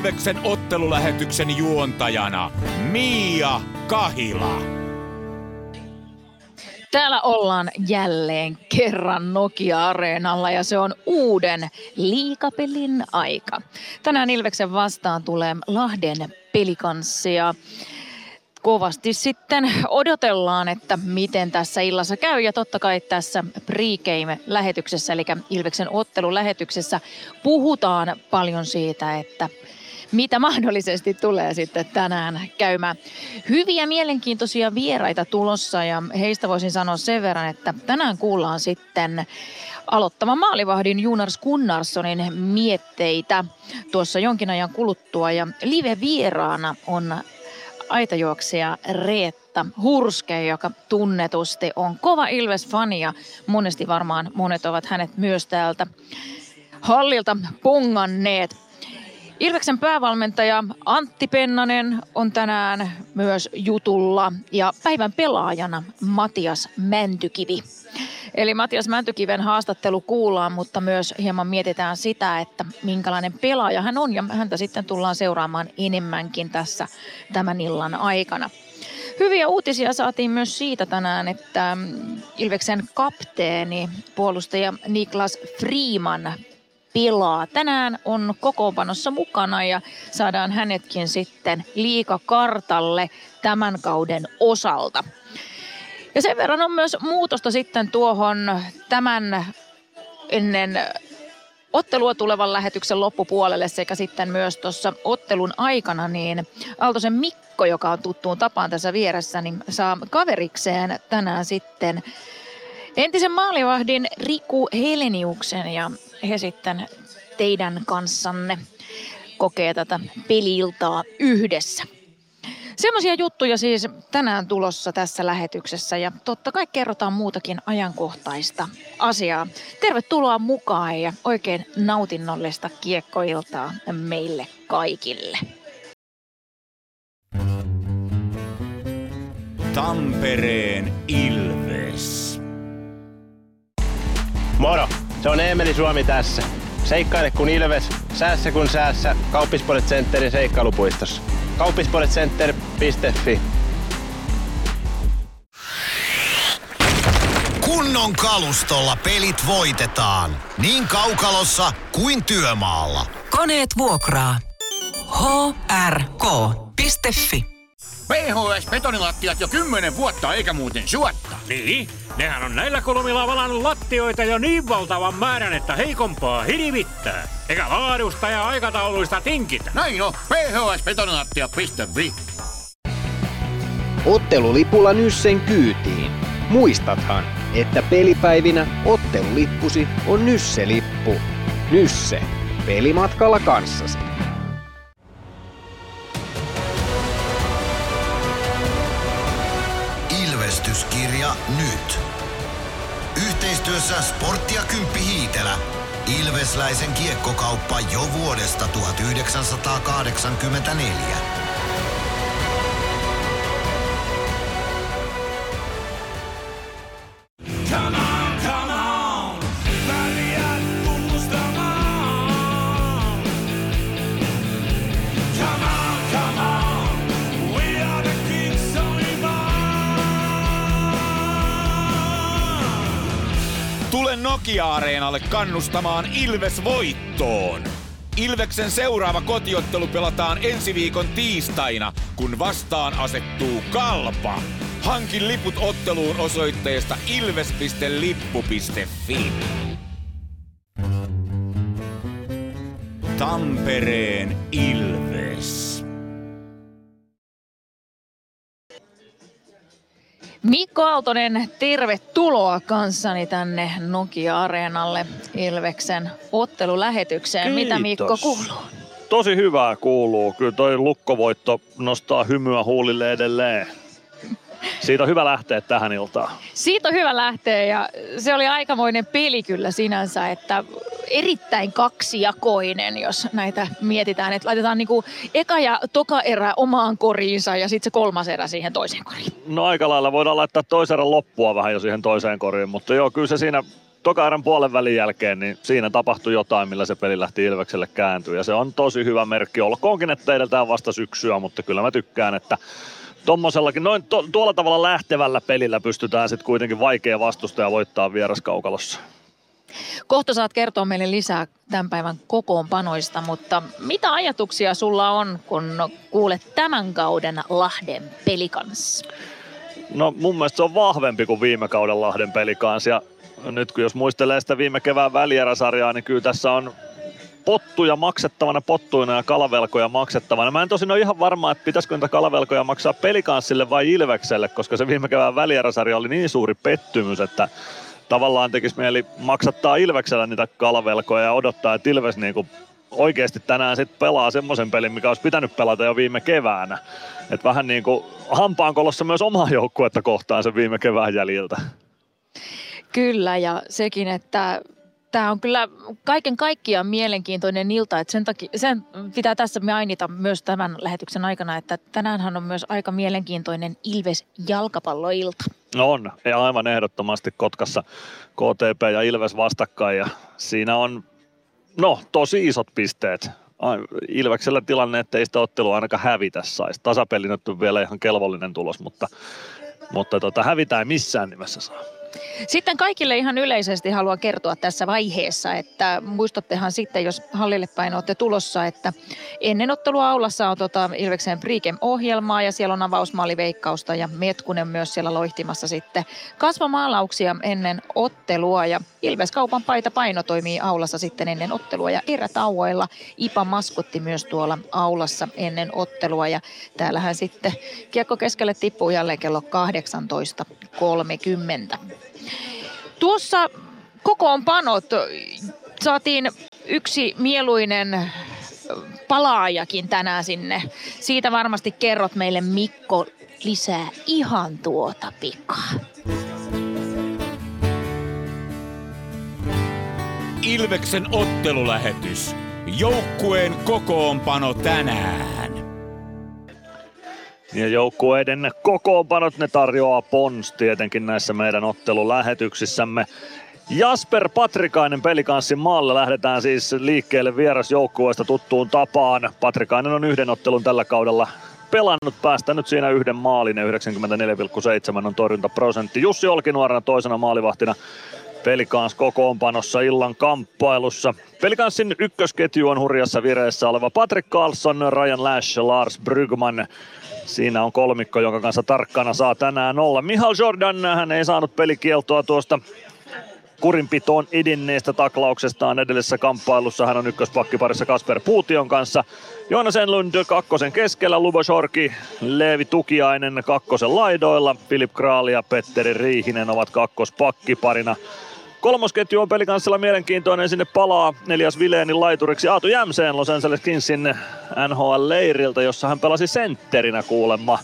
Ilveksen ottelulähetyksen juontajana Mia Kahila. Täällä ollaan jälleen kerran Nokia-areenalla ja se on uuden liikapelin aika. Tänään Ilveksen vastaan tulee Lahden pelikanssia kovasti sitten odotellaan, että miten tässä illassa käy. Ja totta kai tässä pregame-lähetyksessä, eli Ilveksen ottelulähetyksessä, puhutaan paljon siitä, että mitä mahdollisesti tulee sitten tänään käymään. Hyviä mielenkiintoisia vieraita tulossa ja heistä voisin sanoa sen verran, että tänään kuullaan sitten aloittavan maalivahdin Junars Gunnarssonin mietteitä tuossa jonkin ajan kuluttua. Ja live-vieraana on aitajuoksija Reetta Hurske, joka tunnetusti on kova Ilves-fani ja monesti varmaan monet ovat hänet myös täältä hallilta ponganneet. Ilveksen päävalmentaja Antti Pennanen on tänään myös jutulla ja päivän pelaajana Matias Mäntykivi. Eli Matias Mäntykiven haastattelu kuullaan, mutta myös hieman mietitään sitä, että minkälainen pelaaja hän on ja häntä sitten tullaan seuraamaan enemmänkin tässä tämän illan aikana. Hyviä uutisia saatiin myös siitä tänään, että Ilveksen kapteeni, puolustaja Niklas Freeman pelaa. Tänään on kokoonpanossa mukana ja saadaan hänetkin sitten liikakartalle tämän kauden osalta. Ja sen verran on myös muutosta sitten tuohon tämän ennen ottelua tulevan lähetyksen loppupuolelle sekä sitten myös tuossa ottelun aikana, niin Aaltosen Mikko, joka on tuttuun tapaan tässä vieressä, niin saa kaverikseen tänään sitten entisen maalivahdin Riku Heleniuksen ja he sitten teidän kanssanne kokee tätä peliiltaa yhdessä. Semmoisia juttuja siis tänään tulossa tässä lähetyksessä ja totta kai kerrotaan muutakin ajankohtaista asiaa. Tervetuloa mukaan ja oikein nautinnollista kiekkoiltaa meille kaikille. Tampereen Ilves. Moro, se on Eemeli Suomi tässä. Seikkaile kun Ilves, säässä kun säässä. Kauppispoilet Centerin seikkailupuistossa. Kauppispoiletcenter.fi Kunnon kalustolla pelit voitetaan. Niin kaukalossa kuin työmaalla. Koneet vuokraa. hrk.fi PHS betonilattiat jo kymmenen vuotta eikä muuten suotta. Niin, nehän on näillä kolmilla valannut lattioita jo niin valtavan määrän, että heikompaa hirvittää. Eikä laadusta ja aikatauluista tinkitä. Näin on, phsbetonilattia.fi Ottelulipulla Nyssen kyytiin. Muistathan, että pelipäivinä ottelulippusi on Nysse-lippu. Nysse. Pelimatkalla kanssasi. Ilvestyskirja nyt. Yhteistyössä Sportti ja Kymppi Hiitelä. Ilvesläisen kiekkokauppa jo vuodesta 1984. Nokia-areenalle kannustamaan Ilves voittoon. Ilveksen seuraava kotiottelu pelataan ensi viikon tiistaina, kun vastaan asettuu Kalpa. Hankin liput otteluun osoitteesta ilves.lippu.fi. Tampereen Ilves. Mikko Aaltonen, tervetuloa kanssani tänne Nokia-areenalle Ilveksen ottelulähetykseen. Mitä Mikko Kiitos. kuuluu? Tosi hyvää kuuluu. Kyllä toi lukkovoitto nostaa hymyä huulille edelleen. Siitä on hyvä lähteä tähän iltaan. Siitä on hyvä lähteä ja se oli aikamoinen peli kyllä sinänsä, että erittäin kaksijakoinen, jos näitä mietitään. Että laitetaan niinku eka ja toka erä omaan koriinsa ja sitten se kolmas erä siihen toiseen koriin. No aika lailla voidaan laittaa toisen erän loppua vähän jo siihen toiseen koriin, mutta joo, kyllä se siinä toka erän puolen välin jälkeen, niin siinä tapahtui jotain, millä se peli lähti Ilvekselle kääntyä. Ja se on tosi hyvä merkki. Olkoonkin, että edeltään vasta syksyä, mutta kyllä mä tykkään, että tommosellakin, noin to, tuolla tavalla lähtevällä pelillä pystytään sitten kuitenkin vaikea vastustaja voittaa vieraskaukalossa. Kohta saat kertoa meille lisää tämän päivän kokoonpanoista, mutta mitä ajatuksia sulla on, kun kuulet tämän kauden Lahden pelikans? No mun mielestä se on vahvempi kuin viime kauden Lahden pelikans ja nyt kun jos muistelee sitä viime kevään välieräsarjaa, niin kyllä tässä on pottuja maksettavana pottuina ja kalavelkoja maksettavana. Mä en tosin ole ihan varma, että pitäisikö niitä kalavelkoja maksaa pelikanssille vai Ilvekselle, koska se viime kevään välieräsarja oli niin suuri pettymys, että tavallaan tekisi mieli maksattaa Ilveksellä niitä kalavelkoja ja odottaa, että Ilves niinku oikeasti tänään sitten pelaa semmoisen pelin, mikä olisi pitänyt pelata jo viime keväänä. Et vähän niin kuin hampaankolossa myös omaa joukkuetta kohtaan sen viime kevään jäljiltä. Kyllä ja sekin, että tämä on kyllä kaiken kaikkiaan mielenkiintoinen ilta, että sen, takia, sen pitää tässä mainita myös tämän lähetyksen aikana, että tänäänhän on myös aika mielenkiintoinen Ilves jalkapalloilta. No on, ja aivan ehdottomasti Kotkassa KTP ja Ilves vastakkain ja siinä on no tosi isot pisteet. Ilveksellä tilanne, että ei sitä ottelua ainakaan hävitä saisi. Tasapeli on vielä ihan kelvollinen tulos, mutta, mutta tota, hävitä ei missään nimessä saa. Sitten kaikille ihan yleisesti haluan kertoa tässä vaiheessa, että muistattehan sitten, jos hallille päin olette tulossa, että ennen ottelua aulassa on tota Ilveksen Pregame-ohjelmaa ja siellä on avausmaaliveikkausta ja Metkunen myös siellä loihtimassa sitten kasvamaalauksia ennen ottelua ja Ilves kaupan paita paino toimii aulassa sitten ennen ottelua ja erätauoilla Ipa maskutti myös tuolla aulassa ennen ottelua ja täällähän sitten kiekko keskelle tippuu jälleen kello 18.30. Tuossa kokoonpanot saatiin yksi mieluinen palaajakin tänään sinne. Siitä varmasti kerrot meille Mikko lisää ihan tuota pikaa. Ilveksen ottelulähetys. Joukkueen kokoonpano tänään. Ja joukkueiden kokoonpanot ne tarjoaa Pons tietenkin näissä meidän ottelulähetyksissämme. Jasper Patrikainen pelikanssin maalle lähdetään siis liikkeelle vierasjoukkueesta tuttuun tapaan. Patrikainen on yhden ottelun tällä kaudella pelannut, päästänyt siinä yhden maalin ja 94,7 on torjuntaprosentti. Jussi Olkinuorana toisena maalivahtina Pelikans kokoonpanossa illan kamppailussa. Pelikanssin ykkösketju on hurjassa vireessä oleva Patrick Carlson, Ryan Lash, Lars Brygman. Siinä on kolmikko, jonka kanssa tarkkana saa tänään olla. Mihal Jordan, hän ei saanut pelikieltoa tuosta kurinpitoon edenneestä taklauksestaan edellisessä kamppailussa. Hän on ykköspakkiparissa Kasper Puution kanssa. Joonas Enlund kakkosen keskellä, Lubo Shorki, Leevi Tukiainen kakkosen laidoilla. Filip Kraali ja Petteri Riihinen ovat kakkospakkiparina. Kolmosketju on pelikanssilla mielenkiintoinen, sinne palaa neljäs Vileenin laituriksi Aatu Jämseen Los Angeles Kingsin NHL-leiriltä, jossa hän pelasi sentterinä kuulemma.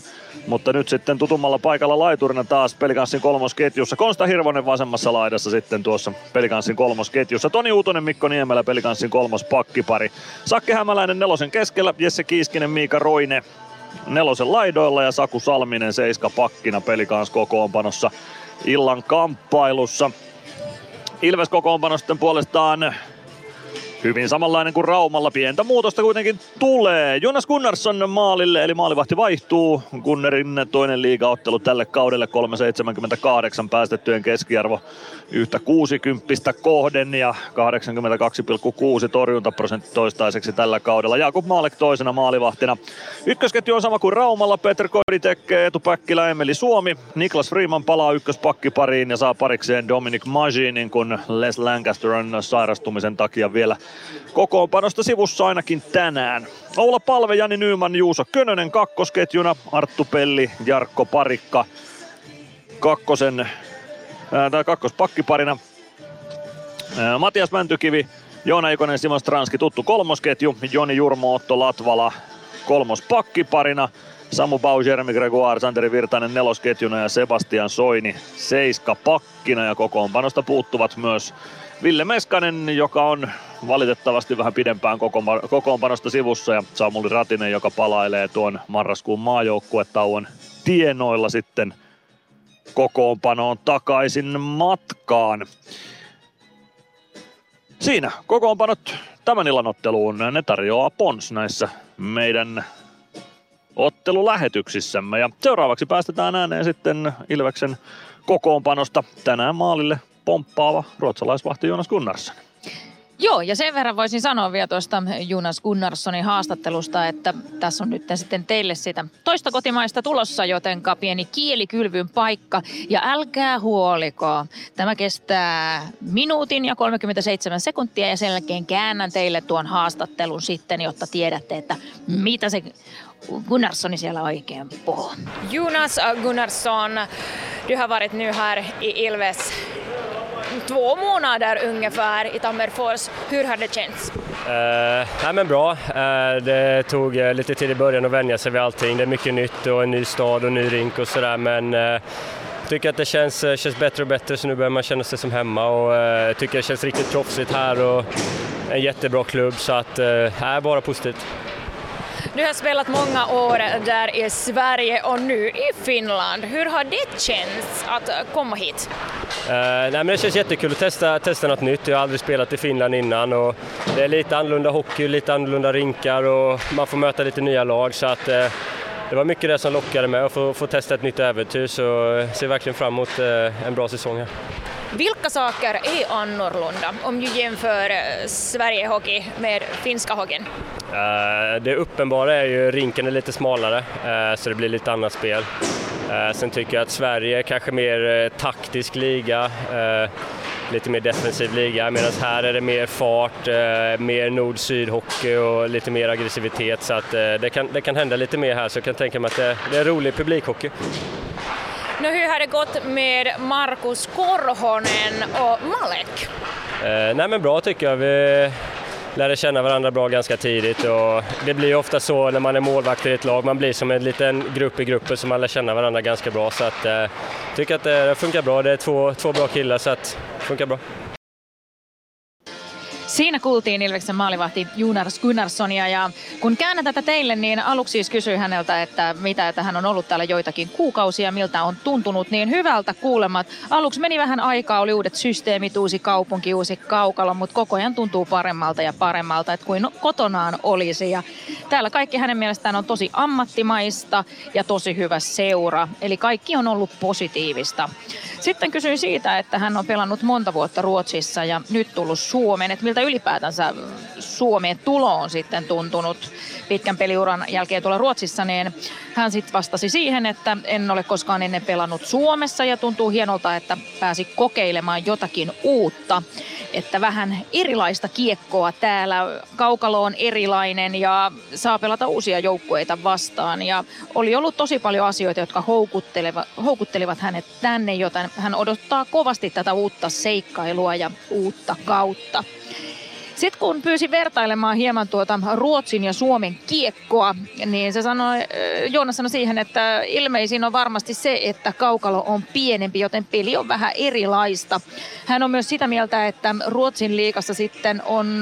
Mutta nyt sitten tutummalla paikalla laiturina taas pelikanssin kolmosketjussa. Konsta Hirvonen vasemmassa laidassa sitten tuossa pelikanssin kolmosketjussa. Toni Uutonen, Mikko Niemelä pelikanssin kolmos pakkipari. Sakke Hämäläinen nelosen keskellä, Jesse Kiiskinen, Miika Roine nelosen laidoilla ja Saku Salminen seiska pakkina pelikans kokoonpanossa illan kamppailussa. Ilves kokoonpano sitten puolestaan hyvin samanlainen kuin Raumalla. Pientä muutosta kuitenkin tulee. Jonas Gunnarsson maalille, eli maalivahti vaihtuu. Gunnerin toinen liigaottelu tälle kaudelle 378 päästettyjen keskiarvo yhtä 60 kohden ja 82,6 torjuntaprosentti toistaiseksi tällä kaudella. Jakub Maalek toisena maalivahtina. Ykkösketju on sama kuin Raumalla. Peter Koditek, Eetu Päkkilä, Emeli Suomi. Niklas Freeman palaa ykköspakkipariin ja saa parikseen Dominic Maginin, kun Les Lancaster on sairastumisen takia vielä kokoonpanosta sivussa ainakin tänään. Oula Palve, Jani Nyyman, Juuso Könönen kakkosketjuna, Arttu Pelli, Jarkko Parikka kakkosen, ää, kakkospakkiparina. Ää, Matias Mäntykivi, Joona Ikonen, Simon Stranski, tuttu kolmosketju, Joni Jurmo, Otto Latvala kolmospakkiparina. Samu Bau, Jeremy Gregoire, Santeri Virtanen nelosketjuna ja Sebastian Soini seiska pakkina ja kokoonpanosta puuttuvat myös Ville Meskanen, joka on valitettavasti vähän pidempään kokoonpanosta sivussa ja Samuli Ratinen, joka palailee tuon marraskuun maajoukkuetauon tienoilla sitten kokoonpanoon takaisin matkaan. Siinä kokoonpanot tämän illan otteluun. Ne tarjoaa Pons näissä meidän ottelulähetyksissämme. Ja seuraavaksi päästetään ääneen sitten Ilveksen kokoonpanosta tänään maalille pomppaava ruotsalaisvahti Jonas Gunnarsson. Joo, ja sen verran voisin sanoa vielä tuosta Jonas Gunnarssonin haastattelusta, että tässä on nyt sitten teille sitä toista kotimaista tulossa, jotenka pieni kielikylvyn paikka. Ja älkää huoliko, tämä kestää minuutin ja 37 sekuntia ja sen jälkeen käännän teille tuon haastattelun sitten, jotta tiedätte, että mitä se Gunnarssoni siellä oikein puhuu. Jonas Gunnarsson, du har varit nu här i Ilves två månader ungefär i Tammerfors. Hur har det känts? Uh, nej men bra. Uh, det tog uh, lite tid i början att vänja sig vid allting. Det är mycket nytt och en ny stad och ny rink och sådär men uh, tycker att det känns, uh, känns bättre och bättre så nu börjar man känna sig som hemma och uh, tycker det känns riktigt proffsigt här och en jättebra klubb så att uh, är bara positivt. Du har spelat många år där i Sverige och nu i Finland. Hur har det känts att komma hit? Uh, nej, men det känns jättekul att testa, testa något nytt. Jag har aldrig spelat i Finland innan och det är lite annorlunda hockey, lite annorlunda rinkar och man får möta lite nya lag så att uh, det var mycket det som lockade mig att få, få testa ett nytt äventyr så jag ser verkligen fram emot uh, en bra säsong här. Vilka saker är annorlunda om du jämför eh, Sverige-hockey med finska hockeyn? Uh, det uppenbara är ju rinken är lite smalare uh, så det blir lite annat spel. Uh, sen tycker jag att Sverige är kanske mer taktisk liga, lite mer defensiv liga medan här är det mer fart, mer nord-syd hockey och lite mer aggressivitet så att det, kan, det kan hända lite mer här så jag kan tänka mig att det, det är rolig publikhockey. Nu, hur har det gått med Markus Korhonen och Malek? Eh, nej men bra tycker jag. Vi, lärde känna varandra bra ganska tidigt och det blir ofta så när man är målvakt i ett lag, man blir som en liten grupp i gruppen som man lär känna varandra ganska bra så att eh, tycker att det funkar bra. Det är två, två bra killar så att det funkar bra. Siinä kuultiin Ilveksen maalivahti Jonas Gunnarssonia ja kun käännän tätä teille, niin aluksi siis kysyin häneltä, että mitä, että hän on ollut täällä joitakin kuukausia, miltä on tuntunut, niin hyvältä kuulemat. Aluksi meni vähän aikaa, oli uudet systeemit, uusi kaupunki, uusi kaukalo, mutta koko ajan tuntuu paremmalta ja paremmalta, että kuin kotonaan olisi. Ja täällä kaikki hänen mielestään on tosi ammattimaista ja tosi hyvä seura, eli kaikki on ollut positiivista. Sitten kysyin siitä, että hän on pelannut monta vuotta Ruotsissa ja nyt tullut Suomeen, että miltä ylipäätänsä Suomeen tulo on sitten tuntunut pitkän peliuran jälkeen tuolla Ruotsissa, niin hän sitten vastasi siihen, että en ole koskaan ennen pelannut Suomessa ja tuntuu hienolta, että pääsi kokeilemaan jotakin uutta. Että vähän erilaista kiekkoa täällä, kaukalo on erilainen ja saa pelata uusia joukkueita vastaan. Ja oli ollut tosi paljon asioita, jotka houkuttelivat, houkuttelivat hänet tänne, joten hän odottaa kovasti tätä uutta seikkailua ja uutta kautta. Sitten kun pyysin vertailemaan hieman tuota Ruotsin ja Suomen kiekkoa, niin se sanoi, Joonas sanoi siihen, että ilmeisin on varmasti se, että kaukalo on pienempi, joten peli on vähän erilaista. Hän on myös sitä mieltä, että Ruotsin liikassa sitten on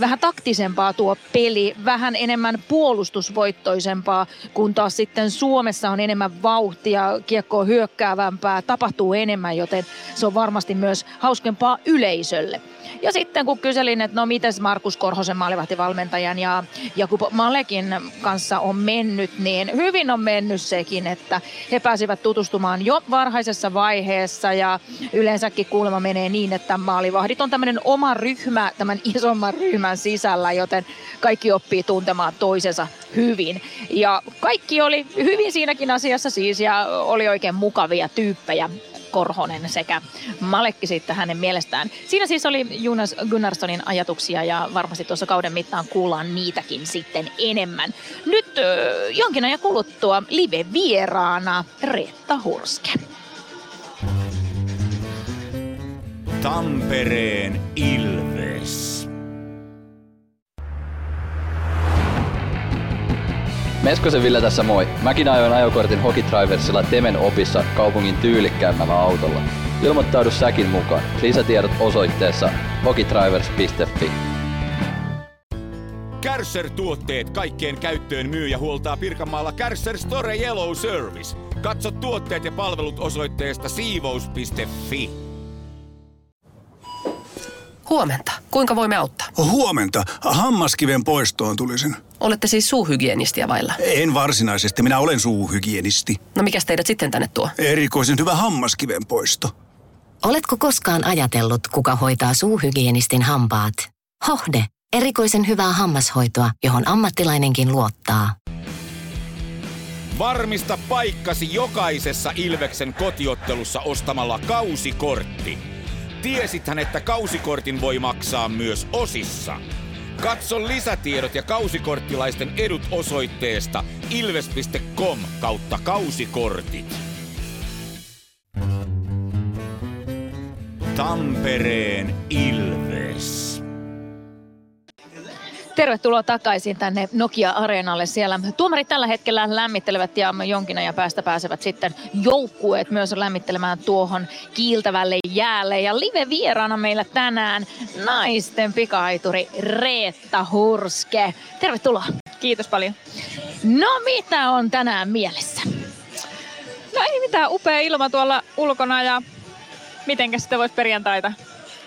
vähän taktisempaa tuo peli, vähän enemmän puolustusvoittoisempaa, kun taas sitten Suomessa on enemmän vauhtia, kiekko on hyökkäävämpää, tapahtuu enemmän, joten se on varmasti myös hauskempaa yleisölle. Ja sitten kun kyselin, että no mites Markus Korhosen maalivahtivalmentajan ja Jakub Malekin kanssa on mennyt, niin hyvin on mennyt sekin, että he pääsivät tutustumaan jo varhaisessa vaiheessa ja yleensäkin kuulemma menee niin, että maalivahdit on tämmöinen oma ryhmä tämän isomman ryhmän sisällä, joten kaikki oppii tuntemaan toisensa hyvin. Ja kaikki oli hyvin siinäkin asiassa siis ja oli oikein mukavia tyyppejä. Korhonen sekä Malekki sitten hänen mielestään. Siinä siis oli Jonas Gunnarssonin ajatuksia ja varmasti tuossa kauden mittaan kuullaan niitäkin sitten enemmän. Nyt jonkin ajan kuluttua live-vieraana Reetta Hurske. Tampereen Ilves. Meskosen Ville tässä moi. Mäkin ajoin ajokortin Hokitriversilla Temen opissa kaupungin tyylikkäämmällä autolla. Ilmoittaudu säkin mukaan. Lisätiedot osoitteessa hokitrivers.fi. Kärsser-tuotteet kaikkeen käyttöön myy ja huoltaa Pirkanmaalla Kärsser Store Yellow Service. Katso tuotteet ja palvelut osoitteesta siivous.fi. Huomenta. Kuinka voimme auttaa? Huomenta. Hammaskiven poistoon tulisin. Olette siis suuhygienistiä vailla? En varsinaisesti. Minä olen suuhygienisti. No mikä teidät sitten tänne tuo? Erikoisen hyvä hammaskiven poisto. Oletko koskaan ajatellut, kuka hoitaa suuhygienistin hampaat? Hohde. Erikoisen hyvää hammashoitoa, johon ammattilainenkin luottaa. Varmista paikkasi jokaisessa Ilveksen kotiottelussa ostamalla kausikortti. Tiesithän, että kausikortin voi maksaa myös osissa. Katso lisätiedot ja kausikorttilaisten edut osoitteesta ilves.com kautta kausikortit. Tampereen Ilves. Tervetuloa takaisin tänne Nokia-areenalle. Siellä tuomarit tällä hetkellä lämmittelevät ja jonkin ajan päästä pääsevät sitten joukkueet myös lämmittelemään tuohon kiiltävälle jäälle. Ja live-vieraana meillä tänään naisten pikahaituri Reetta Hurske. Tervetuloa. Kiitos paljon. No mitä on tänään mielessä? No ei mitään, upea ilma tuolla ulkona ja mitenkä sitten voisi perjantaita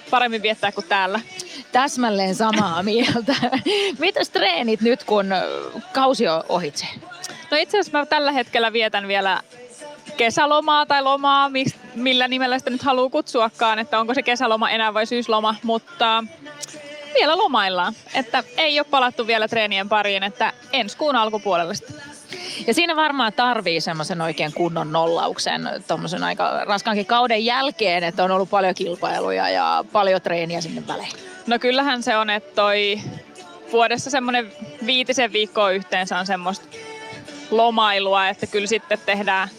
paremmin viettää kuin täällä. Täsmälleen samaa mieltä. Mitäs treenit nyt, kun kausi on ohitse? No itse asiassa mä tällä hetkellä vietän vielä kesälomaa tai lomaa, millä nimellä sitä nyt haluaa kutsuakaan, että onko se kesäloma enää vai syysloma, mutta vielä lomaillaan. Että ei ole palattu vielä treenien pariin, että ensi kuun alkupuolella sitten. Ja siinä varmaan tarvii semmoisen oikein kunnon nollauksen tuommoisen aika raskaankin kauden jälkeen, että on ollut paljon kilpailuja ja paljon treeniä sinne välein. No kyllähän se on, että toi vuodessa semmoinen viitisen viikkoa yhteensä on semmoista lomailua, että kyllä sitten tehdään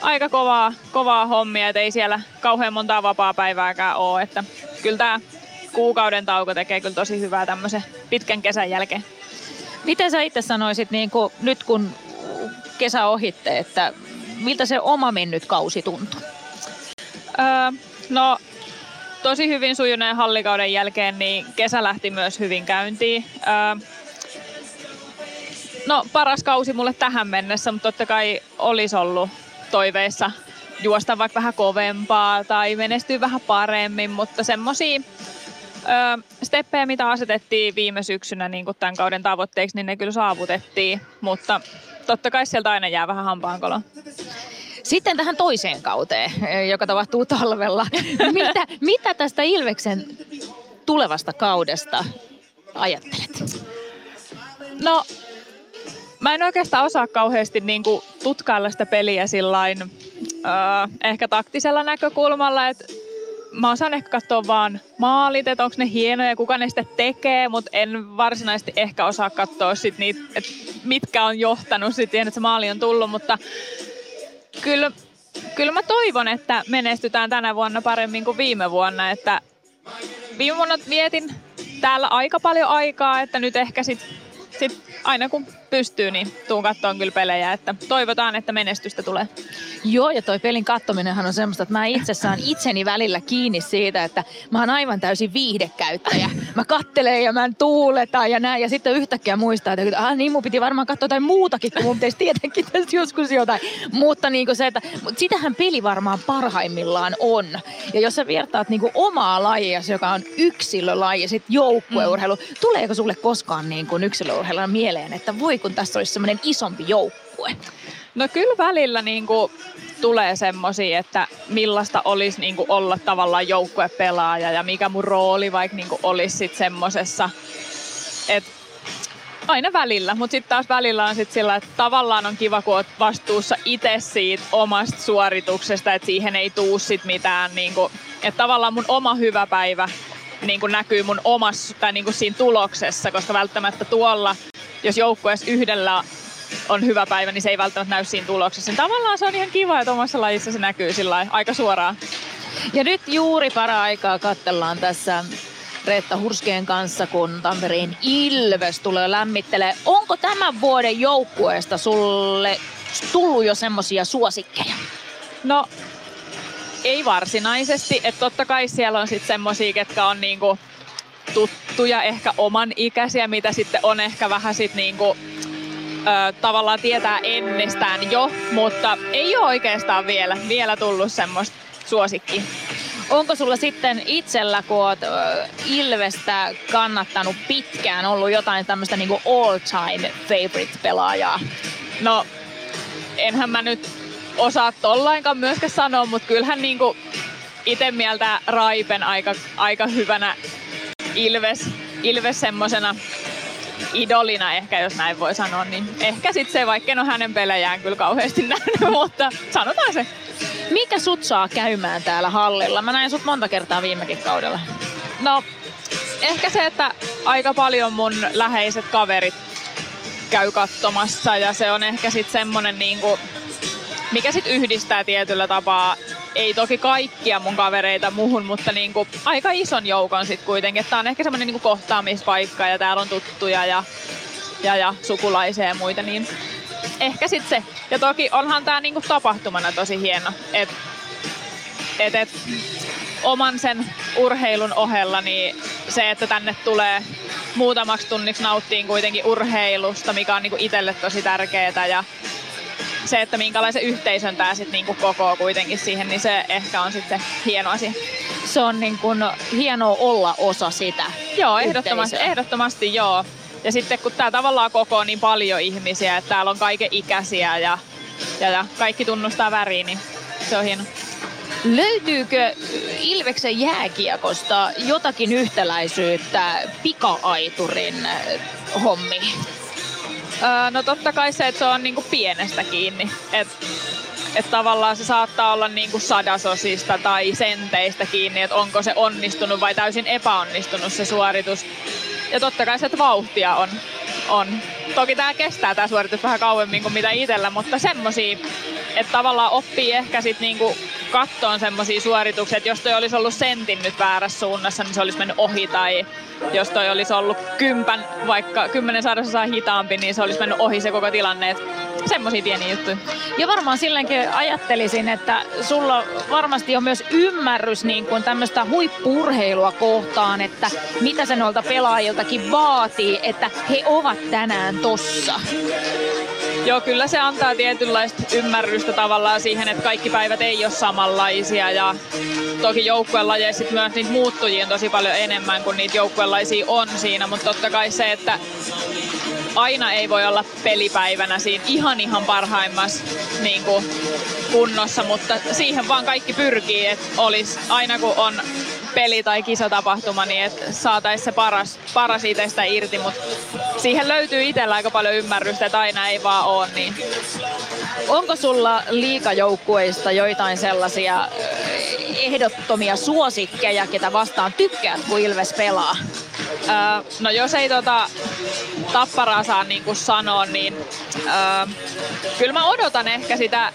aika kovaa, kovaa hommia, että ei siellä kauhean montaa vapaa-päivääkään ole, että kyllä tämä kuukauden tauko tekee kyllä tosi hyvää tämmöisen pitkän kesän jälkeen. Miten sä itse sanoisit, niin kun, nyt kun kesä ohitte, että miltä se oma mennyt kausi tuntuu? Öö, no tosi hyvin sujuneen hallikauden jälkeen, niin kesä lähti myös hyvin käyntiin. Öö, no paras kausi mulle tähän mennessä, mutta totta kai olisi ollut toiveissa juosta vaikka vähän kovempaa tai menestyä vähän paremmin, mutta semmosia öö, steppejä, mitä asetettiin viime syksynä niin kuin tämän kauden tavoitteiksi, niin ne kyllä saavutettiin, mutta totta kai sieltä aina jää vähän hampaankolo. Sitten tähän toiseen kauteen, joka tapahtuu talvella. mitä, mitä tästä Ilveksen tulevasta kaudesta ajattelet? No, mä en oikeastaan osaa kauheasti niin kuin tutkailla sitä peliä sillain, öö, ehkä taktisella näkökulmalla, että mä osaan ehkä katsoa vaan maalit, että onko ne hienoja, kuka ne sitten tekee, mutta en varsinaisesti ehkä osaa katsoa sit niitä, että mitkä on johtanut sitten, että se maali on tullut, mutta kyllä, kyllä mä toivon, että menestytään tänä vuonna paremmin kuin viime vuonna, että viime vuonna vietin täällä aika paljon aikaa, että nyt ehkä sitten sit aina kun pystyy, niin tuun kattoon kyllä pelejä, että toivotaan, että menestystä tulee. Joo, ja toi pelin kattominenhan on semmoista, että mä itse saan itseni välillä kiinni siitä, että mä oon aivan täysin viihdekäyttäjä. Mä kattelen ja mä en tuuleta ja näin, ja sitten yhtäkkiä muistaa, että ah, niin mun piti varmaan katsoa jotain muutakin, kun mun pitäisi tietenkin tästä joskus jotain. Mutta niin kuin se, että sitähän peli varmaan parhaimmillaan on. Ja jos sä vertaat niin kuin omaa lajia, joka on yksilölaji, sitten joukkueurheilu, mm. tuleeko sulle koskaan niin kuin yksilöurheiluna mieleen, että voi kun tässä olisi semmoinen isompi joukkue? No kyllä välillä niin kuin tulee semmoisia, että millaista olisi niin kuin olla tavallaan joukkuepelaaja ja mikä mun rooli vaikka niin kuin olisi sitten semmoisessa, aina välillä, mutta sitten taas välillä on sitten sillä, että tavallaan on kiva, kun oot vastuussa itse siitä omasta suorituksesta, että siihen ei tuu sit mitään, kuin, että tavallaan mun oma hyvä päivä niin kuin näkyy mun omassa tai niin kuin siinä tuloksessa, koska välttämättä tuolla, jos joukkueessa yhdellä on hyvä päivä, niin se ei välttämättä näy siinä tuloksessa. Niin tavallaan se on ihan kiva, että omassa lajissa se näkyy sillä aika suoraan. Ja nyt juuri para aikaa katsellaan tässä Reetta Hurskeen kanssa, kun Tampereen Ilves tulee lämmittelee. Onko tämän vuoden joukkueesta sulle tullut jo semmoisia suosikkeja? No, ei varsinaisesti. Että totta kai siellä on sitten semmosia, ketkä on niinku tuttuja, ehkä oman ikäisiä, mitä sitten on ehkä vähän sitten niinku ö, tavallaan tietää ennestään jo, mutta ei ole oikeastaan vielä, vielä tullut semmoista suosikki. Onko sulla sitten itsellä, kun oot Ilvestä kannattanut pitkään, ollut jotain tämmöistä niinku all time favorite pelaajaa? No, enhän mä nyt osaa tollainkaan myöskään sanoa, mutta kyllähän niinku itse mieltä Raipen aika, aika hyvänä Ilves, Ilves semmosena idolina ehkä, jos näin voi sanoa, niin ehkä sitten se, vaikka en ole hänen pelejään kyllä kauheasti nähnyt, mutta sanotaan se. Mikä sut saa käymään täällä hallilla? Mä näin sut monta kertaa viimekin kaudella. No, ehkä se, että aika paljon mun läheiset kaverit käy katsomassa ja se on ehkä sitten semmonen niinku, mikä sitten yhdistää tietyllä tapaa ei toki kaikkia mun kavereita muhun, mutta niinku aika ison joukon sitten kuitenkin. Tää on ehkä semmonen niinku kohtaamispaikka ja täällä on tuttuja ja, ja, ja sukulaisia ja muita, niin ehkä sitten se. Ja toki onhan tää niinku tapahtumana tosi hieno. Et, et, et, oman sen urheilun ohella, niin se, että tänne tulee muutamaksi tunniksi nauttiin kuitenkin urheilusta, mikä on niinku itselle tosi tärkeää ja se, että minkälaisen yhteisön tämä sitten niinku kokoo kuitenkin siihen, niin se ehkä on sitten hieno asia. Se on niin kuin hienoa olla osa sitä Joo, ehdottomasti, ehdottomasti joo. Ja sitten kun tämä tavallaan kokoo niin paljon ihmisiä, että täällä on kaiken ikäisiä ja, ja, ja kaikki tunnustaa väriin, niin se on hieno. Löytyykö Ilveksen jääkiekosta jotakin yhtäläisyyttä pika-aiturin hommiin? Öö, no totta kai se, että se on niinku pienestä kiinni. Et, et tavallaan se saattaa olla niinku sadasosista tai senteistä kiinni, että onko se onnistunut vai täysin epäonnistunut se suoritus. Ja totta kai se, että vauhtia on. on. Toki tämä kestää tämä suoritus vähän kauemmin kuin mitä itsellä, mutta semmosia, että tavallaan oppii ehkä sit niinku kattoon semmosia suorituksia, että jos toi olisi ollut sentin nyt väärässä suunnassa, niin se olisi mennyt ohi tai jos toi olisi ollut kympän, vaikka kymmenen sadasosaa hitaampi, niin se olisi mennyt ohi se koko tilanne. Et semmosia pieniä juttuja. Ja varmaan silläkin ajattelisin, että sulla varmasti on myös ymmärrys niin kuin tämmöistä huippurheilua kohtaan, että mitä se noilta pelaajiltakin vaatii, että he ovat tänään tossa. Joo, kyllä se antaa tietynlaista ymmärrystä tavallaan siihen, että kaikki päivät ei ole samanlaisia ja toki joukkuelajeissa myös niitä muuttujia on tosi paljon enemmän kuin niitä joukkuelaisia on siinä, mutta totta kai se, että aina ei voi olla pelipäivänä siinä ihan ihan parhaimmassa niin kuin, kunnossa, mutta siihen vaan kaikki pyrkii, että olisi aina kun on peli tai kisatapahtuma, niin että saataisiin se paras, paras itsestä irti, mutta siihen löytyy itsellä aika paljon ymmärrystä, että aina ei vaan ole niin. Onko sulla liikajoukkueista joitain sellaisia ehdottomia suosikkeja, ketä vastaan tykkäät, kun Ilves pelaa? Öö, no jos ei tota tapparaa saa niinku sanoa, niin öö, kyllä mä odotan ehkä sitä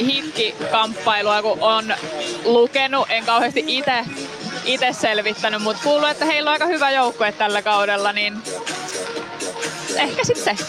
hikki-kamppailua, kun on lukenut, en kauheasti itse itse selvittänyt, mutta kuuluu, että heillä on aika hyvä joukkue tällä kaudella, niin ehkä sitten se.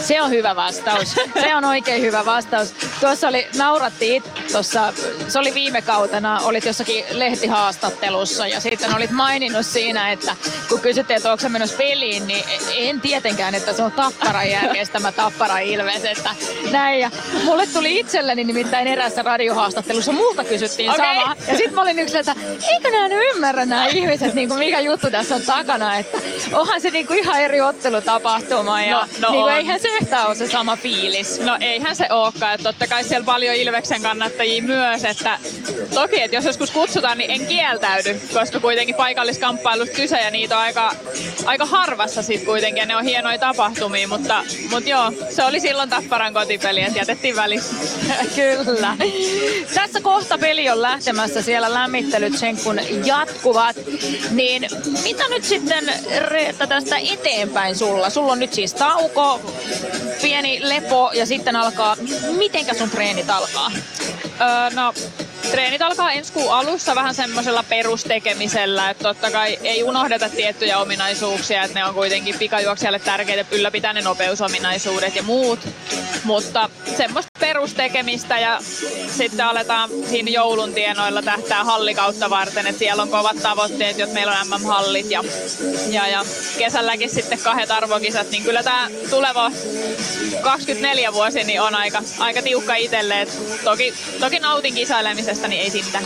Se on hyvä vastaus. Se on oikein hyvä vastaus. Tuossa oli, naurattiin tuossa, se oli viime kautena, olit jossakin lehtihaastattelussa ja sitten olit maininnut siinä, että kun kysyttiin, että onko menossa peliin, niin en tietenkään, että se on Tapparan järjestämä Tappara Ilves, että näin. Ja mulle tuli itselleni nimittäin erässä radiohaastattelussa, multa kysyttiin okay. samaa. Ja sitten mä olin yksilö, että eikö nämä nyt ymmärrä nämä ihmiset, niin kuin mikä juttu tässä on takana, että onhan se niin kuin ihan eri ottelutapahtuma ja No, no niin kuin. Eihän se yhtään ole se sama fiilis. No eihän se olekaan. Että totta kai siellä paljon Ilveksen kannattajia myös. Että toki, että jos joskus kutsutaan, niin en kieltäydy, koska kuitenkin paikalliskamppailusta kyse ja niitä on aika, aika harvassa sit kuitenkin ja ne on hienoja tapahtumia. Mutta, mutta joo, se oli silloin Tapparan kotipeli, että jätettiin välissä. Kyllä. Tässä kohta peli on lähtemässä, siellä lämmittelyt sen kun jatkuvat. Niin mitä nyt sitten Reetta tästä eteenpäin sulla? Sulla on nyt siis tauko, pieni lepo ja sitten alkaa, mitenkä sun treenit alkaa? Öö, no, treenit alkaa ensi kuun alussa vähän semmoisella perustekemisellä, että totta kai ei unohdeta tiettyjä ominaisuuksia, että ne on kuitenkin pikajuoksijalle tärkeitä ylläpitää ne nopeusominaisuudet ja muut, mutta semmoista perustekemistä ja sitten aletaan siinä joulun tienoilla tähtää hallikautta varten, että siellä on kovat tavoitteet, jos meillä on MM-hallit ja, ja, ja kesälläkin sitten kahdet arvokisat, niin kyllä tämä tuleva 24 vuosi niin on aika, aika tiukka itselle, toki, toki nautin kisailemisesta, niin ei siitä.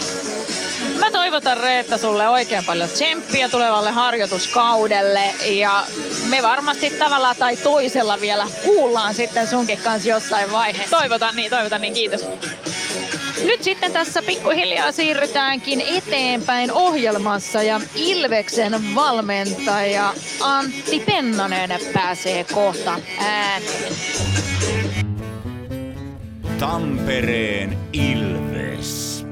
Mä toivotan Reetta sulle oikein paljon tsemppiä tulevalle harjoituskaudelle ja me varmasti tavalla tai toisella vielä kuullaan sitten sunkin kanssa jossain vaiheessa. Toivotan niin, toivotan niin, kiitos. Nyt sitten tässä pikkuhiljaa siirrytäänkin eteenpäin ohjelmassa ja Ilveksen valmentaja Antti Pennanen pääsee kohta ääneen. Tampereen Ilves.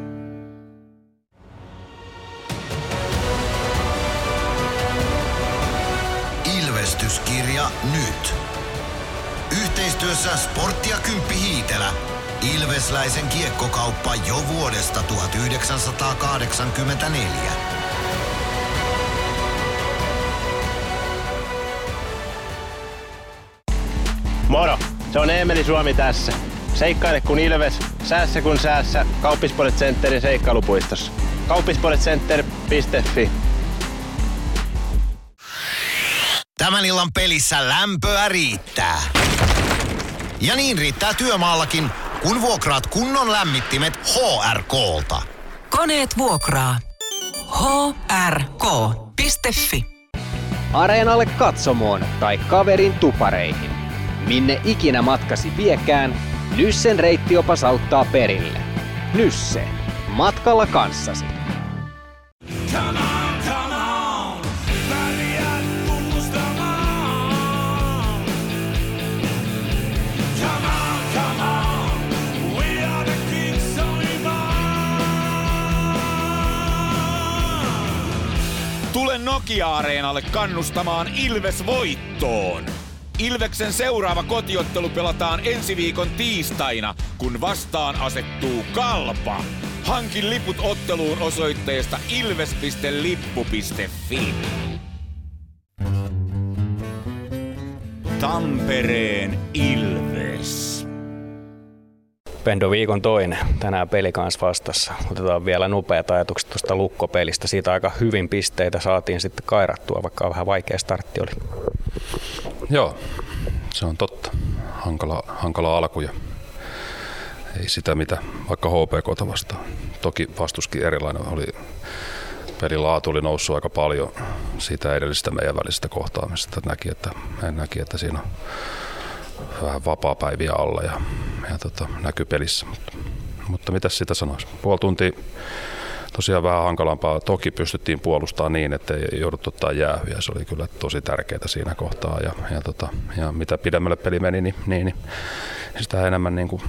Ilvestyskirja nyt. Yhteistyössä Sportti ja Kymppi Hiitelä. Ilvesläisen kiekkokauppa jo vuodesta 1984. Moro! Se on Eemeli Suomi tässä. Seikkaile kun ilves, säässä kun säässä. Kauppispoilet Centerin seikkailupuistossa. Kauppispoiletcenter.fi Tämän illan pelissä lämpöä riittää. Ja niin riittää työmaallakin, kun vuokraat kunnon lämmittimet HRK-lta. Koneet vuokraa. hrk.fi Areenalle katsomoon tai kaverin tupareihin. Minne ikinä matkasi viekään, Nyssen reittiopas auttaa perille. Nysse. Matkalla kanssasi. Tule Nokia-areenalle kannustamaan Ilves voittoon. Ilveksen seuraava kotiottelu pelataan ensi viikon tiistaina, kun vastaan asettuu Kalpa. Hankin liput otteluun osoitteesta ilves.lippu.fi. Tampereen Ilves. Pendo viikon toinen. Tänään peli kanssa vastassa. Otetaan vielä nopeat ajatukset tuosta lukkopelistä. Siitä aika hyvin pisteitä saatiin sitten kairattua, vaikka vähän vaikea startti oli. Joo, se on totta. Hankala, hankala alku ja ei sitä mitä vaikka HPK vastaan. Toki vastuskin erilainen oli. Pelin laatu oli noussut aika paljon siitä edellisestä meidän välisestä kohtaamisesta. Näki, että, en näki, että siinä on vähän vapaa-päiviä alla ja, ja tota, näkyy pelissä. Mutta, mutta mitä sitä sanoisi? Puoli tuntia tosiaan vähän hankalampaa. Toki pystyttiin puolustamaan niin, että ei jouduttu ottaa jäähyjä. Se oli kyllä tosi tärkeää siinä kohtaa. Ja, ja, tota, ja mitä pidemmälle peli meni, niin, niin, niin sitä enemmän niin kuin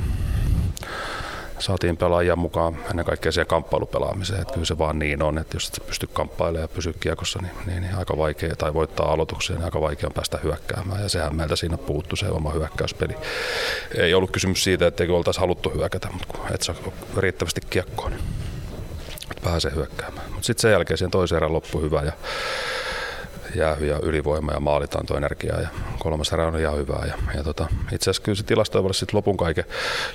saatiin pelaajia mukaan ennen kaikkea siihen kamppailupelaamiseen. Että kyllä se vaan niin on, että jos et pysty kamppailemaan ja pysyä kiekossa, niin, niin, niin, aika vaikea, tai voittaa aloituksia, niin aika vaikea on päästä hyökkäämään. Ja sehän meiltä siinä puuttu se oma hyökkäyspeli. Ei ollut kysymys siitä, etteikö oltaisi haluttu hyökätä, mutta kun et saa riittävästi kiekkoa, niin pääsee hyökkäämään. Mutta sitten sen jälkeen siihen toisen erän loppu hyvä ja jäähy ja ylivoima ja maalitantoenergiaa ja kolmas erä on ihan hyvää. Ja, ja tota, itse asiassa kyllä se tilastoivalle sitten lopun kaiken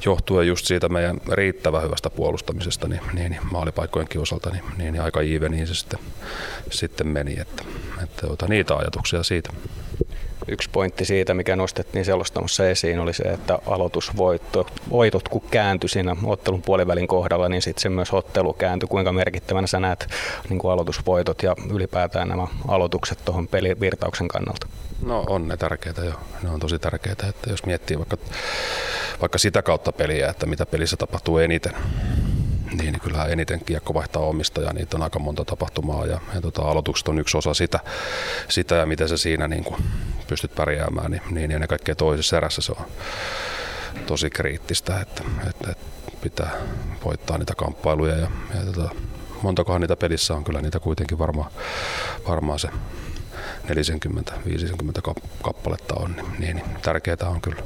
johtuen just siitä meidän riittävän hyvästä puolustamisesta niin, niin, niin maalipaikkojenkin osalta, niin, niin, niin aika iiveniin se sitten, sitten meni. Että, että ota, niitä ajatuksia siitä. Yksi pointti siitä, mikä nostettiin selostamossa esiin, oli se, että aloitusvoitot kun kääntyi siinä ottelun puolivälin kohdalla, niin sitten se myös ottelu kääntyi. Kuinka merkittävänä sä näet niin kuin aloitusvoitot ja ylipäätään nämä aloitukset tuohon pelivirtauksen kannalta? No on ne tärkeitä jo. Ne on tosi tärkeitä, että jos miettii vaikka, vaikka sitä kautta peliä, että mitä pelissä tapahtuu eniten, niin, kyllähän eniten kiekko vaihtaa omistajaa, niitä on aika monta tapahtumaa ja, ja tota, aloitukset on yksi osa sitä, sitä ja miten se siinä niin kuin pystyt pärjäämään, niin, niin ennen kaikkea toisessa erässä se on tosi kriittistä, että, että, että pitää voittaa niitä kamppailuja ja, ja tota, montakohan niitä pelissä on, kyllä niitä kuitenkin varmaan, varmaan se 40-50 kappaletta on, niin, niin tärkeää on kyllä.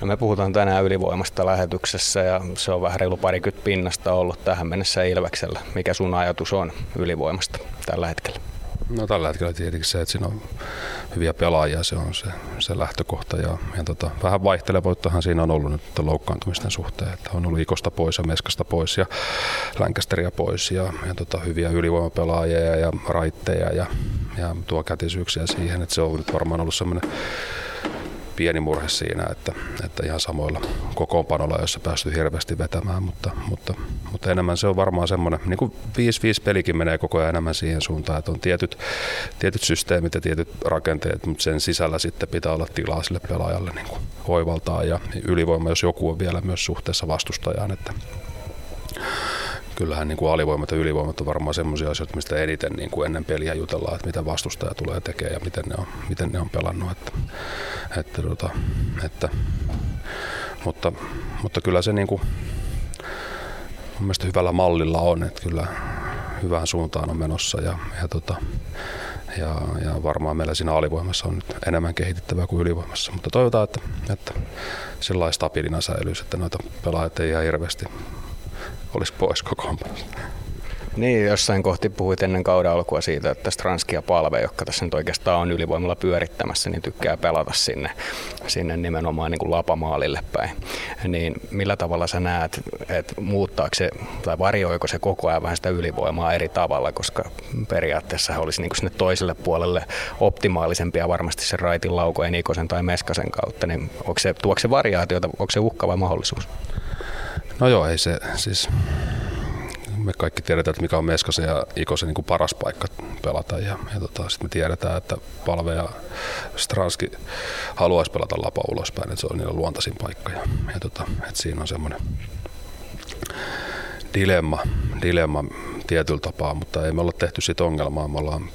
No me puhutaan tänään ylivoimasta lähetyksessä ja se on vähän reilu parikymmentä pinnasta ollut tähän mennessä Ilveksellä. Mikä sun ajatus on ylivoimasta tällä hetkellä? No tällä hetkellä tietenkin se, että siinä on hyviä pelaajia, se on se, se lähtökohta. Ja, ja tota, vähän vaihtelevuuttahan siinä on ollut nyt loukkaantumisten suhteen, että on ollut Ikosta pois ja Meskasta pois ja Länkästeriä pois ja, ja tota, hyviä ylivoimapelaajia ja, ja raitteja ja, ja tuo kätisyyksiä siihen, että se on nyt varmaan ollut semmoinen pieni murhe siinä, että, että ihan samoilla kokoonpanolla, jossa päästy hirveästi vetämään, mutta, mutta, mutta enemmän se on varmaan semmoinen, niin kuin 5-5 pelikin menee koko ajan enemmän siihen suuntaan, että on tietyt, tietyt systeemit ja tietyt rakenteet, mutta sen sisällä sitten pitää olla tilaa sille pelaajalle niin kuin oivaltaa ja ylivoima, jos joku on vielä myös suhteessa vastustajaan, että kyllähän niin kuin alivoimat ja ylivoimat on varmaan semmoisia asioita, mistä eniten niin kuin ennen peliä jutellaan, että mitä vastustaja tulee tekemään ja miten ne on, miten ne on pelannut. Että, että, tota, että, mutta, mutta kyllä se niin kuin, mun mielestä hyvällä mallilla on, että kyllä hyvään suuntaan on menossa ja, ja, tota, ja, ja varmaan meillä siinä alivoimassa on nyt enemmän kehitettävää kuin ylivoimassa, mutta toivotaan, että, että sellainen stabiilina säilyisi, että noita pelaajat ei ihan hirveästi olisi pois kokoonpanosta. Niin, jossain kohti puhuit ennen kauden alkua siitä, että Stranski ja Palve, jotka tässä nyt oikeastaan on ylivoimalla pyörittämässä, niin tykkää pelata sinne, sinne nimenomaan niin kuin lapamaalille päin. Niin millä tavalla sä näet, että muuttaako se tai varjoiko se koko ajan vähän sitä ylivoimaa eri tavalla, koska periaatteessa olisi niin kuin sinne toiselle puolelle optimaalisempia varmasti se raitin laukojen, Ikosen tai Meskasen kautta, niin onko se, tuoko se variaatiota, onko se uhkava mahdollisuus? No joo, ei se siis me kaikki tiedetään, että mikä on Meskasen ja Ikosen niin kuin paras paikka pelata. Ja, ja tota, sitten me tiedetään, että Palve ja Stranski haluaisi pelata lapa ulospäin, että se on niillä luontaisin paikka. Ja, ja tota, että siinä on semmoinen dilemma, dilemma tietyllä tapaa, mutta ei me olla tehty siitä ongelmaa. Me ollaan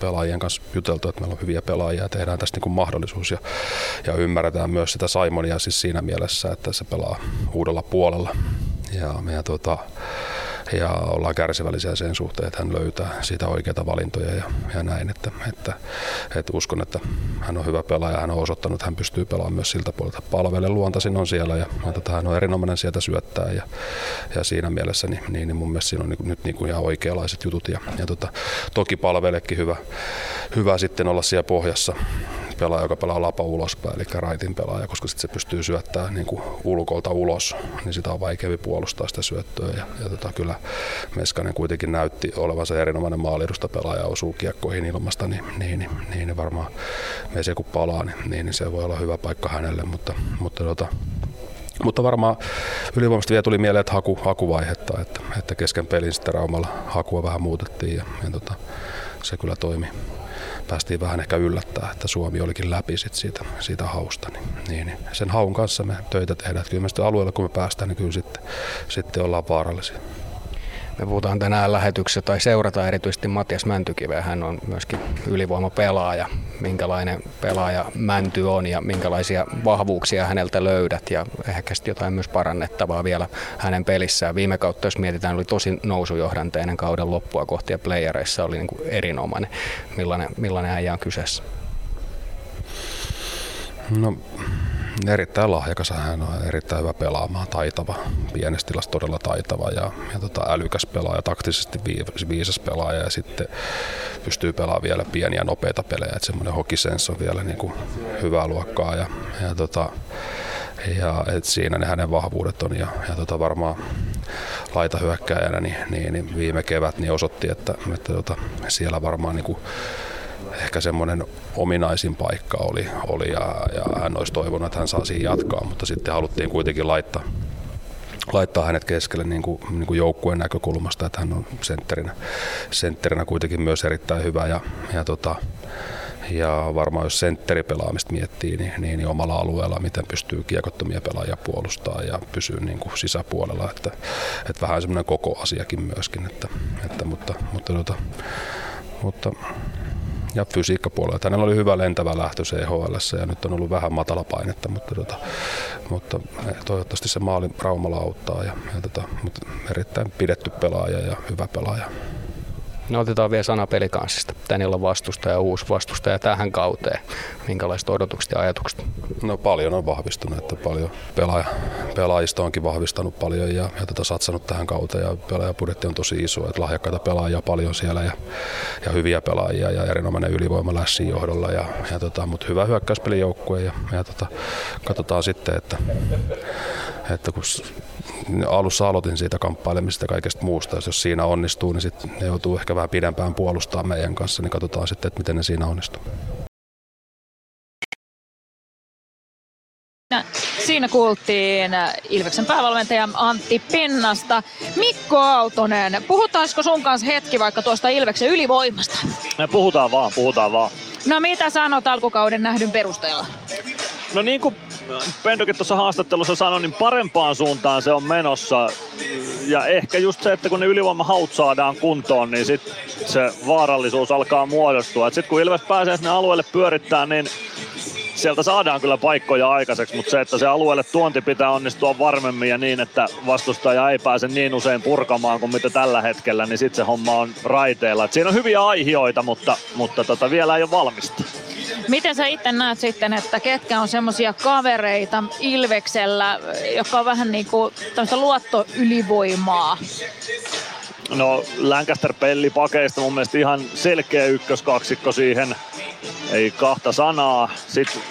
pelaajien kanssa juteltu, että meillä on hyviä pelaajia ja tehdään tästä niin kuin mahdollisuus ja, ja ymmärretään myös sitä Simonia siis siinä mielessä, että se pelaa uudella puolella. Ja, ja tota, ja ollaan kärsivällisiä sen suhteen, että hän löytää siitä oikeita valintoja ja, ja näin. Että, että, että, uskon, että hän on hyvä pelaaja, hän on osoittanut, että hän pystyy pelaamaan myös siltä puolelta. Palvele luontaisin on siellä ja tota, hän on erinomainen sieltä syöttää ja, ja siinä mielessä niin, niin, niin mun mielestä siinä on niin, nyt niin kuin ihan oikeanlaiset jutut ja, ja tota, toki palvelekin hyvä, hyvä sitten olla siellä pohjassa pelaaja, joka pelaa lapa ulospäin, eli raitin pelaaja, koska sitten se pystyy syöttämään niin kuin ulkolta ulos, niin sitä on vaikeampi puolustaa sitä syöttöä. Ja, ja tota, kyllä Meskanen kuitenkin näytti olevansa erinomainen maalidusta pelaaja, osuu kiekkoihin ilmasta, niin, niin, niin, niin varmaan se kun palaa, niin, niin, niin, se voi olla hyvä paikka hänelle, mutta, mutta tota, mutta varmaan ylivoimasta vielä tuli mieleen, että haku, hakuvaihetta, että, että kesken pelin sitten Raumalla hakua vähän muutettiin ja, ja tota, se kyllä toimi, päästiin vähän ehkä yllättää, että Suomi olikin läpi sit siitä, siitä hausta. Niin, niin, niin, sen haun kanssa me töitä tehdään. Kyllä me alueella kun me päästään, niin kyllä sitten, sitten ollaan vaarallisia. Me puhutaan tänään lähetyksessä tai seurataan erityisesti Matias Mäntykiveä. Hän on myöskin ylivoimapelaaja. Minkälainen pelaaja Mänty on ja minkälaisia vahvuuksia häneltä löydät ja ehkä jotain myös parannettavaa vielä hänen pelissään. Viime kautta, jos mietitään, oli tosi nousujohdanteinen kauden loppua kohti ja playereissa oli niin kuin erinomainen. Millainen, millainen äijä on kyseessä? No erittäin lahjakas, hän on erittäin hyvä pelaamaan, taitava, pienessä tilassa todella taitava ja, ja tota, älykäs pelaaja, taktisesti viisas pelaaja ja sitten pystyy pelaamaan vielä pieniä nopeita pelejä, että semmoinen hokisens on vielä niin kuin hyvää luokkaa ja, ja, tota, ja et siinä ne hänen vahvuudet on ja, ja tota varmaan laita hyökkäjänä niin, niin, niin, viime kevät niin osoitti, että, että tota, siellä varmaan niin kuin ehkä semmoinen ominaisin paikka oli, oli ja, ja hän olisi toivonut, että hän saa siihen jatkaa, mutta sitten haluttiin kuitenkin laittaa, laittaa hänet keskelle niin kuin, niin kuin joukkueen näkökulmasta, että hän on sentterinä, sentterinä kuitenkin myös erittäin hyvä ja, ja, tota, ja varmaan jos sentteripelaamista miettii, niin, niin, niin omalla alueella, miten pystyy kiekottomia pelaajia puolustaa ja pysyy niin kuin sisäpuolella, että, että vähän semmoinen koko asiakin myöskin, että, että mutta, mutta, mutta, mutta ja fysiikkapuolella. Hänellä oli hyvä lentävä lähtö CHL ja nyt on ollut vähän matala painetta, mutta, tota, mutta toivottavasti se maali Raumalla auttaa. Ja, ja tota, mutta erittäin pidetty pelaaja ja hyvä pelaaja. No otetaan vielä sana pelikanssista. Tänillä on vastustaja, uusi vastustaja tähän kauteen. Minkälaiset odotukset ja ajatukset? No paljon on vahvistunut, että paljon pelaaja, pelaajista onkin vahvistanut paljon ja, ja tota, satsannut tähän kauteen ja pelaajapudjetti on tosi iso, että lahjakkaita pelaajia paljon siellä ja, ja hyviä pelaajia ja erinomainen ylivoima Lässin johdolla ja, ja tota, mutta hyvä hyökkäyspelijoukkue ja, ja tota, katsotaan sitten, että, että kun alussa aloitin siitä kamppailemisesta ja kaikesta muusta. Jos siinä onnistuu, niin sitten joutuu ehkä vähän pidempään puolustaa meidän kanssa, niin katsotaan sitten, että miten ne siinä onnistuu. Siinä kuultiin Ilveksen päävalmentaja Antti Pinnasta. Mikko Aaltonen, puhutaanko sun kanssa hetki vaikka tuosta Ilveksen ylivoimasta? Me puhutaan vaan, puhutaan vaan. No mitä sanot alkukauden nähdyn perusteella? No niin kuin Pendokin tuossa haastattelussa sanoi, niin parempaan suuntaan se on menossa. Ja ehkä just se, että kun ne ylivoimahaut saadaan kuntoon, niin sit se vaarallisuus alkaa muodostua. Sitten kun Ilves pääsee sinne alueelle pyörittää, niin sieltä saadaan kyllä paikkoja aikaiseksi, mutta se, että se alueelle tuonti pitää onnistua varmemmin ja niin, että vastustaja ei pääse niin usein purkamaan kuin mitä tällä hetkellä, niin sitten se homma on raiteilla. Et siinä on hyviä aihioita, mutta, mutta tota, vielä ei ole valmista. Miten sä itse näet sitten, että ketkä on semmoisia kavereita Ilveksellä, jotka on vähän niin kuin luottoylivoimaa? No Lancaster Pelli pakeista mun mielestä ihan selkeä ykköskaksikko siihen. Ei kahta sanaa. Sitten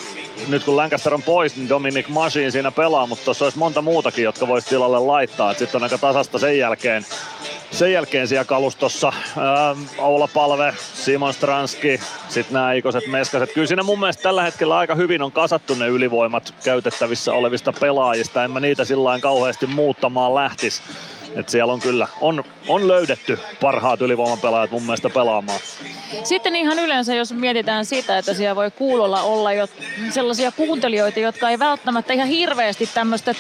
nyt kun Lancaster on pois, niin Dominic Masin siinä pelaa, mutta tuossa olisi monta muutakin, jotka voisi tilalle laittaa. Sitten on aika tasasta sen jälkeen. Sen jälkeen siellä kalustossa ähm, Oula Palve, Simon Stranski, sitten nämä ikoset meskaset. Kyllä siinä mun mielestä tällä hetkellä aika hyvin on kasattu ne ylivoimat käytettävissä olevista pelaajista. En mä niitä sillä kauheasti muuttamaan lähtisi. Et siellä on kyllä, on, on löydetty parhaat ylivoimapelaajat mun mielestä pelaamaan. Sitten ihan yleensä, jos mietitään sitä, että siellä voi kuulolla olla jo sellaisia kuuntelijoita, jotka ei välttämättä ihan hirveästi tämmöistä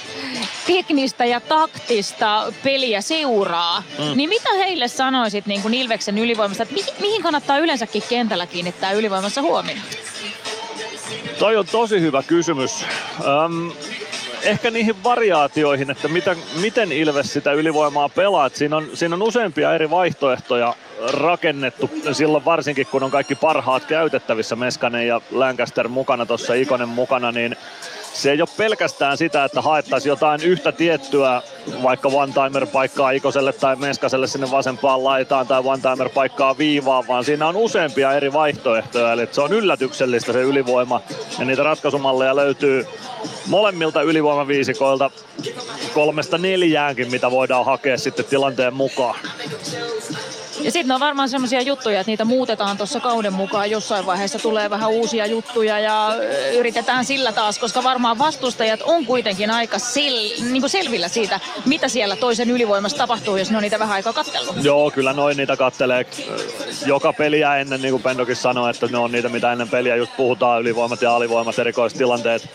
teknistä ja taktista peliä seuraa, mm. niin mitä heille sanoisit niin kuin Ilveksen ylivoimasta, että mihin, mihin kannattaa yleensäkin kentällä kiinnittää ylivoimassa huomioon? Toi on tosi hyvä kysymys. Öm, ehkä niihin variaatioihin, että mitä, miten Ilves sitä ylivoimaa pelaa. Siinä on, siinä on useampia eri vaihtoehtoja rakennettu silloin varsinkin, kun on kaikki parhaat käytettävissä, Meskanen ja Lancaster mukana tuossa, Ikonen mukana, niin se ei ole pelkästään sitä, että haettaisiin jotain yhtä tiettyä, vaikka one-timer-paikkaa Ikoselle tai Meskaselle sinne vasempaan laitaan tai one-timer-paikkaa viivaan, vaan siinä on useampia eri vaihtoehtoja, eli se on yllätyksellistä se ylivoima, ja niitä ratkaisumalleja löytyy molemmilta ylivoimaviisikoilta kolmesta neljäänkin, mitä voidaan hakea sitten tilanteen mukaan. Ja sitten on varmaan semmoisia juttuja, että niitä muutetaan tuossa kauden mukaan. Jossain vaiheessa tulee vähän uusia juttuja ja yritetään sillä taas, koska varmaan vastustajat on kuitenkin aika sel- niin kuin selvillä siitä, mitä siellä toisen ylivoimassa tapahtuu, jos ne on niitä vähän aikaa kattellut. Joo, kyllä noin niitä kattelee joka peliä ennen, niin kuin Pendokin sanoi, että ne on niitä, mitä ennen peliä just puhutaan, ylivoimat ja alivoimat, erikoistilanteet.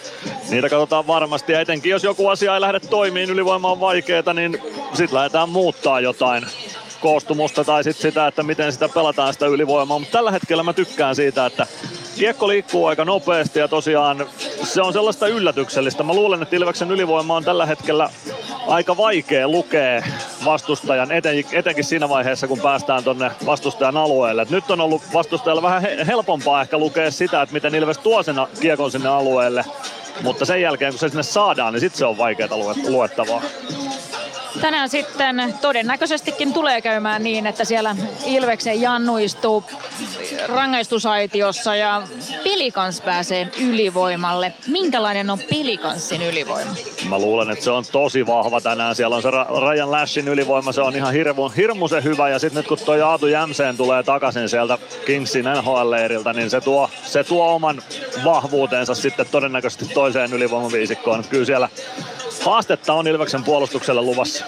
Niitä katsotaan varmasti ja etenkin jos joku asia ei lähde toimiin, ylivoima on vaikeaa, niin sitten lähdetään muuttaa jotain koostumusta tai sit sitä, että miten sitä pelataan sitä ylivoimaa. Mutta tällä hetkellä mä tykkään siitä, että kiekko liikkuu aika nopeasti ja tosiaan se on sellaista yllätyksellistä. Mä luulen, että Ilveksen ylivoima on tällä hetkellä aika vaikea lukea vastustajan, eten, etenkin siinä vaiheessa, kun päästään tonne vastustajan alueelle. Et nyt on ollut vastustajalla vähän helpompaa ehkä lukea sitä, että miten Ilves tuo sen kiekon sinne alueelle. Mutta sen jälkeen, kun se sinne saadaan, niin sitten se on vaikeaa luettavaa. Tänään sitten todennäköisestikin tulee käymään niin, että siellä Ilveksen Jannu istuu rangaistusaitiossa ja Pelikans pääsee ylivoimalle. Minkälainen on Pelikanssin ylivoima? Mä luulen, että se on tosi vahva tänään. Siellä on se Ryan Lashin ylivoima, se on ihan hirmu, hirmuisen hyvä. Ja sitten nyt kun toi Aatu Jämseen tulee takaisin sieltä Kingsin NHL-leiriltä, niin se tuo, se tuo oman vahvuutensa sitten todennäköisesti toiseen ylivoimaviisikkoon. Kyllä siellä haastetta on Ilveksen puolustukselle luvassa.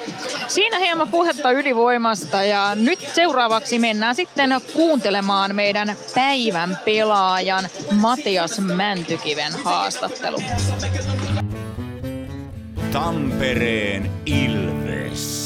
Siinä hieman puhetta ylivoimasta ja nyt seuraavaksi mennään sitten kuuntelemaan meidän päivän pelaajan Matias Mäntykiven haastattelu. Tampereen Ilves.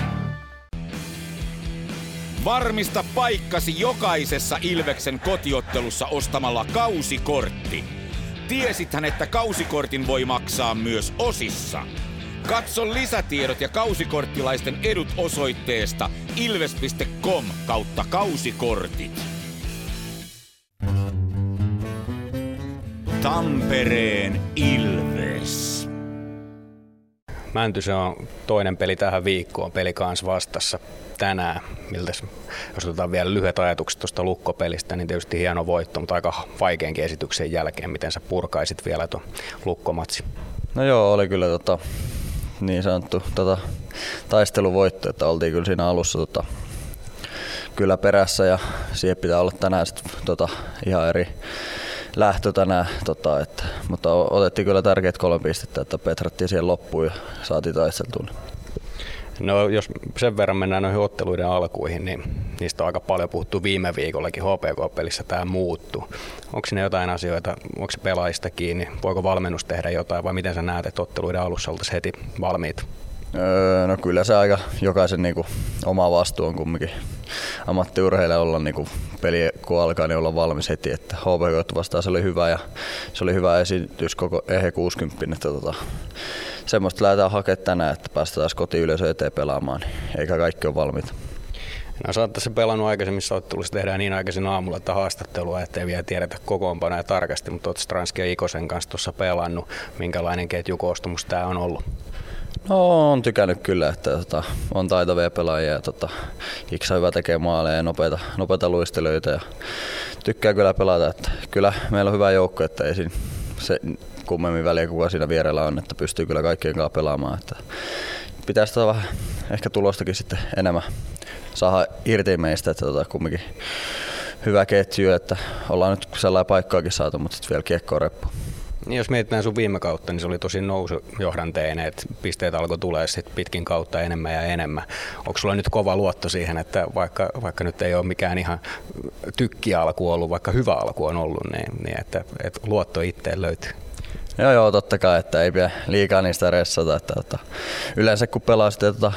Varmista paikkasi jokaisessa Ilveksen kotiottelussa ostamalla kausikortti. Tiesithän, että kausikortin voi maksaa myös osissa. Katso lisätiedot ja kausikorttilaisten edut osoitteesta ilves.com kautta kausikortit. Tampereen Ilves. Mäntysen on toinen peli tähän viikkoon, peli kanssa vastassa tänään. Miltä, jos otetaan vielä lyhyet ajatukset tuosta lukkopelistä, niin tietysti hieno voitto, mutta aika vaikeankin esityksen jälkeen. Miten sä purkaisit vielä tuon lukkomatsi? No joo, oli kyllä tota, niin sanottu tota, taisteluvoitto, että oltiin kyllä siinä alussa tota, kyllä perässä ja siihen pitää olla tänään sit, tota, ihan eri lähtö tänään, tota, että, mutta otettiin kyllä tärkeät kolme pistettä, että petrattiin siihen loppuun ja saatiin taisteltua. No jos sen verran mennään noihin otteluiden alkuihin, niin niistä on aika paljon puhuttu viime viikollakin HPK-pelissä tämä muuttuu. Onko siinä jotain asioita, onko se pelaajista kiinni, voiko valmennus tehdä jotain vai miten sä näet, että otteluiden alussa oltaisiin heti valmiit? Öö, no kyllä se aika jokaisen niinku, oma vastuu on kumminkin ammattiurheilija olla niinku, peli kun alkaa, niin olla valmis heti. Että HPK vastaan se oli hyvä ja se oli hyvä esitys koko EHE 60. Että, tota, semmoista lähdetään hakemaan tänään, että päästään taas kotiyleisö eteen pelaamaan, niin eikä kaikki ole valmiita. No sä oot pelannut aikaisemmissa otteluissa, tehdään niin aikaisin aamulla, että haastattelua, ettei vielä tiedetä kokoonpanoja tarkasti, mutta oot Stransky ja Ikosen kanssa tuossa pelannut. Minkälainen ketjukoostumus tämä on ollut? No on tykännyt kyllä, että tota, on taitavia pelaajia ja tota, Iksa hyvä tekee maaleja ja nopeita, nopeita luistelijoita ja tykkää kyllä pelata. Että kyllä meillä on hyvä joukko, että ei siinä se kummemmin väliä kuka siinä vierellä on, että pystyy kyllä kaikkien kanssa pelaamaan. Että pitäisi tota vähän ehkä tulostakin sitten enemmän saada irti meistä, että tota, kumminkin hyvä ketju, että ollaan nyt sellainen paikkaakin saatu, mutta sitten vielä kiekkoa reppu. Niin jos mietitään sun viime kautta, niin se oli tosi nousujohdanteinen, että pisteet alkoi tulee sitten pitkin kautta enemmän ja enemmän. Onko sulla nyt kova luotto siihen, että vaikka, vaikka nyt ei ole mikään ihan alku ollut, vaikka hyvä alku on ollut, niin, niin että, että luotto itteen löytyy? Joo, joo, totta kai, että ei pidä liikaa niistä ressata. Että, että yleensä kun pelaa sitten, että,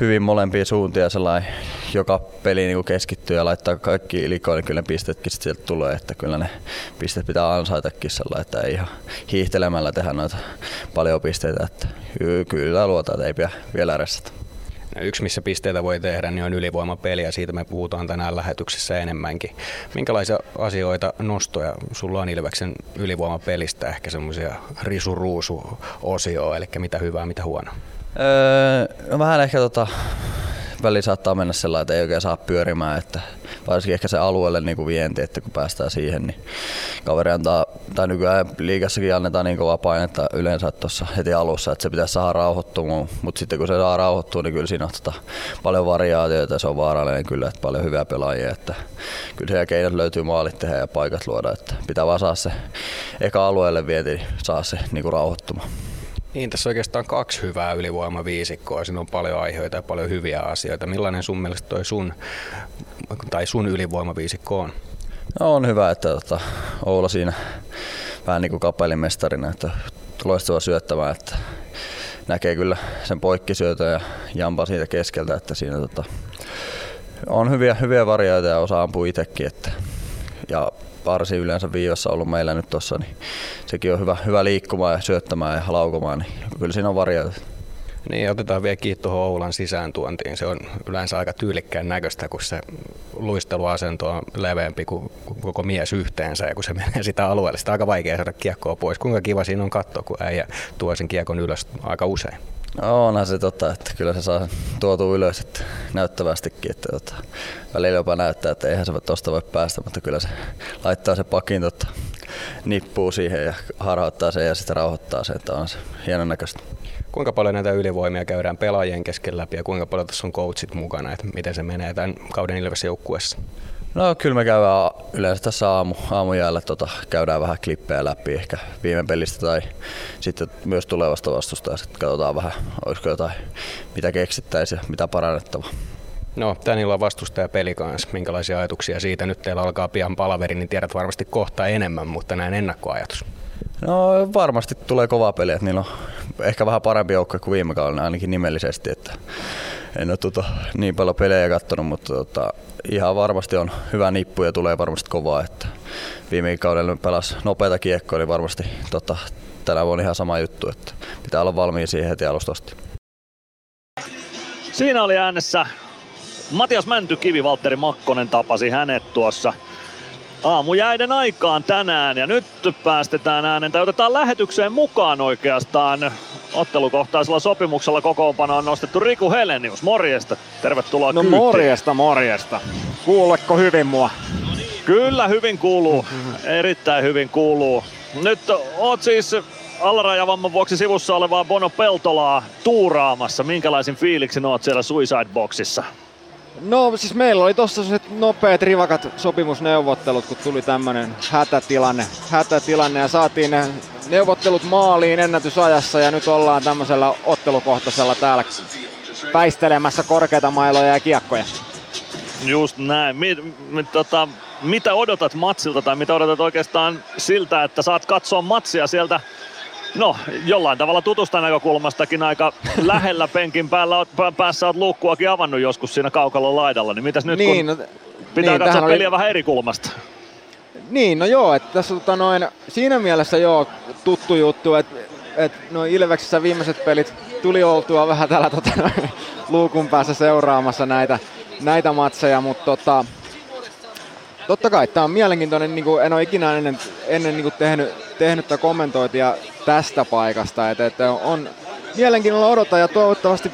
hyvin molempia suuntia sellainen, joka peli niin keskittyy ja laittaa kaikki likoille, niin kyllä ne pisteetkin sieltä tulee, että kyllä ne pisteet pitää ansaitakin sellainen, että ei ihan hiihtelemällä tehdä noita paljon pisteitä, että kyllä luota, että ei pidä vielä ressata. Yksi, missä pisteitä voi tehdä, niin on ylivoimapeli ja siitä me puhutaan tänään lähetyksessä enemmänkin. Minkälaisia asioita, nostoja sulla on Ilveksen ylivoimapelistä, ehkä semmoisia risuruusu-osioa, eli mitä hyvää, mitä huonoa? Öö, no vähän ehkä tota, väli saattaa mennä sellainen, että ei oikein saa pyörimään, että varsinkin ehkä se alueelle niin kuin vienti, että kun päästään siihen, niin kaveri antaa, tai nykyään liikassakin annetaan niin kovaa painetta yleensä tuossa heti alussa, että se pitäisi saada rauhoittumaan, mutta sitten kun se saa rauhoittua, niin kyllä siinä on tota, paljon variaatioita ja se on vaarallinen kyllä, että paljon hyviä pelaajia, että kyllä siellä keinot löytyy maalit tehdä ja paikat luoda, että pitää vaan saada se eka alueelle vienti, niin saa se niin kuin rauhoittumaan. Niin, tässä on oikeastaan kaksi hyvää ylivoimaviisikkoa. Siinä on paljon aiheita ja paljon hyviä asioita. Millainen sun mielestä toi sun, tai sun ylivoimaviisikko on? No, on hyvä, että tota, Oula siinä vähän niin kuin kapellimestarina, että loistava syöttämään, että näkee kyllä sen poikkisyötä ja jampa siitä keskeltä, että siinä tota, on hyviä, hyviä varjoita ja osa ampuu itsekin. Että, ja varsin yleensä viivassa ollut meillä nyt tuossa, niin sekin on hyvä, hyvä liikkumaan ja syöttämään ja laukomaan, niin kyllä siinä on varjoita. Niin, otetaan vielä kiinni tuohon Oulan sisääntuontiin. Se on yleensä aika tyylikkään näköistä, kun se luisteluasento on leveämpi kuin koko mies yhteensä ja kun se menee sitä alueelle, sitä on aika vaikea saada kiekkoa pois. Kuinka kiva siinä on katsoa, kun äijä tuo sen kiekon ylös aika usein? No, onhan se totta, että kyllä se saa tuotua ylös että näyttävästikin. Että tota, välillä jopa näyttää, että eihän se tuosta voi päästä, mutta kyllä se laittaa se pakin tota, nippuu siihen ja harhauttaa sen ja sitten rauhoittaa sen, että on se hienon näköistä. Kuinka paljon näitä ylivoimia käydään pelaajien kesken läpi ja kuinka paljon tässä on coachit mukana, että miten se menee tämän kauden Ilves joukkueessa? No kyllä me käydään yleensä tässä aamu, aamujäällä tota, käydään vähän klippejä läpi ehkä viime pelistä tai sitten myös tulevasta vastusta ja sitten katsotaan vähän, olisiko jotain, mitä keksittäisiin ja mitä parannettavaa. No, tän illan vastustaja peli kanssa. Minkälaisia ajatuksia siitä? Nyt teillä alkaa pian palaveri, niin tiedät varmasti kohta enemmän, mutta näin ennakkoajatus. No varmasti tulee kova peli, että niillä on ehkä vähän parempi joukko kuin viime kaudella ainakin nimellisesti, että en ole tuota niin paljon pelejä katsonut, mutta tota, ihan varmasti on hyvä nippu ja tulee varmasti kovaa. Että viime kaudella pelas nopeita kiekkoa, niin varmasti tota, tänä vuonna ihan sama juttu, että pitää olla valmiin siihen heti alusta Siinä oli äänessä Matias Mäntykivi, Valtteri Makkonen tapasi hänet tuossa aamujäiden aikaan tänään ja nyt päästetään äänen tai otetaan lähetykseen mukaan oikeastaan ottelukohtaisella sopimuksella kokoonpano on nostettu Riku Helenius. Morjesta, tervetuloa No kyytiin. morjesta, morjesta. Kuuleko hyvin mua? Kyllä hyvin kuuluu, erittäin hyvin kuuluu. Nyt oot siis allarajavamman vuoksi sivussa olevaa Bono Peltolaa tuuraamassa. Minkälaisin fiiliksin oot siellä Suicide Boxissa? No siis meillä oli tossa se nopeat rivakat sopimusneuvottelut, kun tuli tämmönen hätätilanne, hätätilanne ja saatiin ne neuvottelut maaliin ennätysajassa ja nyt ollaan tämmöisellä ottelukohtaisella täällä väistelemässä korkeita mailoja ja kiekkoja. Just näin. Mi- mi- tota, mitä odotat matsilta tai mitä odotat oikeastaan siltä, että saat katsoa matsia sieltä No, jollain tavalla tutusta näkökulmastakin aika lähellä penkin päällä, oot, pää- päässä oot luukkuakin avannut joskus siinä kaukalon laidalla, niin mitäs nyt Niin, kun no, pitää niin, katsoa tähän oli- peliä vähän eri kulmasta? Niin, no joo, että tässä tota noin, siinä mielessä joo tuttu juttu, että et, no Ilveksessä viimeiset pelit tuli oltua vähän täällä tota, noin, luukun päässä seuraamassa näitä, näitä matseja, mutta tota, totta kai tämä on mielenkiintoinen, niin kuin en ole ikinä ennen, ennen niin kuin tehnyt, tehnyt tätä kommentointia tästä paikasta, että, että on mielenkiinnolla odota ja toivottavasti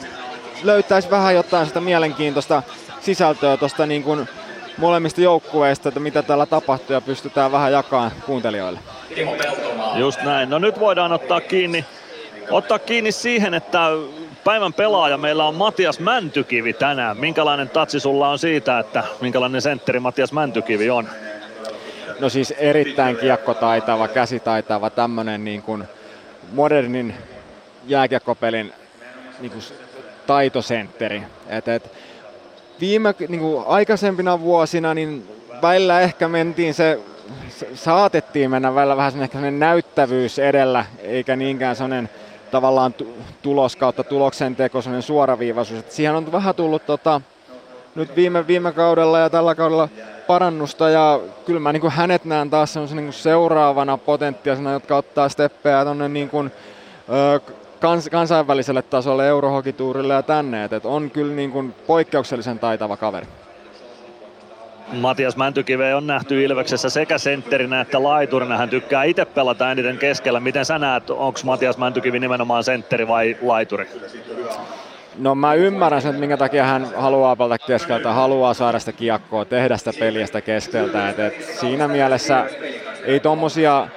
löytäisi vähän jotain sitä mielenkiintoista sisältöä tuosta niin kuin molemmista joukkueista, että mitä täällä tapahtuu ja pystytään vähän jakamaan kuuntelijoille. Just näin. No nyt voidaan ottaa kiinni, ottaa kiinni siihen, että päivän pelaaja meillä on Matias Mäntykivi tänään. Minkälainen tatsi sulla on siitä, että minkälainen sentteri Matias Mäntykivi on? No siis erittäin kiekkotaitava, käsitaitava, tämmönen niin kuin modernin jääkiekkopelin niin kuin taitosentteri. Et, et viime niin kuin aikaisempina vuosina niin välillä ehkä mentiin se, saatettiin mennä välillä vähän ehkä näyttävyys edellä, eikä niinkään semmoinen tavallaan tu- tulos kautta tuloksen teko, semmoinen suoraviivaisuus. Et siihen on vähän tullut tota, nyt viime, viime kaudella ja tällä kaudella parannusta ja kyllä mä niin kuin hänet näen taas niin seuraavana potentiaalisena, jotka ottaa steppejä tonne niin kuin, ö, kans, kansainväliselle tasolle, eurohokituurille ja tänne. Et on kyllä niin kuin poikkeuksellisen taitava kaveri. Matias Mäntykive on nähty Ilveksessä sekä sentterinä että laiturina. Hän tykkää itse pelata eniten keskellä. Miten sä näet, onko Matias Mäntykivi nimenomaan sentteri vai laituri? No mä ymmärrän sen, että minkä takia hän haluaa pelata keskeltä, haluaa saada sitä kiekkoa, tehdä sitä peliä sitä keskeltä. Et, et siinä mielessä ei tommosia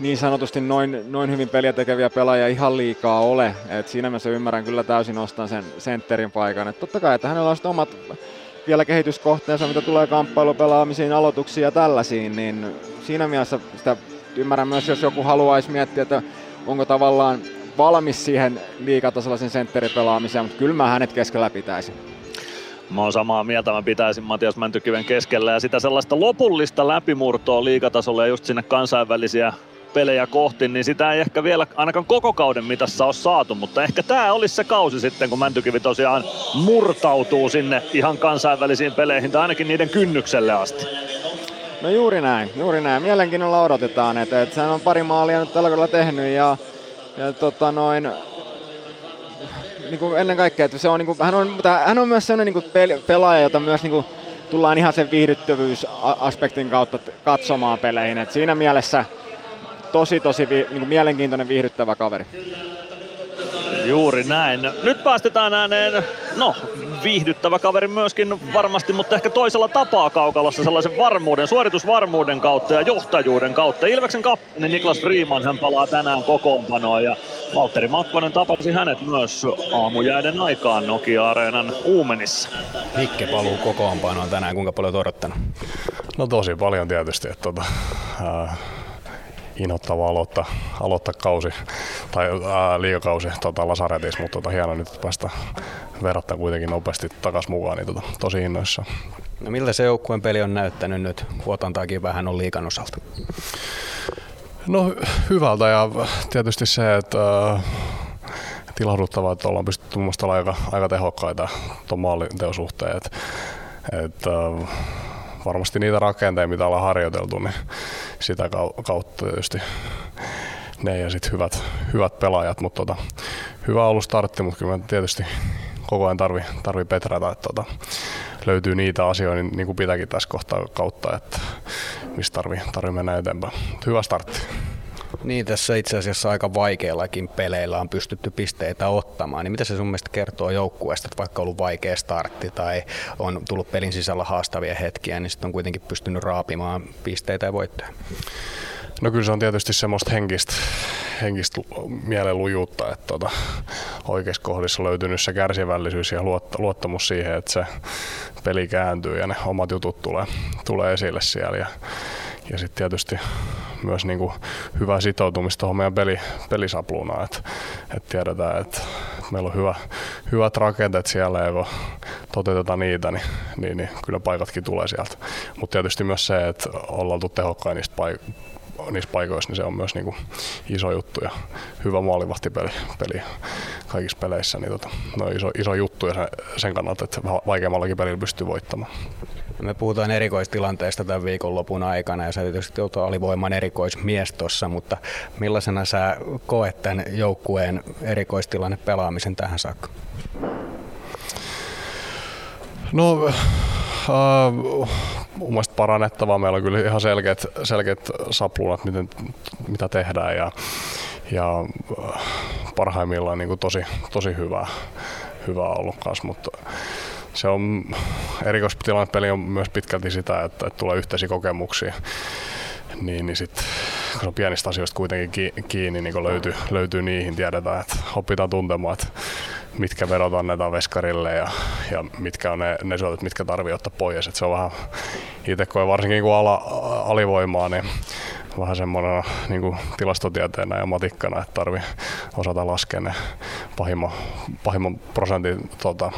niin sanotusti noin, noin hyvin peliä tekeviä pelaajia ihan liikaa ole. Et siinä mielessä ymmärrän kyllä täysin ostan sen sentterin paikan. Et totta kai, että hänellä on omat vielä kehityskohteensa, mitä tulee kamppailupelaamisiin, aloituksiin ja tällaisiin, niin siinä mielessä sitä ymmärrän myös, jos joku haluaisi miettiä, että onko tavallaan valmis siihen liikatasolla sen sentteripelaamiseen, mutta kyllä mä hänet keskellä pitäisin. Mä oon samaa mieltä, mä pitäisin Matias Mäntykiven keskellä ja sitä sellaista lopullista läpimurtoa liikatasolla ja just sinne kansainvälisiä pelejä kohti, niin sitä ei ehkä vielä ainakaan koko kauden mitassa ole saatu, mutta ehkä tämä olisi se kausi sitten, kun Mäntykivi tosiaan murtautuu sinne ihan kansainvälisiin peleihin tai ainakin niiden kynnykselle asti. No juuri näin, juuri näin. Mielenkiinnolla odotetaan, että, että hän on pari maalia nyt tällä kaudella tehnyt ja, ja tota noin, niin kuin ennen kaikkea, että se on, niin kuin, hän, on, hän on myös sellainen niin kuin pel- pelaaja, jota myös niin kuin, tullaan ihan sen viihdyttävyysaspektin kautta katsomaan peleihin. Et siinä mielessä tosi tosi vi, niin kuin mielenkiintoinen viihdyttävä kaveri. Juuri näin. Nyt päästetään ääneen, no viihdyttävä kaveri myöskin varmasti, mutta ehkä toisella tapaa kaukalossa sellaisen varmuuden, suoritusvarmuuden kautta ja johtajuuden kautta. Ilveksen kapteeni Niklas Freeman hän palaa tänään kokoonpanoon ja Valtteri Makkonen tapasi hänet myös aamujäiden aikaan Nokia-areenan Uumenissa. Hikke paluu kokoonpanoon tänään, kuinka paljon olet odottanut? No tosi paljon tietysti, että tota, ää, inhottava aloittaa, aloittaa kausi tai ää, liikakausi tota, Lasaretissa, mutta tota, hieno nyt päästä verrattaa kuitenkin nopeasti takaisin mukaan, niin tota, tosi innoissa. No miltä se joukkueen peli on näyttänyt nyt, kun otantaakin vähän on liikan osalta? No hy- hyvältä ja tietysti se, että äh, että ilahduttavaa, että ollaan pystytty mun olemaan aika, aika tehokkaita tuon maalinteon suhteen. Et, et, äh, varmasti niitä rakenteita, mitä ollaan harjoiteltu, niin sitä kau- kautta tietysti ne ja sitten hyvät, hyvät pelaajat, mutta tota, hyvä ollut startti, mutta kyllä tietysti koko ajan tarvii, tarvii petrata, että tota, löytyy niitä asioita niin, niin kuin pitääkin tässä kohtaa kautta, että mistä tarvii, tarvii mennä eteenpäin. Hyvä startti. Niin, tässä itse asiassa aika vaikeillakin peleillä on pystytty pisteitä ottamaan. Niin mitä se sun mielestä kertoo joukkueesta, että vaikka on ollut vaikea startti tai on tullut pelin sisällä haastavia hetkiä, niin sitten on kuitenkin pystynyt raapimaan pisteitä ja voittoja? No kyllä se on tietysti semmoista henkistä, henkistä mielenlujuutta, että tuota, oikeassa kohdissa löytynyt se kärsivällisyys ja luottamus siihen, että se peli kääntyy ja ne omat jutut tulee, tulee esille siellä. Ja, ja sitten tietysti myös niin kuin hyvä sitoutumista tuohon meidän peli, pelisapluunaan, että, että tiedetään, että, meillä on hyvä, hyvät rakenteet siellä ja kun toteutetaan niitä, niin, niin, niin kyllä paikatkin tulee sieltä. Mutta tietysti myös se, että ollaan oltu tehokkain niistä paik- niissä paikoissa, niin se on myös niin kuin iso juttu ja hyvä maalivahtipeli peli kaikissa peleissä, niin tota, no iso, iso juttu ja sen, sen kannalta, että vaikeammallakin pelillä pystyy voittamaan. Me puhutaan erikoistilanteesta tämän viikonlopun aikana ja sä tietysti olet alivoiman erikoismies tuossa, mutta millaisena sä koet tämän joukkueen erikoistilanne pelaamisen tähän saakka? No, äh, mun parannettavaa. Meillä on kyllä ihan selkeät, selkeät sapluunat, miten, mitä tehdään ja, ja äh, parhaimmillaan niin kuin tosi, tosi hyvää, hyvää ollut kanssa, mutta se on erikoistilannepeli on myös pitkälti sitä, että, että tulee yhteisiä kokemuksia. Niin, niin sit, kun se on pienistä asioista kuitenkin kiinni, niin löytyy, löytyy niihin, tiedetään, että opitaan tuntemaan, että mitkä verot annetaan veskarille ja, ja mitkä on ne, ne syötöt, mitkä tarvii ottaa pois. Et se on vähän, itse koen varsinkin kun ala, alivoimaa, niin vähän semmoinen niin kuin tilastotieteenä ja matikkana, että tarvii osata laskea ne pahimman, pahimman prosentin tota,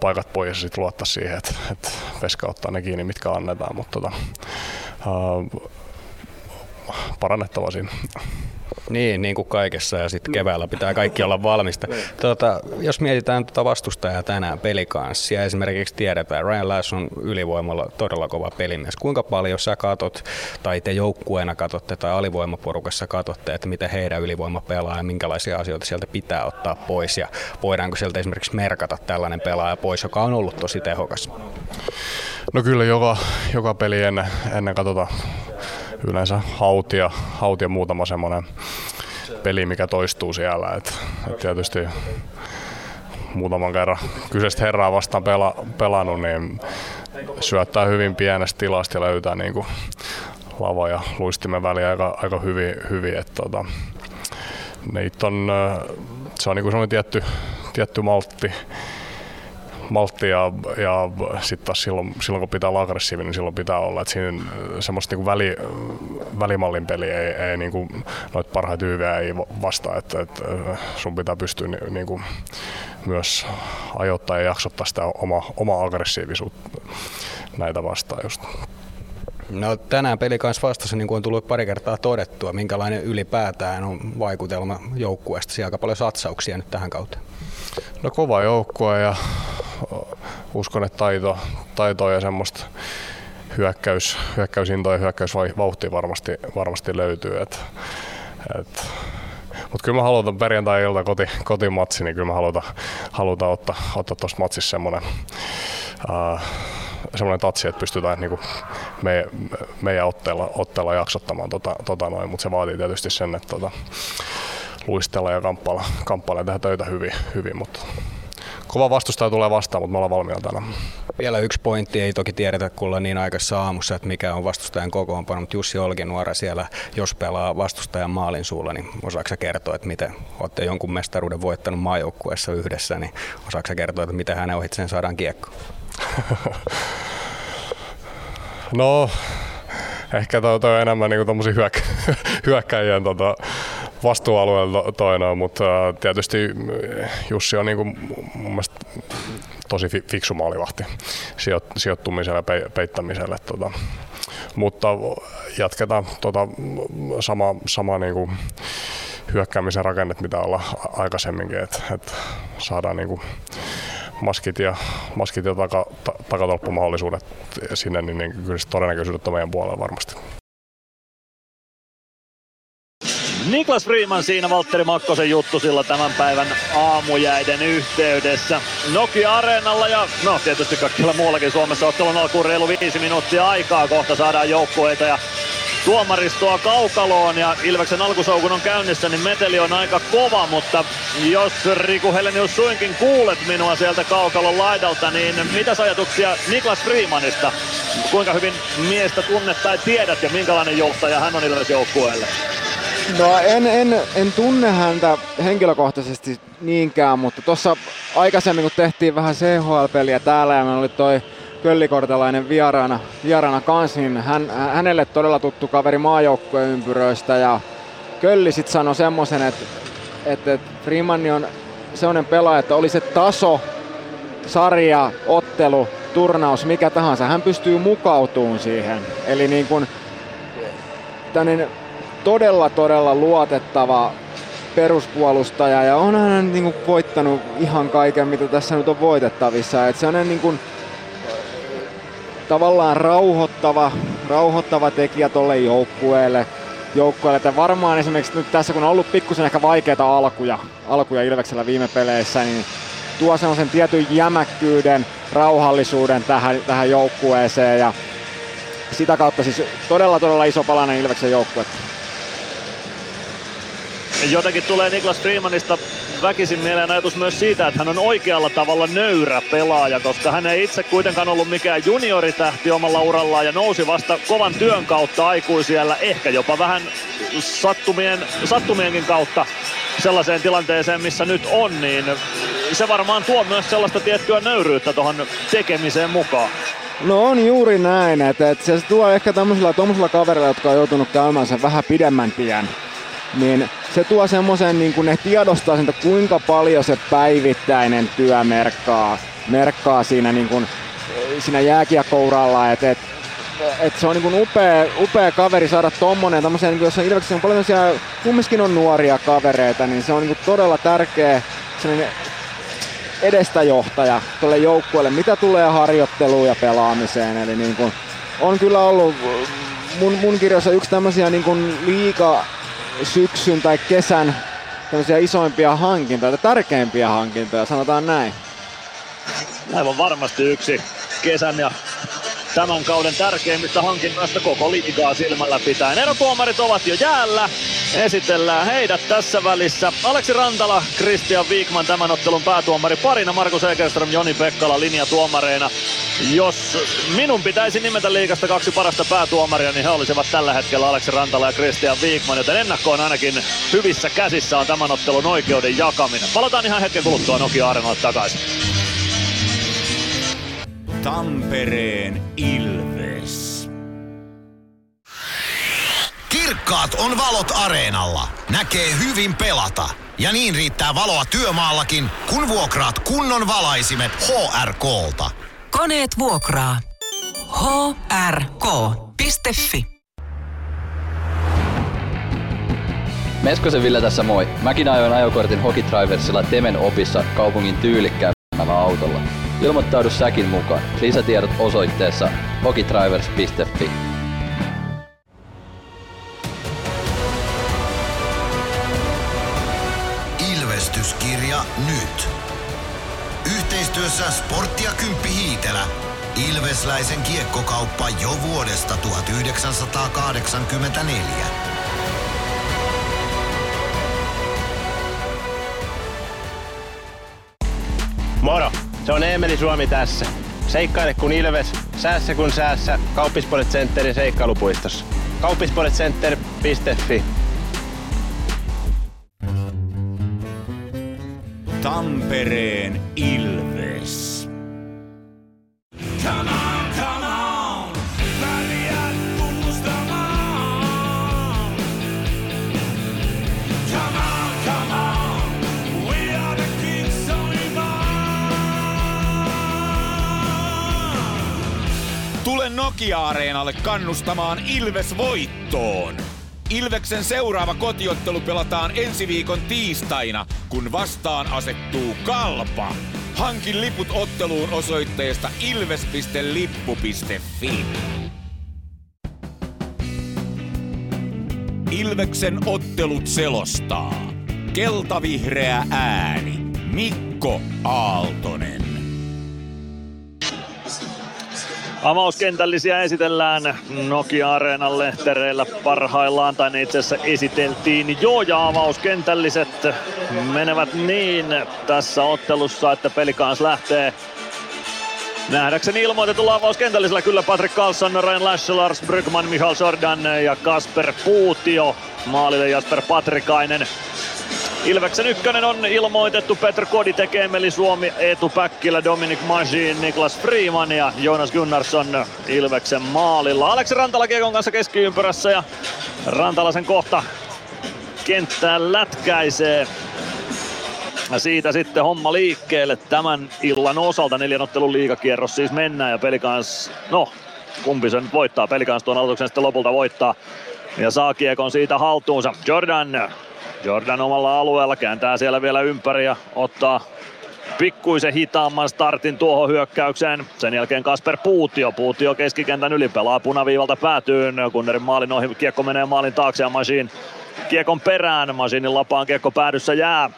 paikat pois ja sitten luottaa siihen, että, että veska ottaa ne kiinni, mitkä annetaan, mutta tota, parannettava siinä. Niin, niin kuin kaikessa ja sitten keväällä pitää kaikki olla valmista. Tuota, jos mietitään tuota vastustajaa tänään pelikanssia, esimerkiksi tiedetään, Ryan Lass on ylivoimalla todella kova pelimies. Kuinka paljon sä katot tai te joukkueena katotte tai alivoimaporukassa katotte, että miten heidän ylivoima pelaa ja minkälaisia asioita sieltä pitää ottaa pois ja voidaanko sieltä esimerkiksi merkata tällainen pelaaja pois, joka on ollut tosi tehokas? No kyllä joka, joka peli ennen, ennen katsotaan yleensä hautia, hautia muutama semmoinen peli, mikä toistuu siellä. Et, et tietysti muutaman kerran kyseistä herraa vastaan pela, pelannut, niin syöttää hyvin pienestä tilasta ja löytää niin kuin lava ja luistimen väliä aika, aika hyvin. hyvin että tota, on, se on niin kuin tietty, tietty maltti, maltti ja, sitten taas silloin, silloin, kun pitää olla aggressiivinen, niin silloin pitää olla. että siinä semmoista niin väli, välimallin peli ei, ei niin kuin, noita parhaita YVä ei vastaa, että, että sun pitää pystyä niin, niin kuin, myös ajoittaa ja jaksottaa sitä oma, omaa aggressiivisuutta näitä vastaan just. No tänään peli kanssa vastassa, niin kuin on tullut pari kertaa todettua, minkälainen ylipäätään on vaikutelma joukkueesta. Siellä aika paljon satsauksia nyt tähän kautta. No kova joukkue ja uskon, että taito, taito ja semmoista hyökkäys, hyökkäysintoa ja hyökkäysvauhtia varmasti, varmasti löytyy. Et, et, mutta kyllä mä haluan perjantai-ilta koti, kotimatsi, niin kyllä mä haluan, halutaan ottaa, ottaa tuossa matsissa semmoinen uh, semmoinen tatsi, että pystytään niin kuin me, meidän otteella, otteella jaksottamaan tota, tota noin, mutta se vaatii tietysti sen, että tota, luistella ja kamppailla, kamppailla ja tehdä töitä hyvin, hyvin mutta kova vastustaja tulee vastaan, mutta me ollaan valmiina tänään. Vielä yksi pointti, ei toki tiedetä kuulla niin aikaisessa aamussa, että mikä on vastustajan kokoonpano, mutta Jussi Olkinuora siellä, jos pelaa vastustajan maalin suulla, niin osaako kertoa, että miten olette jonkun mestaruuden voittanut maajoukkueessa yhdessä, niin osaako kertoa, että miten hänen ohitseen saadaan kiekko? no, ehkä toi, toi on enemmän niinku hyökkä, hyökkäjien tota, vastuualueella toinen, mutta tietysti Jussi on niin kuin mun mielestä tosi fiksu maalivahti sijoittumiselle ja peittämiselle. Tota. Mutta jatketaan tota sama, sama niin kuin hyökkäämisen rakennet, mitä olla aikaisemminkin, että et saadaan niin kuin maskit ja, maskit ja taka, ta, takatolppumahdollisuudet sinne, niin, niin kyllä todennäköisyydet on meidän puolella varmasti. Niklas Freeman siinä Valtteri Makkosen juttu sillä tämän päivän aamujäiden yhteydessä. Nokia Areenalla ja no tietysti kaikilla muuallakin Suomessa ottelun alkuun reilu viisi minuuttia aikaa kohta saadaan joukkueita ja tuomaristoa kaukaloon ja Ilveksen alkusoukun on käynnissä, niin meteli on aika kova, mutta jos Riku Helenius suinkin kuulet minua sieltä kaukalon laidalta, niin mitä ajatuksia Niklas Freemanista? Kuinka hyvin miestä tunnet tai tiedät ja minkälainen johtaja hän on Ilves joukkueelle? No en, en, en tunne häntä henkilökohtaisesti niinkään, mutta tuossa aikaisemmin kun tehtiin vähän CHL-peliä täällä ja meillä oli toi Köllikortelainen vieraana, vieraana kanssa, niin hän, hänelle todella tuttu kaveri maajoukkueen ympyröistä ja Kölli sitten sanoi semmoisen, että, että Freeman on sellainen pelaaja, että oli se taso, sarja, ottelu, turnaus, mikä tahansa, hän pystyy mukautumaan siihen. Eli niin kuin, todella todella luotettava peruspuolustaja ja on hän niin kuin voittanut ihan kaiken, mitä tässä nyt on voitettavissa. Et se on niin kuin, tavallaan rauhoittava, rauhoittava tekijä tuolle joukkueelle. joukkueelle. Että varmaan esimerkiksi nyt tässä, kun on ollut pikkusen ehkä vaikeita alkuja, alkuja Ilveksellä viime peleissä, niin tuo sellaisen tietyn jämäkkyyden, rauhallisuuden tähän, tähän joukkueeseen ja sitä kautta siis todella todella iso palanen Ilveksen joukkuetta. Jotenkin tulee Niklas Freemanista väkisin mieleen ajatus myös siitä, että hän on oikealla tavalla nöyrä pelaaja, koska hän ei itse kuitenkaan ollut mikään junioritähti omalla urallaan ja nousi vasta kovan työn kautta aikuisiellä, ehkä jopa vähän sattumien, sattumienkin kautta sellaiseen tilanteeseen, missä nyt on, niin se varmaan tuo myös sellaista tiettyä nöyryyttä tuohon tekemiseen mukaan. No on juuri näin, että, että se tuo ehkä tämmöisillä, kavereilla, jotka on joutunut käymään sen vähän pidemmän tien, niin se tuo semmoisen, niin kuin ne tiedostaa sen, kuinka paljon se päivittäinen työ merkkaa, merkkaa siinä, niin kuin, siinä jääkiekkouralla, että et, et se on niin upea, upea kaveri saada tommonen, tommosen, niin jos on Ilveksessä on paljon siellä, kumminkin on nuoria kavereita, niin se on niin todella tärkeä edestäjohtaja tuolle joukkueelle, mitä tulee harjoitteluun ja pelaamiseen. Eli niin kuin, on kyllä ollut mun, mun kirjassa yksi tämmöisiä niin liika syksyn tai kesän tämmöisiä isoimpia hankintoja, tärkeimpiä hankintoja, sanotaan näin. Aivan varmasti yksi kesän ja tämän kauden tärkeimmistä hankinnoista koko liigaa silmällä pitäen. Erotuomarit ovat jo jäällä. Esitellään heidät tässä välissä. Aleksi Rantala, Christian Wigman tämän ottelun päätuomari parina, Markus Egerström, Joni Pekkala linjatuomareina. Jos minun pitäisi nimetä liikasta kaksi parasta päätuomaria, niin he olisivat tällä hetkellä Aleksi Rantala ja Christian Wigman, joten ennakkoon ainakin hyvissä käsissä on tämän ottelun oikeuden jakaminen. Palataan ihan hetken kuluttua Nokia Arenalle takaisin. Tampereen Ilves. Kirkkaat on valot areenalla. Näkee hyvin pelata. Ja niin riittää valoa työmaallakin, kun vuokraat kunnon valaisimet HRKlta. Koneet vuokraa. hrk.fi Meskosen Ville tässä moi. Mäkin ajoin ajokortin Hokitriversilla Temen opissa kaupungin tyylikkäämmällä autolla. Ilmoittaudu säkin mukaan. Lisätiedot osoitteessa hokitrivers.fi. Ilvestyskirja nyt. Yhteistyössä Sportti ja Kymppi Hiitelä. Ilvesläisen kiekkokauppa jo vuodesta 1984. Moro! Se on Eemeli Suomi tässä. Seikkaile kun ilves, säässä kun säässä. Kauppispoilet Centerin seikkailupuistossa. Kauppispoiletcenter.fi Tampereen Ilves. Come on, Tule Nokia-areenalle kannustamaan Ilves voittoon. Ilveksen seuraava kotiottelu pelataan ensi viikon tiistaina, kun vastaan asettuu Kalpa. Hankin liput otteluun osoitteesta ilves.lippu.fi. Ilveksen ottelut selostaa. Keltavihreä ääni. Mikko Aaltonen. Avauskentällisiä esitellään Nokia-areenan lehtereillä parhaillaan, tai ne itse asiassa esiteltiin jo, ja avauskentälliset menevät niin tässä ottelussa, että pelikans lähtee Nähdäkseni ilmoitetulla avauskentällisellä kyllä Patrick Carlson, Ryan Lash, Lars Brygman, Michael Jordan ja Kasper Puutio. Maalille Jasper Patrikainen. Ilveksen ykkönen on ilmoitettu Petr Koditek, Emeli Suomi, Eetu Päkkilä, Dominic Majin, Niklas Freeman ja Jonas Gunnarsson Ilveksen maalilla. Aleksi Rantala Kiekon kanssa keskiympyrässä ja Rantala sen kohta kenttään lätkäisee. Ja siitä sitten homma liikkeelle tämän illan osalta. Neljän ottelun liigakierros siis mennään ja pelikans, no kumpi se nyt voittaa, pelikans tuon aloituksen sitten lopulta voittaa. Ja saa kiekon siitä haltuunsa. Jordan, Jordan omalla alueella kääntää siellä vielä ympäri ja ottaa pikkuisen hitaamman startin tuohon hyökkäykseen. Sen jälkeen Kasper Puutio. Puutio keskikentän yli pelaa punaviivalta päätyyn. Kunnerin maalin ohi, kiekko menee maalin taakse ja Machine kiekon perään. Machinin lapaan kiekko päädyssä jää.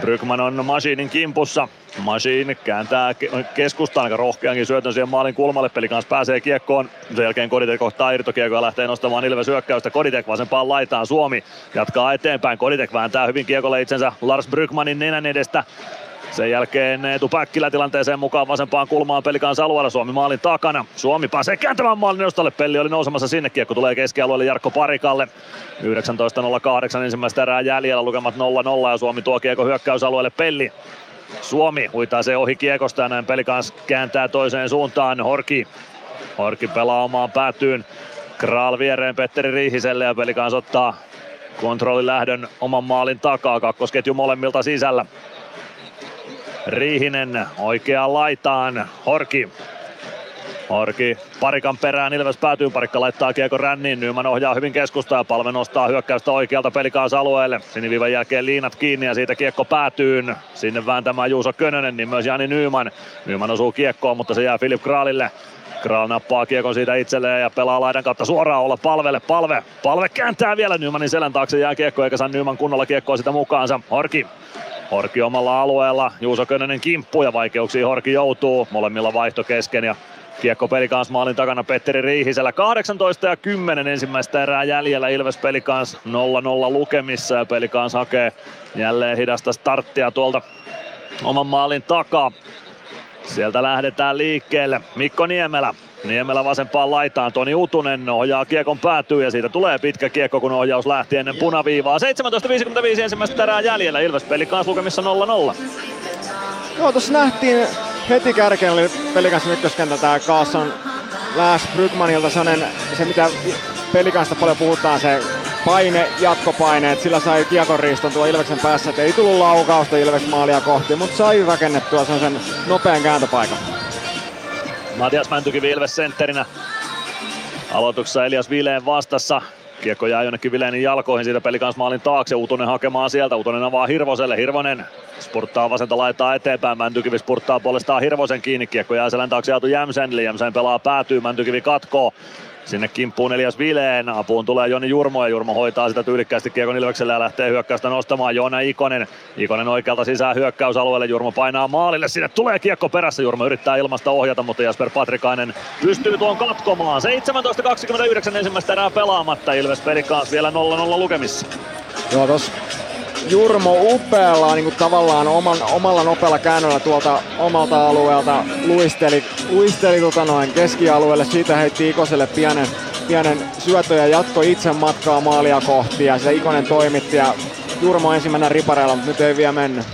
Brygman on Machinin kimpussa. Machine kääntää keskustaan aika rohkeankin syötön siihen maalin kulmalle. Peli kanssa pääsee kiekkoon. Sen jälkeen Koditek kohtaa irtokiekkoa ja lähtee nostamaan Ilves hyökkäystä. Koditek vasempaan laitaan Suomi. Jatkaa eteenpäin. Koditek vääntää hyvin kiekolle itsensä Lars Brygmanin nenän edestä. Sen jälkeen Eetu Päkkilä tilanteeseen mukaan vasempaan kulmaan pelikansa alueella Suomi maalin takana. Suomi pääsee kääntämään maalin nostolle. Pelli oli nousemassa sinne. Kiekko tulee keskialueelle Jarkko Parikalle. 19.08 ensimmäistä erää jäljellä lukemat 0-0 ja Suomi tuo kiekko hyökkäysalueelle Pelli. Suomi huitaa se ohi kiekosta ja näin pelikans kääntää toiseen suuntaan. Horki. Horki pelaa omaan päätyyn. Kral viereen Petteri Riihiselle ja pelikans ottaa kontrollilähdön oman maalin takaa. Kakkosketju molemmilta sisällä. Riihinen oikeaan laitaan. Horki. Horki parikan perään, Ilves päätyy, parikka laittaa kiekko ränniin, Nyman ohjaa hyvin keskustaa ja palve nostaa hyökkäystä oikealta pelikaas alueelle. Siniviivan jälkeen liinat kiinni ja siitä kiekko päätyy. Sinne vääntämään Juuso Könönen, niin myös Jani Nyman. Nyman osuu kiekkoon, mutta se jää Filip Kraalille. Kraal nappaa kiekon siitä itselleen ja pelaa laidan kautta suoraan olla palvelle. Palve, palve kääntää vielä Nymanin selän taakse jää kiekko eikä saa Nyman kunnolla kiekkoa sitä mukaansa. Horki Horki omalla alueella, Juuso Könönen kimppu ja vaikeuksiin Horki joutuu, molemmilla vaihto kesken ja Kiekko pelikans maalin takana Petteri Riihisellä. 18 ja 10 ensimmäistä erää jäljellä Ilves pelikans 0-0 lukemissa ja pelikans hakee jälleen hidasta starttia tuolta oman maalin takaa. Sieltä lähdetään liikkeelle. Mikko Niemelä Niemelä vasempaan laitaan, Toni Utunen ohjaa kiekon päätyy ja siitä tulee pitkä kiekko, kun ohjaus lähti ennen punaviivaa. 17.55 ensimmäistä erää jäljellä, Ilves peli kanssa lukemissa 0-0. Joo, tuossa nähtiin heti kärkeen oli pelikanssa ykköskentä tää Carlson Lars Brygmanilta sellainen, se mitä pelikansta paljon puhutaan, se paine, jatkopaine, että sillä sai kiekon riiston tuo Ilveksen päässä, että ei tullut laukausta Ilves maalia kohti, mutta sai rakennettua sen nopean kääntöpaikan. Matias Mäntykivi Ilves sentterinä. Aloituksessa Elias Vileen vastassa. Kiekko jää jonnekin Vileenin jalkoihin siitä pelikans maalin taakse. Utonen hakemaan sieltä. Utonen avaa Hirvoselle. Hirvonen spurttaa vasenta laittaa eteenpäin. Mäntykivi spurttaa puolestaan Hirvosen kiinni. Kiekko jää selän taakse Aatu Jämsenille. Jämsen pelaa päätyy. Mäntykivi katkoo. Sinne kimppuun Elias Vileen. Apuun tulee Joni Jurmo ja Jurmo hoitaa sitä tyylikkäästi Kiekon Ilvekselle ja lähtee hyökkäystä nostamaan Joona Ikonen. Ikonen oikealta sisään hyökkäysalueelle. Jurmo painaa maalille. Sinne tulee kiekko perässä. Jurmo yrittää ilmasta ohjata, mutta Jasper Patrikainen pystyy tuon katkomaan. 17.29 ensimmäistä erää pelaamatta. Ilves Perikaas vielä 0-0 lukemissa. Joo, tos Jurmo upealla niin kuin tavallaan oman, omalla nopealla käännöllä tuolta omalta alueelta luisteli, luisteli tota noin keskialueelle. Siitä heitti Ikoselle pienen, pienen syötö ja jatko itse matkaa maalia kohti ja se Ikonen toimitti ja Jurmo ensimmäinen ripareilla, mutta nyt ei vielä mennyt.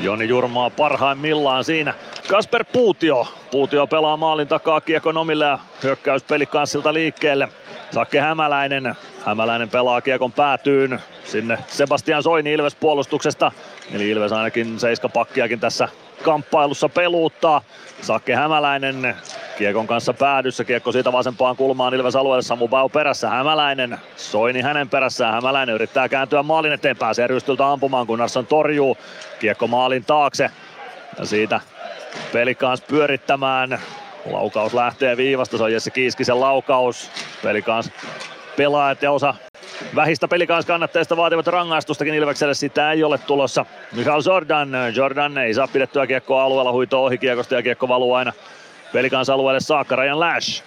Joni Jurmaa parhaimmillaan siinä. Kasper Puutio. Puutio pelaa maalin takaa kiekon omille ja hyökkäys pelikanssilta liikkeelle. Sakke Hämäläinen. Hämäläinen pelaa kiekon päätyyn. Sinne Sebastian Soini Ilves puolustuksesta. Eli Ilves ainakin seiskapakkiakin tässä kamppailussa peluuttaa. Sakke Hämäläinen Kiekon kanssa päädyssä, kiekko siitä vasempaan kulmaan Ilves alueelle, Samu Bau perässä, Hämäläinen, Soini hänen perässään, Hämäläinen yrittää kääntyä maalin eteen, pääsee rystyltä ampumaan, Gunnarsson torjuu, kiekko maalin taakse. Ja siitä Pelikans pyörittämään, laukaus lähtee viivasta, se on Jesse Kiiskisen laukaus, Pelikans pelaajat ja osa vähistä kannatteista vaativat rangaistustakin Ilvekselle, sitä ei ole tulossa. Michael Jordan, Jordan ei saa pidettyä kiekkoa alueella, huito ohi kiekosta ja kiekko valuu aina Pelikans alueelle saakka Ryan Lash.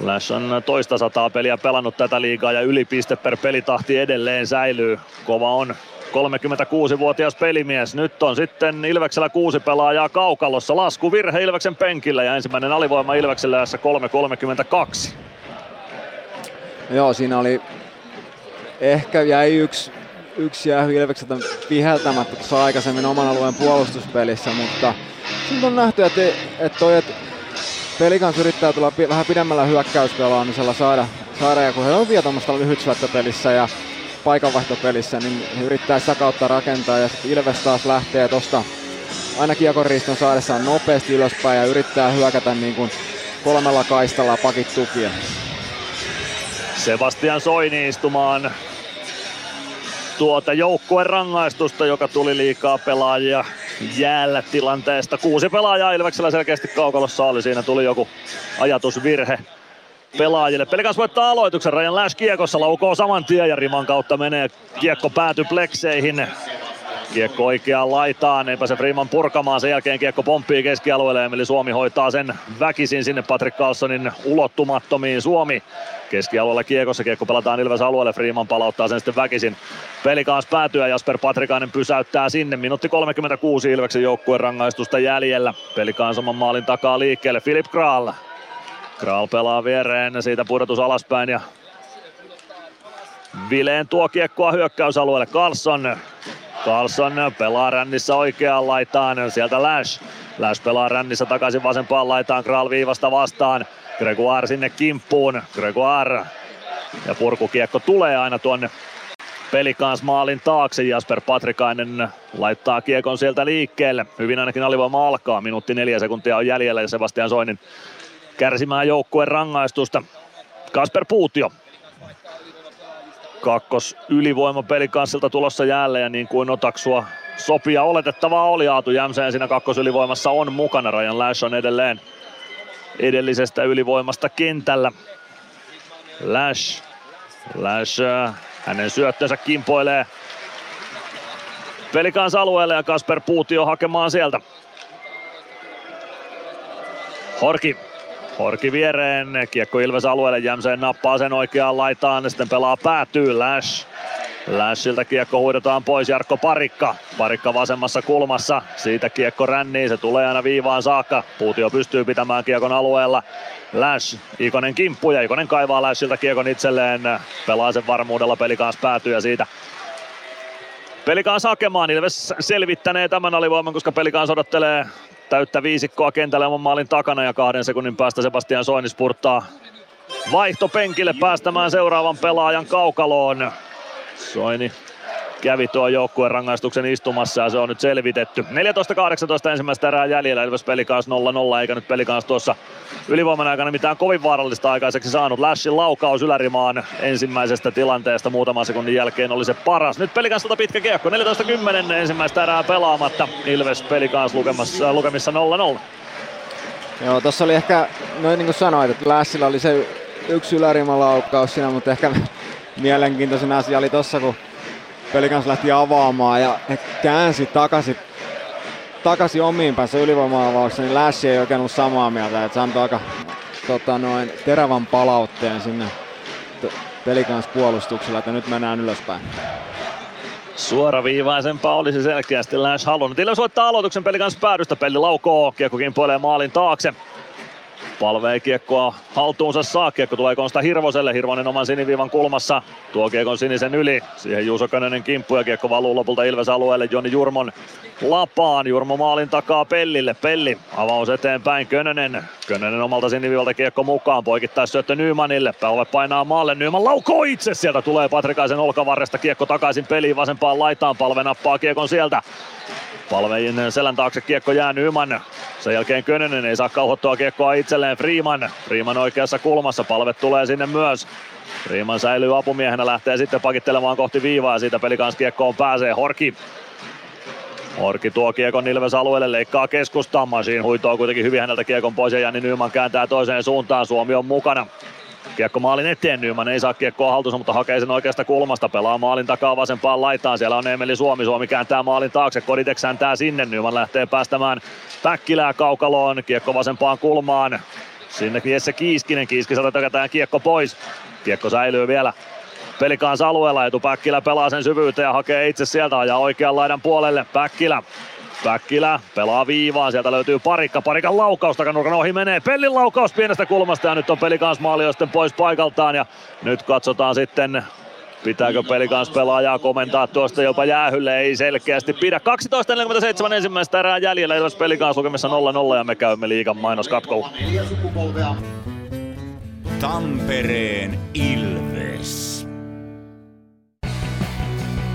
Lash on toista sataa peliä pelannut tätä liigaa ja ylipiste per pelitahti edelleen säilyy. Kova on 36-vuotias pelimies. Nyt on sitten Ilveksellä kuusi pelaajaa kaukalossa. Lasku virhe Ilveksen penkillä ja ensimmäinen alivoima Ilveksellä tässä 3.32. Joo, siinä oli ehkä jäi yksi, yksi jäähy Ilvekseltä viheltämättä tuossa aikaisemmin oman alueen puolustuspelissä, mutta nyt on nähty, että, että toi, että Pelikans yrittää tulla pi- vähän pidemmällä hyökkäyspelaamisella saada, saada ja kun he on vielä tuommoista lyhytsyöttöpelissä ja paikanvaihtopelissä, niin he yrittää sitä kautta rakentaa ja sitten Ilves taas lähtee tosta aina kiekonriiston saadessaan nopeasti ylöspäin ja yrittää hyökätä niin kuin kolmella kaistalla pakit tukia. Sebastian Soini istumaan tuota joukkueen rangaistusta, joka tuli liikaa pelaajia jäällä tilanteesta. Kuusi pelaajaa Ilveksellä selkeästi kaukalossa oli. Siinä tuli joku ajatusvirhe pelaajille. Pelikas voittaa aloituksen. Rajan Lash kiekossa laukoo saman tien ja riman kautta menee. Kiekko pääty plekseihin. Kiekko oikeaan laitaan, ei pääse Freeman purkamaan, sen jälkeen kiekko pomppii keskialueelle, eli Suomi hoitaa sen väkisin sinne Patrick Carlsonin ulottumattomiin. Suomi keskialueella kiekossa, kiekko pelataan Ilves alueelle, Freeman palauttaa sen sitten väkisin. Peli kanssa päätyä, Jasper Patrikainen pysäyttää sinne, minuutti 36 Ilveksen joukkueen rangaistusta jäljellä. Peli saman maalin takaa liikkeelle, Filip Kral. Kral pelaa viereen, siitä pudotus alaspäin ja Vileen tuo kiekkoa hyökkäysalueelle, Carlson Carlson pelaa rännissä oikeaan laitaan, sieltä Lash. Lash pelaa rännissä takaisin vasempaan laitaan, Kral viivasta vastaan. Gregoire sinne kimppuun, Gregoire. Ja purkukiekko tulee aina tuonne pelikans maalin taakse. Jasper Patrikainen laittaa kiekon sieltä liikkeelle. Hyvin ainakin alivoima alkaa. Minuutti neljä sekuntia on jäljellä ja Sebastian Soinin kärsimään joukkueen rangaistusta. Kasper Puutio kakkos ylivoima pelikanssilta tulossa jälleen ja niin kuin otaksua sopia oletettavaa oli Aatu Jämseen siinä kakkosylivoimassa on mukana. Rajan Lash on edelleen edellisestä ylivoimasta kentällä. Lash, Lash äh, hänen syöttönsä kimpoilee pelikans alueelle ja Kasper Puutio hakemaan sieltä. Horki Horki viereen, kiekko Ilves alueelle, Jämseen nappaa sen oikeaan laitaan, sitten pelaa päätyy Lash. Lashilta kiekko huidetaan pois, Jarkko Parikka. Parikka vasemmassa kulmassa, siitä kiekko rännii, se tulee aina viivaan saakka. Puutio pystyy pitämään kiekon alueella. Lash, Ikonen kimppu ja Ikonen kaivaa Lashilta kiekon itselleen. Pelaa sen varmuudella, peli kanssa päätyy ja siitä Pelikaans hakemaan, Ilves selvittänee tämän alivoiman, koska Pelikaans odottelee täyttä viisikkoa kentällä oman maalin takana ja kahden sekunnin päästä Sebastian Soini spurttaa vaihtopenkille päästämään seuraavan pelaajan kaukaloon. Soini kävi tuo joukkueen rangaistuksen istumassa ja se on nyt selvitetty. 14-18 ensimmäistä erää jäljellä, Ilves pelikaas 0-0, eikä nyt pelikaas tuossa ylivoiman aikana mitään kovin vaarallista aikaiseksi saanut. Lashin laukaus ylärimaan ensimmäisestä tilanteesta muutaman sekunnin jälkeen oli se paras. Nyt pelikansilta pitkä kiekko, 14-10 ensimmäistä erää pelaamatta. Ilves pelikaas lukemassa, lukemissa 0-0. Joo, tuossa oli ehkä, noin niin kuin sanoit, että Lässillä oli se yksi ylärimalaukaus siinä, mutta ehkä mielenkiintoisin asia oli tossa, kun Pelikans lähti avaamaan ja he käänsi takaisin, takaisin omiin päässä ylivoima niin Lash ei oikein ollut samaa mieltä, että se antoi aika tota, noin, terävän palautteen sinne Pelikans puolustuksella, että nyt mennään ylöspäin. Suoraviivaisempaa olisi selkeästi Lash halunnut. Ilves voittaa aloituksen Pelikans päädystä. Pelli laukoo, kiekko kimpoilee maalin taakse. Palvee kiekkoa haltuunsa saa. Kiekko tulee Konsta Hirvoselle. Hirvonen oman siniviivan kulmassa. Tuo kiekon sinisen yli. Siihen Juuso Könönen kimppu ja kiekko valuu lopulta Ilves alueelle. Joni Jurmon lapaan. Jurmo maalin takaa Pellille. Pelli avaus eteenpäin. Könönen. Könönen omalta siniviivalta kiekko mukaan. Poikittaa syöttö Nymanille. Palve painaa maalle. Nyman laukoo itse. Sieltä tulee Patrikaisen olkavarresta. Kiekko takaisin peliin vasempaan laitaan. Palve nappaa kiekon sieltä. Palvejin selän taakse kiekko jää Nyman. Sen jälkeen Könönen ei saa kauhottua kiekkoa itselleen Freeman. Freeman oikeassa kulmassa, palve tulee sinne myös. Freeman säilyy apumiehenä, lähtee sitten pakittelemaan kohti viivaa ja siitä pelikans kiekkoon pääsee Horki. Horki tuo kiekon Ilves alueelle, leikkaa keskustaan. Masiin huitoo kuitenkin hyvin häneltä kiekon pois ja Jani Nyman kääntää toiseen suuntaan. Suomi on mukana. Kiekko maalin eteen, Nyman ei saa kiekkoa haltuunsa, mutta hakee sen oikeasta kulmasta, pelaa maalin takaa vasempaan laitaan, siellä on Emeli Suomi, Suomi kääntää maalin taakse, Koditek tää sinne, Nyman lähtee päästämään Päkkilää kaukaloon, kiekko vasempaan kulmaan, sinne Jesse Kiiskinen, Kiiskiseltä tökätään kiekko pois, kiekko säilyy vielä Pelikans alueella, Etu Päkkilä pelaa sen syvyyteen ja hakee itse sieltä ajaa oikean laidan puolelle, Päkkilä Päkkilä pelaa viivaan, sieltä löytyy parikka, parikan laukaus takanurkan ohi menee, Pellin laukaus pienestä kulmasta ja nyt on Pelikans maali sitten pois paikaltaan ja nyt katsotaan sitten Pitääkö Pelikans pelaajaa komentaa tuosta jopa jäähylle? Ei selkeästi pidä. 12.47 ensimmäistä erää jäljellä. Ilves Pelikans lukemissa 0-0 ja me käymme liigan mainoskatkolla. Tampereen Ilves.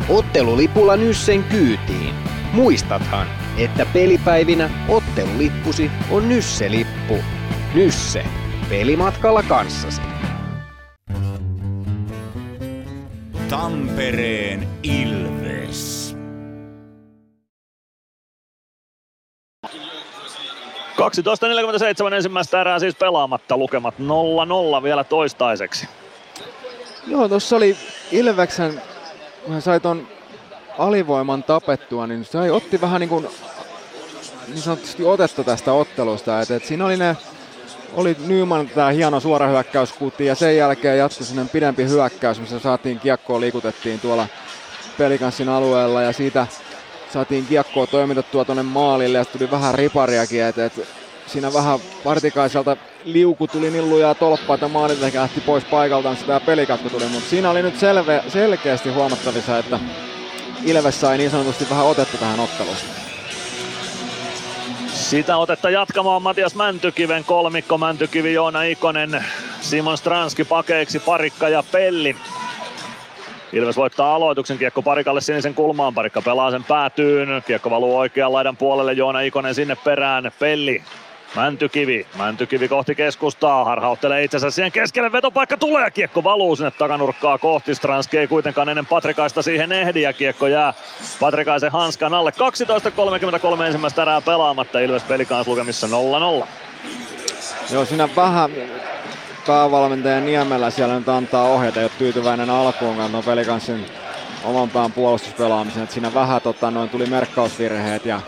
Ottelulipulla Nyssen kyytiin. Muistathan, että pelipäivinä ottelulippusi on Nysse-lippu. Nysse. Pelimatkalla kanssasi. Tampereen Ilves. 12.47 ensimmäistä erää siis pelaamatta, lukemat 0-0 vielä toistaiseksi. Joo, tuossa oli Ilveksen, kun hän sai ton alivoiman tapettua, niin se otti vähän niin kuin niin sanotusti otetta tästä ottelusta. Et, et siinä oli ne oli Nyman tämä hieno suora hyökkäyskutti ja sen jälkeen jatkui sinne pidempi hyökkäys, missä saatiin kiekkoa liikutettiin tuolla pelikanssin alueella ja siitä saatiin kiekkoa toimitettua tuonne maalille ja tuli vähän ripariakin, että et, siinä vähän Vartikaiselta liuku tuli niin lujaa tolppaa, että maalintekijä lähti pois paikaltaan, sitä pelikatko tuli, mutta siinä oli nyt selve, selkeästi huomattavissa, että Ilves sai niin sanotusti vähän otetta tähän otteluun. Sitä otetta jatkamaan Matias Mäntykiven kolmikko, Mäntykivi, Joona Ikonen, Simon Stranski pakeiksi, Parikka ja Pelli. Ilves voittaa aloituksen, kiekko Parikalle sinisen kulmaan, Parikka pelaa sen päätyyn, kiekko valuu oikean laidan puolelle, Joona Ikonen sinne perään, Pelli Mäntykivi, Mäntykivi kohti keskustaa, harhauttelee itsensä siihen keskelle, vetopaikka tulee, kiekko valuu sinne takanurkkaa kohti, Stranski ei kuitenkaan ennen Patrikaista siihen ehdi ja kiekko jää Patrikaisen hanskan alle. 12.33 ensimmäistä erää pelaamatta, Ilves pelikans lukemissa 0-0. Joo, siinä vähän päävalmentaja Niemelä siellä nyt antaa ohjeita, ei ole tyytyväinen alkuun, kun pelikanssin oman pään puolustuspelaamisen. että siinä vähän tota, noin tuli merkkausvirheet ja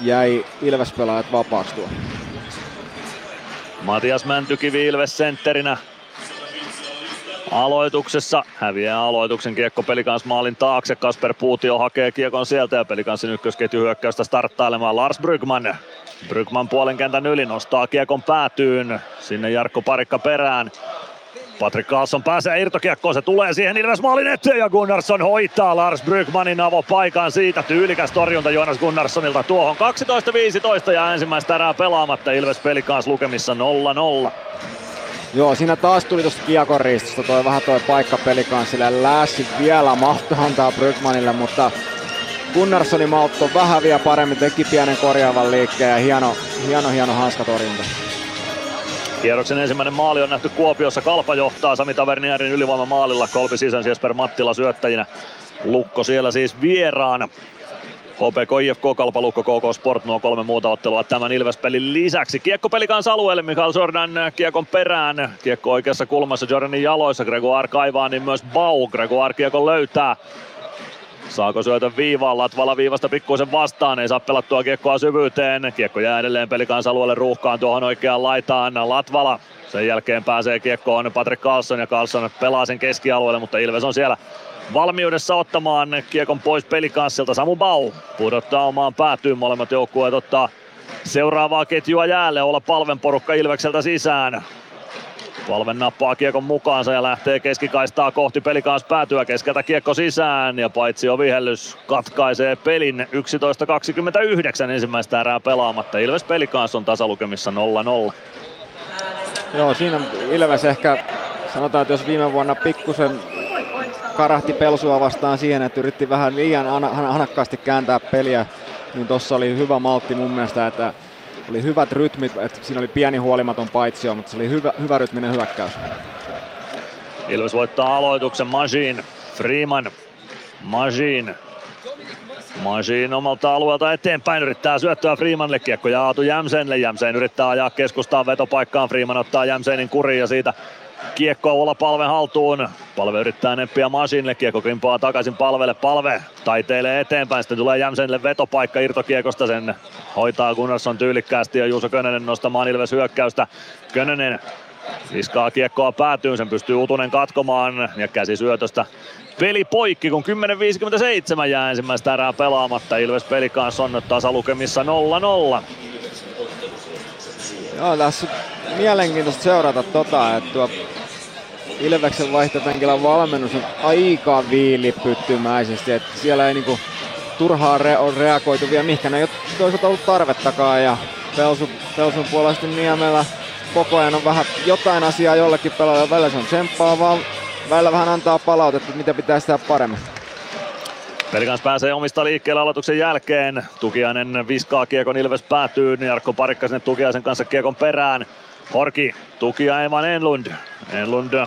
jäi Ilves-pelaajat vapaaksi tuo. Matias Mäntykivi Ilves sentterinä aloituksessa. Häviää aloituksen kiekko pelikans maalin taakse. Kasper Puutio hakee kiekon sieltä ja pelikansin ykkösketju hyökkäystä starttailemaan Lars Brygman. Brygman puolen kentän yli nostaa kiekon päätyyn. Sinne Jarkko Parikka perään. Patrik Karlsson pääsee irtokiekkoon, se tulee siihen Ilves maalin eteen ja Gunnarsson hoitaa Lars Brygmanin avo paikan siitä. Tyylikäs torjunta Jonas Gunnarssonilta tuohon 12-15 ja ensimmäistä erää pelaamatta Ilves pelikaas lukemissa 0-0. Joo, siinä taas tuli tuosta kiekon riistosta toi vähän toi paikka pelikansille. Lässi vielä mahtoi antaa Brygmanille, mutta Gunnarssoni maltto vähän vielä paremmin, teki pienen korjaavan liikkeen ja hieno, hieno, hieno hanskatorjunta. Kierroksen ensimmäinen maali on nähty Kuopiossa. Kalpa johtaa Sami Tavernierin ylivoima maalilla. Kolpi sisään Jesper Mattila syöttäjinä. Lukko siellä siis vieraana. HPK, IFK, Kalpa, Lukko, KK Sport, nuo kolme muuta ottelua tämän Ilves-pelin lisäksi. Kiekko pelikans alueelle, Mikael Jordan kiekon perään. Kiekko oikeassa kulmassa Jordanin jaloissa, Gregoire kaivaa, niin myös Bau. Gregoire kiekon löytää. Saako syötön viivaan? Latvala viivasta pikkuisen vastaan. Ei saa pelattua kiekkoa syvyyteen. Kiekko jää edelleen pelikansalueelle ruuhkaan tuohon oikeaan laitaan. Latvala sen jälkeen pääsee kiekkoon Patrick Carlson ja Carlson pelaa sen keskialueelle, mutta Ilves on siellä valmiudessa ottamaan kiekon pois pelikanssilta. Samu Bau pudottaa omaan päätyyn. Molemmat joukkueet ottaa seuraavaa ketjua jäälle. Olla palven porukka Ilvekseltä sisään. Palve nappaa kiekon mukaansa ja lähtee keskikaistaa kohti pelikaas päätyä keskeltä kiekko sisään ja paitsi ovihellys katkaisee pelin 11.29 ensimmäistä erää pelaamatta. Ilves pelikaas on tasalukemissa 0-0. Joo, siinä Ilves ehkä sanotaan, että jos viime vuonna pikkusen karahti Pelsua vastaan siihen, että yritti vähän liian hanakkaasti kääntää peliä, niin tossa oli hyvä maltti mun mielestä, että oli hyvät rytmit, että siinä oli pieni huolimaton paitsio, mutta se oli hyvä, hyvä rytminen hyökkäys. Ilves voittaa aloituksen. Majin, Freeman, Majin, Majin omalta alueelta eteenpäin yrittää syöttöä Freemanille, kiekko jaatu Jämsenille, Jämsen yrittää ajaa keskustaan vetopaikkaan, Freeman ottaa Jämsenin kuriin ja siitä Kiekko olla palve haltuun. Palve yrittää neppiä Masinille. Kiekko kimpaa takaisin palvelle. Palve taiteilee eteenpäin. Sitten tulee Jämsenille vetopaikka irtokiekosta. Sen hoitaa Gunnarsson tyylikkäästi ja Juuso Könönen nostamaan Ilves hyökkäystä. Könönen Viskaa kiekkoa päätyyn, sen pystyy Utunen katkomaan ja käsi syötöstä peli poikki, kun 10.57 jää ensimmäistä erää pelaamatta. Ilves Pelikans on tasalukemissa 0-0. Joo, tässä mielenkiintoista seurata tota, että tuo Ilveksen vaihtopenkillä valmennus on aika viilipyttymäisesti, että siellä ei niinku turhaan re- on reagoitu vielä mihinkä ei ole toisaalta ollut tarvettakaan ja Pelsun, Pelsun puolesta Niemellä koko ajan on vähän jotain asiaa jollekin pelaajalle, välillä se on tsemppaa vaan välillä vähän antaa palautetta, mitä pitäisi tehdä paremmin. Pelikans pääsee omista liikkeelle aloituksen jälkeen. Tukiainen viskaa kiekon Ilves päätyy. Jarkko Parikka sinne Tukiaisen kanssa kiekon perään. Horki, Tukia Eman Enlund. Enlund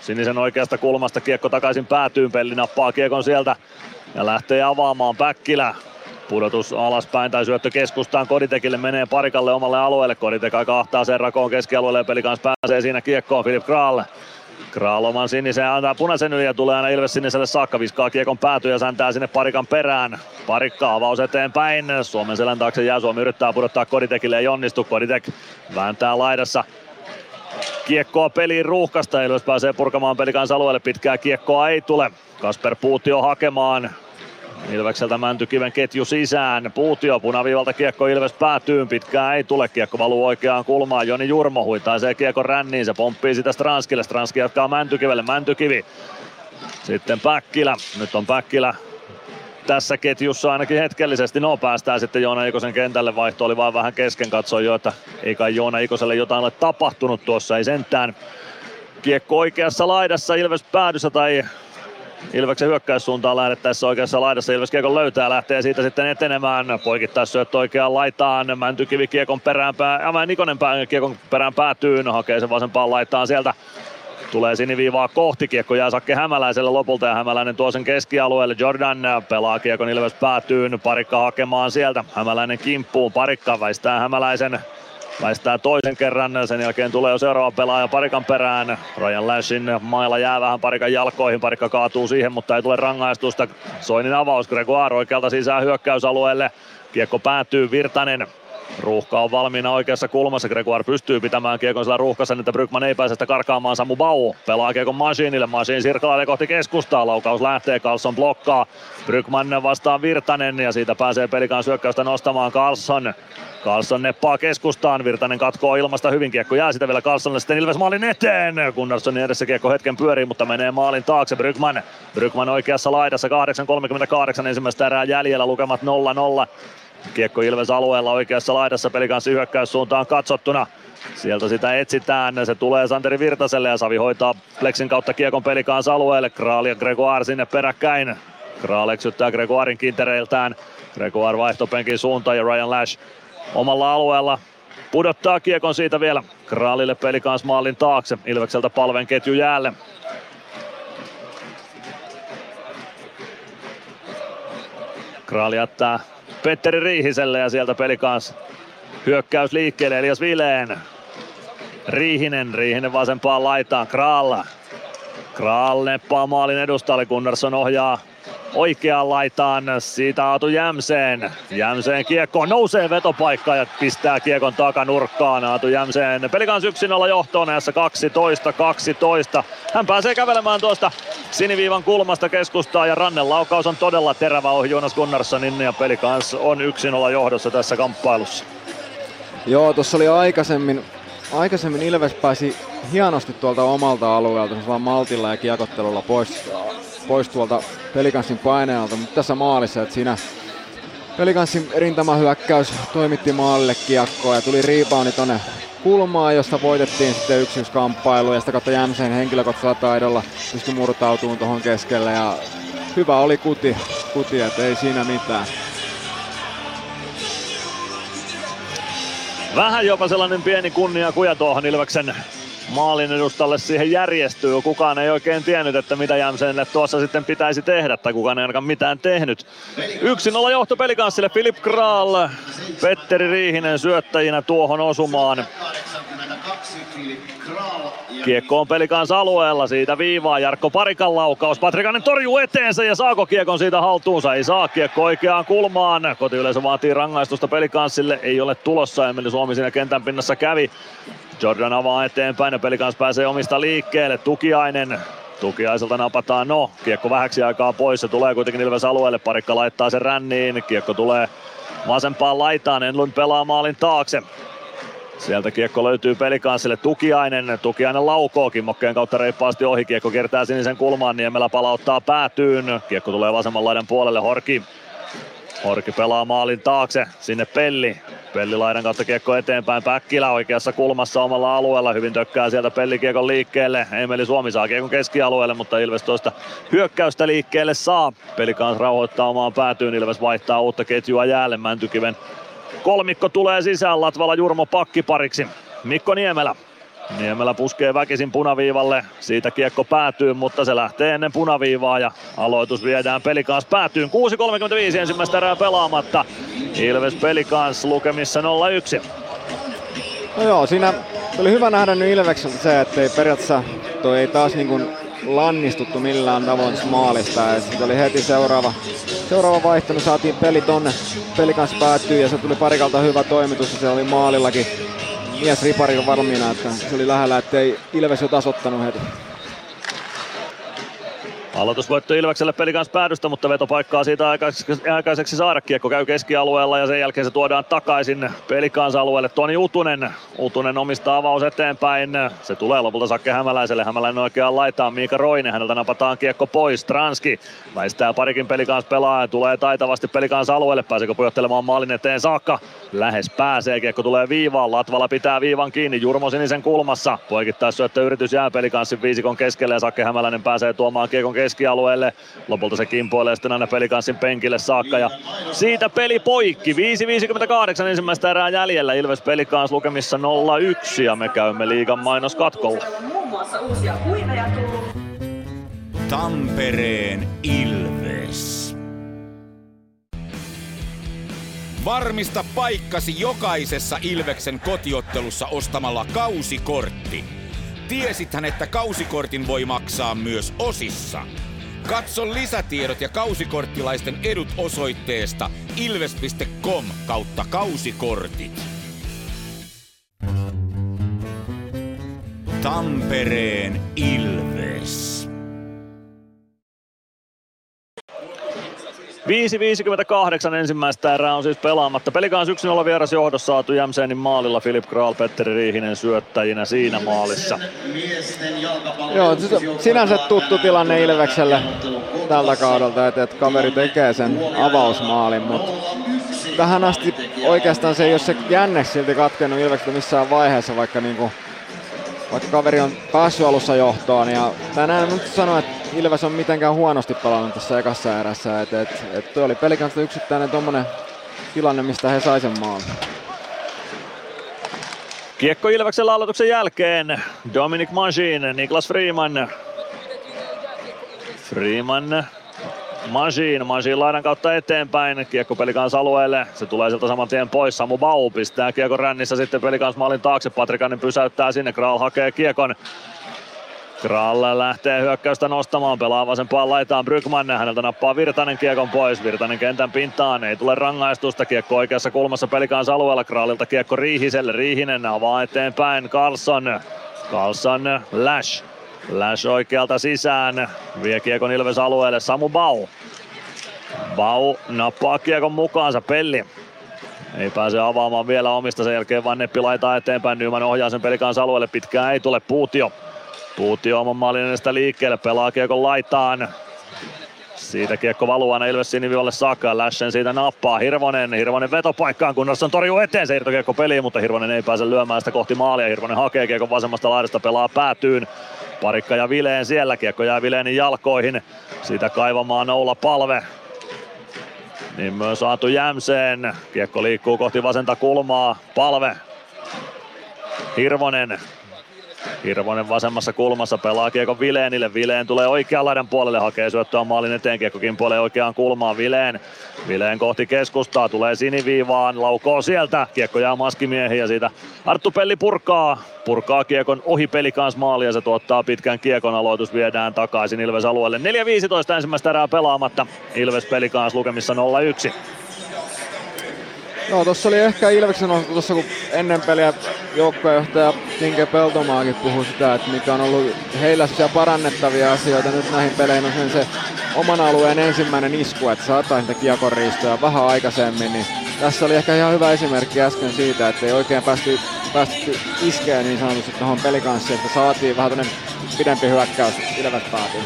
sinisen oikeasta kulmasta kiekko takaisin päätyyn. Pelli nappaa kiekon sieltä ja lähtee avaamaan Päkkilä. Pudotus alaspäin tai syöttö keskustaan Koditekille menee parikalle omalle alueelle. Koditek aika ahtaa sen rakoon keskialueelle ja pelikans pääsee siinä kiekkoon Filip Kraal. Kraaloman sinisen antaa punaisen yli ja tulee aina Ilves siniselle saakka. Viskaa kiekon pääty ja säntää sinne parikan perään. Parikka avaus eteenpäin. Suomen selän taakse jää. Suomi yrittää pudottaa Koditekille ei onnistu. Koditek vääntää laidassa. Kiekkoa peliin ruuhkasta. Ilves pääsee purkamaan pelikans alueelle. Pitkää kiekkoa ei tule. Kasper Puutio hakemaan. Ilvekseltä Mäntykiven ketju sisään. Puutio punaviivalta kiekko Ilves päätyy. Pitkään ei tule. Kiekko valuu oikeaan kulmaan. Joni Jurmo huitaisee kiekko ränniin. Se pomppii sitä Stranskille. Stranski jatkaa Mäntykivelle. Mäntykivi. Sitten Päkkilä. Nyt on Päkkilä tässä ketjussa ainakin hetkellisesti. No päästään sitten Joona Ikosen kentälle. Vaihto oli vaan vähän kesken. Katsoin jo, että ei kai Joona Ikoselle jotain ole tapahtunut tuossa. Ei sentään. Kiekko oikeassa laidassa Ilves päädyssä tai Ilveksen hyökkäyssuuntaan lähdettäessä oikeassa laidassa. Ilves kiekon löytää, lähtee siitä sitten etenemään. Poikittaa syöttö oikeaan laitaan. Mäntykivi kiekon perään pää, äh, Nikonen pää, kiekon perään päätyyn. Hakee sen vasempaan laitaan sieltä. Tulee siniviivaa kohti, kiekko jää Sakke Hämäläiselle lopulta ja Hämäläinen tuo sen keskialueelle. Jordan pelaa kiekon Ilves päätyyn, parikka hakemaan sieltä. Hämäläinen kimppuun, parikka väistää Hämäläisen Väistää toisen kerran, sen jälkeen tulee jo seuraava pelaaja parikan perään. Ryan Lashin mailla jää vähän parikan jalkoihin, parikka kaatuu siihen, mutta ei tule rangaistusta. Soinin avaus, Gregoire oikealta sisään hyökkäysalueelle. Kiekko päätyy, Virtanen Ruuhka on valmiina oikeassa kulmassa. Gregoire pystyy pitämään kiekon sillä ruuhkassa, että Brygman ei pääse sitä karkaamaan. Samu Bau pelaa kiekon Masiinille. Masiin sirklailee kohti keskustaa. Laukaus lähtee. Carlson blokkaa. Brygman vastaan Virtanen ja siitä pääsee pelikaan syökkäystä nostamaan Carlson. Carlson neppaa keskustaan. Virtanen katkoo ilmasta hyvin. Kiekko jää sitä vielä Carlsonille. Sitten Ilves maalin eteen. Gunnarssonin edessä kiekko hetken pyörii, mutta menee maalin taakse. Brygman. Brygman oikeassa laidassa. 8.38 ensimmäistä erää jäljellä. Lukemat 0-0. Kiekko Ilves alueella oikeassa laidassa pelikanssi hyökkäyssuuntaan katsottuna. Sieltä sitä etsitään, se tulee Santeri Virtaselle ja Savi hoitaa Plexin kautta kiekon pelikans alueelle. Kraal ja Gregoire sinne peräkkäin. Kraal eksyttää Gregoirin kintereiltään. Gregoire vaihtopenkin suuntaan ja Ryan Lash omalla alueella pudottaa kiekon siitä vielä Kraalille pelikans maalin taakse. Ilvekseltä palven ketju jäälle. Kraali jättää Petteri Riihiselle ja sieltä peli kanssa hyökkäys liikkeelle Elias Vileen. Riihinen, Riihinen vasempaan laitaan, Kraalla. Kraal neppaa maalin edustalle, Gunnarsson ohjaa oikeaan laitaan, siitä Aatu Jämseen. Jämseen kiekko nousee vetopaikka ja pistää kiekon takanurkkaan. Aatu Jämseen pelikans yksin olla johtoon näissä 12-12. Hän pääsee kävelemään tuosta siniviivan kulmasta keskustaa ja rannen laukaus on todella terävä ohi Jonas Gunnarssonin ja pelikans on yksin olla johdossa tässä kamppailussa. Joo, tuossa oli aikaisemmin, aikaisemmin Ilves pääsi hienosti tuolta omalta alueelta, vaan maltilla ja kiekottelulla pois pois tuolta pelikanssin paineelta, mutta tässä maalissa, että siinä pelikanssin rintamahyökkäys toimitti maalille kiekkoa ja tuli rebouni tonne kulmaan, josta voitettiin sitten yksi yksi kamppailu ja sitä kautta Jämseen henkilökohtaisella taidolla pystyi murtautumaan tuohon keskelle ja hyvä oli kuti, kuti että ei siinä mitään. Vähän jopa sellainen pieni kunnia kuja tuohon Ilveksen maalin edustalle siihen järjestyy. Kukaan ei oikein tiennyt, että mitä Jämsenille tuossa sitten pitäisi tehdä, tai kukaan ei ainakaan mitään tehnyt. 1-0 johto pelikanssille Filip Kral, Petteri Riihinen syöttäjinä tuohon osumaan. Kiekko on pelikans alueella, siitä viivaa Jarkko Parikan laukaus. Patrikanen torjuu eteensä ja saako kiekon siitä haltuunsa? Ei saa kiekko oikeaan kulmaan. Kotiyleisö vaatii rangaistusta pelikansille, ei ole tulossa. Emeli Suomi siinä kentän pinnassa kävi. Jordan avaa eteenpäin ja pelikans pääsee omista liikkeelle. Tukiainen Tukiaiselta napataan, no, kiekko vähäksi aikaa pois, se tulee kuitenkin Ilves alueelle, parikka laittaa sen ränniin, kiekko tulee vasempaan laitaan, Enlund pelaa maalin taakse. Sieltä kiekko löytyy pelikansille Tukiainen. Tukiainen laukoo kimmokkeen kautta reippaasti ohi. Kiekko kertaa sinisen kulmaan. Niemelä palauttaa päätyyn. Kiekko tulee vasemman laidan puolelle. Horki. Horki pelaa maalin taakse. Sinne Pelli. Pelli laidan kautta kiekko eteenpäin. Päkkilä oikeassa kulmassa omalla alueella. Hyvin tökkää sieltä Pelli kiekon liikkeelle. Emeli Suomi saa kiekon keskialueelle, mutta Ilves toista hyökkäystä liikkeelle saa. Peli kanssa rauhoittaa omaan päätyyn. Ilves vaihtaa uutta ketjua jäälle. Mäntykiven kolmikko tulee sisään Latvala Jurmo pakkipariksi. Mikko Niemelä. Niemelä puskee väkisin punaviivalle. Siitä kiekko päätyy, mutta se lähtee ennen punaviivaa ja aloitus viedään pelikaans päätyyn. 6.35 ensimmäistä erää pelaamatta. Ilves pelikaans lukemissa 0-1. No joo, siinä oli hyvä nähdä nyt Ilvekseltä se, että ei periaatteessa toi ei taas niin kuin lannistuttu millään tavoin maalista. Sitten oli heti seuraava, seuraava vaihto, niin saatiin peli tonne. Peli kanssa päättyy ja se tuli parikalta hyvä toimitus ja se oli maalillakin mies ripari valmiina, että se oli lähellä, ettei Ilves jo tasottanut heti. Aloitusvoitto Ilvekselle peli kanssa päädystä, mutta vetopaikkaa siitä aikaiseksi, saada. Kiekko käy keskialueella ja sen jälkeen se tuodaan takaisin pelikansa alueelle. Toni Utunen. Utunen omistaa avaus eteenpäin. Se tulee lopulta Sakke Hämäläiselle. Hämäläinen oikeaan laitaan Miika Roine. Häneltä napataan kiekko pois. Transki väistää parikin pelikans pelaa tulee taitavasti pelikansa alueelle. Pääseekö pujottelemaan maalin eteen saakka? Lähes pääsee. Kiekko tulee viivaan. Latvala pitää viivan kiinni. Jurmo Sinisen kulmassa. Poikittais yritys jää pelikanssin viisikon keskelle ja Sakke Hämäläinen pääsee tuomaan kiekon keskialueelle. Lopulta se kimpoilee sitten aina pelikanssin penkille saakka ja siitä peli poikki. 5.58 ensimmäistä erää jäljellä. Ilves pelikans lukemissa 0-1 ja me käymme liigan mainoskatkolla. Tampereen Ilves. Varmista paikkasi jokaisessa Ilveksen kotiottelussa ostamalla kausikortti. Tiesithän, että kausikortin voi maksaa myös osissa. Katso lisätiedot ja kausikorttilaisten edut osoitteesta ilves.com kautta kausikortit. Tampereen Ilves. 5.58 ensimmäistä erää on siis pelaamatta. Pelikaan 1-0 vieras johdossa saatu Jämsenin maalilla. Filip Kral, Petteri Riihinen syöttäjinä siinä maalissa. Joo, sinänsä tuttu tilanne Ilvekselle tältä kaudelta, että, että kaveri tekee sen avausmaalin, mutta tähän asti oikeastaan se ei ole se jänne silti katkenut Ilvekseltä missään vaiheessa, vaikka niinku vaikka kaveri on päässyt alussa johtoon. Ja tänään nyt sanoa, että Ilves on mitenkään huonosti pelannut tässä ekassa erässä. Et, et, et toi oli pelikanssa yksittäinen tommonen tilanne, mistä he sai sen maan. Kiekko Ilveksen aloituksen jälkeen. Dominic Majin, Niklas Freeman. Freeman Majin, Majin laidan kautta eteenpäin, kiekko pelikans alueelle, se tulee sieltä saman tien pois, Samu Bau pistää kiekon rännissä sitten pelikans maalin taakse, Patrikanen pysäyttää sinne, Kral hakee kiekon, Kral lähtee hyökkäystä nostamaan, pelaa vasempaan laitaan Brygman, häneltä nappaa Virtanen kiekon pois, Virtanen kentän pintaan, ei tule rangaistusta, kiekko oikeassa kulmassa pelikans alueella, Kralilta kiekko Riihiselle, Riihinen avaa eteenpäin, Carlson, Carlson, Lash, Lash oikealta sisään, vie kiekon Ilves alueelle, Samu Bau. Bau nappaa kiekon mukaansa, Pelli. Ei pääse avaamaan vielä omista, sen jälkeen vaan Neppi laitaa eteenpäin, Nyman ohjaa sen pelikaan alueelle, pitkään ei tule Puutio. Puutio oman maalin sitä liikkeelle, pelaa kiekon laitaan. Siitä kiekko valuu aina Ilves sinivivalle saakka Läschen siitä nappaa. Hirvonen, Hirvonen vetopaikkaan, Gunnarsson torjuu eteen se irtokiekko peliin, mutta Hirvonen ei pääse lyömään sitä kohti maalia. Hirvonen hakee kiekon vasemmasta laidasta, pelaa päätyyn. Parikka ja Vileen siellä, kiekko jää Vileenin jalkoihin. Siitä kaivamaan Oula Palve. Niin myös saatu Jämseen. Kiekko liikkuu kohti vasenta kulmaa. Palve. Hirvonen. Hirvonen vasemmassa kulmassa pelaa kiekon Vileenille. Vileen tulee oikean laidan puolelle, hakee syöttöä maalin eteen. Kiekko kimpoilee oikeaan kulmaan Vileen. Vileen kohti keskustaa, tulee siniviivaan, laukoo sieltä. Kiekko jää maskimiehiin ja siitä Arttu Pelli purkaa. Purkaa kiekon ohi peli kanssa maali ja se tuottaa pitkän kiekon aloitus. Viedään takaisin Ilves alueelle. 4.15 ensimmäistä erää pelaamatta. Ilves peli lukemissa 0-1. Joo, tuossa oli ehkä Ilveksen tuossa kun ennen peliä joukkueenjohtaja Tinke Peltomaakin puhui sitä, että mikä on ollut heillä parannettavia asioita nyt näihin peleihin on sen se oman alueen ensimmäinen isku, että saattaa niitä kiekonriistoja vähän aikaisemmin, niin tässä oli ehkä ihan hyvä esimerkki äsken siitä, että ei oikein päästy, päästy iskeä niin sanotusti tuohon pelikanssiin, että saatiin vähän pidempi hyökkäys Ilves päätyyn.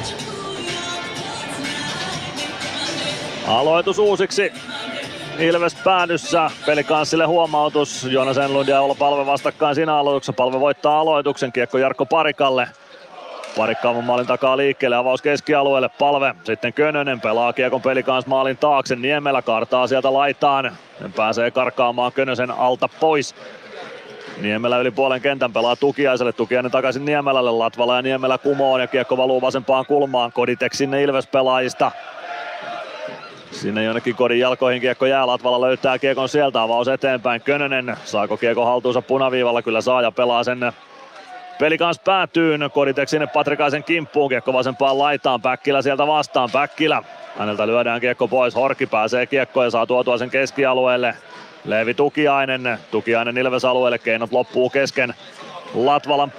Aloitus uusiksi. Ilves päädyssä. Pelikanssille huomautus. Joonas Enlund ja Olo Palve vastakkain siinä aloituksessa. Palve voittaa aloituksen. Kiekko Jarkko Parikalle. Parikka on maalin takaa liikkeelle, avaus keskialueelle, palve. Sitten Könönen pelaa kiekon pelikans maalin taakse. Niemelä kartaa sieltä laitaan. Hän pääsee karkaamaan Könösen alta pois. Niemelä yli puolen kentän pelaa Tukiaiselle, Tukiainen takaisin Niemelälle, Latvala ja Niemelä kumoon ja kiekko valuu vasempaan kulmaan. Koditek sinne Ilves pelaajista. Sinne jonnekin kodin jalkoihin kiekko jää, Latvala löytää kiekon sieltä, avaus eteenpäin. Könönen, saako kiekko haltuunsa punaviivalla, kyllä saa ja pelaa sen Peli kanssa päätyy, Koditek sinne Patrikaisen kimppuun, kiekko vasempaan laitaan, Päkkilä sieltä vastaan, Päkkilä. Häneltä lyödään kiekko pois, Horki pääsee kiekkoon ja saa tuotua sen keskialueelle. Leevi Tukiainen, Tukiainen Ilves alueelle, keinot loppuu kesken. Latvalan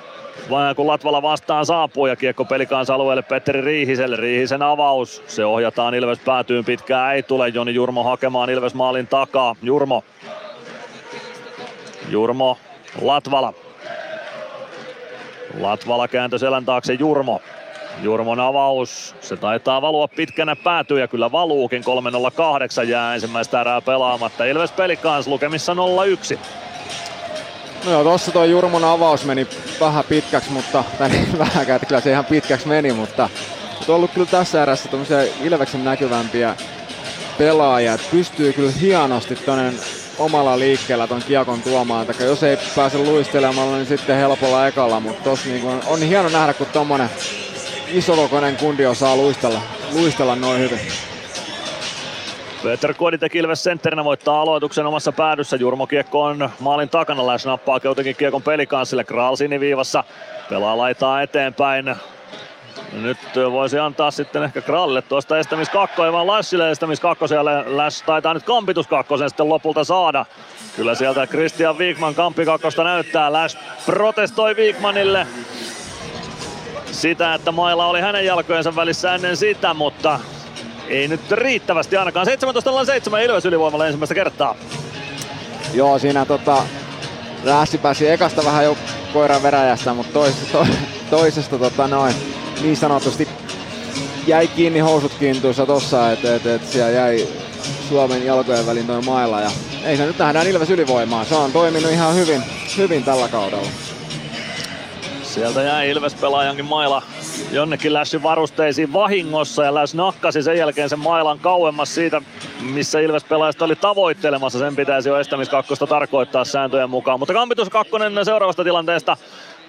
kun Latvala vastaan saapuu ja kiekko pelikansa alueelle Petteri Riihiselle. Riihisen avaus, se ohjataan Ilves päätyyn pitkään ei tule. Joni Jurmo hakemaan Ilves maalin takaa. Jurmo. Jurmo, Latvala. Latvala kääntö selän taakse Jurmo. Jurmon avaus, se taitaa valua pitkänä päätyy ja kyllä valuukin 3.08 jää ensimmäistä erää pelaamatta. Ilves Pelikans lukemissa 0-1. No joo, tossa toi Jurmon avaus meni vähän pitkäksi, mutta, tai niin vähänkään, että kyllä se ihan pitkäksi meni, mutta, mutta on ollut kyllä tässä erässä tämmöisiä Ilveksen näkyvämpiä pelaajia, että pystyy kyllä hienosti tonen omalla liikkeellä ton kiekon tuomaan. Tai jos ei pääse luistelemalla, niin sitten helpolla ekalla. Mutta tossa niin on, on hieno nähdä, kun tommonen isokokoinen kundi osaa luistella, luistella noin hyvin. Peter Koditek Ilves sentterinä voittaa aloituksen omassa päädyssä. Jurmo Kiekko on maalin takana. Läs nappaa Keutekin Kiekon pelikanssille. Kral siniviivassa pelaa laitaa eteenpäin. Nyt voisi antaa sitten ehkä Kralle tuosta estämiskakkoa, vaan Lassille estämiskakkoselle. Lass taitaa nyt kampituskakkosen sitten lopulta saada. Kyllä sieltä Christian Wigman kampikakkosta näyttää. Lash protestoi Wigmanille sitä, että mailla oli hänen jalkojensa välissä ennen sitä, mutta ei nyt riittävästi ainakaan. 17.07 Ilves ylivoimalla ensimmäistä kertaa. Joo, siinä tota, Rässi pääsi ekasta vähän jo koiran veräjästä, mutta toisesta, to, toisesta tota noin, niin sanotusti jäi kiinni housut kintuissa tossa, että et, et siellä jäi Suomen jalkojen väliin noin mailla. Ja ei se nyt nähdään Ilves ylivoimaa. Se on toiminut ihan hyvin, hyvin tällä kaudella. Sieltä jäi Ilves-pelaajankin maila jonnekin Lässin varusteisiin vahingossa ja Läs nakkasi sen jälkeen sen mailan kauemmas siitä, missä Ilves pelaajasta oli tavoittelemassa. Sen pitäisi jo estämiskakkosta tarkoittaa sääntöjen mukaan. Mutta kampitus kakkonen seuraavasta tilanteesta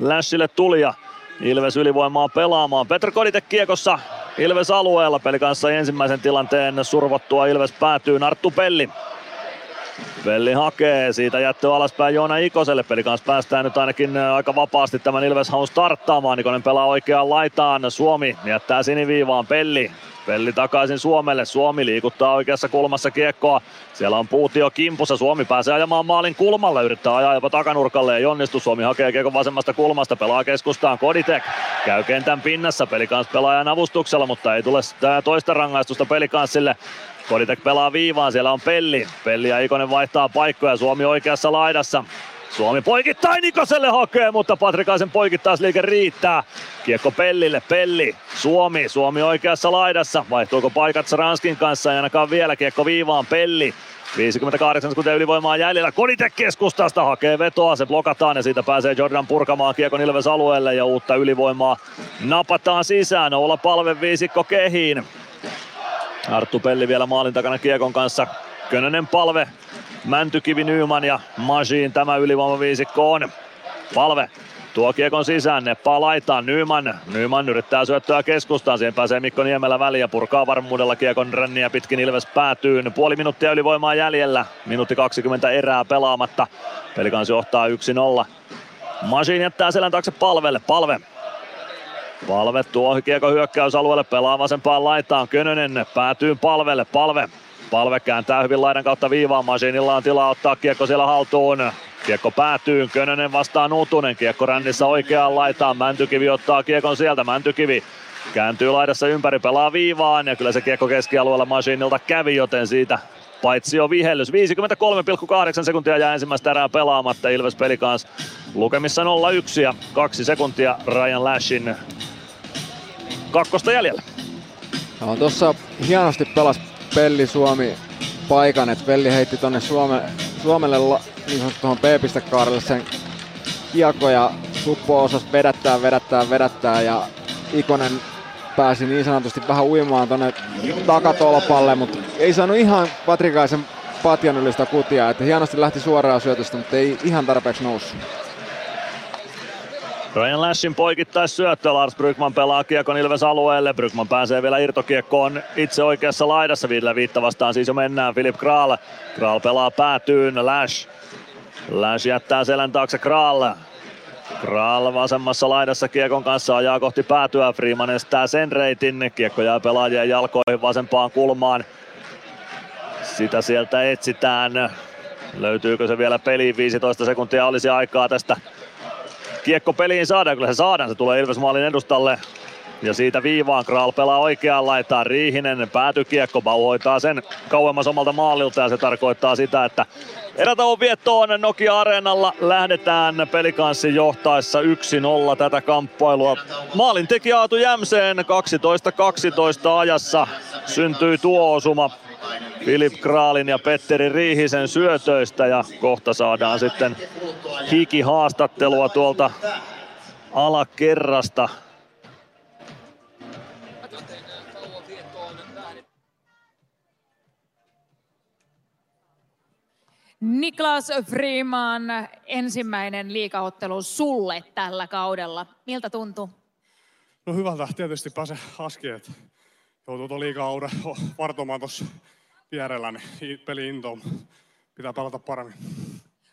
Lässille tuli ja Ilves ylivoimaa pelaamaan. Petr Koditek kiekossa Ilves alueella. Peli kanssa ensimmäisen tilanteen survottua Ilves päätyy Narttu Pelli. Pelli hakee, siitä jättö alaspäin Joona Ikoselle. Peli kanssa päästään nyt ainakin aika vapaasti tämän Ilves haun starttaamaan. Ikonen pelaa oikeaan laitaan. Suomi jättää siniviivaan Pelli. Pelli takaisin Suomelle. Suomi liikuttaa oikeassa kulmassa kiekkoa. Siellä on Puutio kimpussa. Suomi pääsee ajamaan maalin kulmalle. Yrittää ajaa jopa takanurkalle. Ei onnistu. Suomi hakee kiekon vasemmasta kulmasta. Pelaa keskustaan. Koditek käy kentän pinnassa. Pelikans pelaajan avustuksella, mutta ei tule toista rangaistusta pelikanssille. Koditek pelaa viivaan, siellä on Pelli. Pelli ja Ikonen vaihtaa paikkoja, Suomi oikeassa laidassa. Suomi poikittain Nikoselle hakee, mutta Patrikaisen poikittaisliike riittää. Kiekko Pellille, Pelli, Suomi, Suomi oikeassa laidassa. Vaihtuuko paikat Ranskin kanssa, ei ainakaan vielä. Kiekko viivaan, Pelli, 58 sekuntia ylivoimaa jäljellä. Koditek keskustasta hakee vetoa, se blokataan ja siitä pääsee Jordan purkamaan Kiekon Ilves alueelle ja uutta ylivoimaa napataan sisään. Olla palve viisikko kehiin. Arttu Pelli vielä maalin takana Kiekon kanssa. Könönen palve, Mäntykivi, Nyman ja Masiin tämä ylivoimaviisikko on. Palve tuo kiekon sisään, Neppaa laitaan, Nyman, Nyman yrittää syöttöä keskustaan, siihen pääsee Mikko Niemelä väliin ja purkaa varmuudella kiekon ränniä pitkin Ilves päätyy. Puoli minuuttia ylivoimaa jäljellä, minuutti 20 erää pelaamatta, Pelikans johtaa 1-0. Masin jättää selän taakse palvelle, palve Palve tuo kiekko hyökkäysalueelle, pelaa vasempaan laitaan. Könönen päätyy palvelle, palve. Palve kääntää hyvin laidan kautta viivaan. Masinilla on tilaa ottaa kiekko siellä haltuun. Kiekko päätyy, Könönen vastaa Nuutunen, kiekko rännissä oikeaan laitaan, Mäntykivi ottaa kiekon sieltä, Mäntykivi kääntyy laidassa ympäri, pelaa viivaan ja kyllä se kiekko keskialueella Masinilta kävi, joten siitä paitsi jo vihellys. 53,8 sekuntia jää ensimmäistä erää pelaamatta. Ilves Pelikans lukemissa 0-1 ja kaksi sekuntia Ryan Lashin kakkosta jäljellä. No, tuossa hienosti pelas Pelli Suomi paikan, että Pelli heitti tonne Suome, Suomelle niin sanottu tuohon B-pistekaarelle sen kiekko ja Suppo osasi vedättää, vedättää, vedättää ja Ikonen pääsi niin sanotusti vähän uimaan tonne takatolpalle, mutta ei saanut ihan Patrikaisen patjan ylistä kutia, että hienosti lähti suoraan syötöstä, mutta ei ihan tarpeeksi noussut. Ryan Lashin poikittais syöttö, Lars Brygman pelaa kiekon Ilves alueelle. Brygman pääsee vielä irtokiekkoon itse oikeassa laidassa. Ville viitta vastaan siis jo mennään. Filip Kral. Kral pelaa päätyyn. Lash. Lash jättää selän taakse Kral. Kral vasemmassa laidassa kiekon kanssa ajaa kohti päätyä. Freeman estää sen reitin. Kiekko jää pelaajien jalkoihin vasempaan kulmaan. Sitä sieltä etsitään. Löytyykö se vielä peliin? 15 sekuntia olisi aikaa tästä kiekko peliin saadaan, kyllä se saadaan, se tulee Ilves maalin edustalle. Ja siitä viivaan Kral pelaa oikeaan laitaan, Riihinen päätykiekko, Bau hoitaa sen kauemmas omalta maalilta ja se tarkoittaa sitä, että erätauon viettoon Nokia Areenalla lähdetään pelikanssin johtaessa 1-0 tätä kamppailua. Maalin teki Aatu Jämseen 12-12 ajassa syntyi tuo osuma Filip Kraalin ja Petteri Riihisen syötöistä ja kohta saadaan sitten hiki-haastattelua tuolta alakerrasta. Niklas Freeman, ensimmäinen liikaottelu sulle tällä kaudella. Miltä tuntuu? No hyvältä tietysti pääse että joutuu tuon liikaa vartomaan tuossa vierellä, niin peli intoon. Pitää pelata paremmin.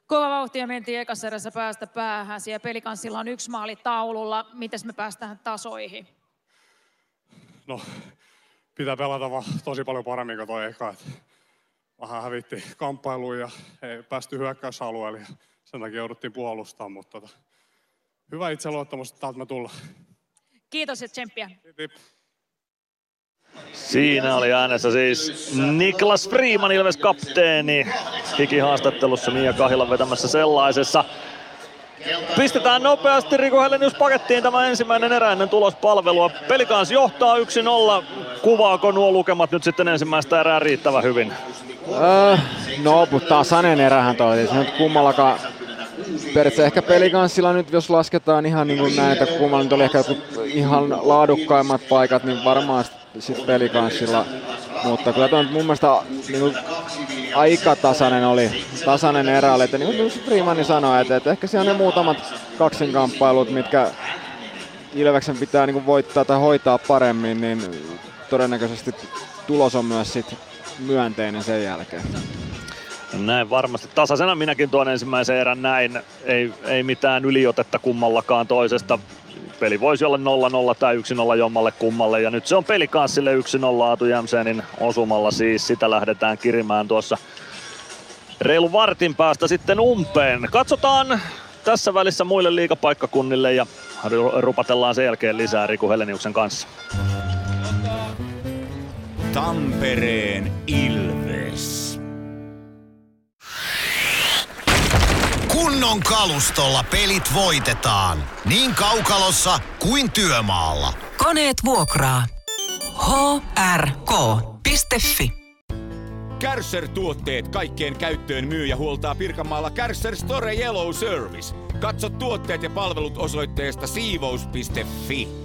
Kova vauhtia mentiin ekassa erässä päästä päähän. Siellä pelikanssilla on yksi maali taululla. Miten me päästään tasoihin? No, pitää pelata vaan tosi paljon paremmin kuin toi eka. Et vähän hävitti kamppailuun ja ei päästy hyökkäysalueelle. Ja sen takia jouduttiin puolustamaan, mutta tota, hyvä itseluottamus, että täältä me tullaan. Kiitos ja tsemppiä. Siinä oli äänessä siis Niklas Freeman, Ilves kapteeni. haastattelussa Mia Kahila vetämässä sellaisessa. Pistetään nopeasti Riku Helenius pakettiin tämä ensimmäinen erä ennen tulospalvelua. Pelikans johtaa 1-0. Kuvaako nuo lukemat nyt sitten ensimmäistä erää riittävän hyvin? Öö, no, mutta sanen erähän toi. Se nyt kummallakaan periaatteessa ehkä pelikanssilla nyt, jos lasketaan ihan niin kuin näin, että kummalla nyt oli ehkä ihan laadukkaimmat paikat, niin varmaan sitten pelikanssilla. Mutta kyllä tuo mun mielestä niin kuin, aika tasainen oli, tasainen erä oli, että niin kuin Freemani sanoi, että, että ehkä siellä on ne muutamat kaksinkamppailut, mitkä Ilveksen pitää niin kuin voittaa tai hoitaa paremmin, niin todennäköisesti tulos on myös sit myönteinen sen jälkeen. Näin varmasti. Tasaisena minäkin tuon ensimmäisen erän näin. Ei, ei mitään yliotetta kummallakaan toisesta. Peli voisi olla 0-0 tai 1-0 jommalle kummalle. Ja nyt se on pelikanssille 1-0 Aatu Jämsenin osumalla siis. Sitä lähdetään kirimään tuossa reilu vartin päästä sitten umpeen. Katsotaan tässä välissä muille liikapaikkakunnille ja rupatellaan sen jälkeen lisää Riku Heleniuksen kanssa. Tampereen Ilves. Kunnon kalustolla pelit voitetaan. Niin kaukalossa kuin työmaalla. Koneet vuokraa. hrk.fi Kärsser-tuotteet kaikkeen käyttöön myy ja huoltaa Pirkanmaalla Kärsser Store Yellow Service. Katso tuotteet ja palvelut osoitteesta siivous.fi.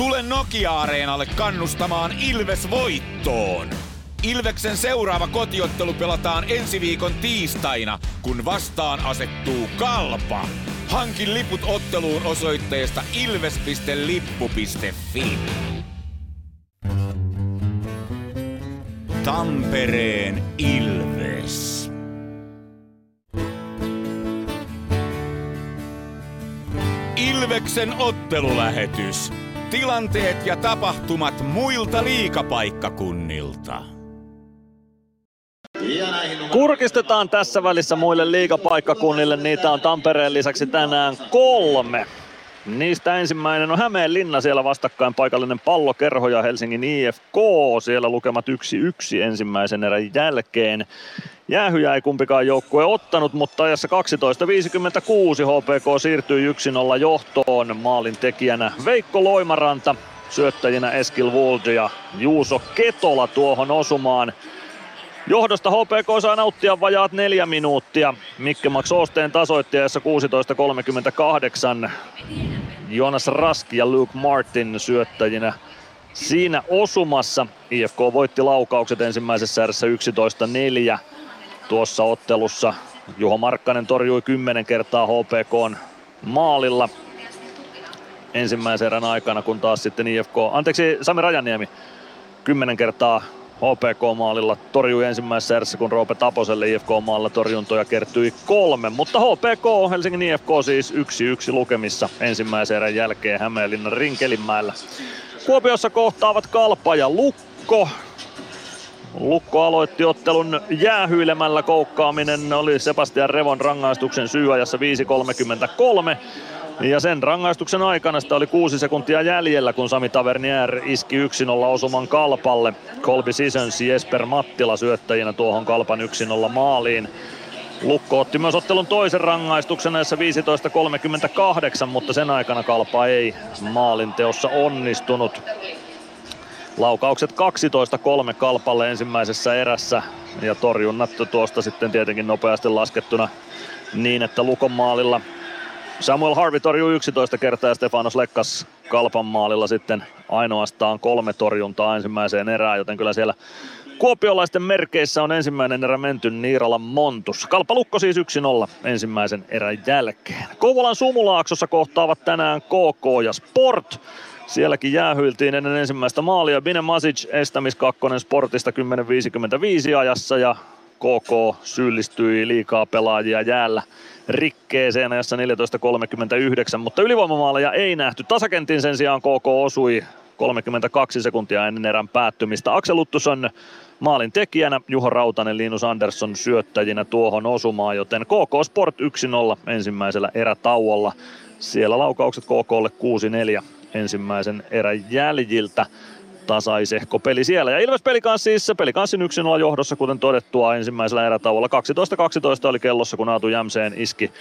Tule Nokia-areenalle kannustamaan Ilves voittoon. Ilveksen seuraava kotiottelu pelataan ensi viikon tiistaina, kun vastaan asettuu Kalpa. Hankin liput otteluun osoitteesta ilves.lippu.fi. Tampereen Ilves. Ilveksen ottelulähetys. Tilanteet ja tapahtumat muilta liikapaikkakunnilta. Kurkistetaan tässä välissä muille liigapaikkakunnille. Niitä on Tampereen lisäksi tänään kolme. Niistä ensimmäinen on Hämeenlinna siellä vastakkain paikallinen pallokerho ja Helsingin IFK. Siellä lukemat 1-1 ensimmäisen erän jälkeen. Jäähyjä ei kumpikaan joukkue ottanut, mutta ajassa 12.56 HPK siirtyy 1-0 johtoon. Maalin tekijänä Veikko Loimaranta, syöttäjinä Eskil Wold ja Juuso Ketola tuohon osumaan. Johdosta HPK saa nauttia vajaat neljä minuuttia. Mikke Max Osteen tasoittajassa 16.38. Jonas Rask ja Luke Martin syöttäjinä siinä osumassa. IFK voitti laukaukset ensimmäisessä erässä 11-4 tuossa ottelussa. Juho Markkanen torjui 10 kertaa HPK maalilla ensimmäisen erän aikana, kun taas sitten IFK, anteeksi Sami Rajaniemi 10 kertaa HPK-maalilla torjui ensimmäisessä erässä, kun Roope Taposelle IFK-maalla torjuntoja kertyi kolme. Mutta HPK, Helsingin IFK siis yksi yksi lukemissa ensimmäisen erän jälkeen Hämeenlinnan Rinkelinmäellä. Kuopiossa kohtaavat Kalpa ja Lukko. Lukko aloitti ottelun jäähyilemällä koukkaaminen oli Sebastian Revon rangaistuksen syyajassa 5.33. Ja sen rangaistuksen aikana sitä oli kuusi sekuntia jäljellä, kun Sami Tavernier iski 1-0 osuman Kalpalle. Kolbi Sisons Jesper Mattila syöttäjinä tuohon Kalpan 1-0 maaliin. Lukko otti myös ottelun toisen rangaistuksen näissä 15.38, mutta sen aikana Kalpa ei maalinteossa onnistunut. Laukaukset 12-3 Kalpalle ensimmäisessä erässä ja torjunnat tuosta sitten tietenkin nopeasti laskettuna niin, että Lukon maalilla Samuel Harvey torjui 11 kertaa ja Stefanos Lekkas Kalpan maalilla sitten ainoastaan kolme torjuntaa ensimmäiseen erään, joten kyllä siellä Kuopiolaisten merkeissä on ensimmäinen erä menty Niiralan Montus. Kalpa Lukko siis 1-0 ensimmäisen erän jälkeen. Kouvolan Sumulaaksossa kohtaavat tänään KK ja Sport. Sielläkin jäähyiltiin ennen ensimmäistä maalia. Bine Masic estämiskakkonen Sportista 10.55 ajassa ja KK syyllistyi liikaa pelaajia jäällä rikkeeseen ajassa 14.39, mutta ylivoimamaaleja ei nähty. Tasakentin sen sijaan KK osui 32 sekuntia ennen erän päättymistä. Aksel Luttusson maalin tekijänä, Juho Rautanen, Linus Andersson syöttäjinä tuohon osumaan, joten KK Sport 1-0 ensimmäisellä erätauolla. Siellä laukaukset KKlle 6-4 ensimmäisen erän jäljiltä tasaisehko peli siellä. Ja Ilves Pelikanssi siis Pelikanssin 1-0 johdossa, kuten todettua ensimmäisellä erätauolla. 12-12 oli kellossa, kun Aatu Jämseen iski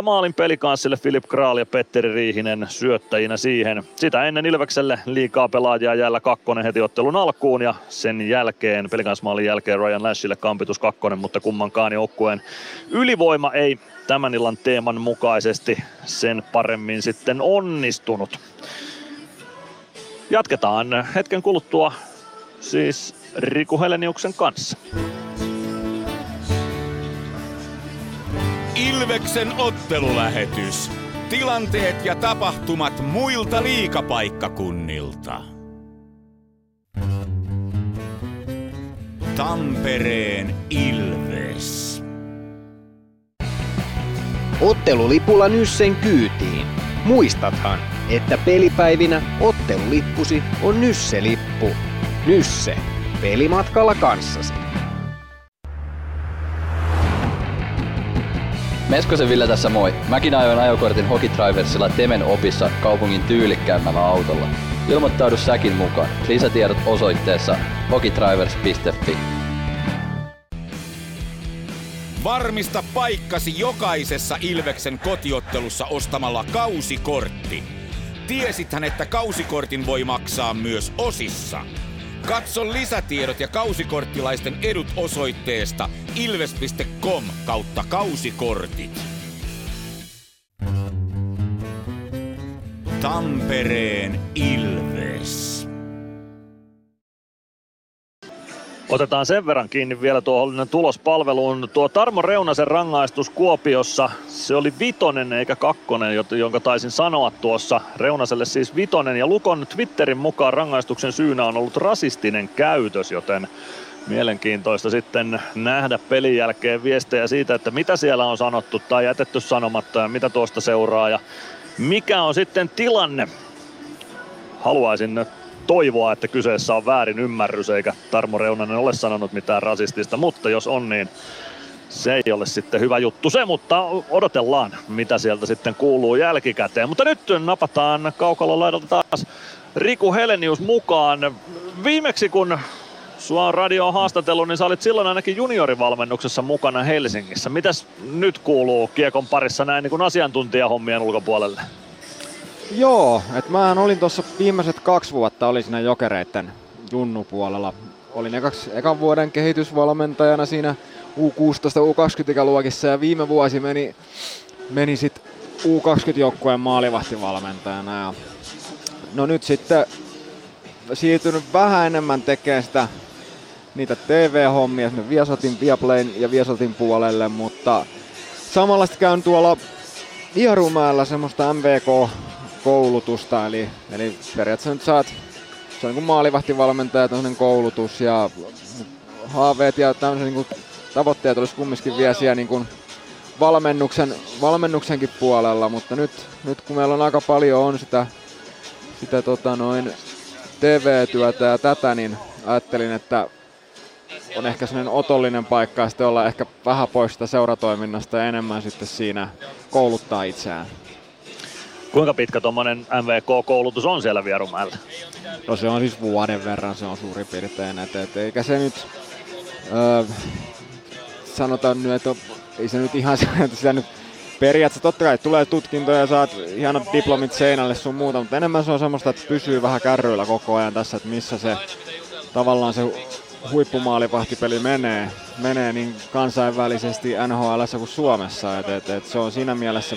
1-0 maalin Pelikanssille Filip Kraal ja Petteri Riihinen syöttäjinä siihen. Sitä ennen Ilvekselle liikaa pelaajia jäällä kakkonen heti ottelun alkuun ja sen jälkeen Pelikansmaalin jälkeen Ryan Lashille kampitus kakkonen, mutta kummankaan joukkueen ylivoima ei tämän illan teeman mukaisesti sen paremmin sitten onnistunut. Jatketaan hetken kuluttua siis Riku Heleniuksen kanssa. Ilveksen ottelulähetys. Tilanteet ja tapahtumat muilta liikapaikkakunnilta. Tampereen Ilves. Ottelulipulla Nyssen kyytiin. Muistathan, että pelipäivinä ottelulippusi on Nysse-lippu. Nysse. Pelimatkalla kanssasi. Meskosen Ville tässä moi. Mäkin ajoin ajokortin Hokitriversilla Temen opissa kaupungin tyylikkäämmällä autolla. Ilmoittaudu säkin mukaan. Lisätiedot osoitteessa hokitrivers.fi. Varmista paikkasi jokaisessa Ilveksen kotiottelussa ostamalla kausikortti. Tiesithän, että kausikortin voi maksaa myös osissa. Katso lisätiedot ja kausikorttilaisten edut osoitteesta ilves.com kautta kausikortit. Tampereen Ilves. Otetaan sen verran kiinni vielä tuohon tulospalveluun. Tuo Tarmo Reunasen rangaistus Kuopiossa, se oli vitonen eikä kakkonen, jonka taisin sanoa tuossa. Reunaselle siis vitonen ja Lukon Twitterin mukaan rangaistuksen syynä on ollut rasistinen käytös, joten mielenkiintoista sitten nähdä pelin jälkeen viestejä siitä, että mitä siellä on sanottu tai jätetty sanomatta ja mitä tuosta seuraa ja mikä on sitten tilanne. Haluaisin toivoa, että kyseessä on väärin ymmärrys eikä Tarmo Reunanen ole sanonut mitään rasistista, mutta jos on niin se ei ole sitten hyvä juttu se, mutta odotellaan mitä sieltä sitten kuuluu jälkikäteen. Mutta nyt napataan kaukalon laidalta taas Riku Helenius mukaan. Viimeksi kun sua on radio haastatellut, niin sä olit silloin ainakin juniorivalmennuksessa mukana Helsingissä. Mitäs nyt kuuluu Kiekon parissa näin niin kuin asiantuntijahommien ulkopuolelle? Joo, että mä olin tuossa viimeiset kaksi vuotta oli siinä jokereiden junnupuolella. Olin ekaks, ekan vuoden kehitysvalmentajana siinä U16, U20-ikäluokissa ja viime vuosi meni, meni sitten U20-joukkueen maalivahtivalmentajana. Ja no nyt sitten siirtynyt vähän enemmän tekemään sitä niitä TV-hommia sinne Viasotin, Viaplayn ja Viasotin puolelle, mutta samalla käyn tuolla Vierumäellä semmoista MVK koulutusta, eli, eli periaatteessa nyt saat, se on niin kuin maalivahtivalmentaja, tämmöinen koulutus ja haaveet ja tämmöisen niin tavoitteet olisi kumminkin vielä siellä niin kuin valmennuksen, valmennuksenkin puolella, mutta nyt, nyt kun meillä on aika paljon on sitä, sitä tota noin TV-työtä ja tätä, niin ajattelin, että on ehkä sellainen otollinen paikka ja sitten olla ehkä vähän pois sitä seuratoiminnasta ja enemmän sitten siinä kouluttaa itseään. Kuinka pitkä tuommoinen MVK-koulutus on siellä Vierumäellä? No se on siis vuoden verran, se on suurin piirtein. Et, et, eikä se nyt, öö, sanotaan nyt, että ei se nyt ihan sitä nyt periaatteessa totta kai tulee tutkintoja ja saat hienot diplomit seinälle sun muuta, mutta enemmän se on semmoista, että pysyy vähän kärryillä koko ajan tässä, että missä se tavallaan se huippumaalivahtipeli menee, menee niin kansainvälisesti NHL kuin Suomessa. Et, et, et se on siinä mielessä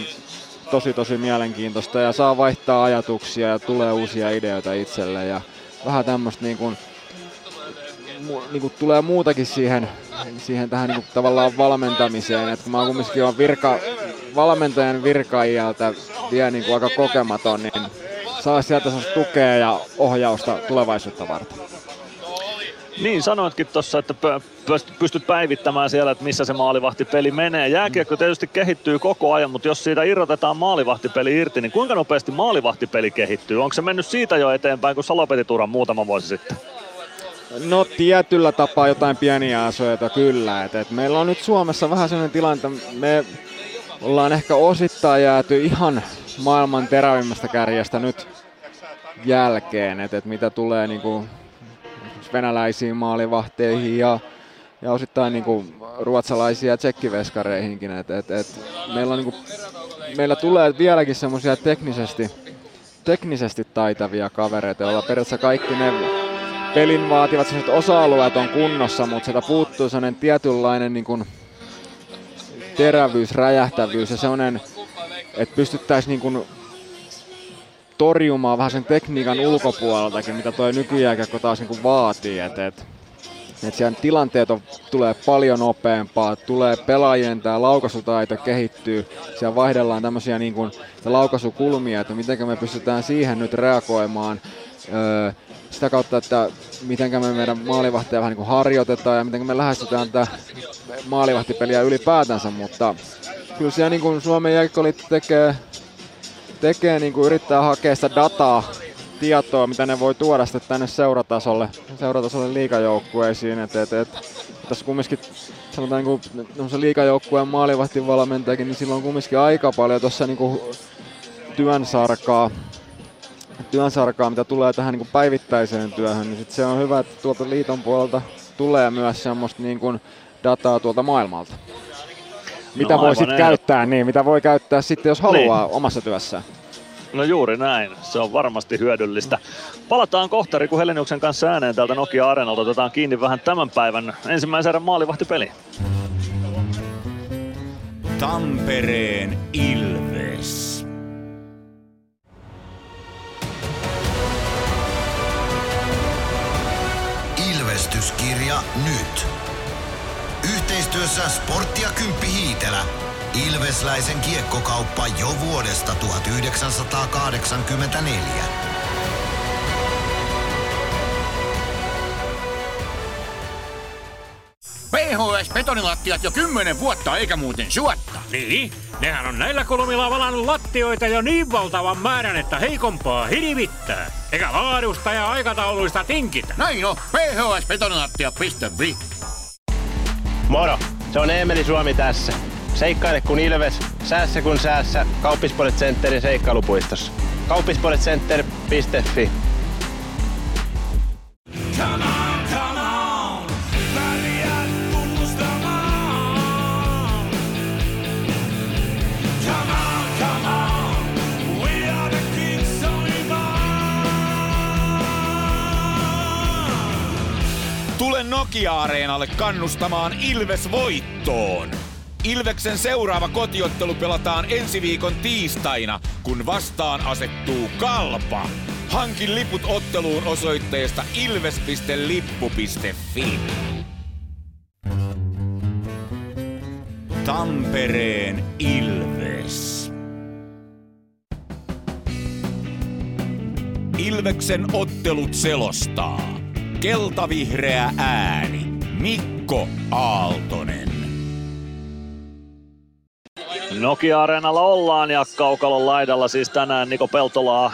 tosi tosi mielenkiintoista ja saa vaihtaa ajatuksia ja tulee uusia ideoita itselle ja vähän tämmöistä niin kuin, mu, niin kuin tulee muutakin siihen, siihen tähän niin tavallaan valmentamiseen, että kun mä kumminkin on virka, valmentajan virkaijalta vielä niin kuin aika kokematon, niin saa sieltä tukea ja ohjausta tulevaisuutta varten. Niin sanoitkin tuossa, että pystyt päivittämään siellä, että missä se maalivahtipeli menee. Jääkiekko tietysti kehittyy koko ajan, mutta jos siitä irrotetaan maalivahtipeli irti, niin kuinka nopeasti maalivahtipeli kehittyy? Onko se mennyt siitä jo eteenpäin kuin Salopetituran muutama vuosi sitten? No tietyllä tapaa jotain pieniä asioita kyllä. Et, et meillä on nyt Suomessa vähän sellainen tilanne, että me ollaan ehkä osittain jääty ihan maailman terävimmästä kärjestä nyt jälkeen, että et mitä tulee niinku venäläisiin maalivahteihin ja, ja osittain niin kuin ruotsalaisia ja tsekkiveskareihinkin. Et, et, et meillä, on, niin kuin, meillä tulee vieläkin semmoisia teknisesti, teknisesti taitavia kavereita, joilla periaatteessa kaikki ne pelin vaativat osa-alueet on kunnossa, mutta sieltä puuttuu sellainen tietynlainen niin kuin terävyys, räjähtävyys ja sellainen, että pystyttäisiin niin kuin torjumaan vähän sen tekniikan ulkopuoleltakin, mitä toi nykyjääkiekko taas niin kuin vaatii. Et, et, et siellä tilanteet on, tulee paljon nopeampaa, tulee pelaajien tämä laukaisutaito kehittyy, siellä vaihdellaan tämmöisiä niin kuin, laukaisukulmia, että miten me pystytään siihen nyt reagoimaan. Öö, sitä kautta, että miten me meidän maalivahtia vähän niin kuin harjoitetaan ja miten me lähestytään tätä maalivahtipeliä ylipäätänsä, mutta kyllä siellä niin kuin Suomen jääkiekko tekee tekee, niin kuin yrittää hakea sitä dataa, tietoa, mitä ne voi tuoda sitten tänne seuratasolle, seuratasolle liikajoukkueisiin. Et, et, et, tässä kumminkin sanotaan niin liikajoukkueen maalivahtivalmentajakin, niin silloin on kumminkin aika paljon tuossa niin työn sarkaa, työn sarkaa, mitä tulee tähän niin kuin päivittäiseen työhön, niin sit se on hyvä, että tuolta liiton puolelta tulee myös semmoista niin kuin dataa tuolta maailmalta. Mitä no, voi sitten käyttää, niin mitä voi käyttää sitten, jos haluaa niin. omassa työssään. No juuri näin, se on varmasti hyödyllistä. Palataan kohta Riku Heleniuksen kanssa ääneen täältä Nokia Arenalta. Otetaan kiinni vähän tämän päivän ensimmäisen erän maalivahtipeli. Tampereen Ilves. Ilvestyskirja nyt. Yhteistyössä Sportti ja Kymppi Hiitelä Ilvesläisen kiekkokauppa jo vuodesta 1984. PHS betonilattiat jo kymmenen vuotta eikä muuten suotta. Niin, nehän on näillä kolmilla valannut lattioita jo niin valtavan määrän, että heikompaa hirvittää. Eikä laadusta ja aikatauluista tinkitä. Näin on, phsbetonilattia.fi Moro, se on Eemeli Suomi tässä. Seikkaile kun ilves, säässä kun säässä. Kauppispoilet Centerin seikkailupuistossa. Kauppispoiletcenter.fi Come on, Tule Nokia-areenalle kannustamaan Ilves voittoon. Ilveksen seuraava kotiottelu pelataan ensi viikon tiistaina, kun vastaan asettuu Kalpa. Hankin liput otteluun osoitteesta ilves.lippu.fi. Tampereen Ilves. Ilveksen ottelut selostaa. Keltavihreä ääni. Mikko Aaltonen. Nokia-areenalla ollaan ja kaukalon laidalla siis tänään Niko Peltolaa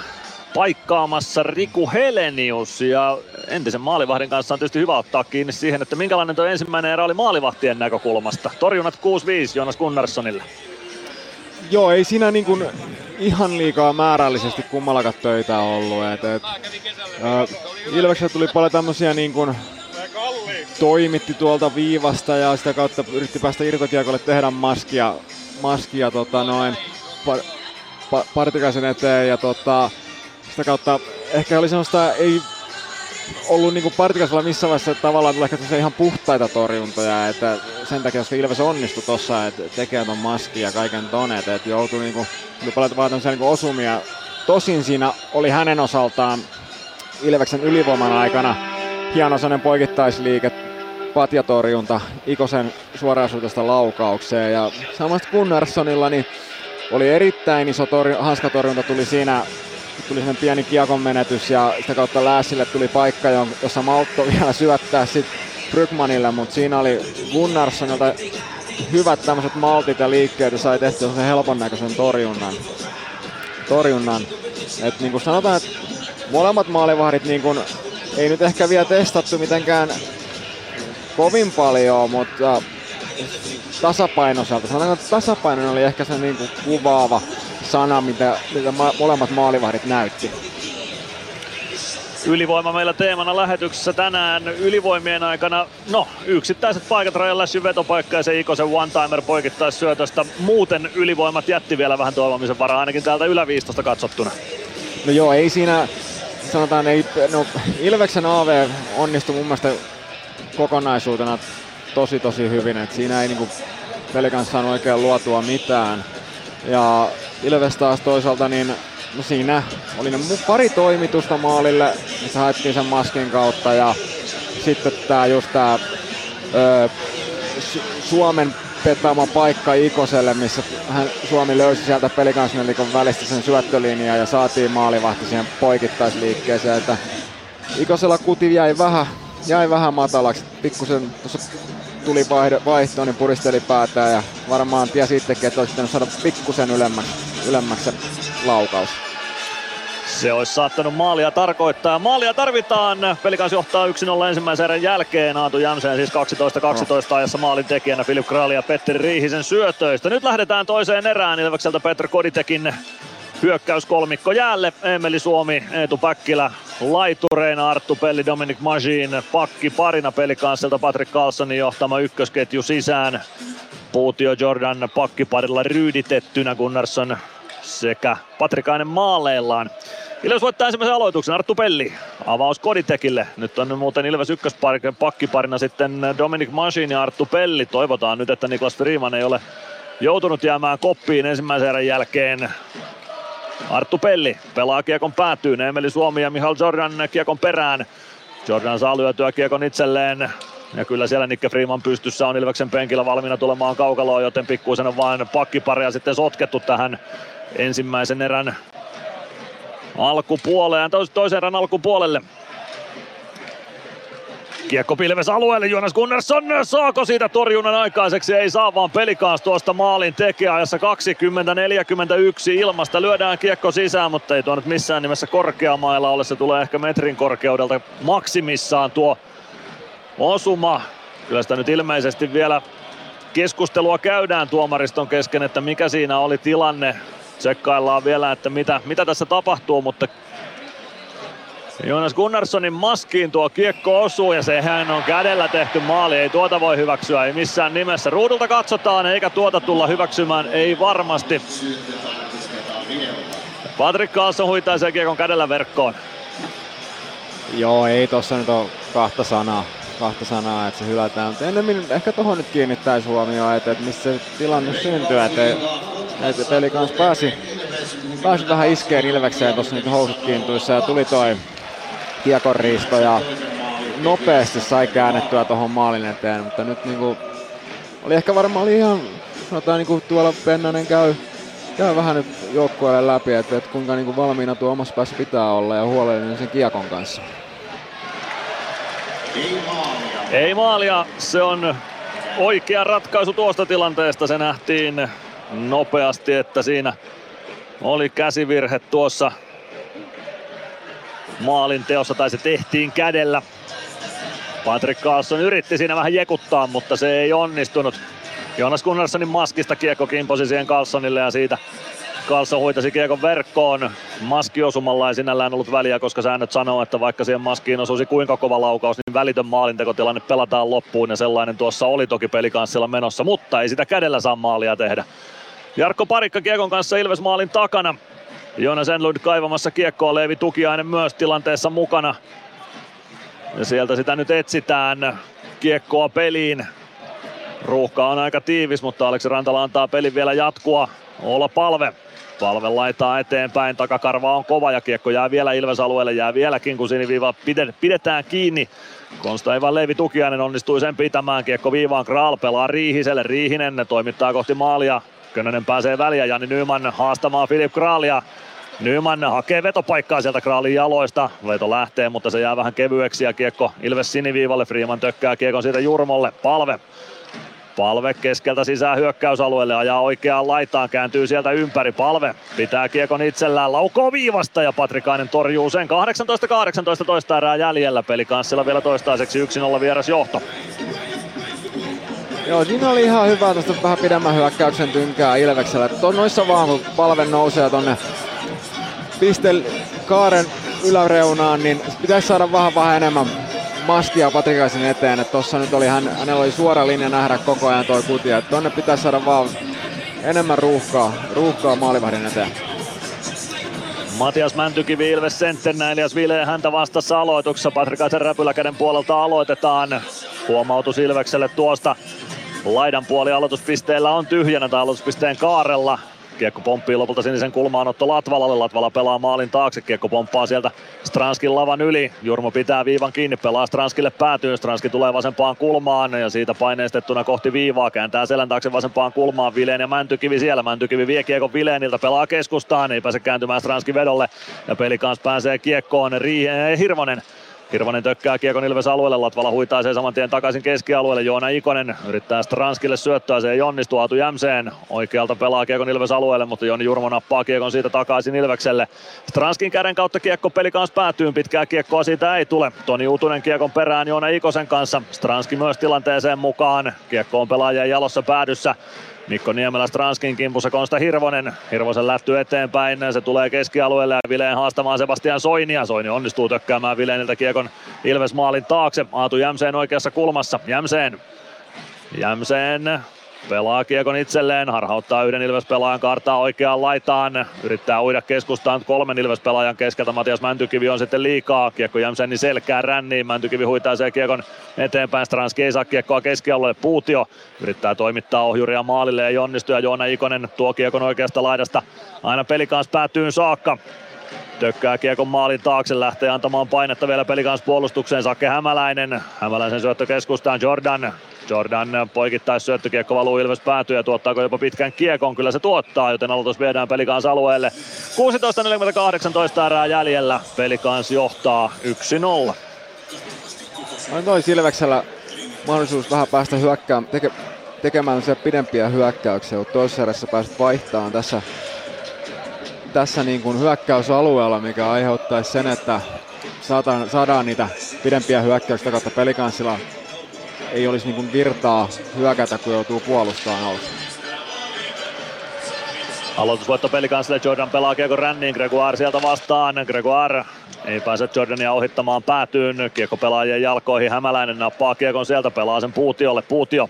paikkaamassa Riku Helenius ja entisen maalivahdin kanssa on tietysti hyvä ottaa kiinni siihen, että minkälainen tuo ensimmäinen erä oli maalivahtien näkökulmasta. Torjunnat 6-5 Jonas Gunnarssonille. Joo, ei siinä niin kuin ihan liikaa määrällisesti kummallakaan töitä ollut. Et, et, äh, tuli paljon tämmöisiä niin kuin toimitti tuolta viivasta ja sitä kautta yritti päästä irtokiekolle tehdä maskia maskia tota noin par, par, Partikaisen eteen ja tota, sitä kautta ehkä oli semmoista, ei ollut niinku Partikaisella missä vaiheessa tavallaan tulee ehkä ihan puhtaita torjuntoja, että sen takia, koska Ilves onnistui tossa, että tekee ton maskin ja kaiken ton, että et joutui niinku, paljon vaan niinku osumia. Tosin siinä oli hänen osaltaan Ilveksen ylivoiman aikana hieno sellainen poikittaisliike patjatorjunta Ikosen suorasuutesta laukaukseen. Ja samasta Gunnarssonilla niin oli erittäin iso tori, hanskatorjunta tuli siinä tuli sen pieni kiekon menetys ja sitä kautta Läässille tuli paikka, jossa Maltto vielä syöttää sitten Brygmanille, mutta siinä oli Gunnarssonilta hyvät tämmöiset maltit ja liikkeet ja sai tehtyä sen helpon näköisen torjunnan. torjunnan. Et niin kuin sanotaan, että molemmat maalivahdit niin kuin, ei nyt ehkä vielä testattu mitenkään kovin paljon, mutta tasapainoiselta. Sanotaanko, että tasapaino oli ehkä se niin kuin kuvaava sana, mitä, mitä ma- molemmat maalivahdit näytti. Ylivoima meillä teemana lähetyksessä tänään ylivoimien aikana. No, yksittäiset paikat Lässyn vetopaikka ja se Ikosen one-timer poikittaisi syötöstä. Muuten ylivoimat jätti vielä vähän toivomisen varaa ainakin täältä yläviistosta katsottuna. No joo, ei siinä, sanotaan, ei, no Ilveksen AV onnistui mun mielestä kokonaisuutena tosi tosi hyvin, että siinä ei niinku pelikanssa saanut oikein luotua mitään. Ja Ilves taas toisaalta niin no siinä oli ne pari toimitusta maalille, missä haettiin sen maskin kautta ja sitten tää just tää Suomen petaama paikka Ikoselle, missä hän, Suomi löysi sieltä pelikansnelikon välistä sen syöttölinjaa ja saatiin maalivahti siihen poikittaisliikkeeseen, että Ikosella kuti jäi vähän jäi vähän matalaksi. Pikkusen tuossa tuli vaihto, niin puristeli päätään ja varmaan tiesi itsekin, että olisi saada pikkusen ylemmäksi, ylemmäksi laukaus. Se olisi saattanut maalia tarkoittaa. Maalia tarvitaan. Pelikans johtaa 1-0 ensimmäisen erän jälkeen. Aatu Jämseen siis 12-12 ajassa maalin tekijänä Filip Kraali ja Petteri Riihisen syötöistä. Nyt lähdetään toiseen erään. Ilvekseltä Petr Koditekin hyökkäyskolmikko jäälle. Emeli Suomi, Eetu Päkkilä, laitureina Arttu Pelli, Dominic Majin, pakki parina pelikanssilta Patrick Carlsonin johtama ykkösketju sisään. Puutio Jordan pakkiparilla ryyditettynä Gunnarsson sekä Patrikainen maaleillaan. Ilves voittaa ensimmäisen aloituksen, Arttu Pelli. Avaus Koditekille. Nyt on muuten Ilves ykköspakkiparina sitten Dominic Masin ja Arttu Pelli. Toivotaan nyt, että Niklas Freeman ei ole joutunut jäämään koppiin ensimmäisen erän jälkeen. Arttu Pelli pelaa kiekon päätyyn. Emeli Suomi ja Mihal Jordan kiekon perään. Jordan saa lyötyä kiekon itselleen. Ja kyllä siellä Nikke Freeman pystyssä on Ilveksen penkillä valmiina tulemaan kaukaloon, joten pikkuisen on vain pakkiparia sitten sotkettu tähän ensimmäisen erän alkupuoleen, toisen erän alkupuolelle. Kiekko pilves alueelle, Jonas Gunnarsson saako siitä torjunnan aikaiseksi? Ei saa vaan pelikaas tuosta maalin tekijäajassa 20-41 ilmasta. Lyödään kiekko sisään, mutta ei tuo nyt missään nimessä korkeamailla ole. Se tulee ehkä metrin korkeudelta maksimissaan tuo osuma. Kyllä sitä nyt ilmeisesti vielä keskustelua käydään tuomariston kesken, että mikä siinä oli tilanne. Tsekkaillaan vielä, että mitä, mitä tässä tapahtuu, mutta Jonas Gunnarssonin maskiin tuo kiekko osuu ja sehän on kädellä tehty maali. Ei tuota voi hyväksyä, ei missään nimessä. Ruudulta katsotaan eikä tuota tulla hyväksymään, ei varmasti. Patrick Carlson huitaisee kiekon kädellä verkkoon. Joo, ei tossa nyt ole kahta sanaa, kahta sanaa, että se hylätään. Mutta ennemmin ehkä tuohon nyt kiinnittäisi huomioon, että, että missä se tilanne syntyy. Että, että peli kanssa pääsi, pääsi vähän iskeen Ilvekseen tuossa niin housut kiintuissa ja tuli toi kiekonriisto ja nopeasti sai käännettyä tuohon maalin eteen, mutta nyt niinku oli ehkä varmaan oli ihan, sanotaan niinku tuolla Pennanen käy, käy vähän nyt joukkueelle läpi, että, että kuinka niinku valmiina tuo omassa päässä pitää olla ja huolellinen sen kiekon kanssa. Ei maalia, se on oikea ratkaisu tuosta tilanteesta. Se nähtiin nopeasti, että siinä oli käsivirhe tuossa maalin teossa, tai se tehtiin kädellä. Patrick Carlson yritti siinä vähän jekuttaa, mutta se ei onnistunut. Jonas Gunnarssonin maskista kiekko kimposi siihen Carlsonille ja siitä Carlson huitasi kiekon verkkoon. Maskiosumalla ei sinällään ollut väliä, koska säännöt sanoo, että vaikka siihen maskiin osuisi kuinka kova laukaus, niin välitön maalintekotilanne pelataan loppuun ja sellainen tuossa oli toki pelikanssilla menossa, mutta ei sitä kädellä saa maalia tehdä. Jarkko Parikka kiekon kanssa Ilves maalin takana. Jonas Enlund kaivamassa kiekkoa, Leevi Tukiainen myös tilanteessa mukana. Ja sieltä sitä nyt etsitään kiekkoa peliin. Ruuhka on aika tiivis, mutta Aleksi Rantala antaa pelin vielä jatkua. Olla palve. Palve laitaa eteenpäin, takakarva on kova ja kiekko jää vielä Ilves-alueelle, jää vieläkin kun siniviiva pidetään kiinni. Konsta Ivan Leevi Tukiainen onnistui sen pitämään, kiekko viivaan Kral pelaa Riihiselle, Riihinen toimittaa kohti maalia, Könönen pääsee väliä, Jani Nyman haastamaan Filip Kraalia. Nyman hakee vetopaikkaa sieltä Kraalin jaloista. Veto lähtee, mutta se jää vähän kevyeksi ja kiekko Ilves siniviivalle. Freeman tökkää kiekon siitä Jurmolle. Palve. Palve keskeltä sisään hyökkäysalueelle, ajaa oikeaan laitaan, kääntyy sieltä ympäri. Palve pitää kiekon itsellään, laukoo viivasta ja Patrikainen torjuu sen. 18-18 toista erää jäljellä, pelikanssilla vielä toistaiseksi 1-0 vieras johto. Joo, siinä oli ihan hyvä tuosta vähän pidemmän hyökkäyksen tynkää Ilveksellä. Tuon noissa vaan, kun palve nousee tonne piste kaaren yläreunaan, niin pitäisi saada vähän, vähän enemmän maskia Patrikaisen eteen. Että tossa nyt oli, hän, hänellä oli suora linja nähdä koko ajan toi kutia. Että tonne pitäisi saada vaan enemmän ruuhkaa, ruuhkaa maalivahdin eteen. Matias Mäntykivi Ilves senttenä, Elias Ville häntä vastassa aloituksessa. Patrikaisen räpyläkäden puolelta aloitetaan. Huomautus Ilvekselle tuosta Laidan puoli aloituspisteellä on tyhjänä tai aloituspisteen kaarella. Kiekko pomppii lopulta sinisen kulmaanotto Latvalalle. Latvala pelaa maalin taakse. Kiekko pomppaa sieltä Stranskin lavan yli. Jurmo pitää viivan kiinni. Pelaa Stranskille päätyyn. Stranski tulee vasempaan kulmaan ja siitä paineistettuna kohti viivaa. Kääntää selän taakse vasempaan kulmaan. Vileen ja Mäntykivi siellä. Mäntykivi vie kiekon Vileeniltä. Pelaa keskustaan. Ei pääse kääntymään Stranskin vedolle. Ja peli kanssa pääsee kiekkoon. Rii- Hirvonen Hirvonen tökkää Kiekon Ilves alueelle, Latvala huitaisee saman tien takaisin keskialueelle. Joona Ikonen yrittää Stranskille syöttöä, se ei onnistu. Aatu Jämseen oikealta pelaa Kiekon Ilves alueelle, mutta Joni Jurmo nappaa Kiekon siitä takaisin Ilvekselle. Stranskin käden kautta Kiekko peli kanssa päätyy, pitkää Kiekkoa siitä ei tule. Toni Utunen Kiekon perään Joona Ikosen kanssa. Stranski myös tilanteeseen mukaan. Kiekko on pelaajien jalossa päädyssä. Mikko Niemelä Stranskin kimpussa Konsta Hirvonen. Hirvosen lätty eteenpäin, se tulee keskialueelle ja Vileen haastamaan Sebastian Soinia. Soini onnistuu tökkäämään Vileeniltä kiekon Ilves maalin taakse. Aatu Jämseen oikeassa kulmassa. Jämseen. Jämseen Pelaa kiekon itselleen, harhauttaa yhden Ilves-pelaajan kartaa oikeaan laitaan. Yrittää uida keskustaan kolmen Ilves-pelaajan keskeltä. Matias Mäntykivi on sitten liikaa. Kiekko Jämsenin selkää ränniin. Mäntykivi huitaisee kiekon eteenpäin. Stranski ei saa kiekkoa keskialueelle. Puutio yrittää toimittaa ohjuria maalille ei onnistu. Ja Joona Ikonen tuo kiekon oikeasta laidasta aina peli kanssa päätyyn saakka. Tökkää kiekon maalin taakse, lähtee antamaan painetta vielä pelikans puolustukseen. Sakke Hämäläinen, Hämäläisen syöttö keskustaan Jordan. Jordan poikittais syöttökiekko valuu Ilves päätyy ja tuottaako jopa pitkän kiekon. Kyllä se tuottaa, joten aloitus viedään pelikans alueelle. 16.48 erää jäljellä. Pelikans johtaa 1-0. On toi Silveksellä mahdollisuus vähän päästä hyökkään, teke, tekemään pidempiä hyökkäyksiä, mutta toisessa erässä pääset vaihtamaan tässä tässä niin kuin hyökkäysalueella, mikä aiheuttaisi sen, että saadaan, saadaan niitä pidempiä hyökkäyksiä kautta pelikanssilla ei olisi niin virtaa hyökätä, kun joutuu puolustamaan alussa. Aloitusvoitto pelikansille, Jordan pelaa kiekko ränniin, Gregoire sieltä vastaan, Gregoire ei pääse Jordania ohittamaan päätyyn, kiekko pelaajien jalkoihin, Hämäläinen nappaa kiekon sieltä, pelaa sen Puutiolle, Puutio.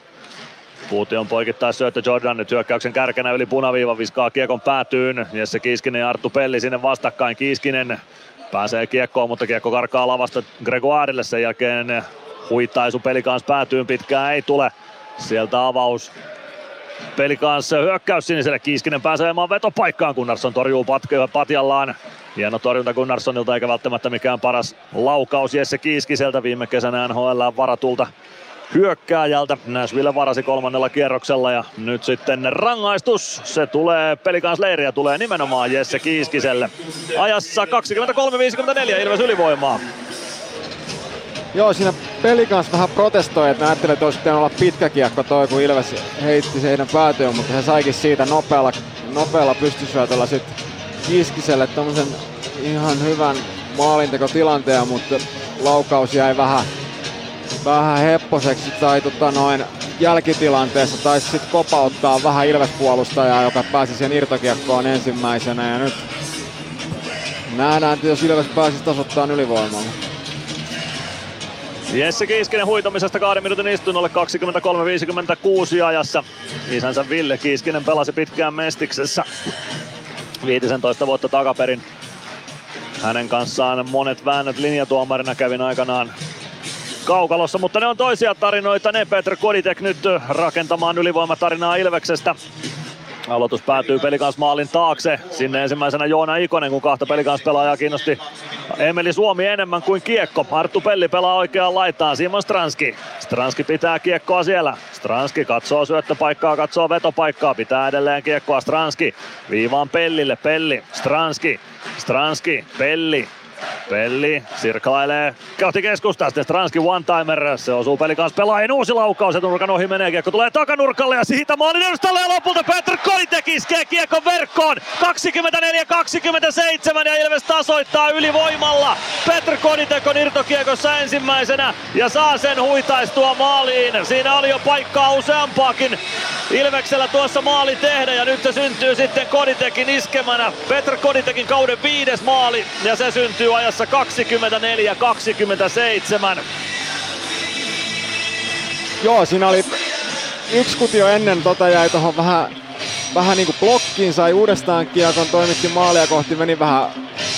Puution poikittais syöttö Jordan. Nyt hyökkäyksen kärkenä yli punaviivan viskaa kiekon päätyyn. Jesse Kiiskinen ja Arttu Pelli sinne vastakkain. Kiiskinen pääsee kiekkoon, mutta kiekko karkaa lavasta Gregoirille. Sen jälkeen huittaisu peli kanssa päätyyn pitkään ei tule. Sieltä avaus peli kanssa hyökkäys siniselle. Kiiskinen pääsee ilman vetopaikkaan. Gunnarsson torjuu pat- patjallaan. Hieno torjunta Gunnarssonilta eikä välttämättä mikään paras laukaus Jesse Kiiskiseltä viime kesänä NHL varatulta hyökkääjältä. Nashville varasi kolmannella kierroksella ja nyt sitten rangaistus. Se tulee pelikans leiriä, tulee nimenomaan Jesse Kiiskiselle. Ajassa 23.54 Ilves ylivoimaa. Joo, siinä pelikans vähän protestoi, että ajattelin, että olisi olla pitkä kiekko toi, kun Ilves heitti se heidän päätyön, mutta he saikin siitä nopealla, nopealla pystysyötöllä sitten Kiiskiselle tommosen ihan hyvän maalintekotilanteen, mutta laukaus jäi vähän vähän hepposeksi tai tota noin jälkitilanteessa taisi sitten kopauttaa vähän Ilves-puolustajaa, joka pääsi siihen irtokiekkoon ensimmäisenä ja nyt nähdään, että jos Ilves pääsisi tasoittamaan ylivoimalla. Jesse Kiiskinen huitomisesta kahden minuutin istunnolle 23.56 ajassa. Isänsä Ville Kiiskinen pelasi pitkään Mestiksessä 15 vuotta takaperin. Hänen kanssaan monet väännöt linjatuomarina kävin aikanaan kaukalossa, mutta ne on toisia tarinoita. Ne Petr Koditek nyt rakentamaan ylivoimatarinaa Ilveksestä. Aloitus päätyy pelikans maalin taakse. Sinne ensimmäisenä Joona Ikonen, kun kahta pelaajaa kiinnosti Emeli Suomi enemmän kuin kiekko. Arttu Pelli pelaa oikeaan laitaan. Simon Stranski. Stranski pitää kiekkoa siellä. Stranski katsoo syöttöpaikkaa, katsoo vetopaikkaa. Pitää edelleen kiekkoa Stranski. Viivaan Pellille. Pelli. Stranski. Stranski. Pelli. Pelli sirklailee kohti keskustaa, sitten Stranski one-timer, se osuu peli kanssa pelaajien uusi laukaus, nurkan ohi menee, kiekko tulee takanurkalle ja siitä maalin edustalle ja lopulta Petr Kolitek iskee kiekko verkkoon, 24-27 ja Ilves tasoittaa ylivoimalla. Petr Koditek on irtokiekossa ensimmäisenä ja saa sen huitaistua maaliin. Siinä oli jo paikkaa useampaakin Ilveksellä tuossa maali tehdä ja nyt se syntyy sitten Koditekin iskemänä. Petr Koditekin kauden viides maali ja se syntyy ajassa 24-27. Joo, siinä oli yksi kutio ennen tota jäi tuohon vähän, vähän niin kuin blokkiin, sai uudestaan kiekon, toimitti maalia kohti, meni vähän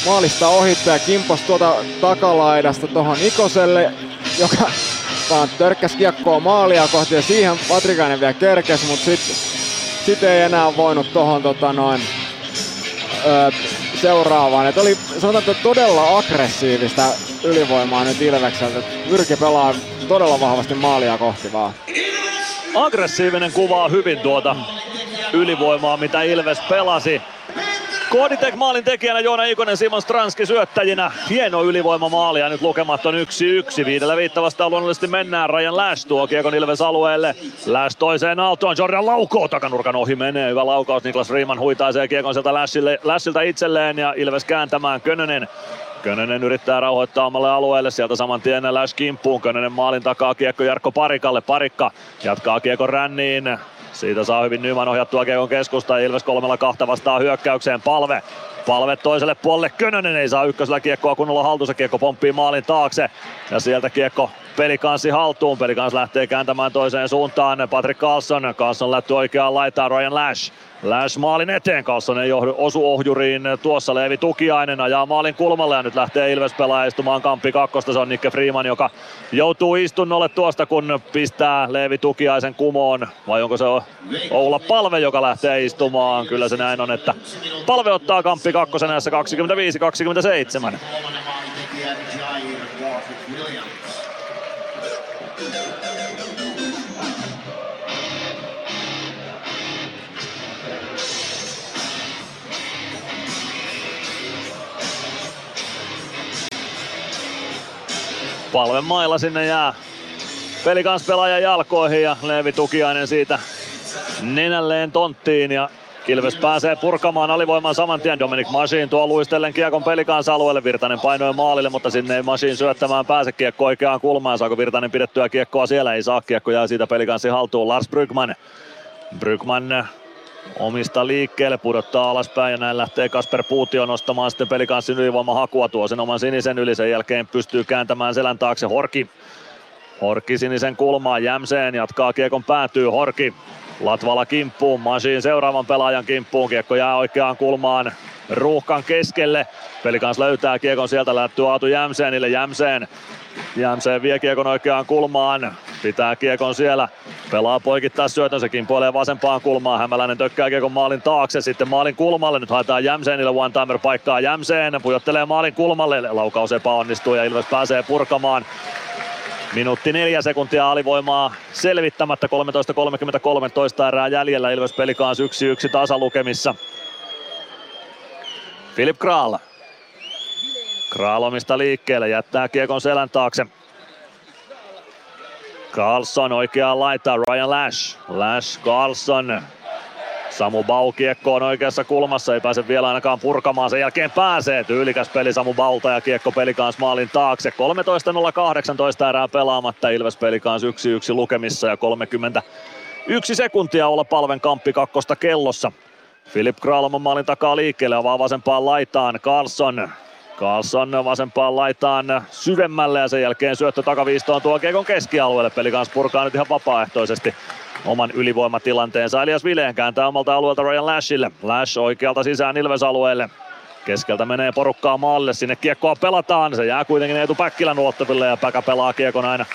maalista ohitte ja kimpos tuota takalaidasta tuohon Ikoselle, joka vaan törkkäs kiekkoa maalia kohti ja siihen Patrikainen vielä kerkes, mutta sitten sit ei enää voinut tuohon tota noin, öö, seuraavaan. Et oli sanotaan, että todella aggressiivista ylivoimaa nyt Ilvekseltä. Yrki pelaa todella vahvasti maalia kohti vaan. Aggressiivinen kuvaa hyvin tuota ylivoimaa, mitä Ilves pelasi. Koditek maalin tekijänä Joona Ikonen, Simon Stranski syöttäjinä. Hieno ylivoima maali ja nyt lukemat on 1-1. Viidellä viittavasta luonnollisesti mennään. Rajan Lash tuo Kiekon Ilves alueelle. Lash toiseen aaltoon. Jordan laukoo takanurkan ohi menee. Hyvä laukaus. Niklas Riemann huitaisee Kiekon sieltä Lashille, Lashilta itselleen ja Ilves kääntämään. Könönen Könönen yrittää rauhoittaa omalle alueelle, sieltä saman tien Lash kimppuun. Könönen maalin takaa kiekko Jarkko Parikalle. Parikka jatkaa kiekon ränniin. Siitä saa hyvin Nyman ohjattua Kiekon keskusta. Ilves kolmella kahta vastaa hyökkäykseen. Palve. Palve toiselle puolelle. Könönen ei saa ykkösellä kiekkoa kunnolla haltuunsa. Kiekko pomppii maalin taakse. Ja sieltä kiekko pelikanssi haltuun. Pelikans lähtee kääntämään toiseen suuntaan. Patrick Carlson. Carlson lähti oikeaan laitaan. Ryan Lash. Lash maalin eteen. Carlson ei osu ohjuriin. Tuossa Leevi Tukiainen ajaa maalin kulmalle ja nyt lähtee Ilves pelaa istumaan Kamppi kakkosta. Se on Nikke Freeman, joka joutuu istunnolle tuosta, kun pistää Leevi Tukiaisen kumoon. Vai onko se Oula Palve, joka lähtee istumaan? Kyllä se näin on, että Palve ottaa Kamppi kakkosen näissä 25-27. Palven mailla sinne jää pelikans pelaajan jalkoihin ja Leevi Tukiainen siitä nenälleen tonttiin ja Ilves pääsee purkamaan alivoiman saman tien. Dominic Masin tuo luistellen kiekon pelikans alueelle. Virtanen painoi maalille, mutta sinne ei Masin syöttämään pääse kiekko oikeaan kulmaan. Saako Virtanen pidettyä kiekkoa siellä? Ei saa kiekko jää siitä pelikansi haltuun. Lars Brygman. Brygman omista liikkeelle, pudottaa alaspäin ja näin lähtee Kasper Puutio nostamaan sitten pelikanssin ylivoimahakua, tuo sen oman sinisen yli, sen jälkeen pystyy kääntämään selän taakse Horki. Horki sinisen kulmaan, Jämseen jatkaa kiekon päätyy, Horki Latvala kimppuun, Masiin seuraavan pelaajan kimppuun, kiekko jää oikeaan kulmaan, ruuhkan keskelle. Pelikans löytää kiekon sieltä, lähtyy Aatu Jämseenille, Jämseen Jämseen vie kiekon oikeaan kulmaan. Pitää kiekon siellä. Pelaa poikittaa syötön, se kimpoilee vasempaan kulmaan. Hämäläinen tökkää kiekon maalin taakse, sitten maalin kulmalle. Nyt haetaan Jämseenille one-timer paikkaa Jämseen. Pujottelee maalin kulmalle, laukaus epäonnistuu ja Ilves pääsee purkamaan. Minuutti neljä sekuntia alivoimaa selvittämättä, 13.33 toista erää jäljellä. Ilves pelikaans 1-1 tasalukemissa. Filip Kral Kraalomista liikkeelle, jättää kiekon selän taakse. Carlson oikeaan laittaa, Ryan Lash. Lash, Carlson. Samu Bau kiekko on oikeassa kulmassa, ei pääse vielä ainakaan purkamaan, sen jälkeen pääsee. Tyylikäs peli Samu Baulta ja kiekko pelikans maalin taakse. 13.018 erää pelaamatta, Ilves pelikans 1-1 lukemissa ja 31 sekuntia olla palven kamppi kakkosta kellossa. Filip Kralman maalin takaa liikkeelle, avaa vasempaan laitaan. Carlson Carlson vasempaan laitaan syvemmälle ja sen jälkeen syöttö takaviistoon tuo Kiekon keskialueelle. Peli kanssa purkaa nyt ihan vapaaehtoisesti oman ylivoimatilanteensa. Elias Vileen kääntää omalta alueelta Ryan Lashille. Lash oikealta sisään Ilves-alueelle. Keskeltä menee porukkaa maalle, sinne kiekkoa pelataan. Se jää kuitenkin Eetu Päkkilän ulottuville ja Päkä pelaa kiekon aina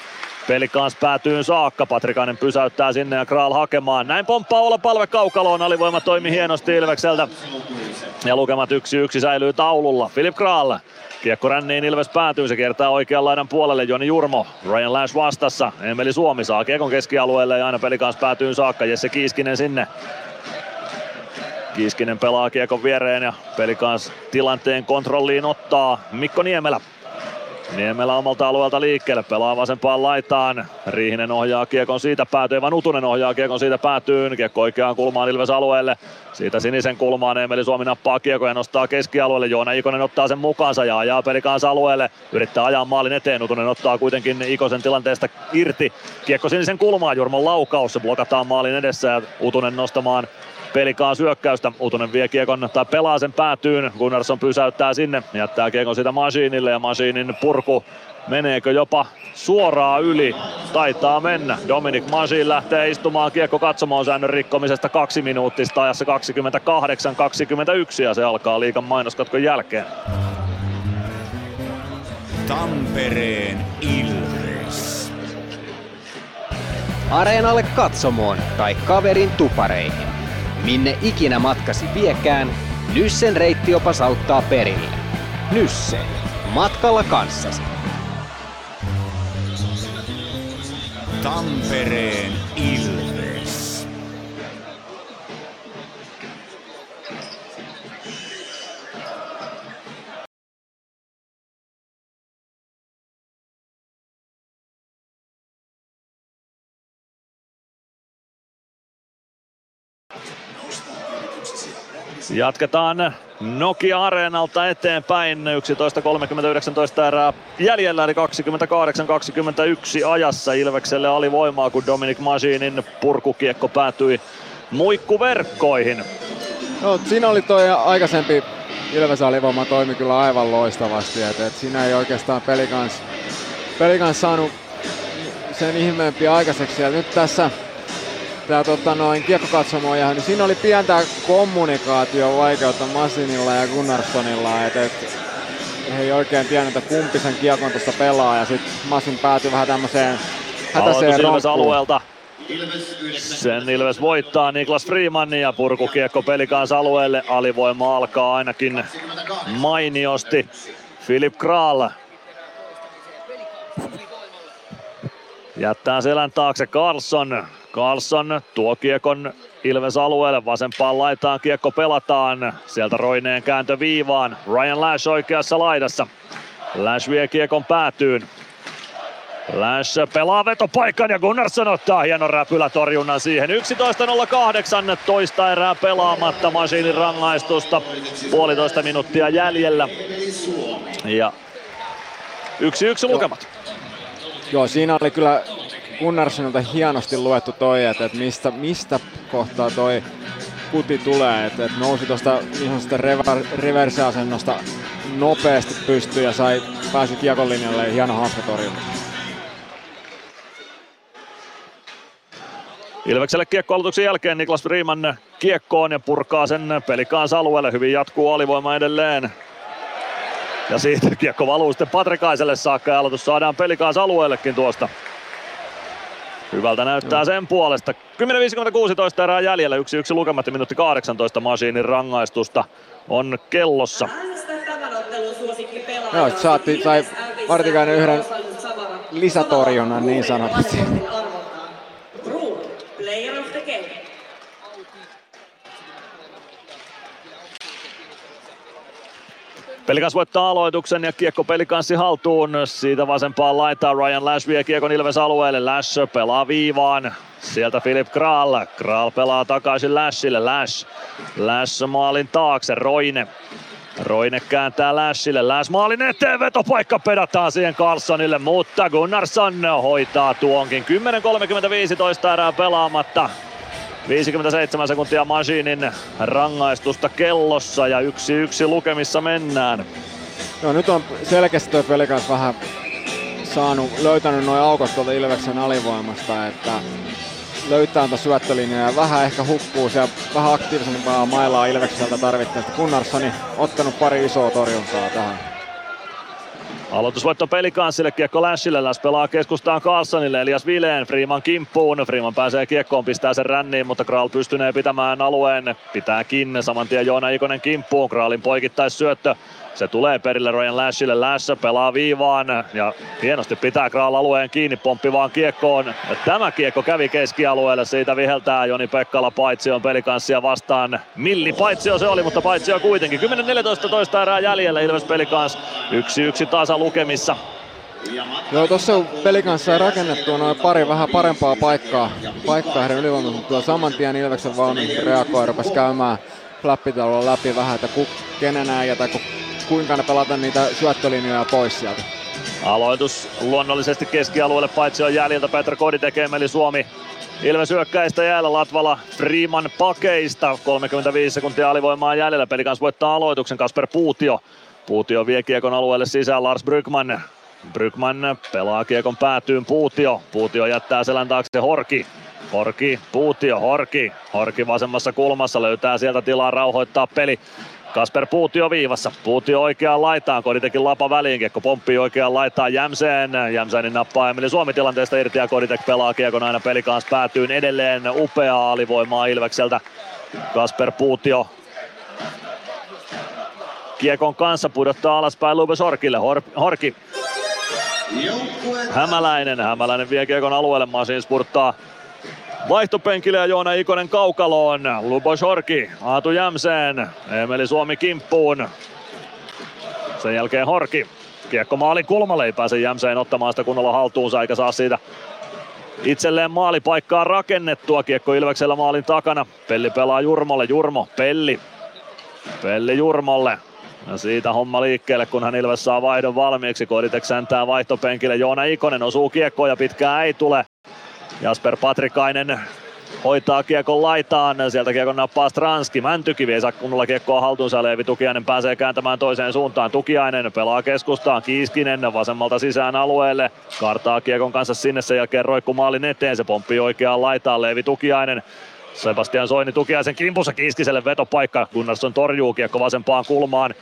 Peli kanssa päätyyn saakka. Patrikainen pysäyttää sinne ja Kral hakemaan. Näin pomppaa olla palve kaukaloon. Alivoima toimi hienosti Ilvekseltä. Ja lukemat 1-1 säilyy taululla. Filip Kral. Kiekko ränniin Ilves päätyy, se kiertää oikean laidan puolelle Joni Jurmo. Ryan Lash vastassa, Emeli Suomi saa kiekon keskialueelle ja aina peli kanssa päätyy saakka. Jesse Kiiskinen sinne. Kiiskinen pelaa kiekon viereen ja peli tilanteen kontrolliin ottaa Mikko Niemelä. Niemelä omalta alueelta liikkeelle, pelaa vasempaan laitaan. Riihinen ohjaa kiekon siitä päätyy, vaan Utunen ohjaa kiekon siitä päätyyn. Kiekko oikeaan kulmaan Ilves alueelle. Siitä sinisen kulmaan Emeli Suomi nappaa kiekko ja nostaa keskialueelle. Joona Ikonen ottaa sen mukaansa ja ajaa pelikansa alueelle. Yrittää ajaa maalin eteen. Utunen ottaa kuitenkin Ikosen tilanteesta irti. Kiekko sinisen kulmaan, Jurmon laukaus. Se blokataan maalin edessä ja Utunen nostamaan pelikaan syökkäystä. Utunen vie kiekon tai pelaa sen päätyyn. Gunnarsson pysäyttää sinne, jättää kiekon sitä Masiinille ja Masiinin purku meneekö jopa suoraan yli. Taitaa mennä. Dominic Masin lähtee istumaan kiekko katsomaan säännön rikkomisesta kaksi minuuttista ajassa 28-21 ja se alkaa liikan mainoskatkon jälkeen. Tampereen Ilves. Areenalle katsomoon tai kaverin tupareihin. Minne ikinä matkasi viekään, Nyssen reittiopas auttaa perille. Nysse. Matkalla kanssasi. Tampereen Ilves. Jatketaan Nokia Areenalta eteenpäin. 11.30-19 erää jäljellä, eli 28-21 ajassa Ilvekselle alivoimaa, kun Dominic Masinin purkukiekko päätyi muikkuverkkoihin. No, siinä oli toi aikaisempi Ilves alivoima toimi kyllä aivan loistavasti. Et, et siinä ei oikeastaan peli kans, peli kans saanut sen ihmeempiä aikaiseksi. Ja nyt tässä tämä tota, noin kiekkokatsomoja, niin siinä oli pientä kommunikaatio vaikeutta Masinilla ja Gunnarssonilla, että et, he ei oikein tiennyt, että kumpi sen kiekon tuossa pelaa ja sitten Masin päätyi vähän tämmöiseen hätäiseen alueelta. Sen Ilves voittaa Niklas Freeman ja purkukiekko pelikans alueelle. Alivoima alkaa ainakin mainiosti. Filip Kral jättää selän taakse Carlson. Carlson tuo kiekon Ilves alueelle, vasempaan laitaan kiekko pelataan. Sieltä Roineen kääntö viivaan. Ryan Lash oikeassa laidassa. Lash vie kiekon päätyyn. Lash pelaa vetopaikan ja Gunnarsson ottaa hienon räpylätorjunnan siihen. 11.08 toista erää pelaamatta Masiinin rangaistusta. Puolitoista minuuttia jäljellä. Ja yksi yksi lukemat. Joo, siinä oli kyllä Gunnarssonilta hienosti luettu toi, että, että mistä, mistä kohtaa toi kuti tulee, että, että nousi tuosta ihan sitä reverse-asennosta nopeasti pystyyn ja sai, pääsi kiekon linjalle ja hieno haaskatorjunta. Ilvekselle kiekkoalutuksen jälkeen Niklas Riemann kiekkoon ja purkaa sen pelikaansa alueelle. Hyvin jatkuu alivoima edelleen. Ja siitä kiekko valuu sitten Patrikaiselle saakka ja aloitus saadaan pelikaansa alueellekin tuosta. Hyvältä näyttää sen puolesta. 10.56 erää jäljellä, 1-1 lukematta minuutti 18 masiinin rangaistusta on kellossa. Joo, saatti, sai Martikainen yhden lisätorjunnan niin sanotusti. Pelikas voittaa aloituksen ja kiekko pelikanssi haltuun. Siitä vasempaan laitaa Ryan Lash vie kiekon Ilves alueelle. Lash pelaa viivaan. Sieltä Philip Kral. Kral pelaa takaisin Lashille. Lash. Lash maalin taakse. Roine. Roine kääntää Lashille. Lash maalin eteen. Vetopaikka pedataan siihen Carlsonille, mutta Gunnarsson hoitaa tuonkin. 10.35 erää pelaamatta. 57 sekuntia Machinin rangaistusta kellossa ja yksi yksi lukemissa mennään. No nyt on selkeästi tuo pelikas vähän saanut, löytänyt noin aukot tuolta Ilveksen alivoimasta, että löytää tuota syöttölinjaa ja vähän ehkä hukkuu siellä vähän aktiivisempaa mailaa Ilvekseltä tarvittaessa. Gunnarssoni ottanut pari isoa torjuntaa tähän. Aloitusvoitto pelikanssille, kiekko Lashille, Lash pelaa keskustaan Carlsonille, Elias Vileen, Freeman kimppuun, Freeman pääsee kiekkoon, pistää sen ränniin, mutta Kral pystynee pitämään alueen, pitää kiinni, saman tien Joona Ikonen kimppuun, Kralin poikittais syöttö, se tulee perille Ryan Lashille, Lash pelaa viivaan ja hienosti pitää Kral alueen kiinni, pomppi vaan kiekkoon. Ja tämä kiekko kävi keskialueelle, siitä viheltää Joni Pekkala Paitsion pelikanssia vastaan. Milli Paitsio se oli, mutta Paitsio kuitenkin. 10-14 toista erää jäljellä Ilves pelikans. Yksi yksi tasa lukemissa. Joo, tuossa pelikanssa sai rakennettua noin pari vähän parempaa paikkaa, paikkaa heidän ylivoimaisuutta. Saman tien Ilveksen valmennus reagoi, rupesi käymään flappitalolla läpi vähän, että kenen äijä tai kuinka pelata niitä syöttölinjoja pois sieltä. Aloitus luonnollisesti keskialueelle, paitsi on jäljiltä Petra Kodi tekee, eli Suomi Ilves hyökkäistä jäällä Latvala Freeman pakeista. 35 sekuntia alivoimaa jäljellä. Peli kanssa voittaa aloituksen Kasper Puutio. Puutio vie kiekon alueelle sisään Lars Brygman. Brygman pelaa kiekon päätyyn Puutio. Puutio jättää selän taakse Horki. Horki, Puutio, Horki. Horki vasemmassa kulmassa löytää sieltä tilaa rauhoittaa peli. Kasper Puutio viivassa. Puutio oikeaan laitaan. Kodi teki lapa väliin. Kiekko pomppii oikeaan laitaan Jämseen. Jämsänin nappaa Emeli Suomi tilanteesta irti ja Koditek pelaa kiekon aina peli kanssa päätyyn edelleen. Upeaa alivoimaa Ilvekseltä. Kasper Puutio Kiekon kanssa pudottaa alaspäin Lubes Horkille. Hor- Horki. Hämäläinen. Hämäläinen vie kiekon alueelle. Masin spurttaa Vaihtopenkille ja Joona Ikonen kaukaloon. Lubo Horki, Aatu Jämseen, Emeli Suomi kimppuun. Sen jälkeen Horki. Kiekko maalin kulmalle, ei pääse Jämseen ottamaan sitä kunnolla haltuunsa eikä saa siitä itselleen maalipaikkaa rakennettua. Kiekko Ilveksellä maalin takana. Pelli pelaa Jurmolle. Jurmo, Pelli. Pelli Jurmolle. Ja siitä homma liikkeelle, kunhan Ilves saa vaihdon valmiiksi. Koditek säntää vaihtopenkille. Joona Ikonen osuu kiekkoon ja pitkään ei tule. Jasper Patrikainen hoitaa kiekon laitaan. Sieltä kiekon nappaa Stranski. Mäntykivi ei saa kunnolla kiekkoa haltuunsa. Leevi Tukiainen pääsee kääntämään toiseen suuntaan. Tukiainen pelaa keskustaan. Kiiskinen vasemmalta sisään alueelle. Kartaa kiekon kanssa sinne. Sen jälkeen roikku maalin eteen. Se pomppii oikeaan laitaan. Leevi Tukiainen Sebastian Soini Tukiaisen kimpussa Kiiskiselle vetopaikka. Gunnarsson torjuu kiekko vasempaan kulmaan.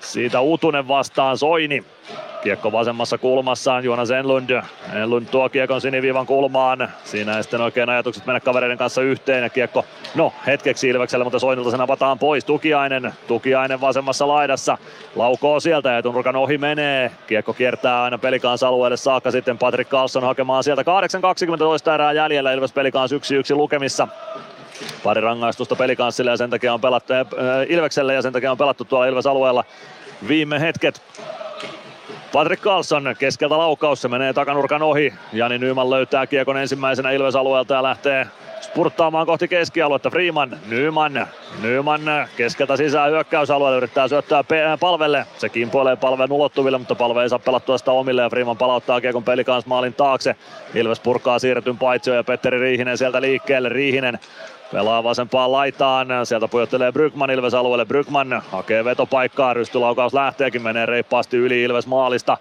Siitä Utunen vastaan Soini. Kiekko vasemmassa kulmassaan Jonas Enlund. Enlund tuo kiekon siniviivan kulmaan. Siinä ei sitten oikein ajatukset mennä kavereiden kanssa yhteen ja kiekko, no hetkeksi Ilvekselle, mutta Soinilta sen avataan pois. Tukiainen, Tukiainen vasemmassa laidassa. Laukoo sieltä ja etunurkan ohi menee. Kiekko kiertää aina pelikans alueelle saakka sitten Patrick Carlson hakemaan sieltä 8.20 erää jäljellä Ilves pelikans 1-1 lukemissa. Pari rangaistusta pelikanssille ja sen takia on pelattu, äh, Ilvekselle ja sen takia on pelattu tuolla Ilves-alueella viime hetket. Patrick Carlson keskeltä laukaus, se menee takanurkan ohi. Jani Nyman löytää kiekon ensimmäisenä Ilves-alueelta ja lähtee spurttaamaan kohti keskialuetta. Freeman, Nyman, Nyman keskeltä sisään hyökkäysalueelle, yrittää syöttää palvelle. Se kimpoilee palveen ulottuville, mutta palve ei saa pelattua sitä omille ja Freeman palauttaa kiekon pelikans maalin taakse. Ilves purkaa siirretyn paitsio ja Petteri Riihinen sieltä liikkeelle. Riihinen Pelaa vasempaan laitaan, sieltä pujottelee Brygman Ilves alueelle. Brygman hakee vetopaikkaa, rystylaukaus lähteekin, menee reippaasti yli Ilves maalista.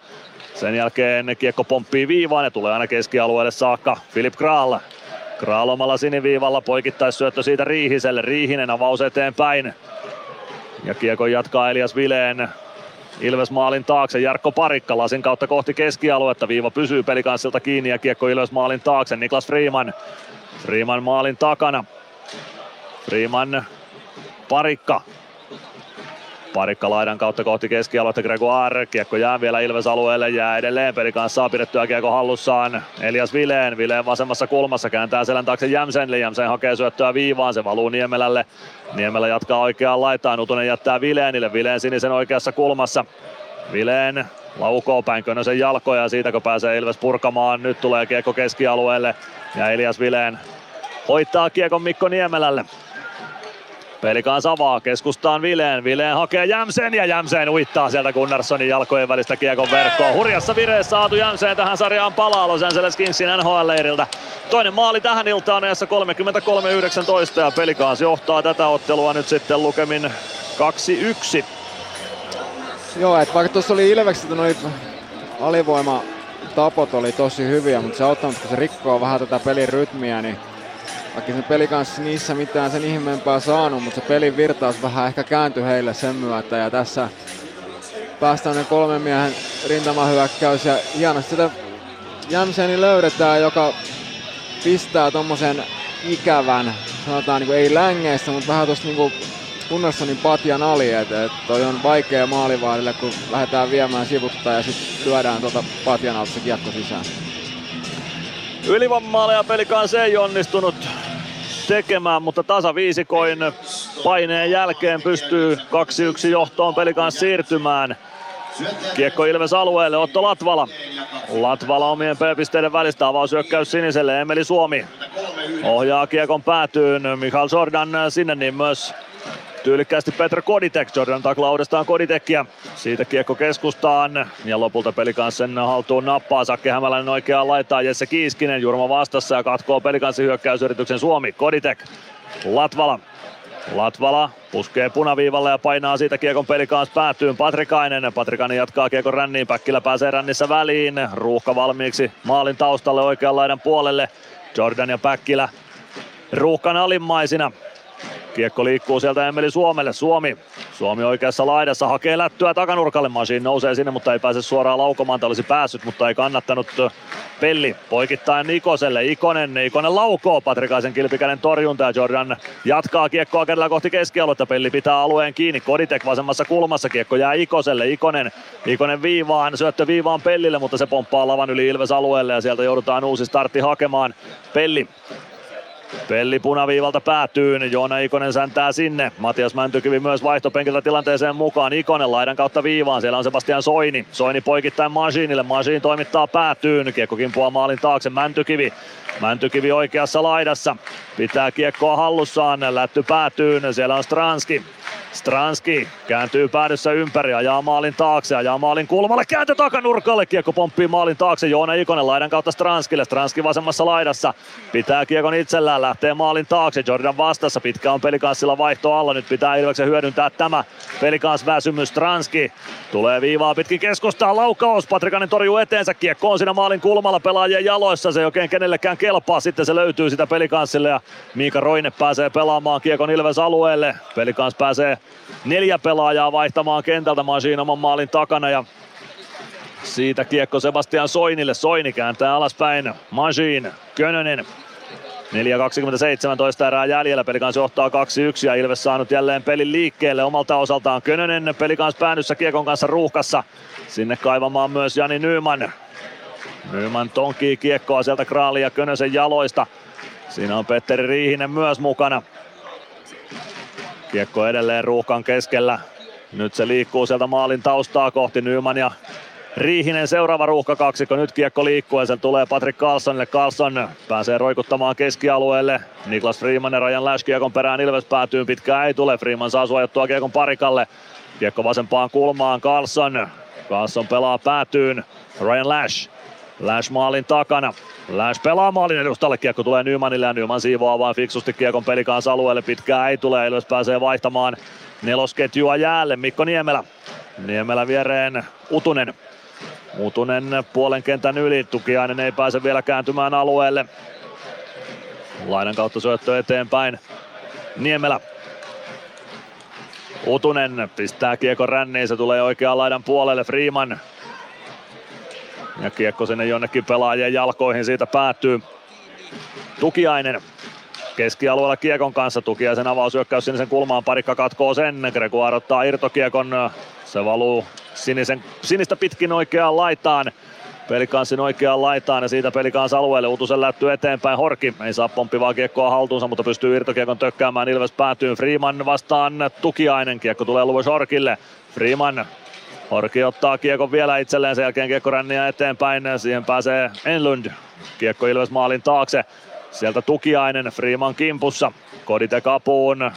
Sen jälkeen kiekko pomppii viivaan ja tulee aina keskialueelle saakka. Filip Kraal. Kraal omalla siniviivalla poikittaissyöttö siitä Riihiselle. Riihinen avaus eteenpäin. Ja kiekko jatkaa Elias Vileen. Ilves maalin taakse, Jarkko Parikka lasin kautta kohti keskialuetta, viiva pysyy pelikanssilta kiinni ja kiekko Ilves maalin taakse, Niklas Freeman. Freeman maalin takana, Freeman, Parikka. Parikka laidan kautta kohti keskialuetta Gregoire. Kiekko jää vielä Ilves alueelle, jää edelleen. Peli kanssa saa pidettyä kiekko hallussaan. Elias Vileen, Vileen vasemmassa kulmassa kääntää selän taakse Jämsenille. Jämsen hakee syöttöä viivaan, se valuu Niemelälle. Niemelä jatkaa oikeaan laitaan, Utunen jättää Vileenille. Vileen sinisen oikeassa kulmassa. Vileen laukoo päin Könösen jalkoja ja siitä kun pääsee Ilves purkamaan. Nyt tulee kiekko keskialueelle ja Elias Vileen hoitaa kiekon Mikko Niemelälle. Pelikaan savaa, keskustaan Vileen. Vileen hakee Jämsen ja Jämsen uittaa sieltä Gunnarssonin jalkojen välistä kiekon verkkoon. Hurjassa vireessä saatu Jämsen tähän sarjaan palaa Los Angeles Kingsin NHL-leiriltä. Toinen maali tähän iltaan ajassa 33-19 ja Pelikaans johtaa tätä ottelua nyt sitten lukemin 2-1. Joo, että vaikka tuossa oli Ilvekset, noi alivoima tapot oli tosi hyviä, mutta se auttanut, kun se rikkoo vähän tätä pelin rytmiä, niin vaikka sen peli kanssa niissä mitään sen ihmeempää saanut, mutta se pelin virtaus vähän ehkä kääntyi heille sen myötä ja tässä päästään kolmen miehen rintamahyökkäys ja hienosti sitä Jämseni löydetään, joka pistää tommosen ikävän, sanotaan niin kuin ei längeistä, mutta vähän tosta niin Gunnarssonin patjan ali, että et toi on vaikea maalivahdille, kun lähdetään viemään sivuttaa ja sitten lyödään tuota patjan alta se kiekko sisään. Ylivoimaaleja pelikaan ei onnistunut tekemään, mutta tasaviisikoin paineen jälkeen pystyy 2-1 johtoon pelikaan siirtymään. Kiekko Ilves alueelle, Otto Latvala. Latvala omien P-pisteiden välistä avausyökkäys siniselle, Emeli Suomi. Ohjaa kiekon päätyyn, Mikael Jordan sinne, niin myös tyylikkäästi Petra Koditek. Jordan taklaa uudestaan Koditekia. Siitä kiekko keskustaan ja lopulta pelikanssi sen haltuun nappaa. Sakke Hämäläinen oikeaan laittaa Jesse Kiiskinen. Jurma vastassa ja katkoo pelikanssi hyökkäysyrityksen Suomi. Koditek. Latvala. Latvala puskee punaviivalle ja painaa siitä kiekon pelikaans päätyyn Patrikainen. Patrikainen jatkaa kiekon ränniin, Päkkilä pääsee rännissä väliin. Ruuhka valmiiksi maalin taustalle oikean laidan puolelle. Jordan ja Päkkilä ruuhkan alimmaisina. Kiekko liikkuu sieltä Emeli Suomelle. Suomi. Suomi oikeassa laidassa hakee lättyä takanurkalle. Machine nousee sinne, mutta ei pääse suoraan laukomaan. Tämä olisi päässyt, mutta ei kannattanut Pelli poikittain Nikoselle. Ikonen, Ikonen laukoo Patrikaisen kilpikäinen torjunta ja Jordan jatkaa kiekkoa kerralla kohti keskialuetta. Pelli pitää alueen kiinni. Koditek vasemmassa kulmassa. Kiekko jää Ikoselle. Ikonen, Ikonen viivaan, syöttö viivaan Pellille, mutta se pomppaa lavan yli Ilves alueelle ja sieltä joudutaan uusi startti hakemaan. Pelli Pelli punaviivalta päätyy, Joona Ikonen säntää sinne. Matias Mäntykivi myös vaihtopenkiltä tilanteeseen mukaan. Ikonen laidan kautta viivaan, siellä on Sebastian Soini. Soini poikittain Masiinille, Masiin toimittaa päätyyn. Kiekko kimpoaa maalin taakse, Mäntykivi. Mäntykivi oikeassa laidassa. Pitää kiekkoa hallussaan, lätty päätyyn, siellä on Stranski. Stranski kääntyy päädyssä ympäri, ajaa maalin taakse, ajaa maalin kulmalle, kääntö takanurkalle, kiekko pomppii maalin taakse, Joona Ikonen laidan kautta Stranskille, Stranski vasemmassa laidassa, pitää kiekon itsellään, lähtee maalin taakse, Jordan vastassa, pitkä on pelikanssilla vaihto alla, nyt pitää Ilveksen hyödyntää tämä pelikans väsymys, Stranski tulee viivaa pitkin keskustaa, laukaus, Patrikanen torjuu eteensä, kiekko on siinä maalin kulmalla pelaajien jaloissa, se ei oikein kenellekään kelpaa, sitten se löytyy sitä pelikanssille ja Miika Roine pääsee pelaamaan kiekon Ilves alueelle, pelikans pääsee neljä pelaajaa vaihtamaan kentältä Masinaman maalin takana ja siitä kiekko Sebastian Soinille. Soini kääntää alaspäin. Majin, Könönen. 4.27 erää jäljellä, pelikans johtaa 2-1 ja Ilves saanut jälleen pelin liikkeelle omalta osaltaan. Könönen pelikans päännyssä kiekon kanssa ruuhkassa. Sinne kaivamaan myös Jani Nyman. Nyman tonkii kiekkoa sieltä Kraali ja Könösen jaloista. Siinä on Petteri Riihinen myös mukana. Kiekko edelleen ruuhkan keskellä. Nyt se liikkuu sieltä maalin taustaa kohti Nyman ja Riihinen seuraava ruuhka kaksikko. Nyt kiekko liikkuu ja sen tulee Patrick Carlsonille. Carlson pääsee roikuttamaan keskialueelle. Niklas Freeman ja Rajan Lash kiekon perään Ilves päätyy. Pitkään ei tule. Freeman saa suojattua kiekon parikalle. Kiekko vasempaan kulmaan. Carlson. Carlson pelaa päätyyn. Ryan Lash. Lash maalin takana. Lash pelaa maalin edustalle, kiekko tulee Nymanille ja Nyman siivoaa vain fiksusti kiekon pelikanssa alueelle. Pitkää ei tule, Ilves pääsee vaihtamaan nelosketjua jäälle. Mikko Niemelä. Niemelä viereen Utunen. Utunen puolen kentän yli, Tukiainen ei pääse vielä kääntymään alueelle. Lainan kautta syöttö eteenpäin. Niemelä. Utunen pistää kiekon ränniin, se tulee oikeaan laidan puolelle. Freeman ja kiekko sinne jonnekin pelaajien jalkoihin siitä päättyy. Tukiainen keskialueella kiekon kanssa. Tukiaisen avausyökkäys sinisen kulmaan. Parikka katkoo sen. Gregoire ottaa irtokiekon. Se valuu sinisen, sinistä pitkin oikeaan laitaan. Pelikanssin oikeaan laitaan ja siitä pelikans alueelle. Utusen lätty eteenpäin. Horki ei saa pomppivaa kiekkoa haltuunsa, mutta pystyy irtokiekon tökkäämään. Ilves päätyy. Freeman vastaan Tukiainen. Kiekko tulee Luvos Horkille. Freeman Horki ottaa kiekon vielä itselleen, sen jälkeen kiekko ränniä eteenpäin, siihen pääsee Enlund. Kiekko Ilves maalin taakse, sieltä Tukiainen, Freeman kimpussa, Koditek apuun.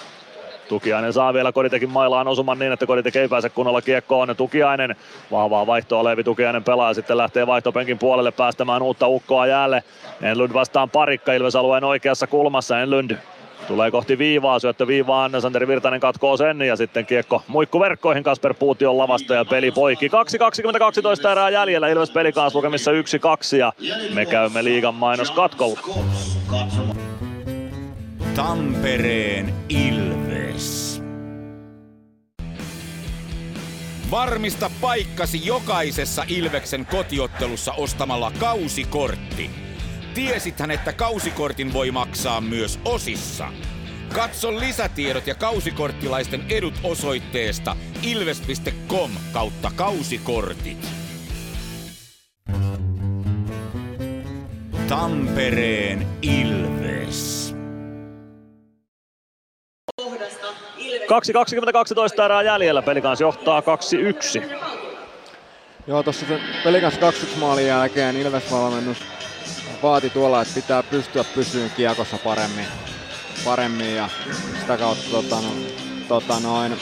Tukiainen saa vielä Koditekin mailaan osuman niin, että Koditek ei pääse kunnolla kiekkoon. Tukiainen, vahvaa vaihtoa Leevi Tukiainen pelaa sitten lähtee vaihtopenkin puolelle päästämään uutta ukkoa jäälle. Enlund vastaan parikka Ilves alueen oikeassa kulmassa. Enlund Tulee kohti viivaa, syöttö viivaan, Santeri Virtanen katkoo sen ja sitten kiekko muikkuverkkoihin Kasper Puution lavasta ja peli poikki. 2.20-12 erää jäljellä, Ilves pelikaas lukemissa 1-2 ja me käymme liigan mainos katkolla. Tampereen Ilves. Varmista paikkasi jokaisessa Ilveksen kotiottelussa ostamalla kausikortti. Tiesithän, että kausikortin voi maksaa myös osissa. Katso lisätiedot ja kausikorttilaisten edut osoitteesta ilves.com kautta kausikortit. Tampereen Ilves. 2.20-12 erää jäljellä, pelikans johtaa 2-1. Joo, tuossa pelikans 2 maalin jälkeen Ilves-valmennus vaati tuolla, että pitää pystyä pysyyn kiekossa paremmin, paremmin ja sitä kautta tota, no, tota noin,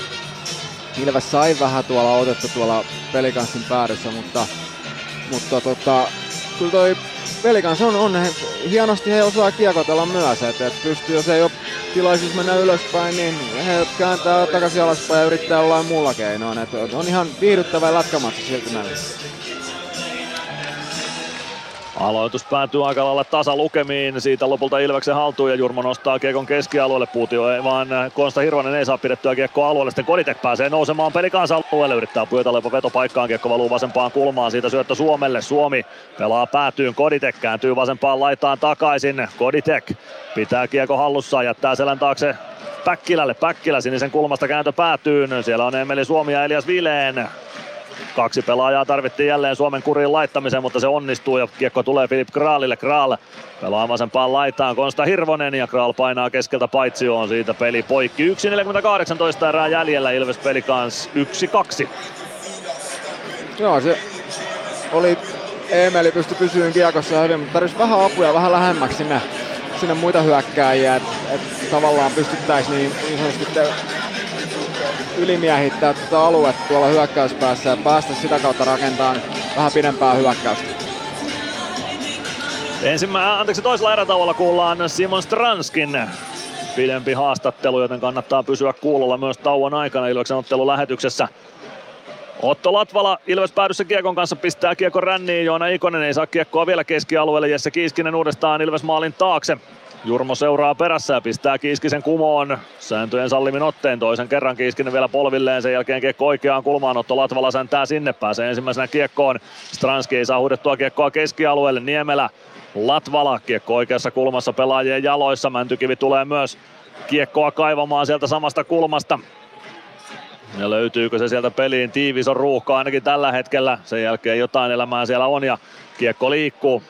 Ilves sai vähän tuolla otettu tuolla pelikanssin päädyssä, mutta, mutta tota, kyllä toi pelikans on, on he, hienosti he osaa kiekotella myös, että et pystyy, jos ei ole tilaisuus mennä ylöspäin, niin he kääntää takaisin alaspäin ja yrittää jollain muulla keinoin. Et on ihan viihdyttävä lätkämatsi silti näin. Aloitus päätyy aika lailla tasalukemiin. Siitä lopulta Ilveksen haltuun ja Jurmo nostaa kiekon keskialueelle. Puutio ei vaan Konsta Hirvonen ei saa pidettyä kiekkoa alueelle. Sitten Koditek pääsee nousemaan pelikansa alueelle. Yrittää Pyötalepo vetopaikkaan. Kiekko valuu vasempaan kulmaan. Siitä syöttö Suomelle. Suomi pelaa päätyyn. Koditek kääntyy vasempaan laitaan takaisin. Koditek pitää kiekko hallussa. Jättää selän taakse Päkkilälle. Päkkilä sinisen kulmasta kääntö päätyyn. Siellä on Emeli Suomi ja Elias Vileen. Kaksi pelaajaa tarvittiin jälleen Suomen kuriin laittamiseen, mutta se onnistuu ja kiekko tulee Filip Kraalille. Kraal pelaa vasempaan laitaan Konsta Hirvonen ja Kraal painaa keskeltä paitsioon siitä peli poikki. 1.48 erää jäljellä Ilves peli kans 1-2. Joo, se oli Emeli pysty pysyyn kiekossa hyvin, mutta tarvitsisi vähän apuja vähän lähemmäksi sinne, sinne muita hyökkääjiä, että et tavallaan pystyttäisiin niin, niin sanotusti ylimiehittää tuota aluetta tuolla hyökkäyspäässä ja päästä sitä kautta rakentamaan vähän pidempää hyökkäystä. Ensimmä, anteeksi, toisella erätauolla kuullaan Simon Stranskin pidempi haastattelu, joten kannattaa pysyä kuulolla myös tauon aikana Ilveksen ottelun lähetyksessä. Otto Latvala Ilves päädyssä Kiekon kanssa pistää Kiekon ränniin. Joona Ikonen ei saa Kiekkoa vielä keskialueelle. Jesse Kiiskinen uudestaan Ilves maalin taakse. Jurmo seuraa perässä ja pistää Kiiskisen kumoon sääntöjen sallimin otteen. Toisen kerran Kiiskinen vielä polvilleen, sen jälkeen kiekko oikeaan kulmaan. Otto Latvala säntää sinne, pääsee ensimmäisenä kiekkoon. Stranski ei saa huudettua kiekkoa keskialueelle. Niemelä Latvala kiekko oikeassa kulmassa pelaajien jaloissa. Mäntykivi tulee myös kiekkoa kaivamaan sieltä samasta kulmasta. Ja löytyykö se sieltä peliin? Tiivis on ruuhka ainakin tällä hetkellä. Sen jälkeen jotain elämää siellä on ja kiekko liikkuu.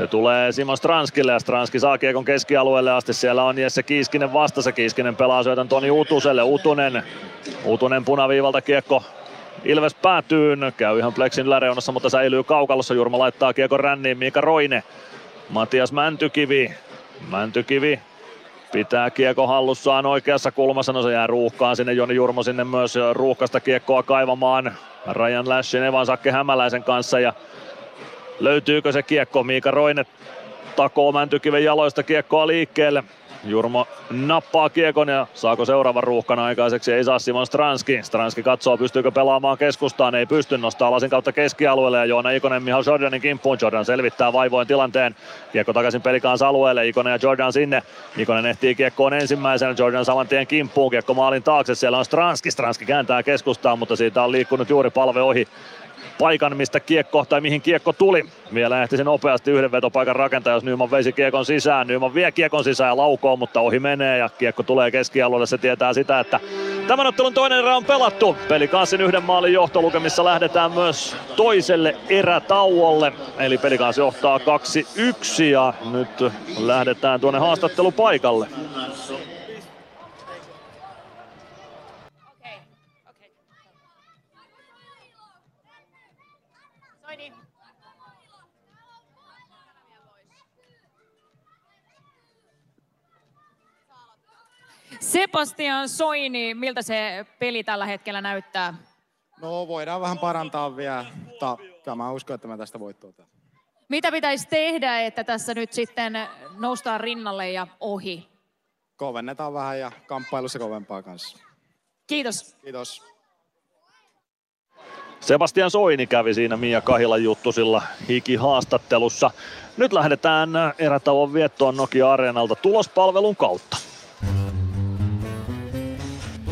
Se tulee Simon Stranskille ja Stranski saa kiekon keskialueelle asti. Siellä on Jesse Kiiskinen vastassa. Kiiskinen pelaa syötän Toni Utuselle. Utunen, Utunen punaviivalta kiekko Ilves päätyyn. Käy ihan Plexin yläreunassa, mutta säilyy kaukalossa. Jurma laittaa kiekon ränniin. Miika Roine. Matias Mäntykivi. Mäntykivi pitää kiekko hallussaan oikeassa kulmassa, no se jää ruuhkaan sinne, Joni Jurmo sinne myös ruuhkasta kiekkoa kaivamaan Rajan Lashin Evan Sakke Hämäläisen kanssa ja löytyykö se kiekko, Miika Roine takoo Mäntykiven jaloista kiekkoa liikkeelle, Jurmo nappaa kiekon ja saako seuraavan ruuhkan aikaiseksi? Ei saa Simon Stranski. Stranski katsoo, pystyykö pelaamaan keskustaan. Ei pysty, nostaa lasin kautta keskialueelle ja Joona Ikonen Mihal Jordanin kimppuun. Jordan selvittää vaivoin tilanteen. Kiekko takaisin pelikaansa alueelle. Ikonen ja Jordan sinne. Ikonen ehtii kiekkoon ensimmäisenä. Jordan saman tien kimppuun. Kiekko maalin taakse. Siellä on Stranski. Stranski kääntää keskustaan, mutta siitä on liikkunut juuri palve ohi paikan, mistä kiekko tai mihin kiekko tuli. Vielä ehti sen nopeasti yhden vetopaikan rakentaa, jos Nyman veisi kiekon sisään. Nyman vie kiekon sisään ja laukoo, mutta ohi menee ja kiekko tulee keskialueelle. Se tietää sitä, että tämän ottelun toinen erä on pelattu. Pelikanssin yhden maalin johtolukemissa lähdetään myös toiselle erätauolle. Eli Pelikans johtaa 2-1 ja nyt lähdetään tuonne haastattelupaikalle. Sebastian Soini, miltä se peli tällä hetkellä näyttää? No voidaan vähän parantaa vielä, mutta kyllä mä uskon, että mä tästä voittoa teen. Mitä pitäisi tehdä, että tässä nyt sitten noustaan rinnalle ja ohi? Kovennetaan vähän ja kamppailussa kovempaa kanssa. Kiitos. Kiitos. Sebastian Soini kävi siinä Mia Kahilan juttusilla hiki-haastattelussa. Nyt lähdetään erätauon viettoon Nokia Areenalta tulospalvelun kautta.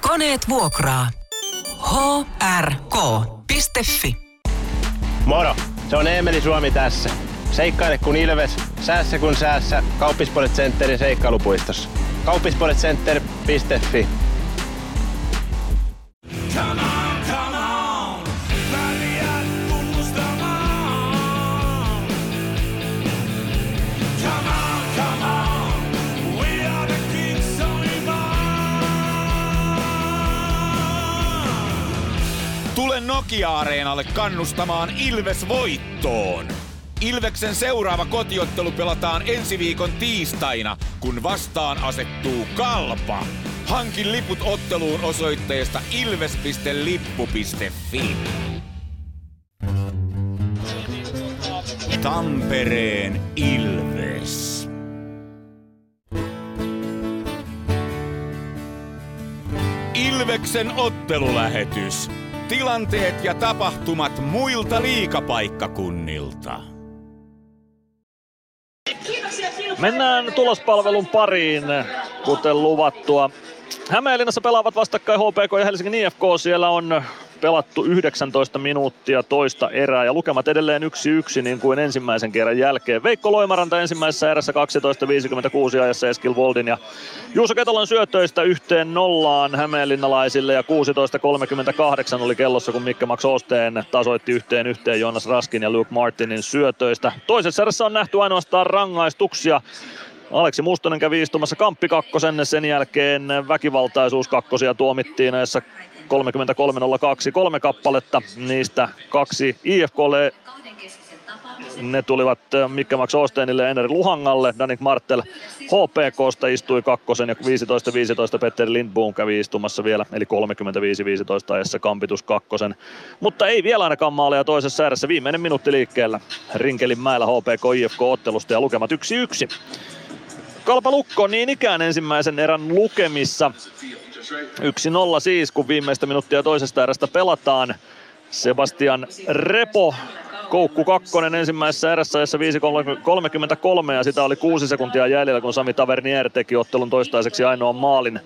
Koneet vuokraa. hrk.fi Moro, se on Eemeli Suomi tässä. Seikkaile kun ilves, säässä kun säässä. Kauppispoilet Centerin seikkailupuistossa. Kauppispoiletcenter.fi Come on, Tule Nokia-areenalle kannustamaan Ilves voittoon. Ilveksen seuraava kotiottelu pelataan ensi viikon tiistaina, kun vastaan asettuu Kalpa. Hankin liput otteluun osoitteesta ilves.lippu.fi. Tampereen Ilves. Ilveksen ottelulähetys. Tilanteet ja tapahtumat muilta liikapaikkakunnilta. Mennään tulospalvelun pariin, kuten luvattua. Hämeenlinnassa pelaavat vastakkain HPK ja Helsingin IFK. Siellä on pelattu 19 minuuttia toista erää ja lukemat edelleen 1-1 niin kuin ensimmäisen kerran jälkeen. Veikko Loimaranta ensimmäisessä erässä 12.56 ajassa Eskil Voldin ja Juuso Ketolan syötöistä yhteen nollaan hämeenlinnalaisille ja 16.38 oli kellossa kun Mikke Max Osteen tasoitti yhteen yhteen Jonas Raskin ja Luke Martinin syötöistä. Toisessa erässä on nähty ainoastaan rangaistuksia. Aleksi Mustonen kävi istumassa Kamppi kakkosen, sen jälkeen väkivaltaisuus kakkosia tuomittiin näissä 33.02 kolme kappaletta, niistä kaksi IFKlle ne tulivat äh, Mikke Max Osteenille ja Eneri Luhangalle. Danik Martel HPKsta istui kakkosen ja 15-15 Petteri Lindboom kävi istumassa vielä, eli 35-15 ajassa kampitus kakkosen. Mutta ei vielä ainakaan maaleja toisessa ääressä. Viimeinen minuutti liikkeellä Rinkelin mäellä HPK IFK-ottelusta ja lukemat 1-1. Kalpa Lukko niin ikään ensimmäisen erän lukemissa. 1-0 siis, kun viimeistä minuuttia toisesta erästä pelataan. Sebastian Repo Koukku kakkonen ensimmäisessä erässä ajassa 5.33 ja sitä oli kuusi sekuntia jäljellä, kun Sami Tavernier teki ottelun toistaiseksi ainoan maalin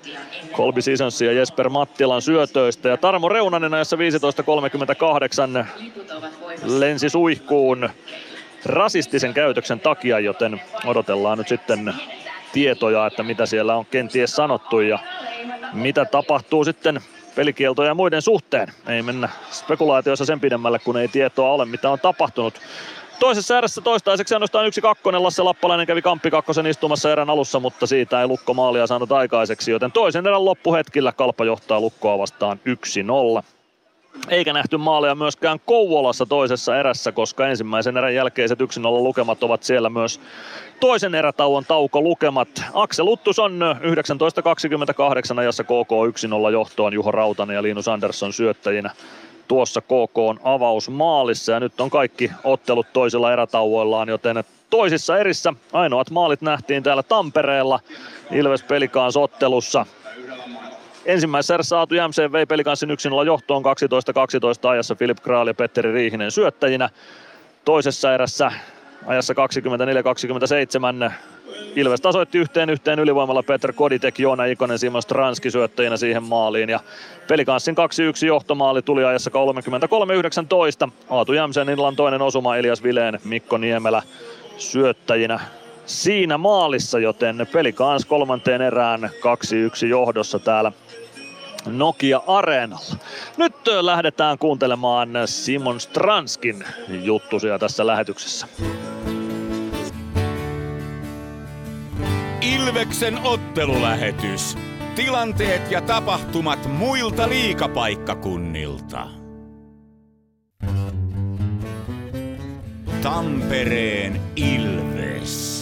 Kolbi Sisonsin ja Jesper Mattilan syötöistä. Ja Tarmo Reunanen ajassa 15.38 lensi suihkuun rasistisen käytöksen takia, joten odotellaan nyt sitten tietoja, että mitä siellä on kenties sanottu ja mitä tapahtuu sitten pelikieltoja ja muiden suhteen. Ei mennä spekulaatioissa sen pidemmälle, kun ei tietoa ole, mitä on tapahtunut. Toisessa erässä toistaiseksi ainoastaan yksi kakkonen. Lasse Lappalainen kävi Kamppi kakkosen istumassa erän alussa, mutta siitä ei Lukko maalia saanut aikaiseksi, joten toisen erän loppuhetkillä Kalpa johtaa Lukkoa vastaan 1-0. Eikä nähty maaleja myöskään Kouvolassa toisessa erässä, koska ensimmäisen erän jälkeiset 1-0 lukemat ovat siellä myös toisen erätauon tauko lukemat. Aksel Uttus on 19.28 ajassa KK 1-0 johtoon Juho Rautanen ja Linus Andersson syöttäjinä tuossa KK on avausmaalissa ja nyt on kaikki ottelut toisilla erätauoillaan, joten toisissa erissä ainoat maalit nähtiin täällä Tampereella Ilves Pelikaans ottelussa. Ensimmäisessä erässä Aatu Jämseen vei pelikanssin 1-0 johtoon 12-12 ajassa Filip Kraal ja Petteri Riihinen syöttäjinä. Toisessa erässä ajassa 24-27 Ilves tasoitti yhteen yhteen ylivoimalla Petr Koditek, Joona Ikonen, Simon Stranski syöttäjinä siihen maaliin. Ja pelikanssin 2-1 johtomaali tuli ajassa 33-19. Aatu Jämsen illan toinen osuma Elias Vileen, Mikko Niemelä syöttäjinä siinä maalissa, joten pelikans kolmanteen erään 2-1 johdossa täällä Nokia Areenalla. Nyt lähdetään kuuntelemaan Simon Stranskin juttusia tässä lähetyksessä. Ilveksen ottelulähetys. Tilanteet ja tapahtumat muilta liikapaikkakunnilta. Tampereen Ilves.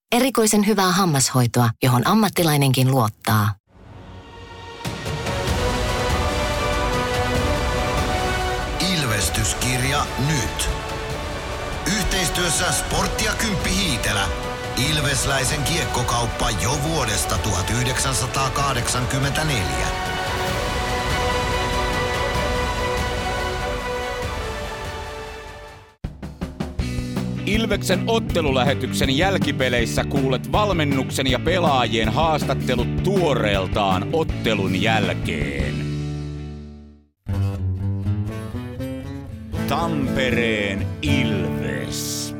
Erikoisen hyvää hammashoitoa, johon ammattilainenkin luottaa. Ilvestyskirja nyt. Yhteistyössä Sportti ja Kymppi Hiitelä. Ilvesläisen kiekkokauppa jo vuodesta 1984. Ilveksen ottelulähetyksen jälkipeleissä kuulet valmennuksen ja pelaajien haastattelut tuoreeltaan ottelun jälkeen. Tampereen Ilves.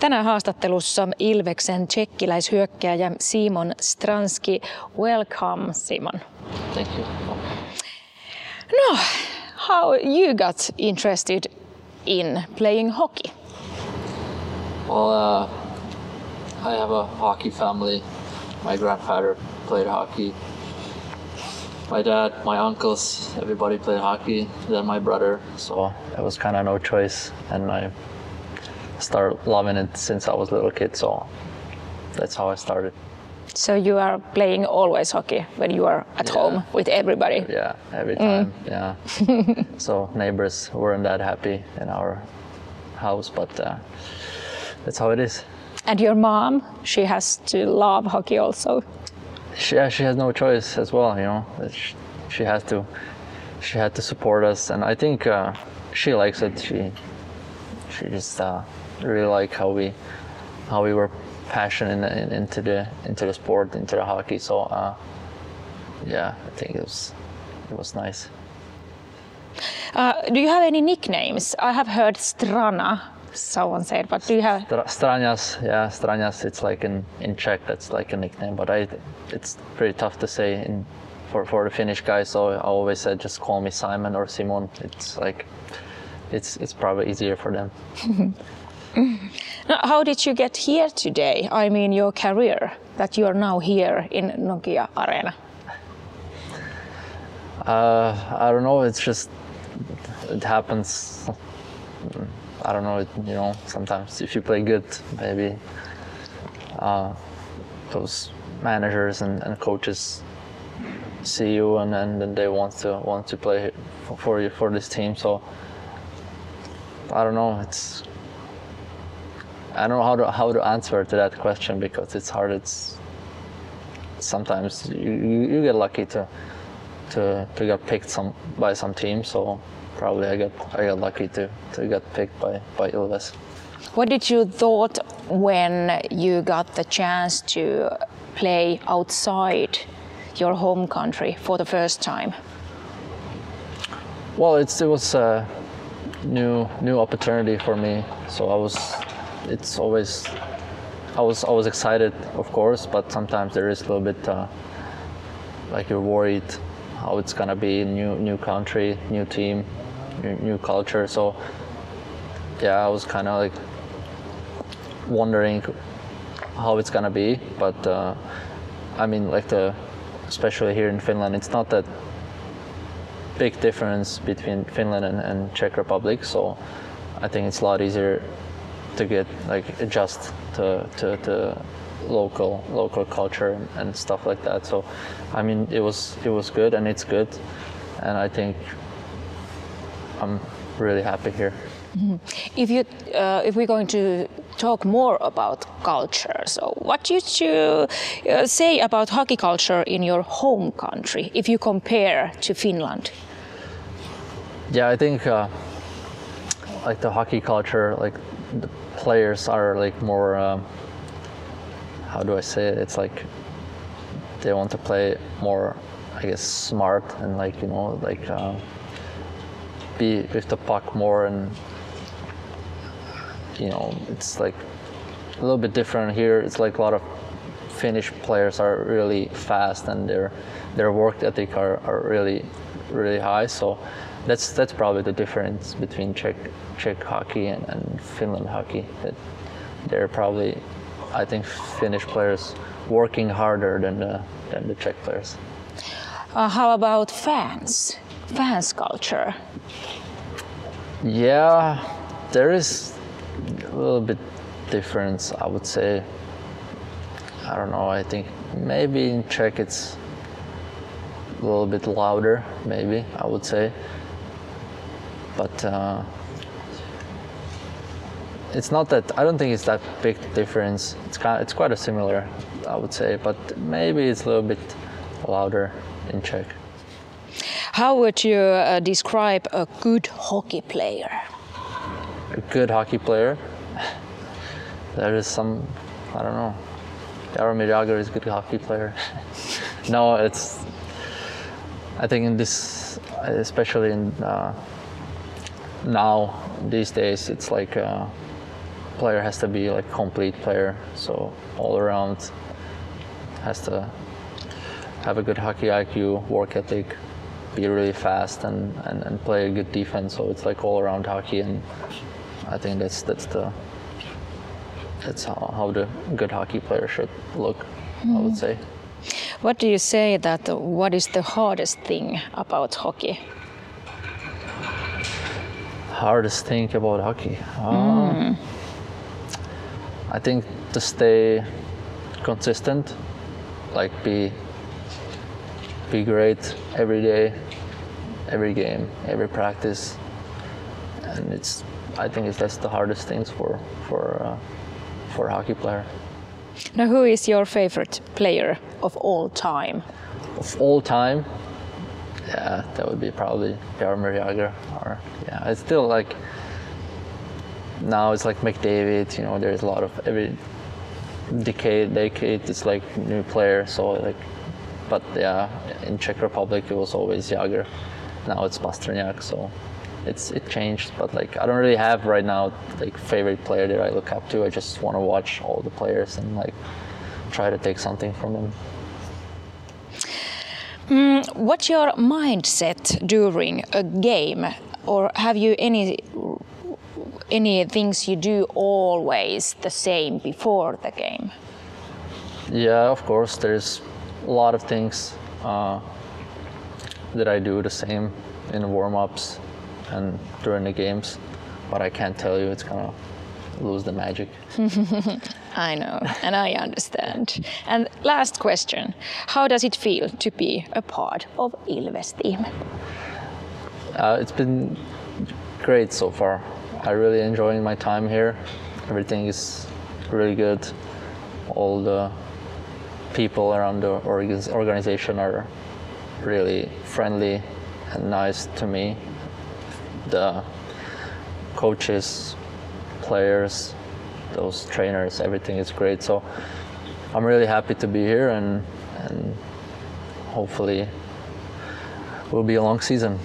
Tänään haastattelussa Ilveksen tsekkiläishyökkääjä Simon Stranski. Welcome, Simon. Thank you. No, how you got interested in playing hockey? Well, uh, I have a hockey family. My grandfather played hockey. My dad, my uncles, everybody played hockey. Then my brother. So it was kind of no choice, and I started loving it since I was a little kid. So that's how I started. So you are playing always hockey when you are at Yeah. home with everybody. Yeah, every Mm. time. Yeah. so neighbors weren't that happy in our house, but uh, that's how it is. And your mom, she has to love hockey also. She, yeah, she has no choice as well. You know, That sh- she has to. She had to support us, and I think uh, she likes it. She she just uh, really like how we how we were passionate in, in, into the into the sport, into the hockey. So uh, yeah, I think it was it was nice. Uh, do you have any nicknames? I have heard Strana, someone said, but do you have? Straňas, yeah, Straňas. It's like in, in Czech, that's like a nickname, but I, it's pretty tough to say in for, for the Finnish guys. So I always said just call me Simon or Simon. It's like, it's it's probably easier for them. Now, how did you get here today? I mean, your career that you are now here in Nokia Arena. Uh, I don't know. It's just it happens. I don't know. You know, sometimes if you play good, maybe uh, those managers and, and coaches see you and, and they want to want to play for, for you for this team. So I don't know. It's I don't know how to how to answer to that question because it's hard. It's sometimes you, you, you get lucky to to to get picked some by some team. So probably I got I got lucky to to get picked by by Ilves. What did you thought when you got the chance to play outside your home country for the first time? Well, it's it was a new new opportunity for me. So I was it's always I was I was excited, of course, but sometimes there is a little bit uh, like you're worried how it's gonna be new new country, new team, new, culture. So yeah, I was kind of like wondering how it's gonna be, but uh, I mean like the especially here in Finland, it's not that big difference between Finland and, and Czech Republic. So I think it's a lot easier to get like adjust to to, to local local culture and, and stuff like that. So I mean it was it was good and it's good, and I think I'm really happy here. Mhm. If you, uh, if we're going to talk more about culture, so what would you uh, say about hockey culture in your home country if you compare to Finland? Yeah, I think uh, like the hockey culture, like the players are like more. Um, how do I say it? It's like they want to play more, I guess, smart and like you know like uh, be with the puck more and you know it's like a little bit different here. It's like a lot of Finnish players are really fast and their their work ethic are, are really really high. So that's that's probably the difference between Czech Czech hockey and, and Finland hockey. That they're probably I think Finnish players working harder than the than the Czech players. Uh, how about fans? Fans culture. Yeah, there is a little bit difference, I would say. I don't know. I think maybe in Czech it's a little bit louder. Maybe I would say, but uh, it's not that. I don't think it's that big difference. It's kind. It's quite a similar, I would say, but maybe it's a little bit louder in Czech. How would you uh, describe a good hockey player? a good hockey player. There is some, I don't know. Jaromir Jagr is a good hockey player. no, it's. I think in this, especially in uh, now these days, it's like a player has to be like complete player. So all around has to have a good hockey IQ, work ethic, be really fast, and, and, and play a good defense. So it's like all around hockey and I think that's that's the that's how, how the good hockey player should look. I would Mhm. say. What do you say that what is the hardest thing about hockey? Hardest thing about hockey. Um, Mm. I think to stay consistent like be be great every day, every game, every practice, and it's I think it's that's the hardest things for for uh, for a hockey player. Now, who is your favorite player of all time? Of all time, yeah, that would be probably Jaromir Jagr. Or yeah, it's still like now it's like McDavid. You know, there's a lot of every decade, decade it's like new player. So like, but yeah, in Czech Republic it was always Jagr. Now it's Pastrňák. So it's it changed. But like I don't really have right now like favorite player that I look up to. I just want to watch all the players and like try to take something from them. Mm, what's your mindset during a game, or have you any any things you do always the same before the game? Yeah, of course. There's a lot of things uh, that I do the same in warm-ups and during the games, but I can't tell you. It's gonna lose the magic. I know, and I understand. And last question How does it feel to be a part of Ilves team? Uh, it's been great so far. I really enjoying my time here. Everything is really good. All the people around the org- organization are really friendly and nice to me. The coaches, players, those trainers, everything is great. So I'm really happy to be here and and hopefully will be a long season.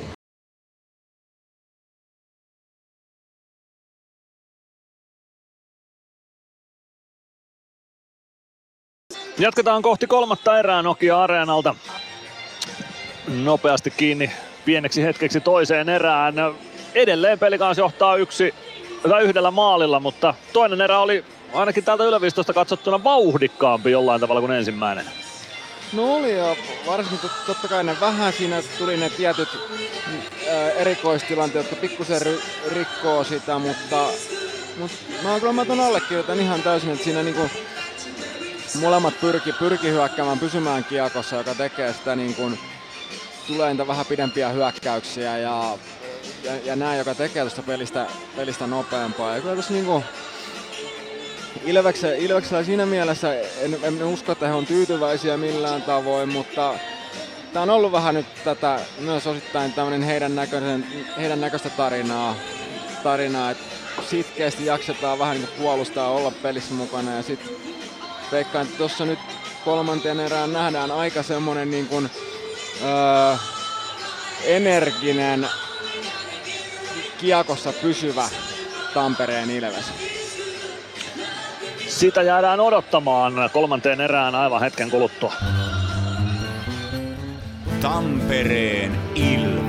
Jatketaan kohti kolmatta erää Nokia Areenalta. Nopeasti kiinni pieneksi hetkeksi toiseen erään. Edelleen pelikans johtaa yksi tai yhdellä maalilla, mutta toinen erä oli ainakin täältä Ylövistosta katsottuna vauhdikkaampi jollain tavalla kuin ensimmäinen. No oli ja varsinkin tot- totta kai ne vähän siinä tuli ne tietyt ää, erikoistilanteet, jotka pikkusen ry- rikkoo sitä, mutta, mutta mä kyllä mä ton allekirjoitan ihan täysin, että siinä niinku molemmat pyrki, pyrki hyökkäämään, pysymään kiekossa, joka tekee sitä niin kuin, tulee niitä vähän pidempiä hyökkäyksiä ja, ja, ja näin, joka tekee tuosta pelistä, pelistä nopeampaa. Ja kyllä tuossa niinku, Ilveksellä, Ilveksellä siinä mielessä en, en usko, että he on tyytyväisiä millään tavoin, mutta tämä on ollut vähän nyt tätä myös osittain tämmöinen heidän, näköisen, heidän näköistä tarinaa, tarinaa että sitkeästi jaksetaan vähän niin puolustaa olla pelissä mukana ja sitten veikkaan, että tuossa nyt kolmanteen erään nähdään aika semmonen niin kuin, öö, energinen, kiekossa pysyvä Tampereen Ilves. Sitä jäädään odottamaan kolmanteen erään aivan hetken kuluttua. Tampereen Ilves.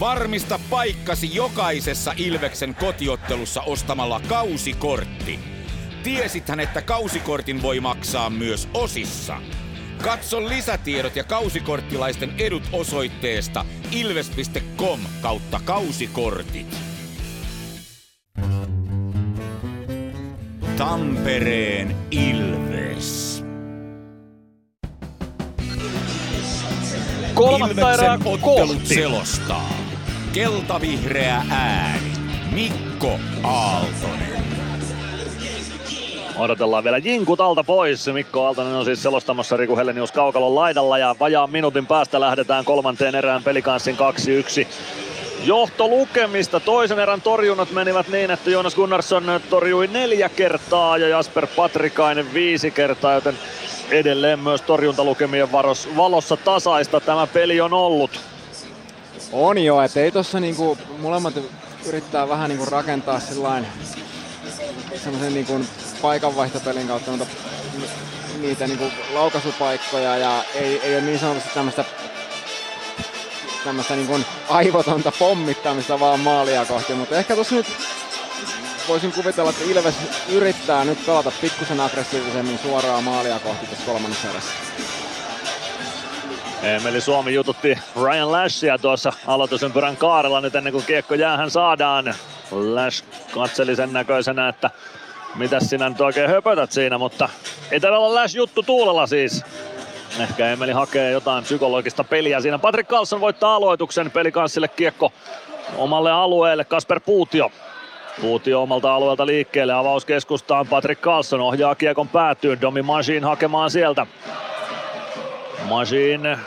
Varmista paikkasi jokaisessa Ilveksen kotiottelussa ostamalla kausikortti. Tiesithän, että kausikortin voi maksaa myös osissa. Katso lisätiedot ja kausikorttilaisten edut osoitteesta ilves.com kautta kausikortit. Tampereen Ilves. Kolmatta erää Ilveksen ottelut kohti. selostaa. Keltavihreä ääni. Mikko Aaltonen. Odotellaan vielä jinkut alta pois. Mikko Aaltonen on siis selostamassa Riku Hellenius Kaukalon laidalla ja vajaan minuutin päästä lähdetään kolmanteen erään pelikanssin 2-1 johtolukemista. Toisen erän torjunnat menivät niin, että Jonas Gunnarsson torjui neljä kertaa ja Jasper Patrikainen viisi kertaa, joten edelleen myös torjuntalukemien varos, valossa tasaista tämä peli on ollut. On jo, että ei tossa niinku, molemmat yrittää vähän niinku rakentaa sillain semmoisen niinku paikanvaihtopelin kautta, mutta niitä niinku laukaisupaikkoja ja ei, ei ole niin sanotusti tämmöistä tämmöistä niin aivotonta pommittamista vaan maalia kohti, mutta ehkä tuossa nyt voisin kuvitella, että Ilves yrittää nyt pelata pikkusen aggressiivisemmin suoraa maalia kohti tässä kolmannessa erässä. Emeli Suomi jututti Ryan Lashia tuossa aloitusympyrän kaarella nyt ennen kuin kiekko jäähän saadaan. Lash katseli sen näköisenä, että mitä sinä nyt oikein höpötät siinä, mutta ei täällä olla Lash juttu tuulella siis. Ehkä Emeli hakee jotain psykologista peliä siinä. Patrick Carlson voittaa aloituksen pelikanssille kiekko omalle alueelle. Kasper Puutio Puutio omalta alueelta liikkeelle, avauskeskustaan Patrick Carlson ohjaa kiekon päätyyn, Domi Machine hakemaan sieltä. Machine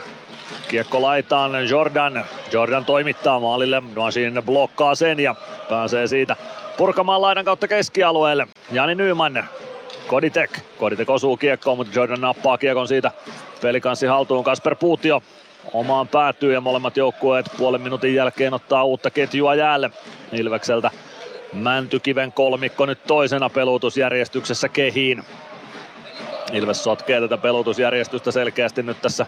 kiekko laitaan Jordan. Jordan toimittaa maalille, Machine blokkaa sen ja pääsee siitä purkamaan laidan kautta keskialueelle. Jani Nyman, Koditek. Koditek osuu kiekkoon, mutta Jordan nappaa kiekon siitä pelikanssi haltuun. Kasper Puutio omaan päätyy ja molemmat joukkueet puolen minuutin jälkeen ottaa uutta ketjua jäälle Ilvekseltä. Mäntykiven kolmikko nyt toisena pelutusjärjestyksessä kehiin. Ilves sotkee tätä pelutusjärjestystä selkeästi nyt tässä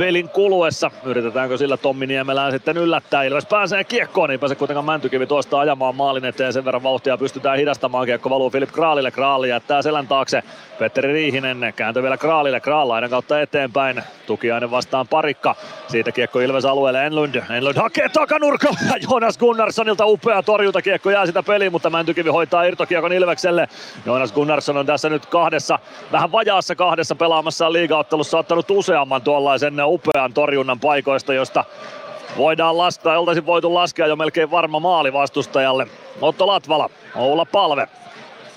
pelin kuluessa. Yritetäänkö sillä Tommi Niemelään sitten yllättää. Ilves pääsee kiekkoon, ei pääse kuitenkaan Mäntykivi tuosta ajamaan maalin eteen. Sen verran vauhtia pystytään hidastamaan. Kiekko valuu Filip Kraalille. Kraali jättää selän taakse. Petteri Riihinen kääntö vielä Kraalille. Kraalainen kautta eteenpäin. Tukiainen vastaan parikka. Siitä kiekko Ilves alueelle Enlund. Enlund hakee takanurkalla. Jonas Gunnarssonilta upea torjunta. Kiekko jää sitä peliin, mutta Mäntykivi hoitaa irtokiekon Ilvekselle. Jonas Gunnarsson on tässä nyt kahdessa, vähän vajaassa kahdessa pelaamassa liigaottelussa ottanut useamman tuollaisen upean torjunnan paikoista, josta voidaan laskea, oltaisiin voitu laskea jo melkein varma maali vastustajalle. Otto Latvala, Oula Palve.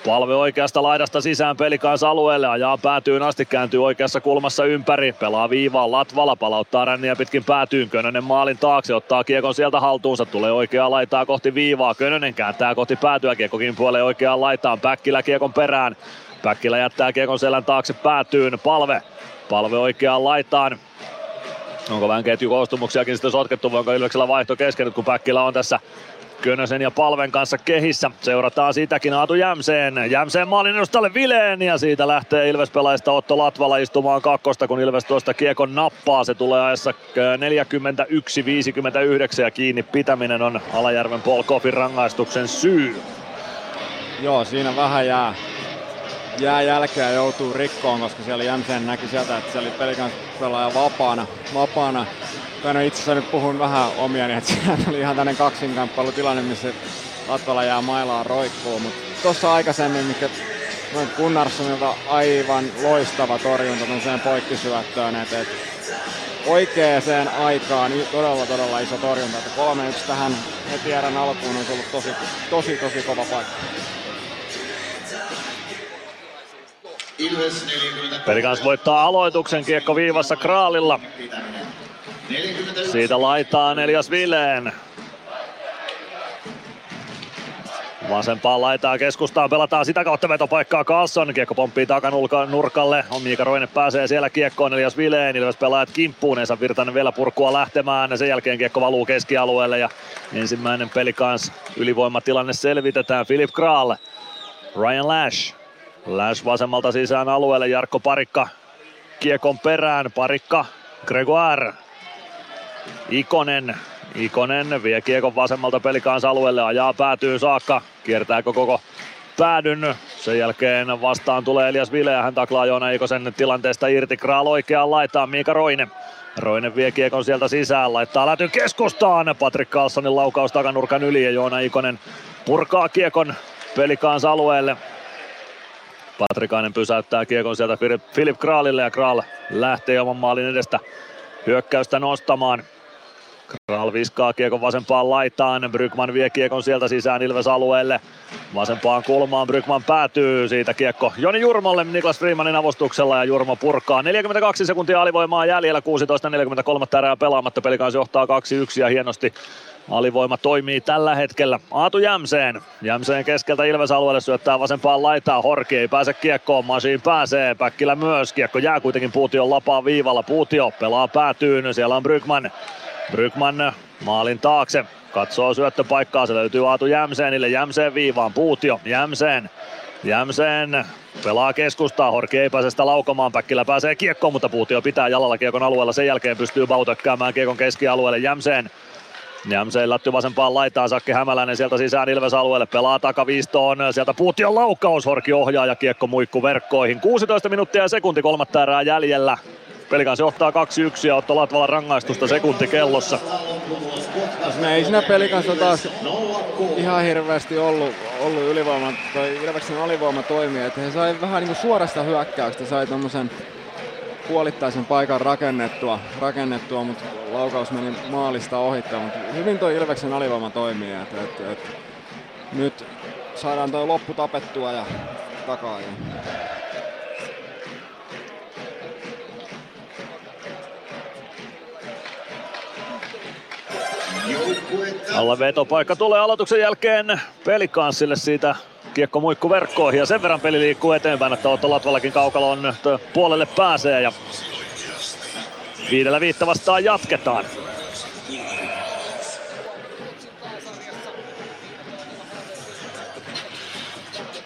Palve oikeasta laidasta sisään pelikans alueelle, ajaa päätyyn asti, kääntyy oikeassa kulmassa ympäri, pelaa viivaan Latvala, palauttaa ränniä pitkin päätyyn, Könönen maalin taakse, ottaa kiekon sieltä haltuunsa, tulee oikeaa laitaa kohti viivaa, Könönen kääntää kohti päätyä, kiekkokin puolee oikeaan laitaan, Päkkilä kiekon perään, Päkkilä jättää kiekon selän taakse päätyyn, Palve, Palve oikeaan laitaan, Onko vähän ketjukoostumuksiakin sitten sotkettu, vai onko Ilveksellä vaihto kesken, kun Päkkilä on tässä Könösen ja Palven kanssa kehissä. Seurataan sitäkin Aatu Jämseen. Jämseen maalin edustalle Vileen ja siitä lähtee Ilves Otto Latvala istumaan kakkosta, kun Ilves tuosta kiekon nappaa. Se tulee ajassa 41-59 ja kiinni pitäminen on Alajärven Polkoffin rangaistuksen syy. Joo, siinä vähän jää jää jälkeä joutuu rikkoon, koska siellä Jämseen näki sieltä, että siellä oli pelikans pelaaja vapaana. vapaana. Mä itse asiassa nyt puhun vähän omiani, että siellä oli ihan tämmöinen kaksinkamppailutilanne, missä Latvala jää mailaan roikkuu, mutta tuossa aikaisemmin, mikä Gunnarssonilta aivan loistava torjunta tuollaiseen poikkisyöttöön, että et oikeaan aikaan niin todella todella iso torjunta, että 3-1 tähän heti erän alkuun on ollut tosi, tosi, tosi kova paikka. Pelikans voittaa aloituksen kiekko viivassa Kraalilla. Siitä laitaan Elias Vileen. Vasempaan laitaa keskustaan, pelataan sitä kautta vetopaikkaa Carlson. Kiekko pomppii takanurkalle. On Miika Roine pääsee siellä kiekkoon, Elias Vileen. Ilves pelaajat kimppuun, Esa Virtanen vielä purkua lähtemään. Sen jälkeen kiekko valuu keskialueelle ja ensimmäinen peli kanssa ylivoimatilanne selvitetään. Philip Kraal, Ryan Lash Lash vasemmalta sisään alueelle, Jarkko Parikka kiekon perään, Parikka, Gregoire, Ikonen, Ikonen vie kiekon vasemmalta pelikaansa alueelle, ajaa päätyy saakka, kiertääkö koko päädyn. Sen jälkeen vastaan tulee Elias Vile ja hän taklaa Joona Ikosen tilanteesta irti. Kraal oikeaan laitaan Miika Roine. Roine vie kiekon sieltä sisään, laittaa lätyn keskustaan. Patrick Carlsonin laukaus takanurkan yli ja Joona Ikonen purkaa kiekon pelikaansa alueelle. Patrikainen pysäyttää kiekon sieltä Filip Kraalille ja Kraal lähtee oman maalin edestä hyökkäystä nostamaan. Kral viskaa kiekon vasempaan laitaan. Brygman vie kiekon sieltä sisään Ilves alueelle. Vasempaan kulmaan Brygman päätyy. Siitä kiekko Joni Jurmolle Niklas Freemanin avustuksella ja Jurmo purkaa. 42 sekuntia alivoimaa jäljellä. 16.43 erää pelaamatta. Pelikans johtaa 2-1 ja hienosti Alivoima toimii tällä hetkellä Aatu Jämseen. Jämseen keskeltä Ilves alueelle syöttää vasempaan laitaa. Horki ei pääse kiekkoon. Masiin pääsee. Päkkilä myös. Kiekko jää kuitenkin Puution lapaa viivalla. Puutio pelaa päätyyn. Siellä on Brygman. Brygman maalin taakse. Katsoo syöttöpaikkaa. Se löytyy Aatu Jämseenille. Jämseen viivaan. Puutio. Jämseen. Jämsen pelaa keskustaa, Horki ei pääse sitä laukomaan, Päkkilä pääsee kiekkoon, mutta Puutio pitää jalalla kiekon alueella, sen jälkeen pystyy Bautökkäämään kiekon keskialueelle Jämseen. Jämseen lätty vasempaan laitaan, Sakke Hämäläinen sieltä sisään Ilves alueelle, pelaa takaviistoon, sieltä Puution laukaus, Horki ohjaa ja kiekko muikku verkkoihin. 16 minuuttia ja sekunti kolmatta erää jäljellä. Pelikans johtaa 2-1 ja Otto Latvala rangaistusta sekunti kellossa. Siinä ei siinä pelikanssa taas ihan hirveästi ollut, ollut ylivoima, tai Ilveksen alivoima toimia. Että he sai vähän niin kuin suorasta hyökkäystä, sai tommosen puolittaisen paikan rakennettua, rakennettua mutta laukaus meni maalista ohittaa. Mutta hyvin toi Ilveksen alivoima toimii. Et, et, et, nyt saadaan toi loppu tapettua ja takaa. Alla vetopaikka tulee aloituksen jälkeen pelikanssille siitä kiekko muikku verkkoihin ja sen verran peli liikkuu eteenpäin, että Otto Latvallakin kaukalon puolelle pääsee ja viidellä viittä vastaan jatketaan.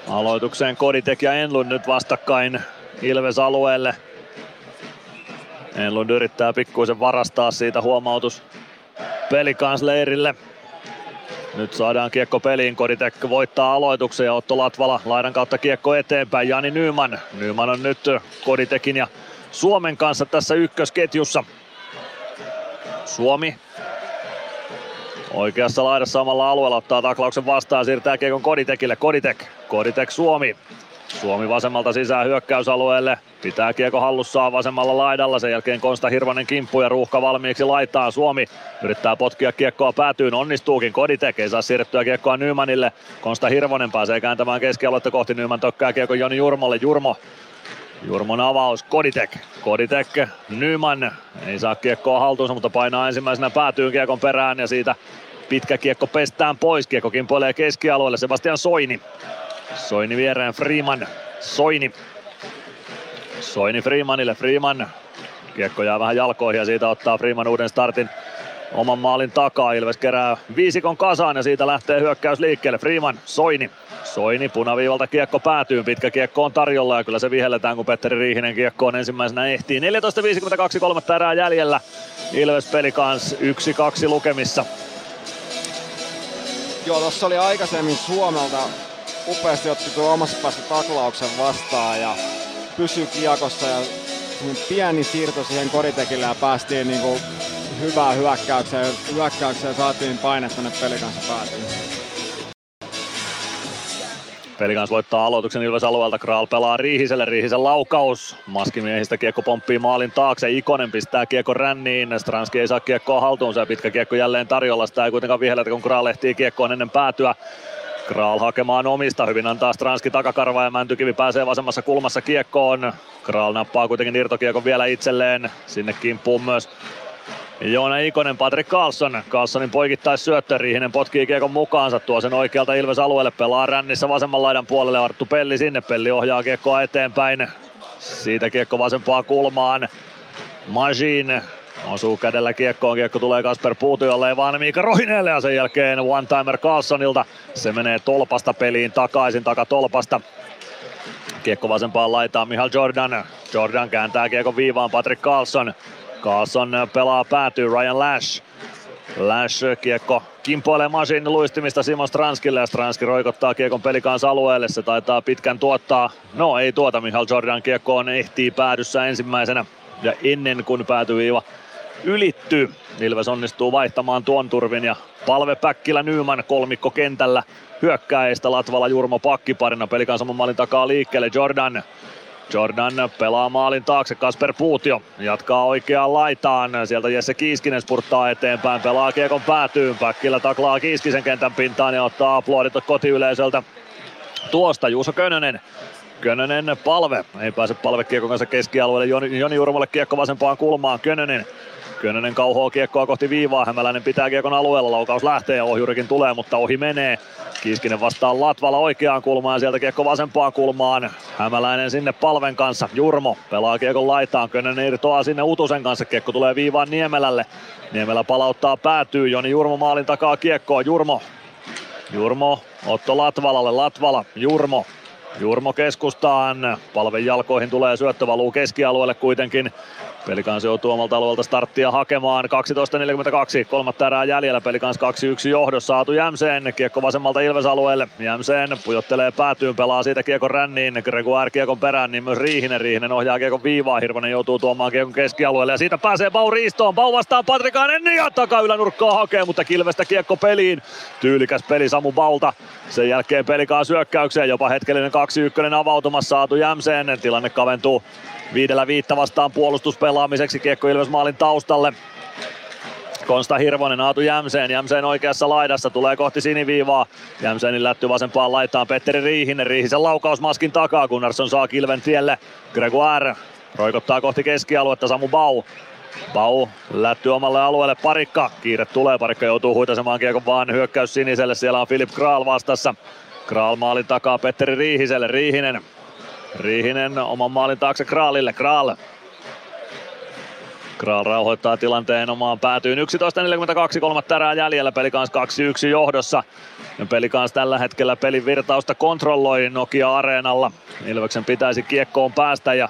Aloitukseen Koditek ja Enlund nyt vastakkain Ilves alueelle. Enlund yrittää pikkuisen varastaa siitä huomautus pelikansleirille. Nyt saadaan kiekko peliin, Koditek voittaa aloituksen ja Otto Latvala laidan kautta kiekko eteenpäin. Jani Nyman. Nyman on nyt Koditekin ja Suomen kanssa tässä ykkösketjussa. Suomi oikeassa laidassa samalla alueella ottaa taklauksen vastaan, siirtää kiekon Koditekille. Koditek, Koditek Suomi. Suomi vasemmalta sisään hyökkäysalueelle. Pitää kiekko hallussaan vasemmalla laidalla. Sen jälkeen Konsta Hirvonen kimppu ja ruuhka valmiiksi laittaa. Suomi yrittää potkia kiekkoa päätyyn. Onnistuukin. Koditek ei saa siirrettyä kiekkoa Nymanille. Konsta Hirvonen pääsee kääntämään keskialuetta kohti. Nyman tökkää kiekon Joni Jurmolle. Jurmo Jurmon avaus, Koditek. Koditek, Nyman ei saa kiekkoa haltuunsa, mutta painaa ensimmäisenä päätyyn kiekon perään ja siitä pitkä kiekko pestään pois. Kiekko kimpoilee keskialueelle, Sebastian Soini. Soini viereen Freeman. Soini. Soini Freemanille. Freeman. Kiekko jää vähän jalkoihin ja siitä ottaa Freeman uuden startin oman maalin takaa. Ilves kerää viisikon kasaan ja siitä lähtee hyökkäys liikkeelle. Freeman, Soini. Soini punaviivalta kiekko päätyy, pitkä kiekko on tarjolla ja kyllä se vihelletään kun Petteri Riihinen kiekkoon ensimmäisenä ehtii. 14.52 kolmatta erää jäljellä. Ilves peli kans 1-2 lukemissa. Joo, tuossa oli aikaisemmin Suomelta upeasti otti tuo omassa päässä taklauksen vastaan ja pysyi kiekossa ja pieni siirto siihen koritekille ja päästiin niinku hyvää hyökkäykseen, hyökkäykseen saatiin paine tänne pelikanssa päätyyn. Pelikans voittaa aloituksen Ilves alueelta. Kral pelaa Riihiselle. Riihisen laukaus. Maskimiehistä kiekko pomppii maalin taakse. Ikonen pistää kiekko ränniin. Stranski ei saa kiekkoa haltuunsa ja pitkä kiekko jälleen tarjolla. Sitä ei kuitenkaan vihelletä, kun Kral ehtii kiekkoon ennen päätyä. Kral hakemaan omista, hyvin antaa Stranski takakarvaa ja Mäntykivi pääsee vasemmassa kulmassa kiekkoon. Kral nappaa kuitenkin irtokiekon vielä itselleen, sinne kimppuun myös Joona Ikonen, Patrik Carlson. Carlsonin poikittais syöttö, Riihinen potkii kiekon mukaansa, tuo sen oikealta Ilves alueelle, pelaa rännissä vasemman laidan puolelle, Arttu Pelli sinne, Pelli ohjaa kiekkoa eteenpäin. Siitä kiekko vasempaan kulmaan. Majin osuu kädellä kiekkoon, kiekko tulee Kasper Puutiolle vaan Miika Rohineelle ja sen jälkeen one-timer Carlsonilta. Se menee tolpasta peliin takaisin, takatolpasta. Kiekko vasempaan laitaan Mihal Jordan. Jordan kääntää kiekon viivaan Patrick Carlson. Carlson pelaa päätyy Ryan Lash. Lash kiekko kimpoilee Masin luistimista Simon Stranskille ja Stranski roikottaa kiekon pelikans alueelle. Se taitaa pitkän tuottaa. No ei tuota, Mihal Jordan kiekko on ehtii päädyssä ensimmäisenä. Ja ennen kuin päätyviiva ylittyy, Ilves onnistuu vaihtamaan tuon turvin ja palve Päkkilä Nyman kolmikko kentällä. Hyökkääjistä Latvala Jurmo pakkiparina pelikan saman maalin takaa liikkeelle Jordan. Jordan pelaa maalin taakse, Kasper Puutio jatkaa oikeaan laitaan. Sieltä Jesse Kiiskinen spurttaa eteenpäin, pelaa kiekon päätyyn. Päkkilä taklaa Kiiskisen kentän pintaan ja ottaa aplodit kotiyleisöltä. Tuosta Juuso Könönen Könönen palve, ei pääse palve kiekon kanssa keskialueelle, Joni, Joni Jurmolle kiekko vasempaan kulmaan, Könönen Könönen kauhoo kiekkoa kohti viivaa, Hämäläinen pitää kiekon alueella, laukaus lähtee ohjurikin tulee, mutta ohi menee. Kiiskinen vastaa Latvala oikeaan kulmaan ja sieltä kiekko vasempaan kulmaan. Hämäläinen sinne palven kanssa, Jurmo pelaa kiekon laitaan, Könönen irtoaa sinne Utusen kanssa, kiekko tulee viivaan Niemelälle. Niemelä palauttaa päätyy, Joni Jurmo maalin takaa kiekkoa, Jurmo Jurmo Otto Latvalalle, Latvala, Jurmo Jurmo keskustaan. Palven jalkoihin tulee syöttö, valuu keskialueelle kuitenkin. Pelikans joutuu omalta alueelta starttia hakemaan. 12.42, kolmatta erää jäljellä. Pelikans 2-1 johdossa. Saatu Jämseen, kiekko vasemmalta Ilves-alueelle. Jämseen pujottelee päätyyn, pelaa siitä kiekon ränniin. Gregoire kiekon perään, niin myös Riihinen. Riihinen ohjaa kiekon viivaa. Hirvonen joutuu tuomaan kiekon keskialueelle ja siitä pääsee Bau Riistoon. Bau vastaan Patrikainen ja takaylänurkkaa hakee, mutta Kilvestä kiekko peliin. Tyylikäs peli Samu Baulta. Sen jälkeen pelikaa syökkäykseen, jopa hetkellinen 2-1 avautumassa saatu Jämseen. Tilanne kaventuu viidellä viitta vastaan puolustuspelaamiseksi. Kiekko Ilves maalin taustalle. Konsta Hirvonen, Aatu Jämseen. Jämseen oikeassa laidassa tulee kohti siniviivaa. Jämseenin lätty vasempaan laitaan Petteri Riihinen. Riihisen laukaus maskin takaa. Gunnarsson saa kilven tielle. Gregoire roikottaa kohti keskialuetta Samu Bau. Bau lätty omalle alueelle Parikka. Kiire tulee, Parikka joutuu huitasemaan kiekon vaan hyökkäys siniselle. Siellä on Filip Kral vastassa. Kral maalin takaa Petteri Riihiselle. Riihinen Riihinen oman maalin taakse Kraalille. Kraal. Kraal rauhoittaa tilanteen omaan päätyyn. 11.42, kolmatta erää jäljellä. Pelikans 2-1 johdossa. Ja Pelikans tällä hetkellä pelin virtausta kontrolloi Nokia-areenalla. Ilveksen pitäisi kiekkoon päästä ja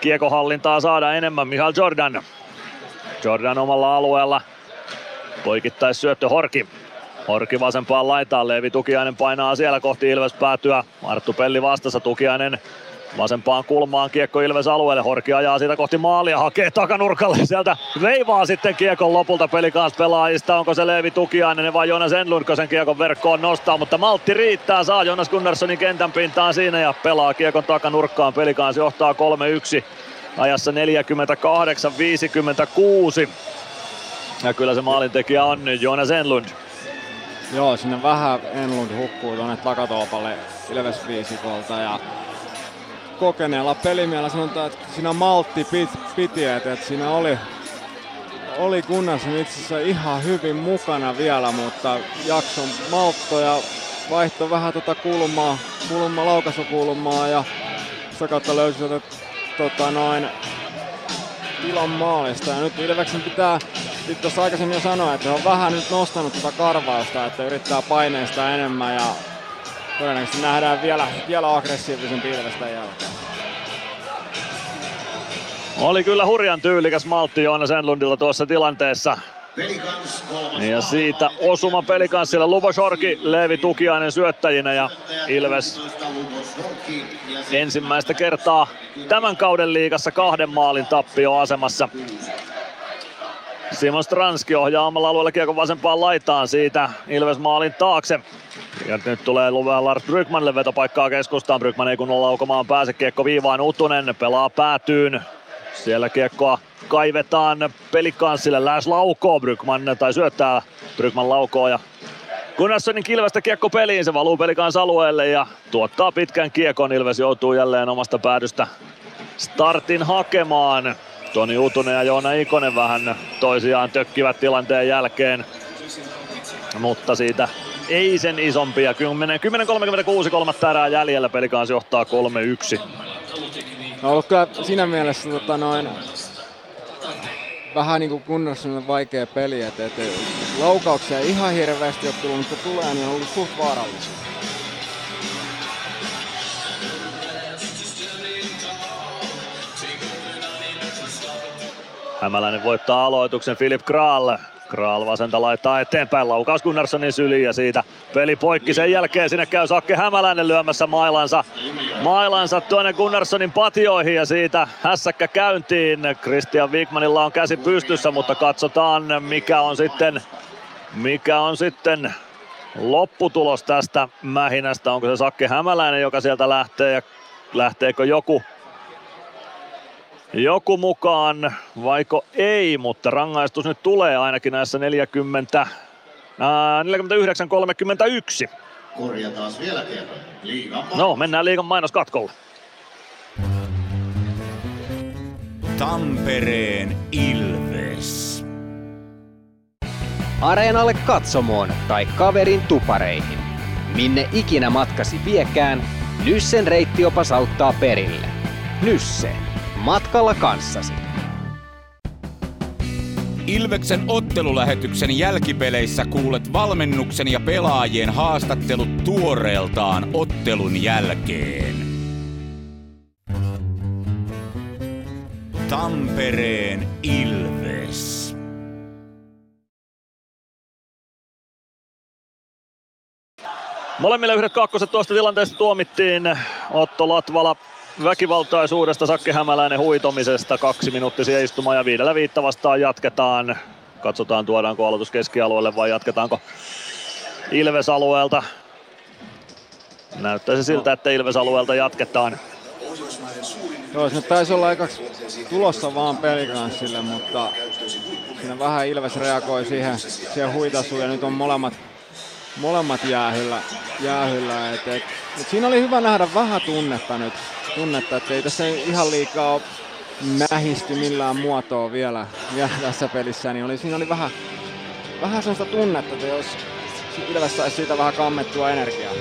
kiekohallintaa saada enemmän. Mihal Jordan. Jordan omalla alueella. Poikittais syöttö Horki. Horki vasempaan laitaan, Leevi Tukiainen painaa siellä kohti Ilves päätyä. Arttu Pelli vastassa, Tukiainen Vasempaan kulmaan kiekko Ilves alueelle. Horki ajaa siitä kohti maalia, hakee takanurkalle. Sieltä veivaa sitten kiekon lopulta pelikaas pelaajista. Onko se Leevi Tukiainen vai Jonas Enlundko sen kiekon verkkoon nostaa. Mutta maltti riittää. Saa Jonas Gunnarssonin kentän pintaan siinä ja pelaa kiekon takanurkkaan. Pelikaas johtaa 3-1 ajassa 48-56. Ja kyllä se maalintekijä on nyt Jonas Enlund. Joo, sinne vähän Enlund hukkuu tuonne takatolpalle Ilves viisikolta ja kokeneella pelimiellä sanotaan, että siinä maltti pit, piti, että, siinä oli, oli Gunnarsson itse asiassa ihan hyvin mukana vielä, mutta jakson maltto ja vaihto vähän tuota kulmaa, kulmaa laukaisukulmaa ja sitä kautta löysi tuota, tota noin tilan maalista. Ja nyt Ilveksen pitää, tuossa aikaisemmin jo sanoa, että on vähän nyt nostanut tuota karvausta, että yrittää paineista enemmän ja todennäköisesti nähdään vielä, vielä aggressiivisen pilvestä jälkeen. Oli kyllä hurjan tyylikäs maltti Joona Senlundilla tuossa tilanteessa. Ja siitä osuma pelikanssilla Lubo Shorki, Leevi Tukiainen syöttäjinä ja Ilves ensimmäistä kertaa tämän kauden liigassa kahden maalin tappioasemassa. Simon Stranski ohjaa omalla alueella kiekon vasempaan laitaan siitä Ilves maalin taakse. Ja nyt tulee luvaa Lars Brygmanille vetopaikkaa keskustaan. Brygman ei kunnolla laukomaan pääse. Kiekko viivaan Utunen pelaa päätyyn. Siellä kiekkoa kaivetaan pelikanssille. Läs laukoo Brygman, tai syöttää Brygman laukoo ja Gunnarssonin kilvästä kiekko peliin, se valuu pelikans alueelle ja tuottaa pitkän kiekon. Ilves joutuu jälleen omasta päädystä startin hakemaan. Toni Utunen ja Joona Ikonen vähän toisiaan tökkivät tilanteen jälkeen. Mutta siitä ei sen isompia. 10.36 kolmatta erää jäljellä pelikaans johtaa 3-1. No ollut kyllä siinä mielessä tota noin, vähän niin kuin Gunnarssonille vaikea peli, että laukauksia ei ihan hirveästi ole tullut, mutta tulee, niin on ollut suht vaarallisia. Hämäläinen voittaa aloituksen Filip Kraal. Kraal vasenta laittaa eteenpäin, laukaus Gunnarssonin syliin ja siitä peli poikki. Sen jälkeen sinne käy Sakke Hämäläinen lyömässä mailansa, mailansa tuonne Gunnarssonin patioihin ja siitä hässäkkä käyntiin. Christian Wigmanilla on käsi pystyssä, mutta katsotaan mikä on sitten, mikä on sitten lopputulos tästä mähinästä. Onko se Sakke Hämäläinen, joka sieltä lähtee ja lähteekö joku joku mukaan, vaiko ei, mutta rangaistus nyt tulee ainakin näissä 40, ää, 49-31. Korjataan vielä kerran. Liigan No, mennään liigan mainoskatkolle. Tampereen Ilves. Areenalle katsomoon tai kaverin tupareihin. Minne ikinä matkasi viekään, Nyssen reittiopas auttaa perille. Nysse matkalla kanssasi. Ilveksen ottelulähetyksen jälkipeleissä kuulet valmennuksen ja pelaajien haastattelut tuoreeltaan ottelun jälkeen. Tampereen Ilves. Molemmille yhdet kakkoset tuosta tilanteesta tuomittiin. Otto Latvala väkivaltaisuudesta, Sakke Hämäläinen huitomisesta. Kaksi minuuttisia istumaa ja viidellä viitta vastaan jatketaan. Katsotaan tuodaanko aloitus keskialueelle vai jatketaanko Ilves-alueelta. Näyttäisi siltä, että Ilves-alueelta jatketaan. Joo, se taisi olla aika tulossa vaan pelikanssille, mutta siinä vähän Ilves reagoi siihen, siihen huitasuun ja nyt on molemmat, molemmat jäähyllä. jäähyllä et, et, et siinä oli hyvä nähdä vähän tunnetta nyt, tunnetta, että ei tässä ihan liikaa mähisty millään muotoa vielä, vielä tässä pelissä, niin oli, siinä oli vähän, vähän sellaista tunnetta, että jos Ilves saisi siitä vähän kammettua energiaa.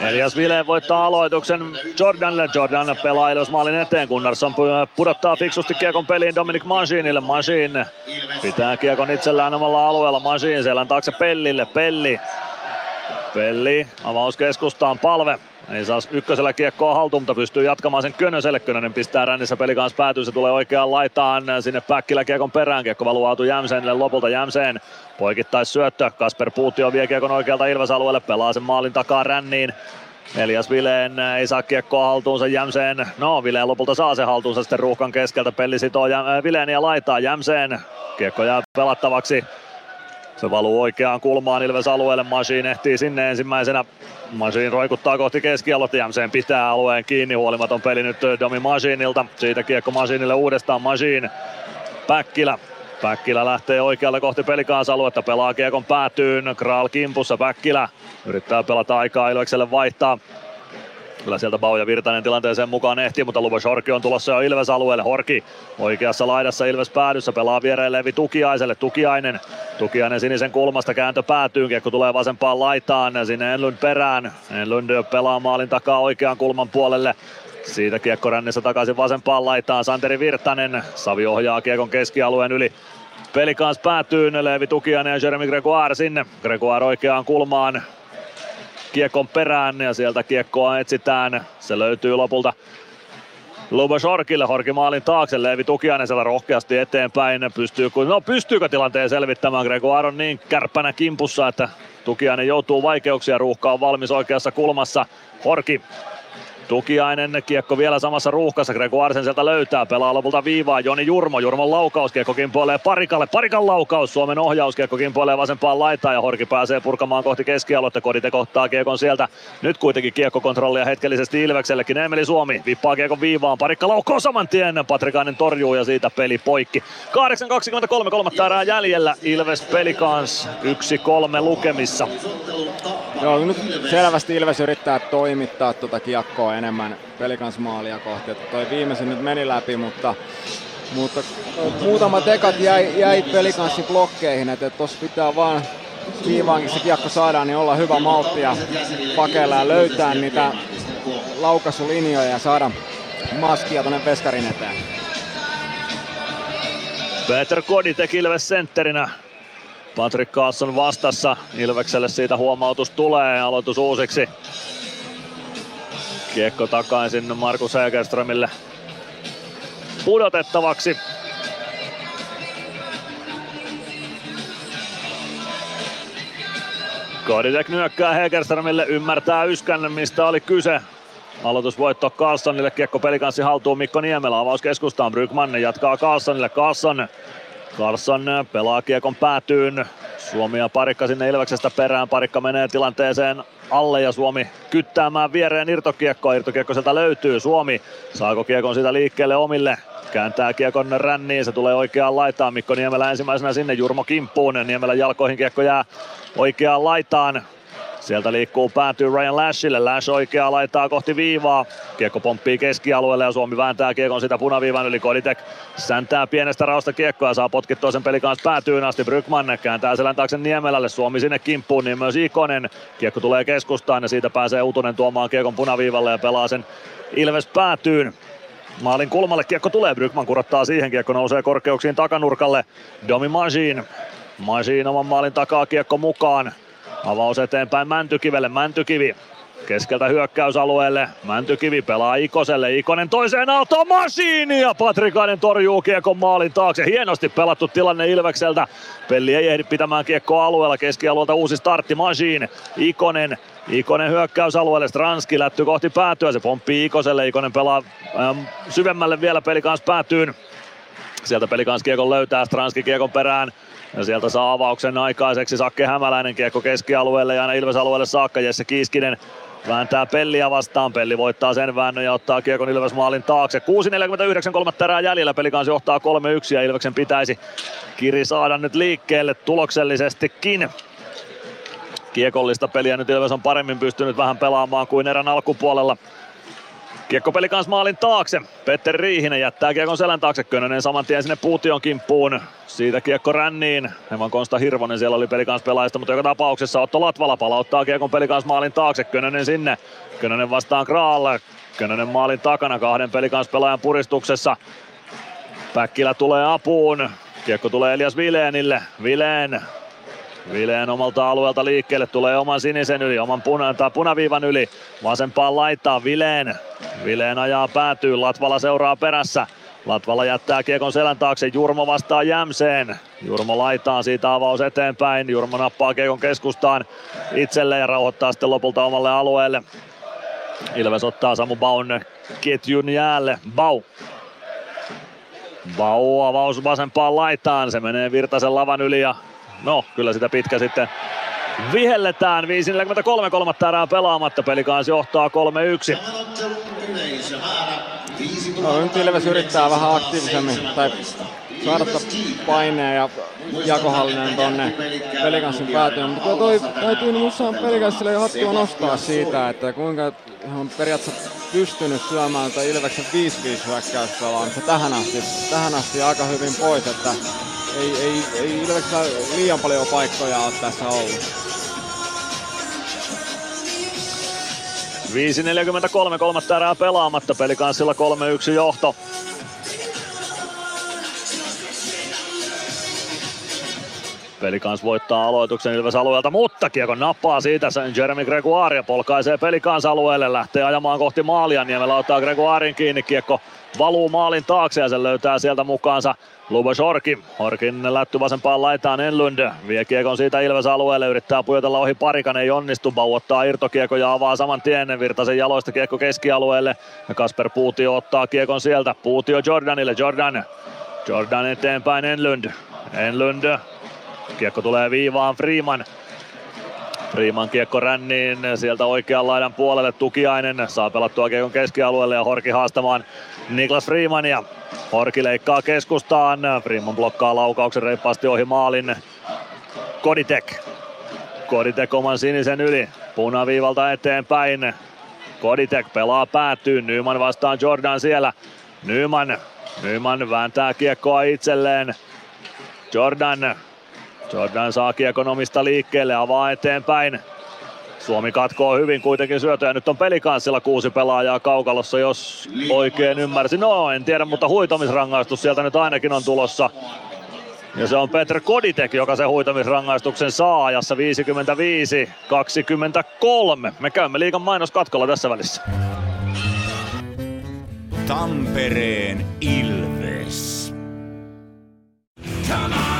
Elias Vileen voittaa aloituksen Jordanille. Jordan pelaa maalin eteen. Gunnarsson pudottaa fiksusti kiekon peliin Dominic Manchinille. Manchin pitää kiekon itsellään omalla alueella. Manchin selän taakse Pellille. Pelli. Pelli avaus keskustaan palve. Ei saa ykkösellä kiekkoa haltuun, mutta pystyy jatkamaan sen Könöselle. Könönen pistää rännissä peli kanssa päätyy. Se tulee oikeaan laitaan sinne Päkkilä kiekon perään. Kiekko valuu Aatu Jämseenille lopulta Jämseen. Poikittais syöttö. Kasper Puutio vie kiekon oikealta Ilves-alueelle. Pelaa sen maalin takaa ränniin. Elias Vileen ei saa kiekkoa haltuunsa Jämseen. No, Vileen lopulta saa se haltuunsa sitten ruuhkan keskeltä. Pelli sitoo Jäm- Vileen ja laitaa Jämseen. Kiekko jää pelattavaksi. Se valuu oikeaan kulmaan Ilves alueelle. Machine ehtii sinne ensimmäisenä. Machine roikuttaa kohti keskialuetta. Jämseen pitää alueen kiinni. Huolimaton peli nyt Domi Machinilta. Siitä kiekko Machinille uudestaan. Machine. Päkkilä Päkkilä lähtee oikealle kohti pelikaasaluetta, pelaa kiekon päätyyn, Kral kimpussa, Päkkilä yrittää pelata aikaa Ilvekselle vaihtaa. Kyllä sieltä Bauja Virtanen tilanteeseen mukaan ehtii, mutta Lubos Horki on tulossa jo Ilves-alueelle. Horki oikeassa laidassa Ilves päädyssä, pelaa viereen Levi Tukiaiselle. Tukiainen, Tukiainen sinisen kulmasta, kääntö päätyy, kiekko tulee vasempaan laitaan, sinne Enlund perään. Enlund pelaa maalin takaa oikean kulman puolelle. Siitä kiekko rännissä takaisin vasempaan laitaan. Santeri Virtanen. Savi ohjaa kiekon keskialueen yli. Peli kanssa päätyy. Leevi Tukiainen ja Jeremy Gregoire sinne. Gregoire oikeaan kulmaan. Kiekon perään ja sieltä kiekkoa etsitään. Se löytyy lopulta Lubos Horkille, Horki maalin taakse, Leevi Tukiainen siellä rohkeasti eteenpäin. Pystyy, no pystyykö tilanteen selvittämään? Gregoire on niin kärppänä kimpussa, että Tukiainen joutuu vaikeuksia, ruuhka on valmis oikeassa kulmassa. Horki Tukiainen, kiekko vielä samassa ruuhkassa, Gregoirsen sieltä löytää, pelaa lopulta viivaa, Joni Jurmo, Jurmon laukaus, kiekko kimpoilee Parikalle, Parikan laukaus, Suomen ohjaus, kiekko kimpoilee vasempaan laitaan ja Horki pääsee purkamaan kohti keskialuetta, Kodite kohtaa kiekon sieltä, nyt kuitenkin kiekkokontrollia hetkellisesti Ilveksellekin, Emeli Suomi vippaa kiekon viivaan, Parikka laukaus saman tien, Patrikainen torjuu ja siitä peli poikki. 8.23, kolmatta erää jäljellä, Ilves Pelikans 1-3 lukemissa. Joo, nyt selvästi Ilves yrittää toimittaa tuota kiekkoa enemmän pelikansmaalia kohti. Että toi viimeisen nyt meni läpi, mutta, mutta muutama tekat jäi, jäi pelikanssin blokkeihin. Että tuossa pitää vaan viivaankin se kiekko saadaan, niin olla hyvä maltti ja pakeilla ja löytää niitä laukaisulinjoja ja saada maskia tuonne veskarin eteen. Peter Kodi teki Ilves sentterinä. Patrick Carlson vastassa. Ilvekselle siitä huomautus tulee. Aloitus uusiksi. Kiekko takaisin Markus Hägerströmille pudotettavaksi. Koditek nyökkää Hägerströmille, ymmärtää Yskän, mistä oli kyse. Aloitusvoitto Carlsonille, kiekko pelikanssi haltuun Mikko Niemelä, avaus keskustaan, Brygman jatkaa Carlsonille, Carlson Carlson pelaa kiekon päätyyn. Suomi ja Parikka sinne Ilveksestä perään. Parikka menee tilanteeseen alle ja Suomi kyttäämään viereen irtokiekkoa. Irtokiekko sieltä löytyy. Suomi saako kiekon siitä liikkeelle omille. Kääntää kiekon ränniin, se tulee oikeaan laitaan. Mikko Niemelä ensimmäisenä sinne, Jurmo kimppuun. Niemelän jalkoihin kiekko jää oikeaan laitaan. Sieltä liikkuu päätyy Ryan Lashille. Lash oikeaa laittaa kohti viivaa. Kiekko pomppii keskialueelle ja Suomi vääntää kiekon sitä punaviivan yli. Koditek säntää pienestä raosta kiekkoa ja saa potkittua sen peli kanssa päätyyn asti. Brykman kääntää selän taakse Niemelälle. Suomi sinne kimppuun, niin myös Ikonen. Kiekko tulee keskustaan ja siitä pääsee Utunen tuomaan kiekon punaviivalle ja pelaa sen Ilves päätyyn. Maalin kulmalle kiekko tulee, Brykman kurottaa siihen, kiekko nousee korkeuksiin takanurkalle. Domi Majin. Majin oman maalin takaa kiekko mukaan. Avaus eteenpäin Mäntykivelle, Mäntykivi Keskeltä hyökkäysalueelle. Mäntykivi pelaa Ikoselle. Ikonen toiseen aaltoon Masiini ja Patrikainen torjuu kiekon maalin taakse. Hienosti pelattu tilanne Ilvekseltä. Pelli ei ehdi pitämään kiekkoa alueella. Keskialueelta uusi startti Masiin. Ikonen Ikonen hyökkäysalueelle, Stranski lätty kohti päätyä, se pomppii Ikoselle, Ikonen pelaa äm, syvemmälle vielä peli päätyyn. Sieltä peli kanssa kiekon löytää, Stranski kiekon perään, ja sieltä saa avauksen aikaiseksi Sakke Hämäläinen kiekko keskialueelle ja aina Ilves-alueelle saakka Jesse Kiiskinen vääntää Pelliä vastaan. Pelli voittaa sen väännön ja ottaa kiekon Ilves maalin taakse. 6.49 kolmatta erää jäljellä. Peli kanssa johtaa 3-1 ja Ilveksen pitäisi Kiri saada nyt liikkeelle tuloksellisestikin. Kiekollista peliä nyt Ilves on paremmin pystynyt vähän pelaamaan kuin erän alkupuolella. Kiekkopeli kanssa maalin taakse. Petteri Riihinen jättää kiekon selän taakse. Könönen saman tien sinne Puution kimppuun. Siitä kiekko ränniin. Hieman Konsta Hirvonen siellä oli peli kanssa pelaajista, mutta joka tapauksessa Otto Latvala palauttaa kiekon peli kanssa maalin taakse. Könönen sinne. Könönen vastaan Kraalle. Könönen maalin takana kahden peli kanssa pelaajan puristuksessa. Päkkilä tulee apuun. Kiekko tulee Elias Vileenille. Vileen Vileen omalta alueelta liikkeelle, tulee oman sinisen yli, oman puna, tai punaviivan yli. Vasempaan laittaa Vileen. Vileen ajaa päätyy, Latvala seuraa perässä. Latvala jättää kiekon selän taakse, Jurmo vastaa Jämseen. Jurmo laitaa siitä avaus eteenpäin, Jurmo nappaa kiekon keskustaan itselleen ja rauhoittaa sitten lopulta omalle alueelle. Ilves ottaa Samu Baun ketjun jäälle. Bau Bau avaus vasempaan laitaan, se menee Virtasen lavan yli ja No, kyllä sitä pitkä sitten vihelletään. 5.43 kolmatta erää pelaamatta. Peli kanssa johtaa 3-1. No, nyt Ilves yrittää vähän aktiivisemmin tai saada paineen ja jakohallinen tonne pelikanssin päätyyn. Mutta toi, täytyy minusta pelikanssille jo hattua nostaa siitä, että kuinka on periaatteessa pystynyt syömään tätä Ilveksen 5-5 hyökkäyspelaamista tähän asti, tähän asti aika hyvin pois, että ei, ei, ei Ilveksellä liian paljon paikkoja ole tässä ollut. 5.43 kolmatta erää pelaamatta, pelikanssilla 3-1 johto. Pelikans voittaa aloituksen Ilves alueelta, mutta kiekon nappaa siitä sen Jeremy Gregoire ja polkaisee Pelikans alueelle, lähtee ajamaan kohti maalia. Niemellä ottaa Gregoirin kiinni, kiekko valuu maalin taakse ja sen löytää sieltä mukaansa Lubos Horki. Horkin lätty vasempaan laitaan Enlund. Vie kiekon siitä Ilves alueelle, yrittää pujotella ohi parikan, ei onnistu. Bau ottaa irtokiekko ja avaa saman tien Virtasen jaloista kiekko keskialueelle. Ja Kasper Puutio ottaa kiekon sieltä. Puutio Jordanille, Jordan. Jordan eteenpäin Enlund. Enlund Kiekko tulee viivaan Freeman. Freeman kiekko ränniin sieltä oikean laidan puolelle Tukiainen saa pelattua kiekon keskialueelle ja Horki haastamaan Niklas Freemania. Horki leikkaa keskustaan, Freeman blokkaa laukauksen reippaasti ohi maalin. Koditek. Koditek oman sinisen yli, punaviivalta eteenpäin. Koditek pelaa päätyyn, Nyman vastaan Jordan siellä. Nyman, Nyman vääntää kiekkoa itselleen. Jordan Jordan saa kiekonomista liikkeelle, avaa eteenpäin. Suomi katkoo hyvin kuitenkin syötöjä. Nyt on pelikanssilla kuusi pelaajaa kaukalossa, jos oikein ymmärsin. No en tiedä, mutta huitomisrangaistus sieltä nyt ainakin on tulossa. Ja se on Petr Koditek, joka se huitomisrangaistuksen saa ajassa 55-23. Me käymme liikan mainoskatkolla tässä välissä. Tampereen Ilves. Come on!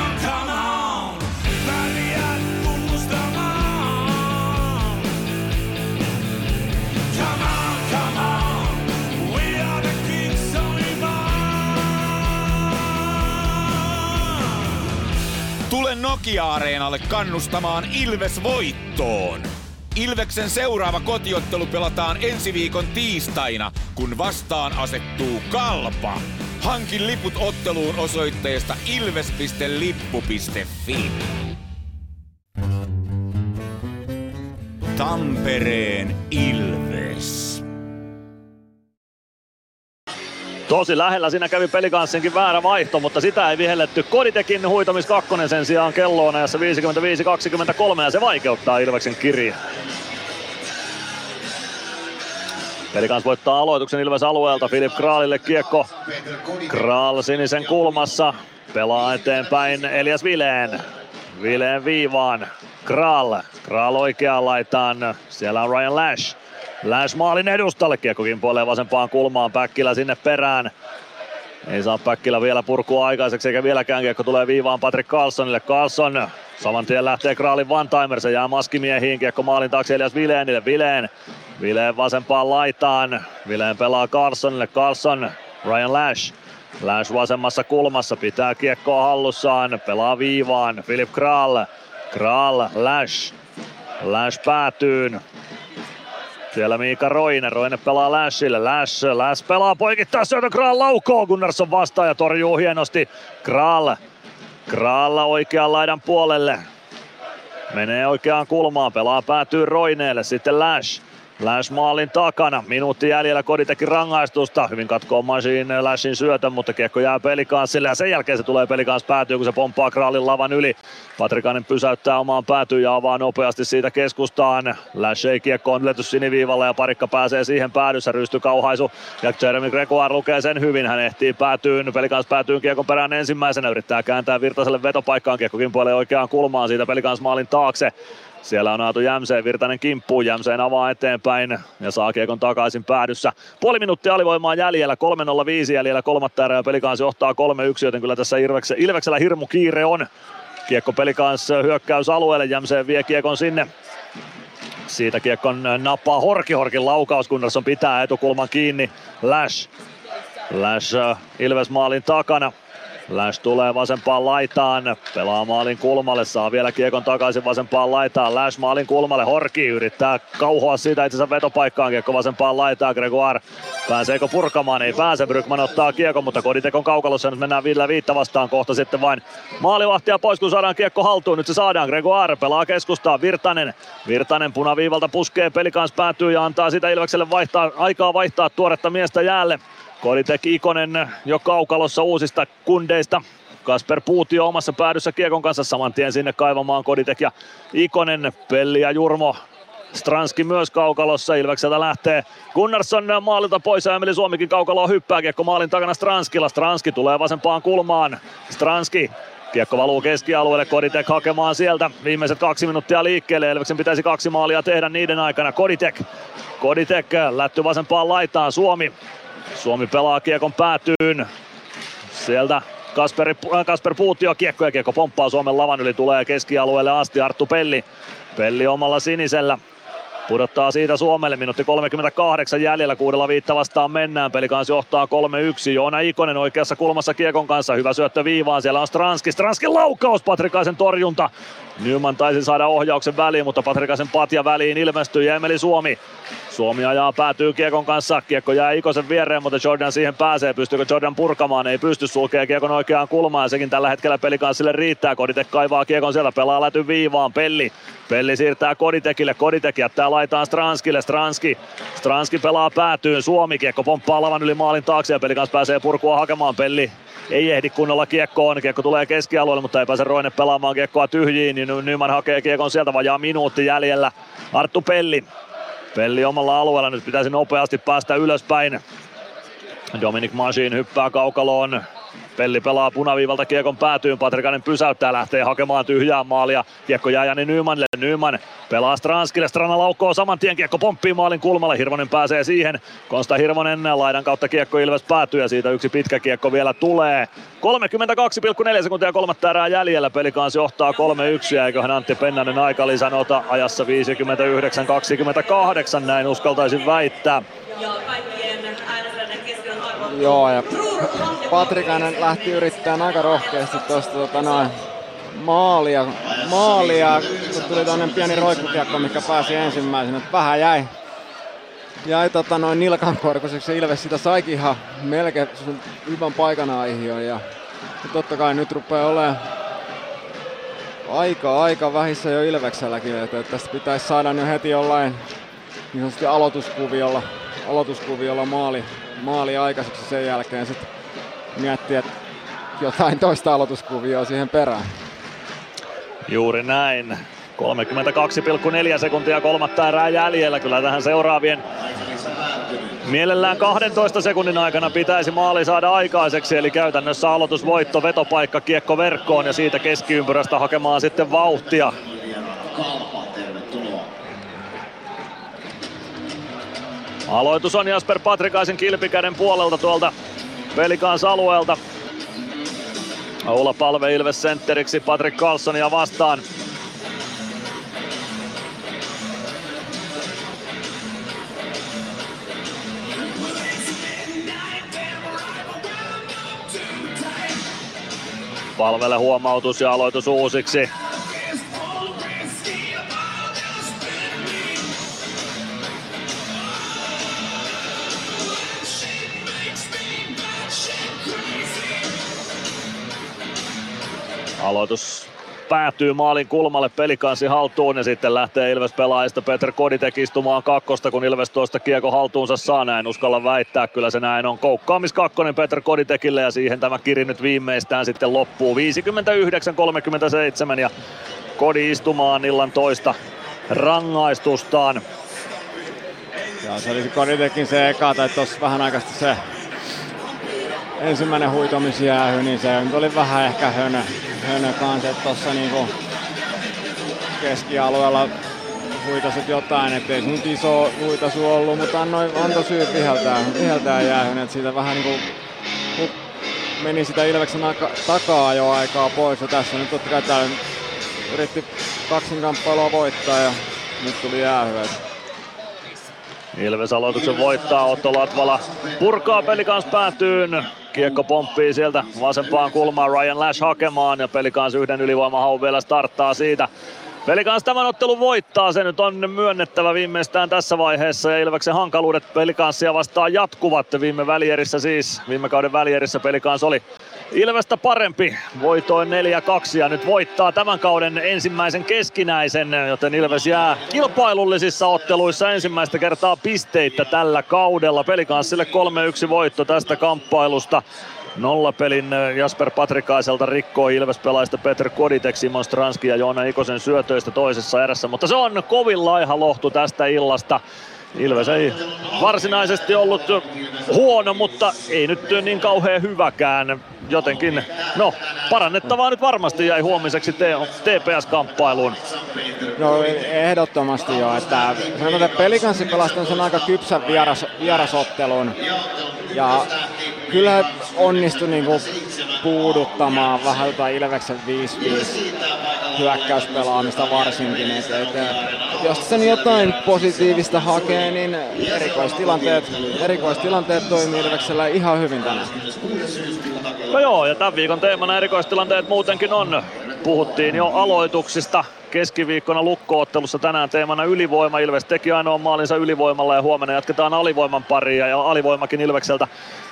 Tule Nokia-areenalle kannustamaan Ilves voittoon. Ilveksen seuraava kotiottelu pelataan ensi viikon tiistaina, kun vastaan asettuu Kalpa. Hankin liput otteluun osoitteesta ilves.lippu.fi. Tampereen Ilves. Tosi lähellä siinä kävi pelikanssinkin väärä vaihto, mutta sitä ei vihelletty. Koditekin huitamis kakkonen sen sijaan kelloon ajassa 55-23 ja se vaikeuttaa Ilveksen kirja. Pelikans voittaa aloituksen Ilves alueelta. Filip Kraalille kiekko. Kraal sinisen kulmassa. Pelaa eteenpäin Elias Vileen. Vileen viivaan. Kraal. Kraal oikeaan laitaan. Siellä on Ryan Lash. Läs maalin edustalle, kiekko kimpoilee vasempaan kulmaan, Päkkilä sinne perään. Ei saa Päkkilä vielä purkua aikaiseksi eikä vieläkään kiekko tulee viivaan Patrick Carlsonille. Carlson saman tien lähtee Kraalin Timer, se jää maskimiehiin, kiekko maalin taakse Elias Vileenille. Vileen, Vileen vasempaan laitaan. Vileen pelaa Carlsonille, Carlson, Ryan Lash. Lash vasemmassa kulmassa, pitää kiekkoa hallussaan, pelaa viivaan, Philip Kral. Kral, Lash. Lash päätyyn, siellä Miika Roine, Roine pelaa Lashille, Lash, Lash pelaa poikittaa syötö Kral laukoo, Gunnarsson vastaa ja torjuu hienosti. Kral, Kral oikean laidan puolelle. Menee oikeaan kulmaan, pelaa päätyy Roineelle, sitten Lash. Lash maalin takana, minuutti jäljellä. Kodi teki rangaistusta, hyvin katkoo Machine Lashin syötön, mutta kiekko jää pelikanssille ja sen jälkeen se tulee pelikans päätyy, kun se pomppaa Kraalin lavan yli. Patrikainen pysäyttää omaan päätyyn ja avaa nopeasti siitä keskustaan. Lash ei kiekko on yletys siniviivalla ja parikka pääsee siihen päädyssä, rysty kauhaisu ja Jeremy Gregoire lukee sen hyvin, hän ehtii päätyyn, pelikans päätyyn kiekon perään ensimmäisenä, yrittää kääntää Virtaselle vetopaikkaan, kiekkokin puolee oikeaan kulmaan siitä pelikans maalin taakse. Siellä on Aatu Jämseen, Virtanen kimppuu, Jämseen avaa eteenpäin ja saa kiekon takaisin päädyssä. Puoli minuuttia alivoimaa jäljellä, 3.05 jäljellä kolmatta erää pelikansi johtaa 3-1, joten kyllä tässä Ilveksellä, Ilveksellä hirmu kiire on. Kiekko pelikans hyökkäys alueelle, Jämseen vie kiekon sinne. Siitä kiekon nappaa Horki, Horkin laukaus, Gunnarsson pitää etukulman kiinni. Lash. Lash Ilves maalin takana. Lash tulee vasempaan laitaan, pelaa maalin kulmalle, saa vielä kiekon takaisin vasempaan laitaan. Lash maalin kulmalle, Horki yrittää kauhoa siitä itsensä vetopaikkaan, kiekko vasempaan laitaan. Gregoire pääseekö purkamaan, ei pääse. Brykman ottaa kiekon, mutta Koditekon kaukalossa nyt mennään Ville Viitta vastaan kohta sitten vain maalivahtia pois, kun saadaan kiekko haltuun. Nyt se saadaan, Gregoire pelaa keskustaa, Virtanen. Virtanen punaviivalta puskee, pelikans päätyy ja antaa sitä Ilvekselle vaihtaa, aikaa vaihtaa tuoretta miestä jäälle. Koditek Ikonen jo kaukalossa uusista kundeista. Kasper Puutio omassa päädyssä Kiekon kanssa saman tien sinne kaivamaan Koditek ja Ikonen, Pelli ja Jurmo. Stranski myös kaukalossa, Ilvekseltä lähtee. Gunnarsson maalilta pois ja Emeli Suomikin kaukaloa hyppää, kiekko maalin takana Stranskilla, Stranski tulee vasempaan kulmaan, Stranski Kiekko valuu keskialueelle, Koditek hakemaan sieltä. Viimeiset kaksi minuuttia liikkeelle. Elveksen pitäisi kaksi maalia tehdä niiden aikana. Koditek, Koditek lätty vasempaan laitaan, Suomi Suomi pelaa kiekon päätyyn. Sieltä Kasper, Kasper Puutio kiekko ja kiekko pomppaa Suomen lavan yli, tulee keskialueelle asti Arttu Pelli. Pelli omalla sinisellä. Pudottaa siitä Suomelle, minuutti 38 jäljellä, kuudella viitta vastaan mennään. Pelikans johtaa 3-1. Joona Ikonen oikeassa kulmassa Kiekon kanssa. Hyvä syöttö viivaan, siellä on Stranski. Stranskin laukaus, Patrikaisen torjunta. Nyman taisi saada ohjauksen väliin, mutta Patrikaisen patja väliin ilmestyy Emeli Suomi. Suomi ajaa päätyy Kiekon kanssa. Kiekko jää Ikosen viereen, mutta Jordan siihen pääsee. Pystyykö Jordan purkamaan? Ei pysty. Sulkee Kiekon oikeaan kulmaan ja sekin tällä hetkellä pelikanssille riittää. Koditek kaivaa Kiekon sieltä, pelaa läty viivaan. Pelli. Pelli siirtää Koditekille. Koditek jättää laitaan Stranskille. Stranski. Stranski pelaa päätyyn. Suomi kiekko pomppaa lavan yli maalin taakse ja pelikans pääsee purkua hakemaan. Pelli ei ehdi kunnolla kiekkoon. Kiekko tulee keskialueelle, mutta ei pääse Roine pelaamaan kiekkoa tyhjiin. Niin Nyman hakee kiekon sieltä vajaa minuutti jäljellä. Arttu Pelli. Pelli omalla alueella nyt pitäisi nopeasti päästä ylöspäin. Dominic Machine hyppää kaukaloon. Pelli pelaa punaviivalta kiekon päätyyn, Patrikainen pysäyttää, lähtee hakemaan tyhjää maalia. Kiekko jää Jani Nymanille, Nyman pelaa Stranskille, Strana laukkoo saman tien, kiekko pomppii maalin kulmalle, Hirvonen pääsee siihen. Konsta Hirvonen laidan kautta kiekko Ilves päätyy ja siitä yksi pitkä kiekko vielä tulee. 32,4 sekuntia kolmatta erää jäljellä, pelikaans johtaa 3-1 ja eiköhän Antti Pennanen aika lisänota ajassa 59-28, näin uskaltaisin väittää. Joo, ja Patrikainen lähti yrittämään aika rohkeasti tuosta tota noin maalia, maalia, kun tuli toinen pieni roikkukiekko, mikä pääsi ensimmäisenä. Vähän jäi, jäi tota noin nilkan korkuiseksi. Ilves sitä saikin ihan melkein hyvän paikan aihioon. Ja, ja totta kai nyt rupeaa olemaan aika, aika vähissä jo Ilvekselläkin, että, tästä pitäisi saada jo heti jollain niin aloituskuviolla, aloituskuviolla maali, maali aikaiseksi sen jälkeen sitten miettiä jotain toista aloituskuvioa siihen perään. Juuri näin. 32,4 sekuntia kolmatta erää jäljellä. Kyllä tähän seuraavien Mielellään 12 sekunnin aikana pitäisi maali saada aikaiseksi, eli käytännössä aloitusvoitto, vetopaikka, kiekko verkkoon ja siitä keskiympyrästä hakemaan sitten vauhtia. Aloitus on Jasper Patrikaisen kilpikäden puolelta tuolta Pelikans alueelta. Oula Palve Ilves sentteriksi Patrick Carlsonia vastaan. Palvelle huomautus ja aloitus uusiksi. Aloitus päätyy maalin kulmalle pelikansi haltuun ja sitten lähtee Ilves pelaajista Peter Koditek istumaan kakkosta, kun Ilves tuosta kiekko haltuunsa saa. Näin uskalla väittää, kyllä se näin on. Koukkaamis kakkonen Peter Koditekille ja siihen tämä kiri nyt viimeistään sitten loppuu. 59-37 ja Kodi istumaan illan toista rangaistustaan. Ja se oli Koditekin se eka, tai tuossa vähän aikaisesti se ensimmäinen huitomisjäähy, niin se nyt oli vähän ehkä hönö, hönö kanssa, että tuossa niinku keskialueella huitasit jotain, ettei se nyt iso huitasu ollut, mutta annoi, antoi syy viheltää, viheltää jäähyn, että siitä vähän niinku meni sitä Ilveksen aika, takaa jo aikaa pois ja tässä nyt totta kai täällä yritti kaksinkamppailua voittaa ja nyt tuli jäähy. Ilves aloituksen voittaa, Otto Latvala purkaa peli kanssa päätyyn. Kiekko pomppii sieltä vasempaan kulmaan Ryan Lash hakemaan ja peli kanssa yhden ylivoimahaun vielä starttaa siitä. Pelikans tämän ottelun voittaa, se nyt on myönnettävä viimeistään tässä vaiheessa ja Ilveksen hankaluudet pelikanssia vastaan jatkuvat. Viime välierissä siis, viime kauden välierissä pelikans oli Ilvestä parempi, voitoin 4-2 ja nyt voittaa tämän kauden ensimmäisen keskinäisen, joten Ilves jää kilpailullisissa otteluissa ensimmäistä kertaa pisteitä tällä kaudella. Pelikanssille 3-1 voitto tästä kamppailusta. Nollapelin Jasper Patrikaiselta rikkoo Ilves pelaajista Peter Koditek, Simon Stranski ja Joona Ikosen syötöistä toisessa erässä, mutta se on kovin laiha lohtu tästä illasta. Ilves ei varsinaisesti ollut huono, mutta ei nyt niin kauhean hyväkään. Jotenkin, no, parannettavaa nyt varmasti jäi huomiseksi TPS-kamppailuun. No ehdottomasti jo, että sanotaan, että pelikanssi pelasi sen aika kypsän vieras, vierasottelun. Ja kyllä onnistui niinku puuduttamaan vähän jotain Ilveksen 5-5 hyökkäyspelaamista varsinkin. Et, et, jos sen jotain positiivista hakee, niin erikoistilanteet, erikoistilanteet toimii Ilveksellä ihan hyvin tänään. No joo, ja tämän viikon teemana erikoistilanteet muutenkin on. Puhuttiin jo aloituksista keskiviikkona lukkoottelussa tänään teemana ylivoima. Ilves teki ainoan maalinsa ylivoimalla ja huomenna jatketaan alivoiman paria ja alivoimakin Ilvekseltä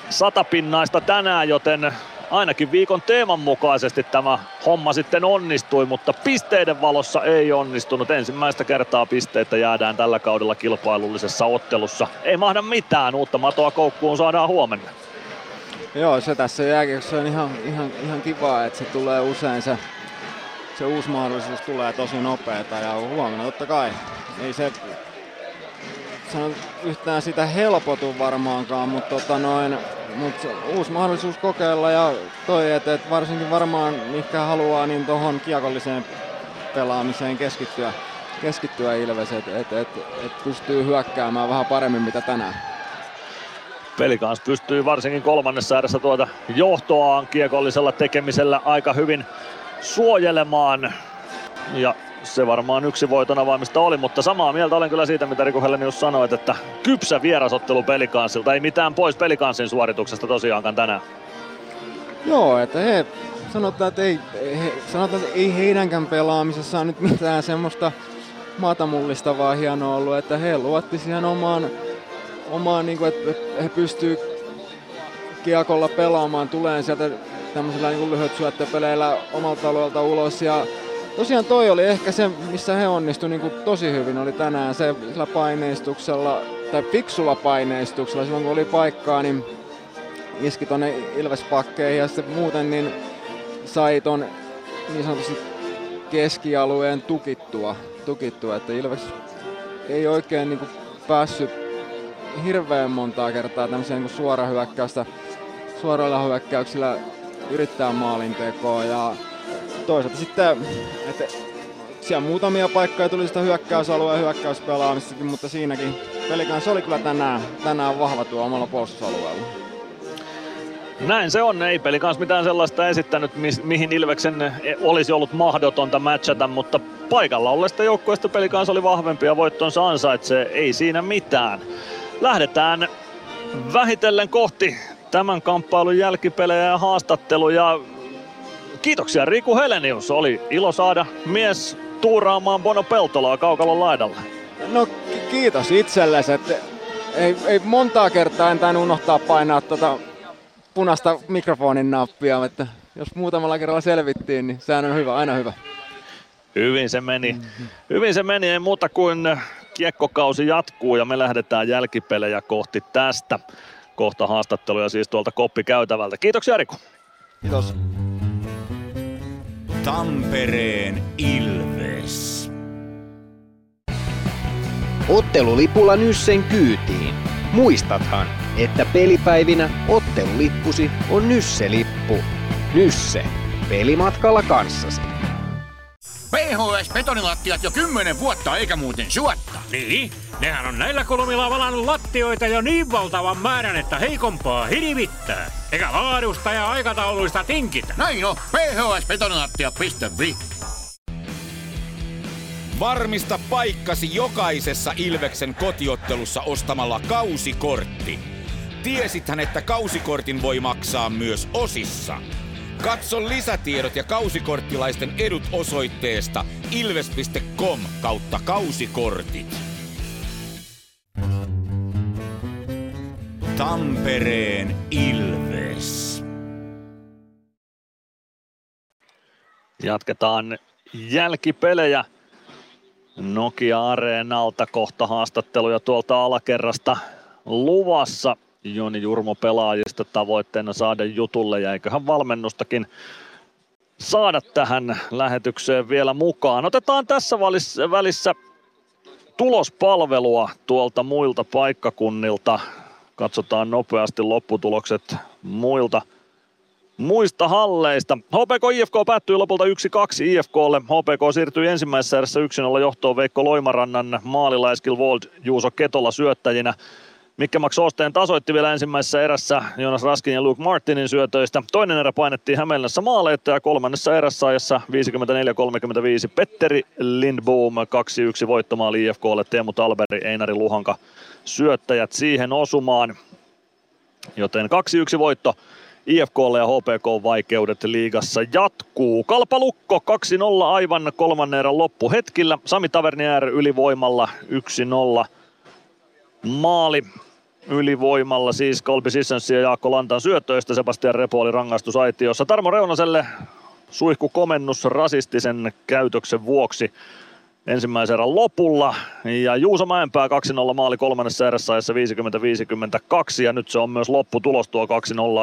satapinnaista tänään, joten ainakin viikon teeman mukaisesti tämä homma sitten onnistui, mutta pisteiden valossa ei onnistunut. Ensimmäistä kertaa pisteitä jäädään tällä kaudella kilpailullisessa ottelussa. Ei mahda mitään, uutta matoa koukkuun saadaan huomenna. Joo, se tässä jääkiekossa on ihan, ihan, ihan kivaa, että se tulee usein se, se uusi mahdollisuus tulee tosi nopeeta ja huomenna totta kai. Ei se sano yhtään sitä helpotu varmaankaan, mutta tota noin, mut uusi mahdollisuus kokeilla ja toi, että et varsinkin varmaan mikä haluaa niin tuohon kiekolliseen pelaamiseen keskittyä, keskittyä Ilves, että et, et, et pystyy hyökkäämään vähän paremmin mitä tänään. Pelikans pystyy varsinkin kolmannessa erässä tuota johtoaan kiekollisella tekemisellä aika hyvin suojelemaan. Ja se varmaan yksi voiton avaimista oli, mutta samaa mieltä olen kyllä siitä, mitä Riku Hellenius sanoi, että kypsä vierasottelu pelikanssilta, ei mitään pois pelikanssin suorituksesta tosiaankaan tänään. Joo, että he sanotaan, että ei, he, sanotaan, että ei heidänkään pelaamisessa nyt mitään semmoista maatamullistavaa hienoa ollut, että he luotti siihen omaan, omaan niin kuin, että he pystyy kiekolla pelaamaan, tulee sieltä tämmöisellä niin lyhyt syöttöpeleillä omalta alueelta ulos. Ja tosiaan toi oli ehkä se, missä he onnistu niin kuin tosi hyvin, oli tänään se sillä paineistuksella, tai fiksulla paineistuksella, silloin kun oli paikkaa, niin iski tonne Ilvespakkeihin ja sitten muuten niin sai ton niin sanotusti keskialueen tukittua, tukittua että Ilves ei oikein niin kuin päässyt hirveän montaa kertaa tämmöiseen niin suorahyökkäystä, suoralla hyökkäyksillä yrittää maalintekoa ja toisaalta sitten, että siellä muutamia paikkoja tuli sitä hyökkäysalueen hyökkäyspelaamistakin, mutta siinäkin Pelikans oli kyllä tänään, tänään vahva tuo omalla puolustusalueella. Näin se on. Ei peli kanssa mitään sellaista esittänyt, mihin Ilveksen olisi ollut mahdotonta matchata, mutta paikalla olleesta joukkueesta peli kanssa oli vahvempi ja voittonsa ansaitsee. Ei siinä mitään. Lähdetään vähitellen kohti tämän kamppailun jälkipelejä ja haastatteluja. Kiitoksia Riku Helenius. Oli ilo saada mies tuuraamaan Bono Peltolaa kaukalon laidalla. No kiitos itsellesi, että ei, ei montaa kertaa en tainnut unohtaa painaa tuota punaista mikrofonin nappia, että jos muutamalla kerralla selvittiin, niin sehän on hyvä, aina hyvä. Hyvin se meni. Mm-hmm. Hyvin se meni, ei muuta kuin kiekkokausi jatkuu ja me lähdetään jälkipelejä kohti tästä. Kohta haastatteluja siis tuolta koppikäytävältä. Kiitoksia Riku. Kiitos. Tampereen Ilves. Ottelulipulla Nyssen kyytiin. Muistathan, että pelipäivinä ottelulippusi on Nysse-lippu. Nysse. Pelimatkalla kanssasi. PHS betonilattiat jo kymmenen vuotta eikä muuten suotta. Niin, nehän on näillä kolmilla valannut lattioita jo niin valtavan määrän, että heikompaa hirvittää. Eikä laadusta ja aikatauluista tinkitä. Näin on, phsbetonilattia.fi Varmista paikkasi jokaisessa Ilveksen kotiottelussa ostamalla kausikortti. Tiesithän, että kausikortin voi maksaa myös osissa. Katso lisätiedot ja kausikorttilaisten edut osoitteesta ilves.com kautta kausikortit. Tampereen Ilves. Jatketaan jälkipelejä Nokia-areenalta. Kohta haastatteluja tuolta alakerrasta luvassa. Joni Jurmo pelaajista tavoitteena saada jutulle ja eiköhän valmennustakin saada tähän lähetykseen vielä mukaan. Otetaan tässä välissä tulospalvelua tuolta muilta paikkakunnilta. Katsotaan nopeasti lopputulokset muilta muista halleista. HPK IFK päättyi lopulta 1-2 IFKlle. HPK siirtyi ensimmäisessä erässä 1-0 johtoon Veikko Loimarannan maalilaiskil Vold Juuso Ketola syöttäjinä. Mikke Max Osteen tasoitti vielä ensimmäisessä erässä Jonas Raskin ja Luke Martinin syötöistä. Toinen erä painettiin Hämeenlässä maaleita ja kolmannessa erässä ajassa 54-35 Petteri Lindboom 2-1 voittomaali IFKlle Teemu Talberi, Einari Luhanka syöttäjät siihen osumaan. Joten 2-1 voitto IFKlle ja HPK vaikeudet liigassa jatkuu. Kalpalukko 2-0 aivan kolmannen erän loppuhetkillä. Sami Tavernier ylivoimalla 1-0 maali ylivoimalla siis Kolbi Sissons ja Jaakko Lantan syöttöistä. Sebastian Repo oli rangaistusaitiossa. Tarmo Reunaselle suihku komennus rasistisen käytöksen vuoksi ensimmäisen erän lopulla. Ja Juuso Mäenpää 2-0 maali kolmannessa erässä ajassa 50-52 ja nyt se on myös lopputulos tuo 2-0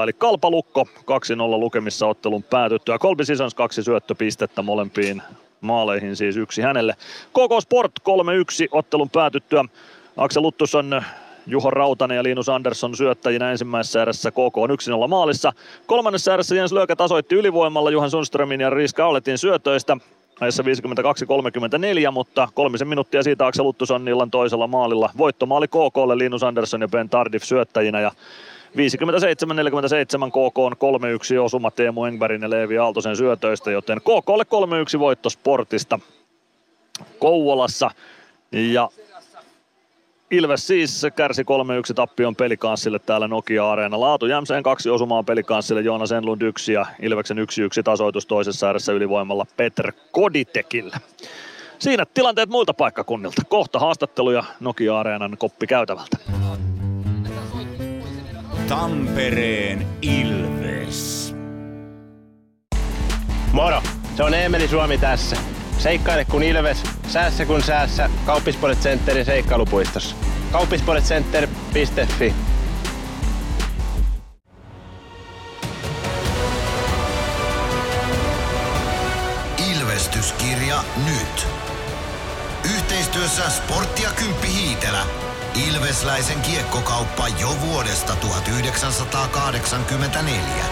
eli Kalpalukko 2-0 lukemissa ottelun päätyttyä. Kolbi Sissons kaksi syöttöpistettä molempiin maaleihin siis yksi hänelle. KK Sport 3-1 ottelun päätyttyä. Aksel Luttusson Juho Rautanen ja Linus Andersson syöttäjinä ensimmäisessä erässä KK on 1-0 maalissa. Kolmannessa erässä Jens Löökä tasoitti ylivoimalla Juhan Sundströmin ja Riska Auletin syötöistä ajassa 52-34, mutta kolmisen minuuttia siitä Aksel Luttusson illan toisella maalilla. Voittomaali KKlle Linus Andersson ja Ben Tardif syöttäjinä ja 57-47 KK on 3-1 osuma Teemu Engbergin ja Leevi Aaltosen syötöistä, joten KKlle 3-1 voitto Sportista Kouvolassa. Ja Ilves siis kärsi 3-1 tappion pelikanssille täällä Nokia-areena. Laatu Jämseen kaksi osumaa pelikanssille, Joonas Enlund yksi ja Ilveksen 1-1 tasoitus toisessa ääressä ylivoimalla Peter Koditekille. Siinä tilanteet muilta paikkakunnilta. Kohta haastatteluja Nokia-areenan koppi käytävältä. Tampereen Ilves. Moro, se on Eemeli Suomi tässä. Seikkaile kun ilves, säässä kun säässä. Kauppispoilet Centerin seikkailupuistossa. Kauppispoiletcenter.fi Ilvestyskirja nyt. Yhteistyössä Sportti ja Kymppi Hiitelä. Ilvesläisen kiekkokauppa jo vuodesta 1984.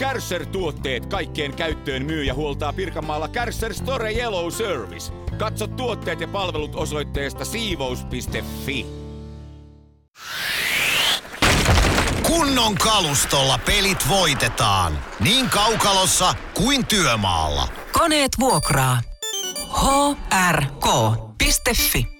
Kärsser-tuotteet kaikkeen käyttöön myy ja huoltaa Pirkanmaalla Kärsser Store Yellow Service. Katso tuotteet ja palvelut osoitteesta siivous.fi. Kunnon kalustolla pelit voitetaan. Niin kaukalossa kuin työmaalla. Koneet vuokraa. hrk.fi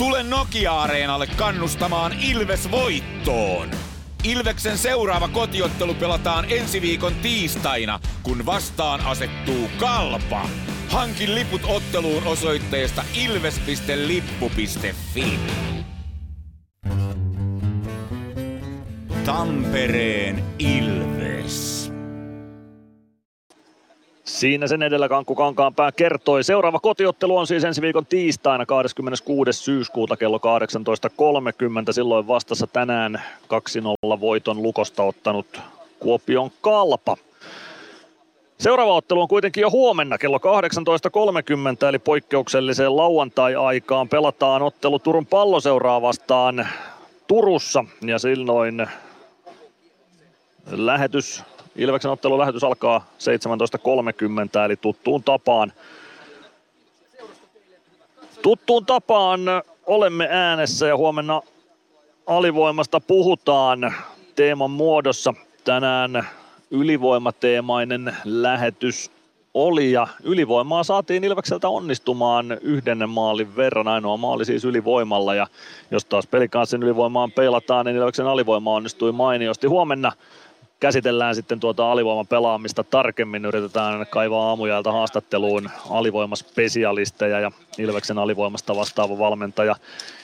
Tule Nokia-areenalle kannustamaan Ilves voittoon. Ilveksen seuraava kotiottelu pelataan ensi viikon tiistaina, kun vastaan asettuu Kalpa. Hankin liput otteluun osoitteesta ilves.lippu.fi. Tampereen Ilves. Siinä sen edellä Kankku Kankaanpää kertoi. Seuraava kotiottelu on siis ensi viikon tiistaina 26. syyskuuta kello 18.30. Silloin vastassa tänään 2-0 voiton lukosta ottanut Kuopion Kalpa. Seuraava ottelu on kuitenkin jo huomenna kello 18.30 eli poikkeukselliseen lauantai-aikaan pelataan ottelu Turun palloseuraa vastaan Turussa ja silloin lähetys Ilveksen ottelun lähetys alkaa 17.30 eli tuttuun tapaan. Tuttuun tapaan olemme äänessä ja huomenna alivoimasta puhutaan teeman muodossa. Tänään ylivoimateemainen lähetys oli ja ylivoimaa saatiin Ilvekseltä onnistumaan yhden maalin verran. Ainoa maali siis ylivoimalla ja jos taas pelikanssin ylivoimaan peilataan, niin Ilveksen alivoima onnistui mainiosti. Huomenna käsitellään sitten tuota alivoiman pelaamista tarkemmin. Yritetään kaivaa aamujalta haastatteluun alivoimaspesialisteja ja Ilveksen alivoimasta vastaava valmentaja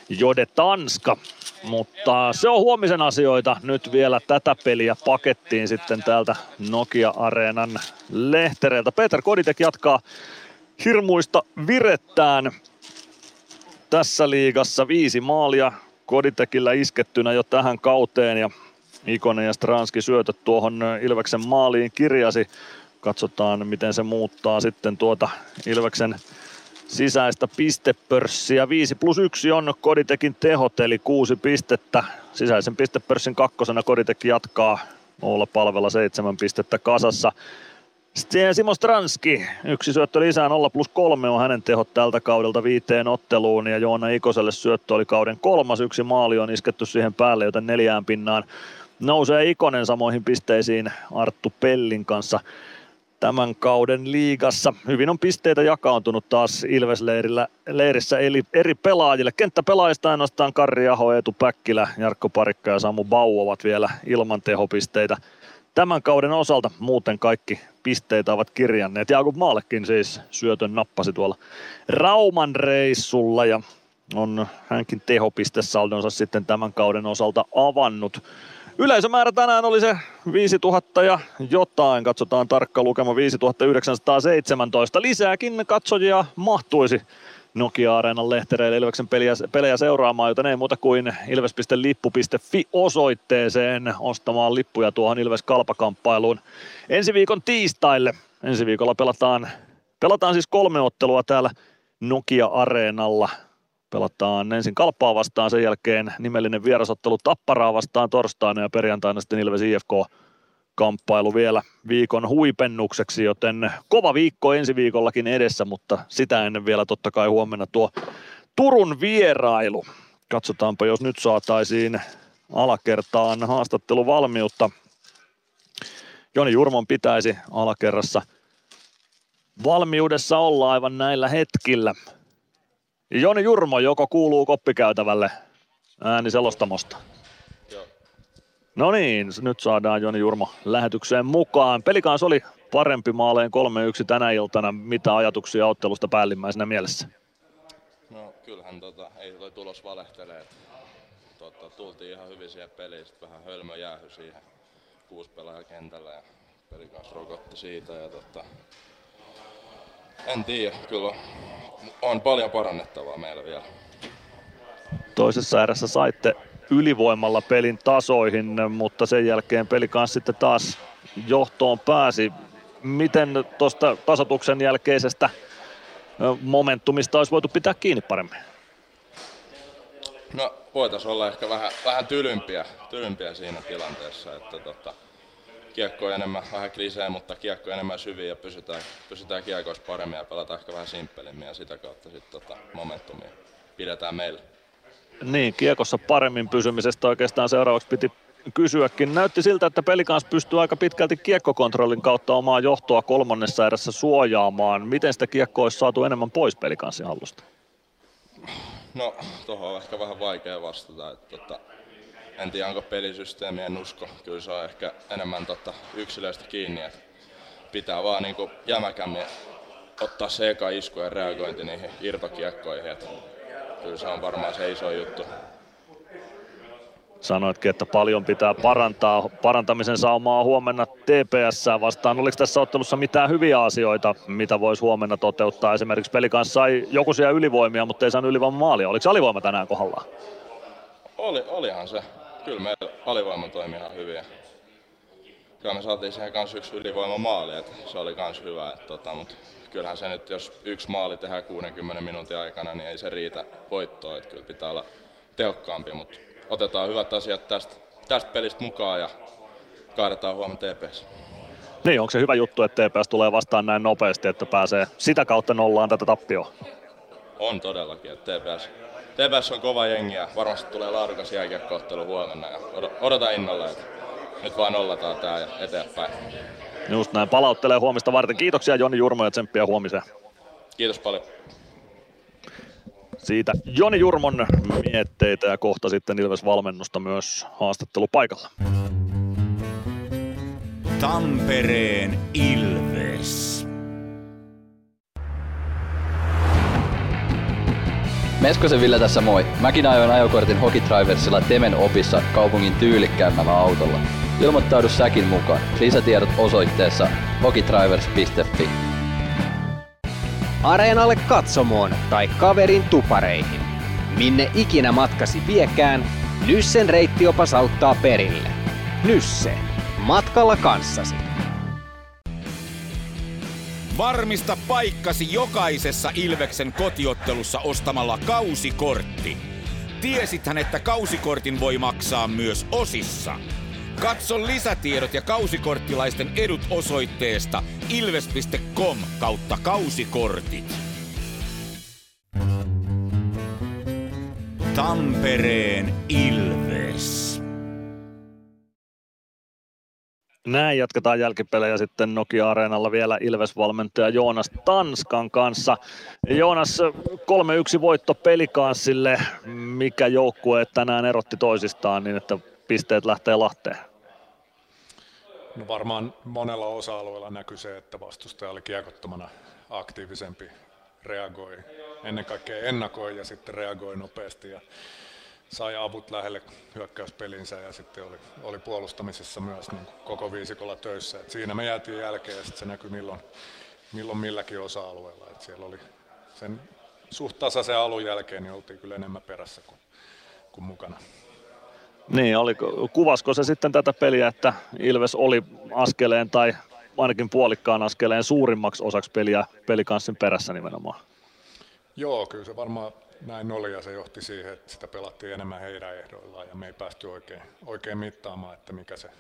Jode Tanska. Mutta se on huomisen asioita. Nyt vielä tätä peliä pakettiin sitten täältä Nokia-areenan lehtereiltä. Peter Koditek jatkaa hirmuista virettään tässä liigassa. Viisi maalia Koditekillä iskettynä jo tähän kauteen ja Ikonen ja Stranski syötöt tuohon Ilveksen maaliin kirjasi. Katsotaan, miten se muuttaa sitten tuota Ilveksen sisäistä pistepörssiä. 5 plus 1 on Koditekin tehot, eli 6 pistettä. Sisäisen pistepörssin kakkosena Koditek jatkaa olla palvella 7 pistettä kasassa. Sitten Simo Stranski, yksi syöttö lisää 0 plus 3 on hänen tehot tältä kaudelta viiteen otteluun ja Joona Ikoselle syöttö oli kauden kolmas, yksi maali on isketty siihen päälle, joten neljään pinnaan nousee Ikonen samoihin pisteisiin Arttu Pellin kanssa tämän kauden liigassa. Hyvin on pisteitä jakaantunut taas Ilves-leirillä, leirissä eli eri pelaajille. Kenttäpelaajista ainoastaan Karri Aho, Eetu Päkkilä, Jarkko Parikka ja Samu Bau ovat vielä ilman tehopisteitä. Tämän kauden osalta muuten kaikki pisteitä ovat kirjanneet. Jakub Maallekin siis syötön nappasi tuolla Rauman reissulla ja on hänkin tehopistesaldonsa sitten tämän kauden osalta avannut. Yleisömäärä tänään oli se 5000 ja jotain, katsotaan tarkka lukema 5917. Lisääkin katsojia mahtuisi Nokia-areenan lehtereille Ilveksen pelejä, pelejä seuraamaan, joten ei muuta kuin ilves.lippu.fi osoitteeseen ostamaan lippuja tuohon Ilves kalpakamppailuun ensi viikon tiistaille. Ensi viikolla pelataan, pelataan siis kolme ottelua täällä Nokia-areenalla Pelataan ensin Kalppaa vastaan, sen jälkeen nimellinen vierasottelu Tapparaa vastaan torstaina ja perjantaina sitten Ilves IFK kamppailu vielä viikon huipennukseksi, joten kova viikko ensi viikollakin edessä, mutta sitä ennen vielä totta kai huomenna tuo Turun vierailu. Katsotaanpa, jos nyt saataisiin alakertaan haastatteluvalmiutta. Joni Jurmon pitäisi alakerrassa valmiudessa olla aivan näillä hetkillä. Joni Jurmo, joko kuuluu koppikäytävälle ääni selostamosta? No niin, nyt saadaan Joni Jurmo lähetykseen mukaan. Pelikans oli parempi maaleen 3-1 tänä iltana. Mitä ajatuksia ottelusta päällimmäisenä mielessä? No, kyllähän tota, ei toi tulos valehtelee. Tota, tultiin ihan hyvin siihen peliin, sitten vähän hölmö jäähy siihen kuusi pelaaja kentällä ja peli kanssa rokotti siitä. Ja tota, en tiedä, kyllä on paljon parannettavaa meillä vielä. Toisessa erässä saitte ylivoimalla pelin tasoihin, mutta sen jälkeen peli kanssa sitten taas johtoon pääsi. Miten tuosta tasotuksen jälkeisestä momentumista olisi voitu pitää kiinni paremmin? No voitaisiin olla ehkä vähän, vähän tylympiä, tylympiä siinä tilanteessa, että tota, kiekko on enemmän vähän klisee, mutta kiekko enemmän syviä ja pysytään, pysytään kiekoissa paremmin ja pelataan ehkä vähän simppelimmin ja sitä kautta sitten tota, momentumia pidetään meillä. Niin, kiekossa paremmin pysymisestä oikeastaan seuraavaksi piti kysyäkin. Näytti siltä, että pelikans pystyy aika pitkälti kiekkokontrollin kautta omaa johtoa kolmannessa erässä suojaamaan. Miten sitä kiekkoa olisi saatu enemmän pois pelikanssin hallusta? No, tuohon on ehkä vähän vaikea vastata. Että, tota, en tiedä, onko pelisysteemi, en usko. Kyllä se on ehkä enemmän tota, yksilöistä kiinni. Että pitää vaan niin jämäkämmin ottaa se eka isku ja reagointi niihin irtokiekkoihin. Että kyllä se on varmaan se iso juttu. Sanoitkin, että paljon pitää parantaa. Parantamisen saumaa huomenna TPS vastaan. Oliko tässä ottelussa mitään hyviä asioita, mitä voisi huomenna toteuttaa? Esimerkiksi peli kanssa sai joku siellä ylivoimia, mutta ei saanut ylivoiman maalia. Oliko alivoima tänään kohdallaan? Oli, olihan se. Kyllä meillä alivoima toimi ihan hyvin. Kyllä me saatiin siihen kanssa yksi ylivoima maali, että se oli myös hyvä. Että, tota, mutta kyllähän se nyt, jos yksi maali tehdään 60 minuutin aikana, niin ei se riitä voittoon. Että kyllä pitää olla tehokkaampi, mutta otetaan hyvät asiat tästä, tästä pelistä mukaan ja kaadetaan huomenna TPS. Niin, onko se hyvä juttu, että TPS tulee vastaan näin nopeasti, että pääsee sitä kautta nollaan tätä tappioa? On todellakin, että TPS, TPS on kova jengi ja varmasti tulee laadukas jääkiekkoottelu huomenna ja odotan innolla, että nyt vaan nollataan tää ja eteenpäin. Just näin, palauttelee huomista varten. Kiitoksia Joni Jurmo ja tsemppiä huomiseen. Kiitos paljon. Siitä Joni Jurmon mietteitä ja kohta sitten Ilves-valmennusta myös haastattelu paikalla. Tampereen Ilves. Meskosen Ville tässä moi. Mäkin ajoin ajokortin Hokitriversilla Temen opissa kaupungin tyylikkäämmällä autolla. Ilmoittaudu säkin mukaan. Lisätiedot osoitteessa hokitrivers.fi. Areenalle katsomoon tai kaverin tupareihin. Minne ikinä matkasi viekään, Nyssen reittiopas auttaa perille. Nysse. Matkalla kanssasi. Varmista paikkasi jokaisessa Ilveksen kotiottelussa ostamalla kausikortti. Tiesithän, että kausikortin voi maksaa myös osissa. Katso lisätiedot ja kausikorttilaisten edut osoitteesta ilves.com kautta kausikortit. Tampereen Ilves. Näin jatketaan jälkipelejä sitten Nokia-areenalla vielä Ilves-valmentaja Joonas Tanskan kanssa. Joonas, 3-1 voitto pelikanssille. Mikä joukkue tänään erotti toisistaan niin, että pisteet lähtee Lahteen? No varmaan monella osa-alueella näkyy se, että vastustaja oli kiekottomana aktiivisempi, reagoi, ennen kaikkea ennakoi ja sitten reagoi nopeasti ja sai avut lähelle hyökkäyspelinsä ja sitten oli, oli puolustamisessa myös niin koko viisikolla töissä. Et siinä me jäätiin jälkeen ja sitten se näkyi milloin, milloin milläkin osa-alueella. Et siellä oli sen suht tasaisen alun jälkeen niin oltiin kyllä enemmän perässä kuin, kuin mukana. Niin, oli, kuvasko se sitten tätä peliä, että Ilves oli askeleen tai ainakin puolikkaan askeleen suurimmaksi osaksi peliä pelikanssin perässä nimenomaan? Joo, kyllä se varmaan näin oli ja se johti siihen, että sitä pelattiin enemmän heidän ehdoillaan ja me ei päästy oikein, oikein mittaamaan, että mikä se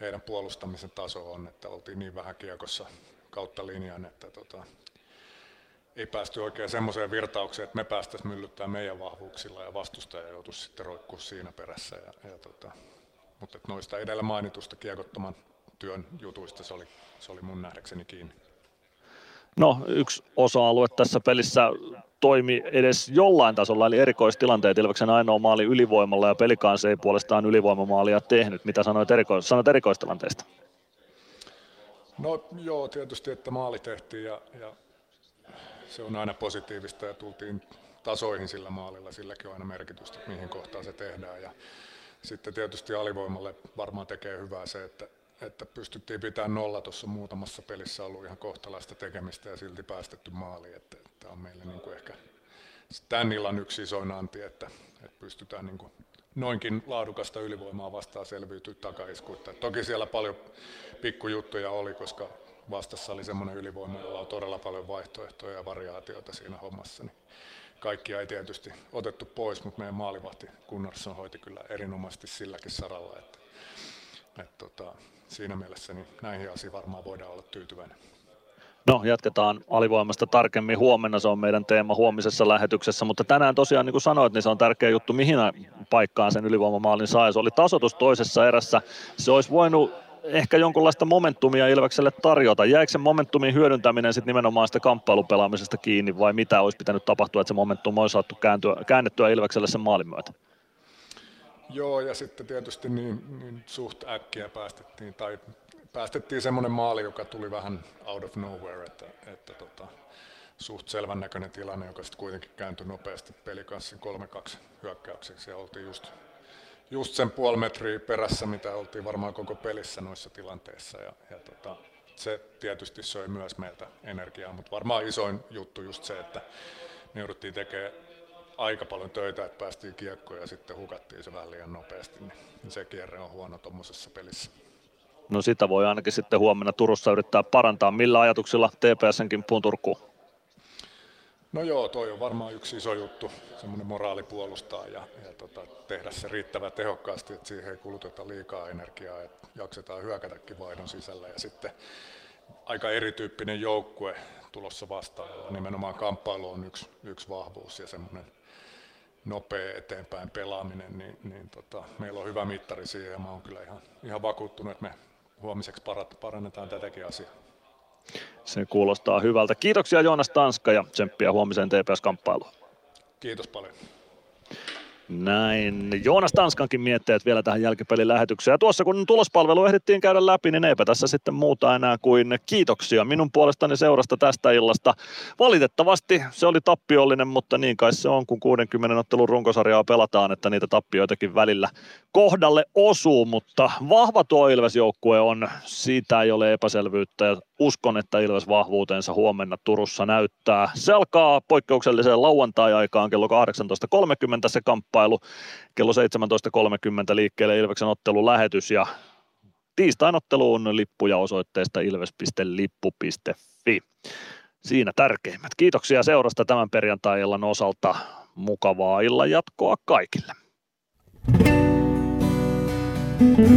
heidän puolustamisen taso on, että oltiin niin vähän kiekossa kautta linjan, että tota, ei päästy oikein semmoiseen virtaukseen, että me päästäisiin myllyttää meidän vahvuuksilla ja vastustaja joutuisi sitten roikkuu siinä perässä. Ja, ja tota, mutta noista edellä mainitusta kiekottoman työn jutuista se oli, se oli mun nähdäkseni kiinni. No yksi osa-alue tässä pelissä toimi edes jollain tasolla, eli erikoistilanteet. Ilveksen ainoa maali ylivoimalla ja pelikaan ei puolestaan ylivoimamaalia tehnyt. Mitä sanoit, eriko- sanoit erikoistilanteista? No joo, tietysti, että maali tehtiin ja, ja se on aina positiivista ja tultiin, tasoihin sillä maalilla, silläkin on aina merkitystä, mihin kohtaan se tehdään. Ja sitten tietysti alivoimalle varmaan tekee hyvää se, että, että pystyttiin pitämään nolla tuossa muutamassa pelissä ollut ihan kohtalaista tekemistä ja silti päästetty maaliin. Että, tämä on meille niin kuin ehkä tämän illan yksi isoin anti, että, että pystytään niin kuin noinkin laadukasta ylivoimaa vastaan selviytyä takaiskuutta. Toki siellä paljon pikkujuttuja oli, koska vastassa oli semmoinen ylivoima, jolla on todella paljon vaihtoehtoja ja variaatioita siinä hommassa. Niin kaikkia ei tietysti otettu pois, mutta meidän maalivahti Gunnarsson hoiti kyllä erinomaisesti silläkin saralla. Että, että tota, siinä mielessä niin näihin asioihin varmaan voidaan olla tyytyväinen. No, jatketaan alivoimasta tarkemmin huomenna, se on meidän teema huomisessa lähetyksessä, mutta tänään tosiaan, niin kuin sanoit, niin se on tärkeä juttu, mihin paikkaan sen ylivoimamaalin sai. Se oli tasotus toisessa erässä, se olisi voinut ehkä jonkunlaista momentumia Ilvekselle tarjota. Jäikö se momentumin hyödyntäminen sitten nimenomaan sitä kamppailupelaamisesta kiinni vai mitä olisi pitänyt tapahtua, että se momentum olisi saatu kääntyä, käännettyä Ilvekselle sen maalin myötä? Joo, ja sitten tietysti niin, niin suht äkkiä päästettiin, tai päästettiin semmoinen maali, joka tuli vähän out of nowhere, että, että tota, suht selvän näköinen tilanne, joka sitten kuitenkin kääntyi nopeasti pelikanssin 3-2 hyökkäykseksi. Ja oltiin just, just sen puoli metriä perässä, mitä oltiin varmaan koko pelissä noissa tilanteissa. Ja, ja tota, se tietysti söi myös meiltä energiaa, mutta varmaan isoin juttu just se, että me jouduttiin tekemään aika paljon töitä, että päästiin kiekkoon ja sitten hukattiin se vähän liian nopeasti, niin se kierre on huono tuommoisessa pelissä. No sitä voi ainakin sitten huomenna Turussa yrittää parantaa. Millä ajatuksilla TPSn kimppuun Turkuun? No joo, toi on varmaan yksi iso juttu, semmoinen moraali puolustaa ja, ja tota, tehdä se riittävän tehokkaasti, että siihen ei kuluteta liikaa energiaa, että jaksetaan hyökätäkin vaihdon sisällä ja sitten aika erityyppinen joukkue tulossa vastaan, nimenomaan kamppailu on yksi, yksi vahvuus ja semmoinen nopea eteenpäin pelaaminen, niin, niin tota, meillä on hyvä mittari siihen ja mä oon kyllä ihan, ihan vakuuttunut, että me huomiseksi parannetaan tätäkin asiaa. Se kuulostaa hyvältä. Kiitoksia Joonas Tanska ja tsemppiä huomiseen TPS-kamppailuun. Kiitos paljon. Näin. Joonas Tanskankin mietteet vielä tähän jälkipelin lähetykseen. Ja tuossa kun tulospalvelu ehdittiin käydä läpi, niin eipä tässä sitten muuta enää kuin kiitoksia minun puolestani seurasta tästä illasta. Valitettavasti se oli tappiollinen, mutta niin kai se on, kun 60 ottelun runkosarjaa pelataan, että niitä tappioitakin välillä kohdalle osuu, mutta vahva tuo Ilves-joukkue on, siitä ei ole epäselvyyttä ja uskon, että Ilves vahvuutensa huomenna Turussa näyttää. Se alkaa poikkeukselliseen lauantai-aikaan kello 18.30 se kamppailu. Kello 17.30 liikkeelle Ilveksen ottelun lähetys ja tiistain otteluun lippuja osoitteesta ilves.lippu.fi. Siinä tärkeimmät. Kiitoksia seurasta tämän perjantai-illan osalta. Mukavaa illan jatkoa kaikille. you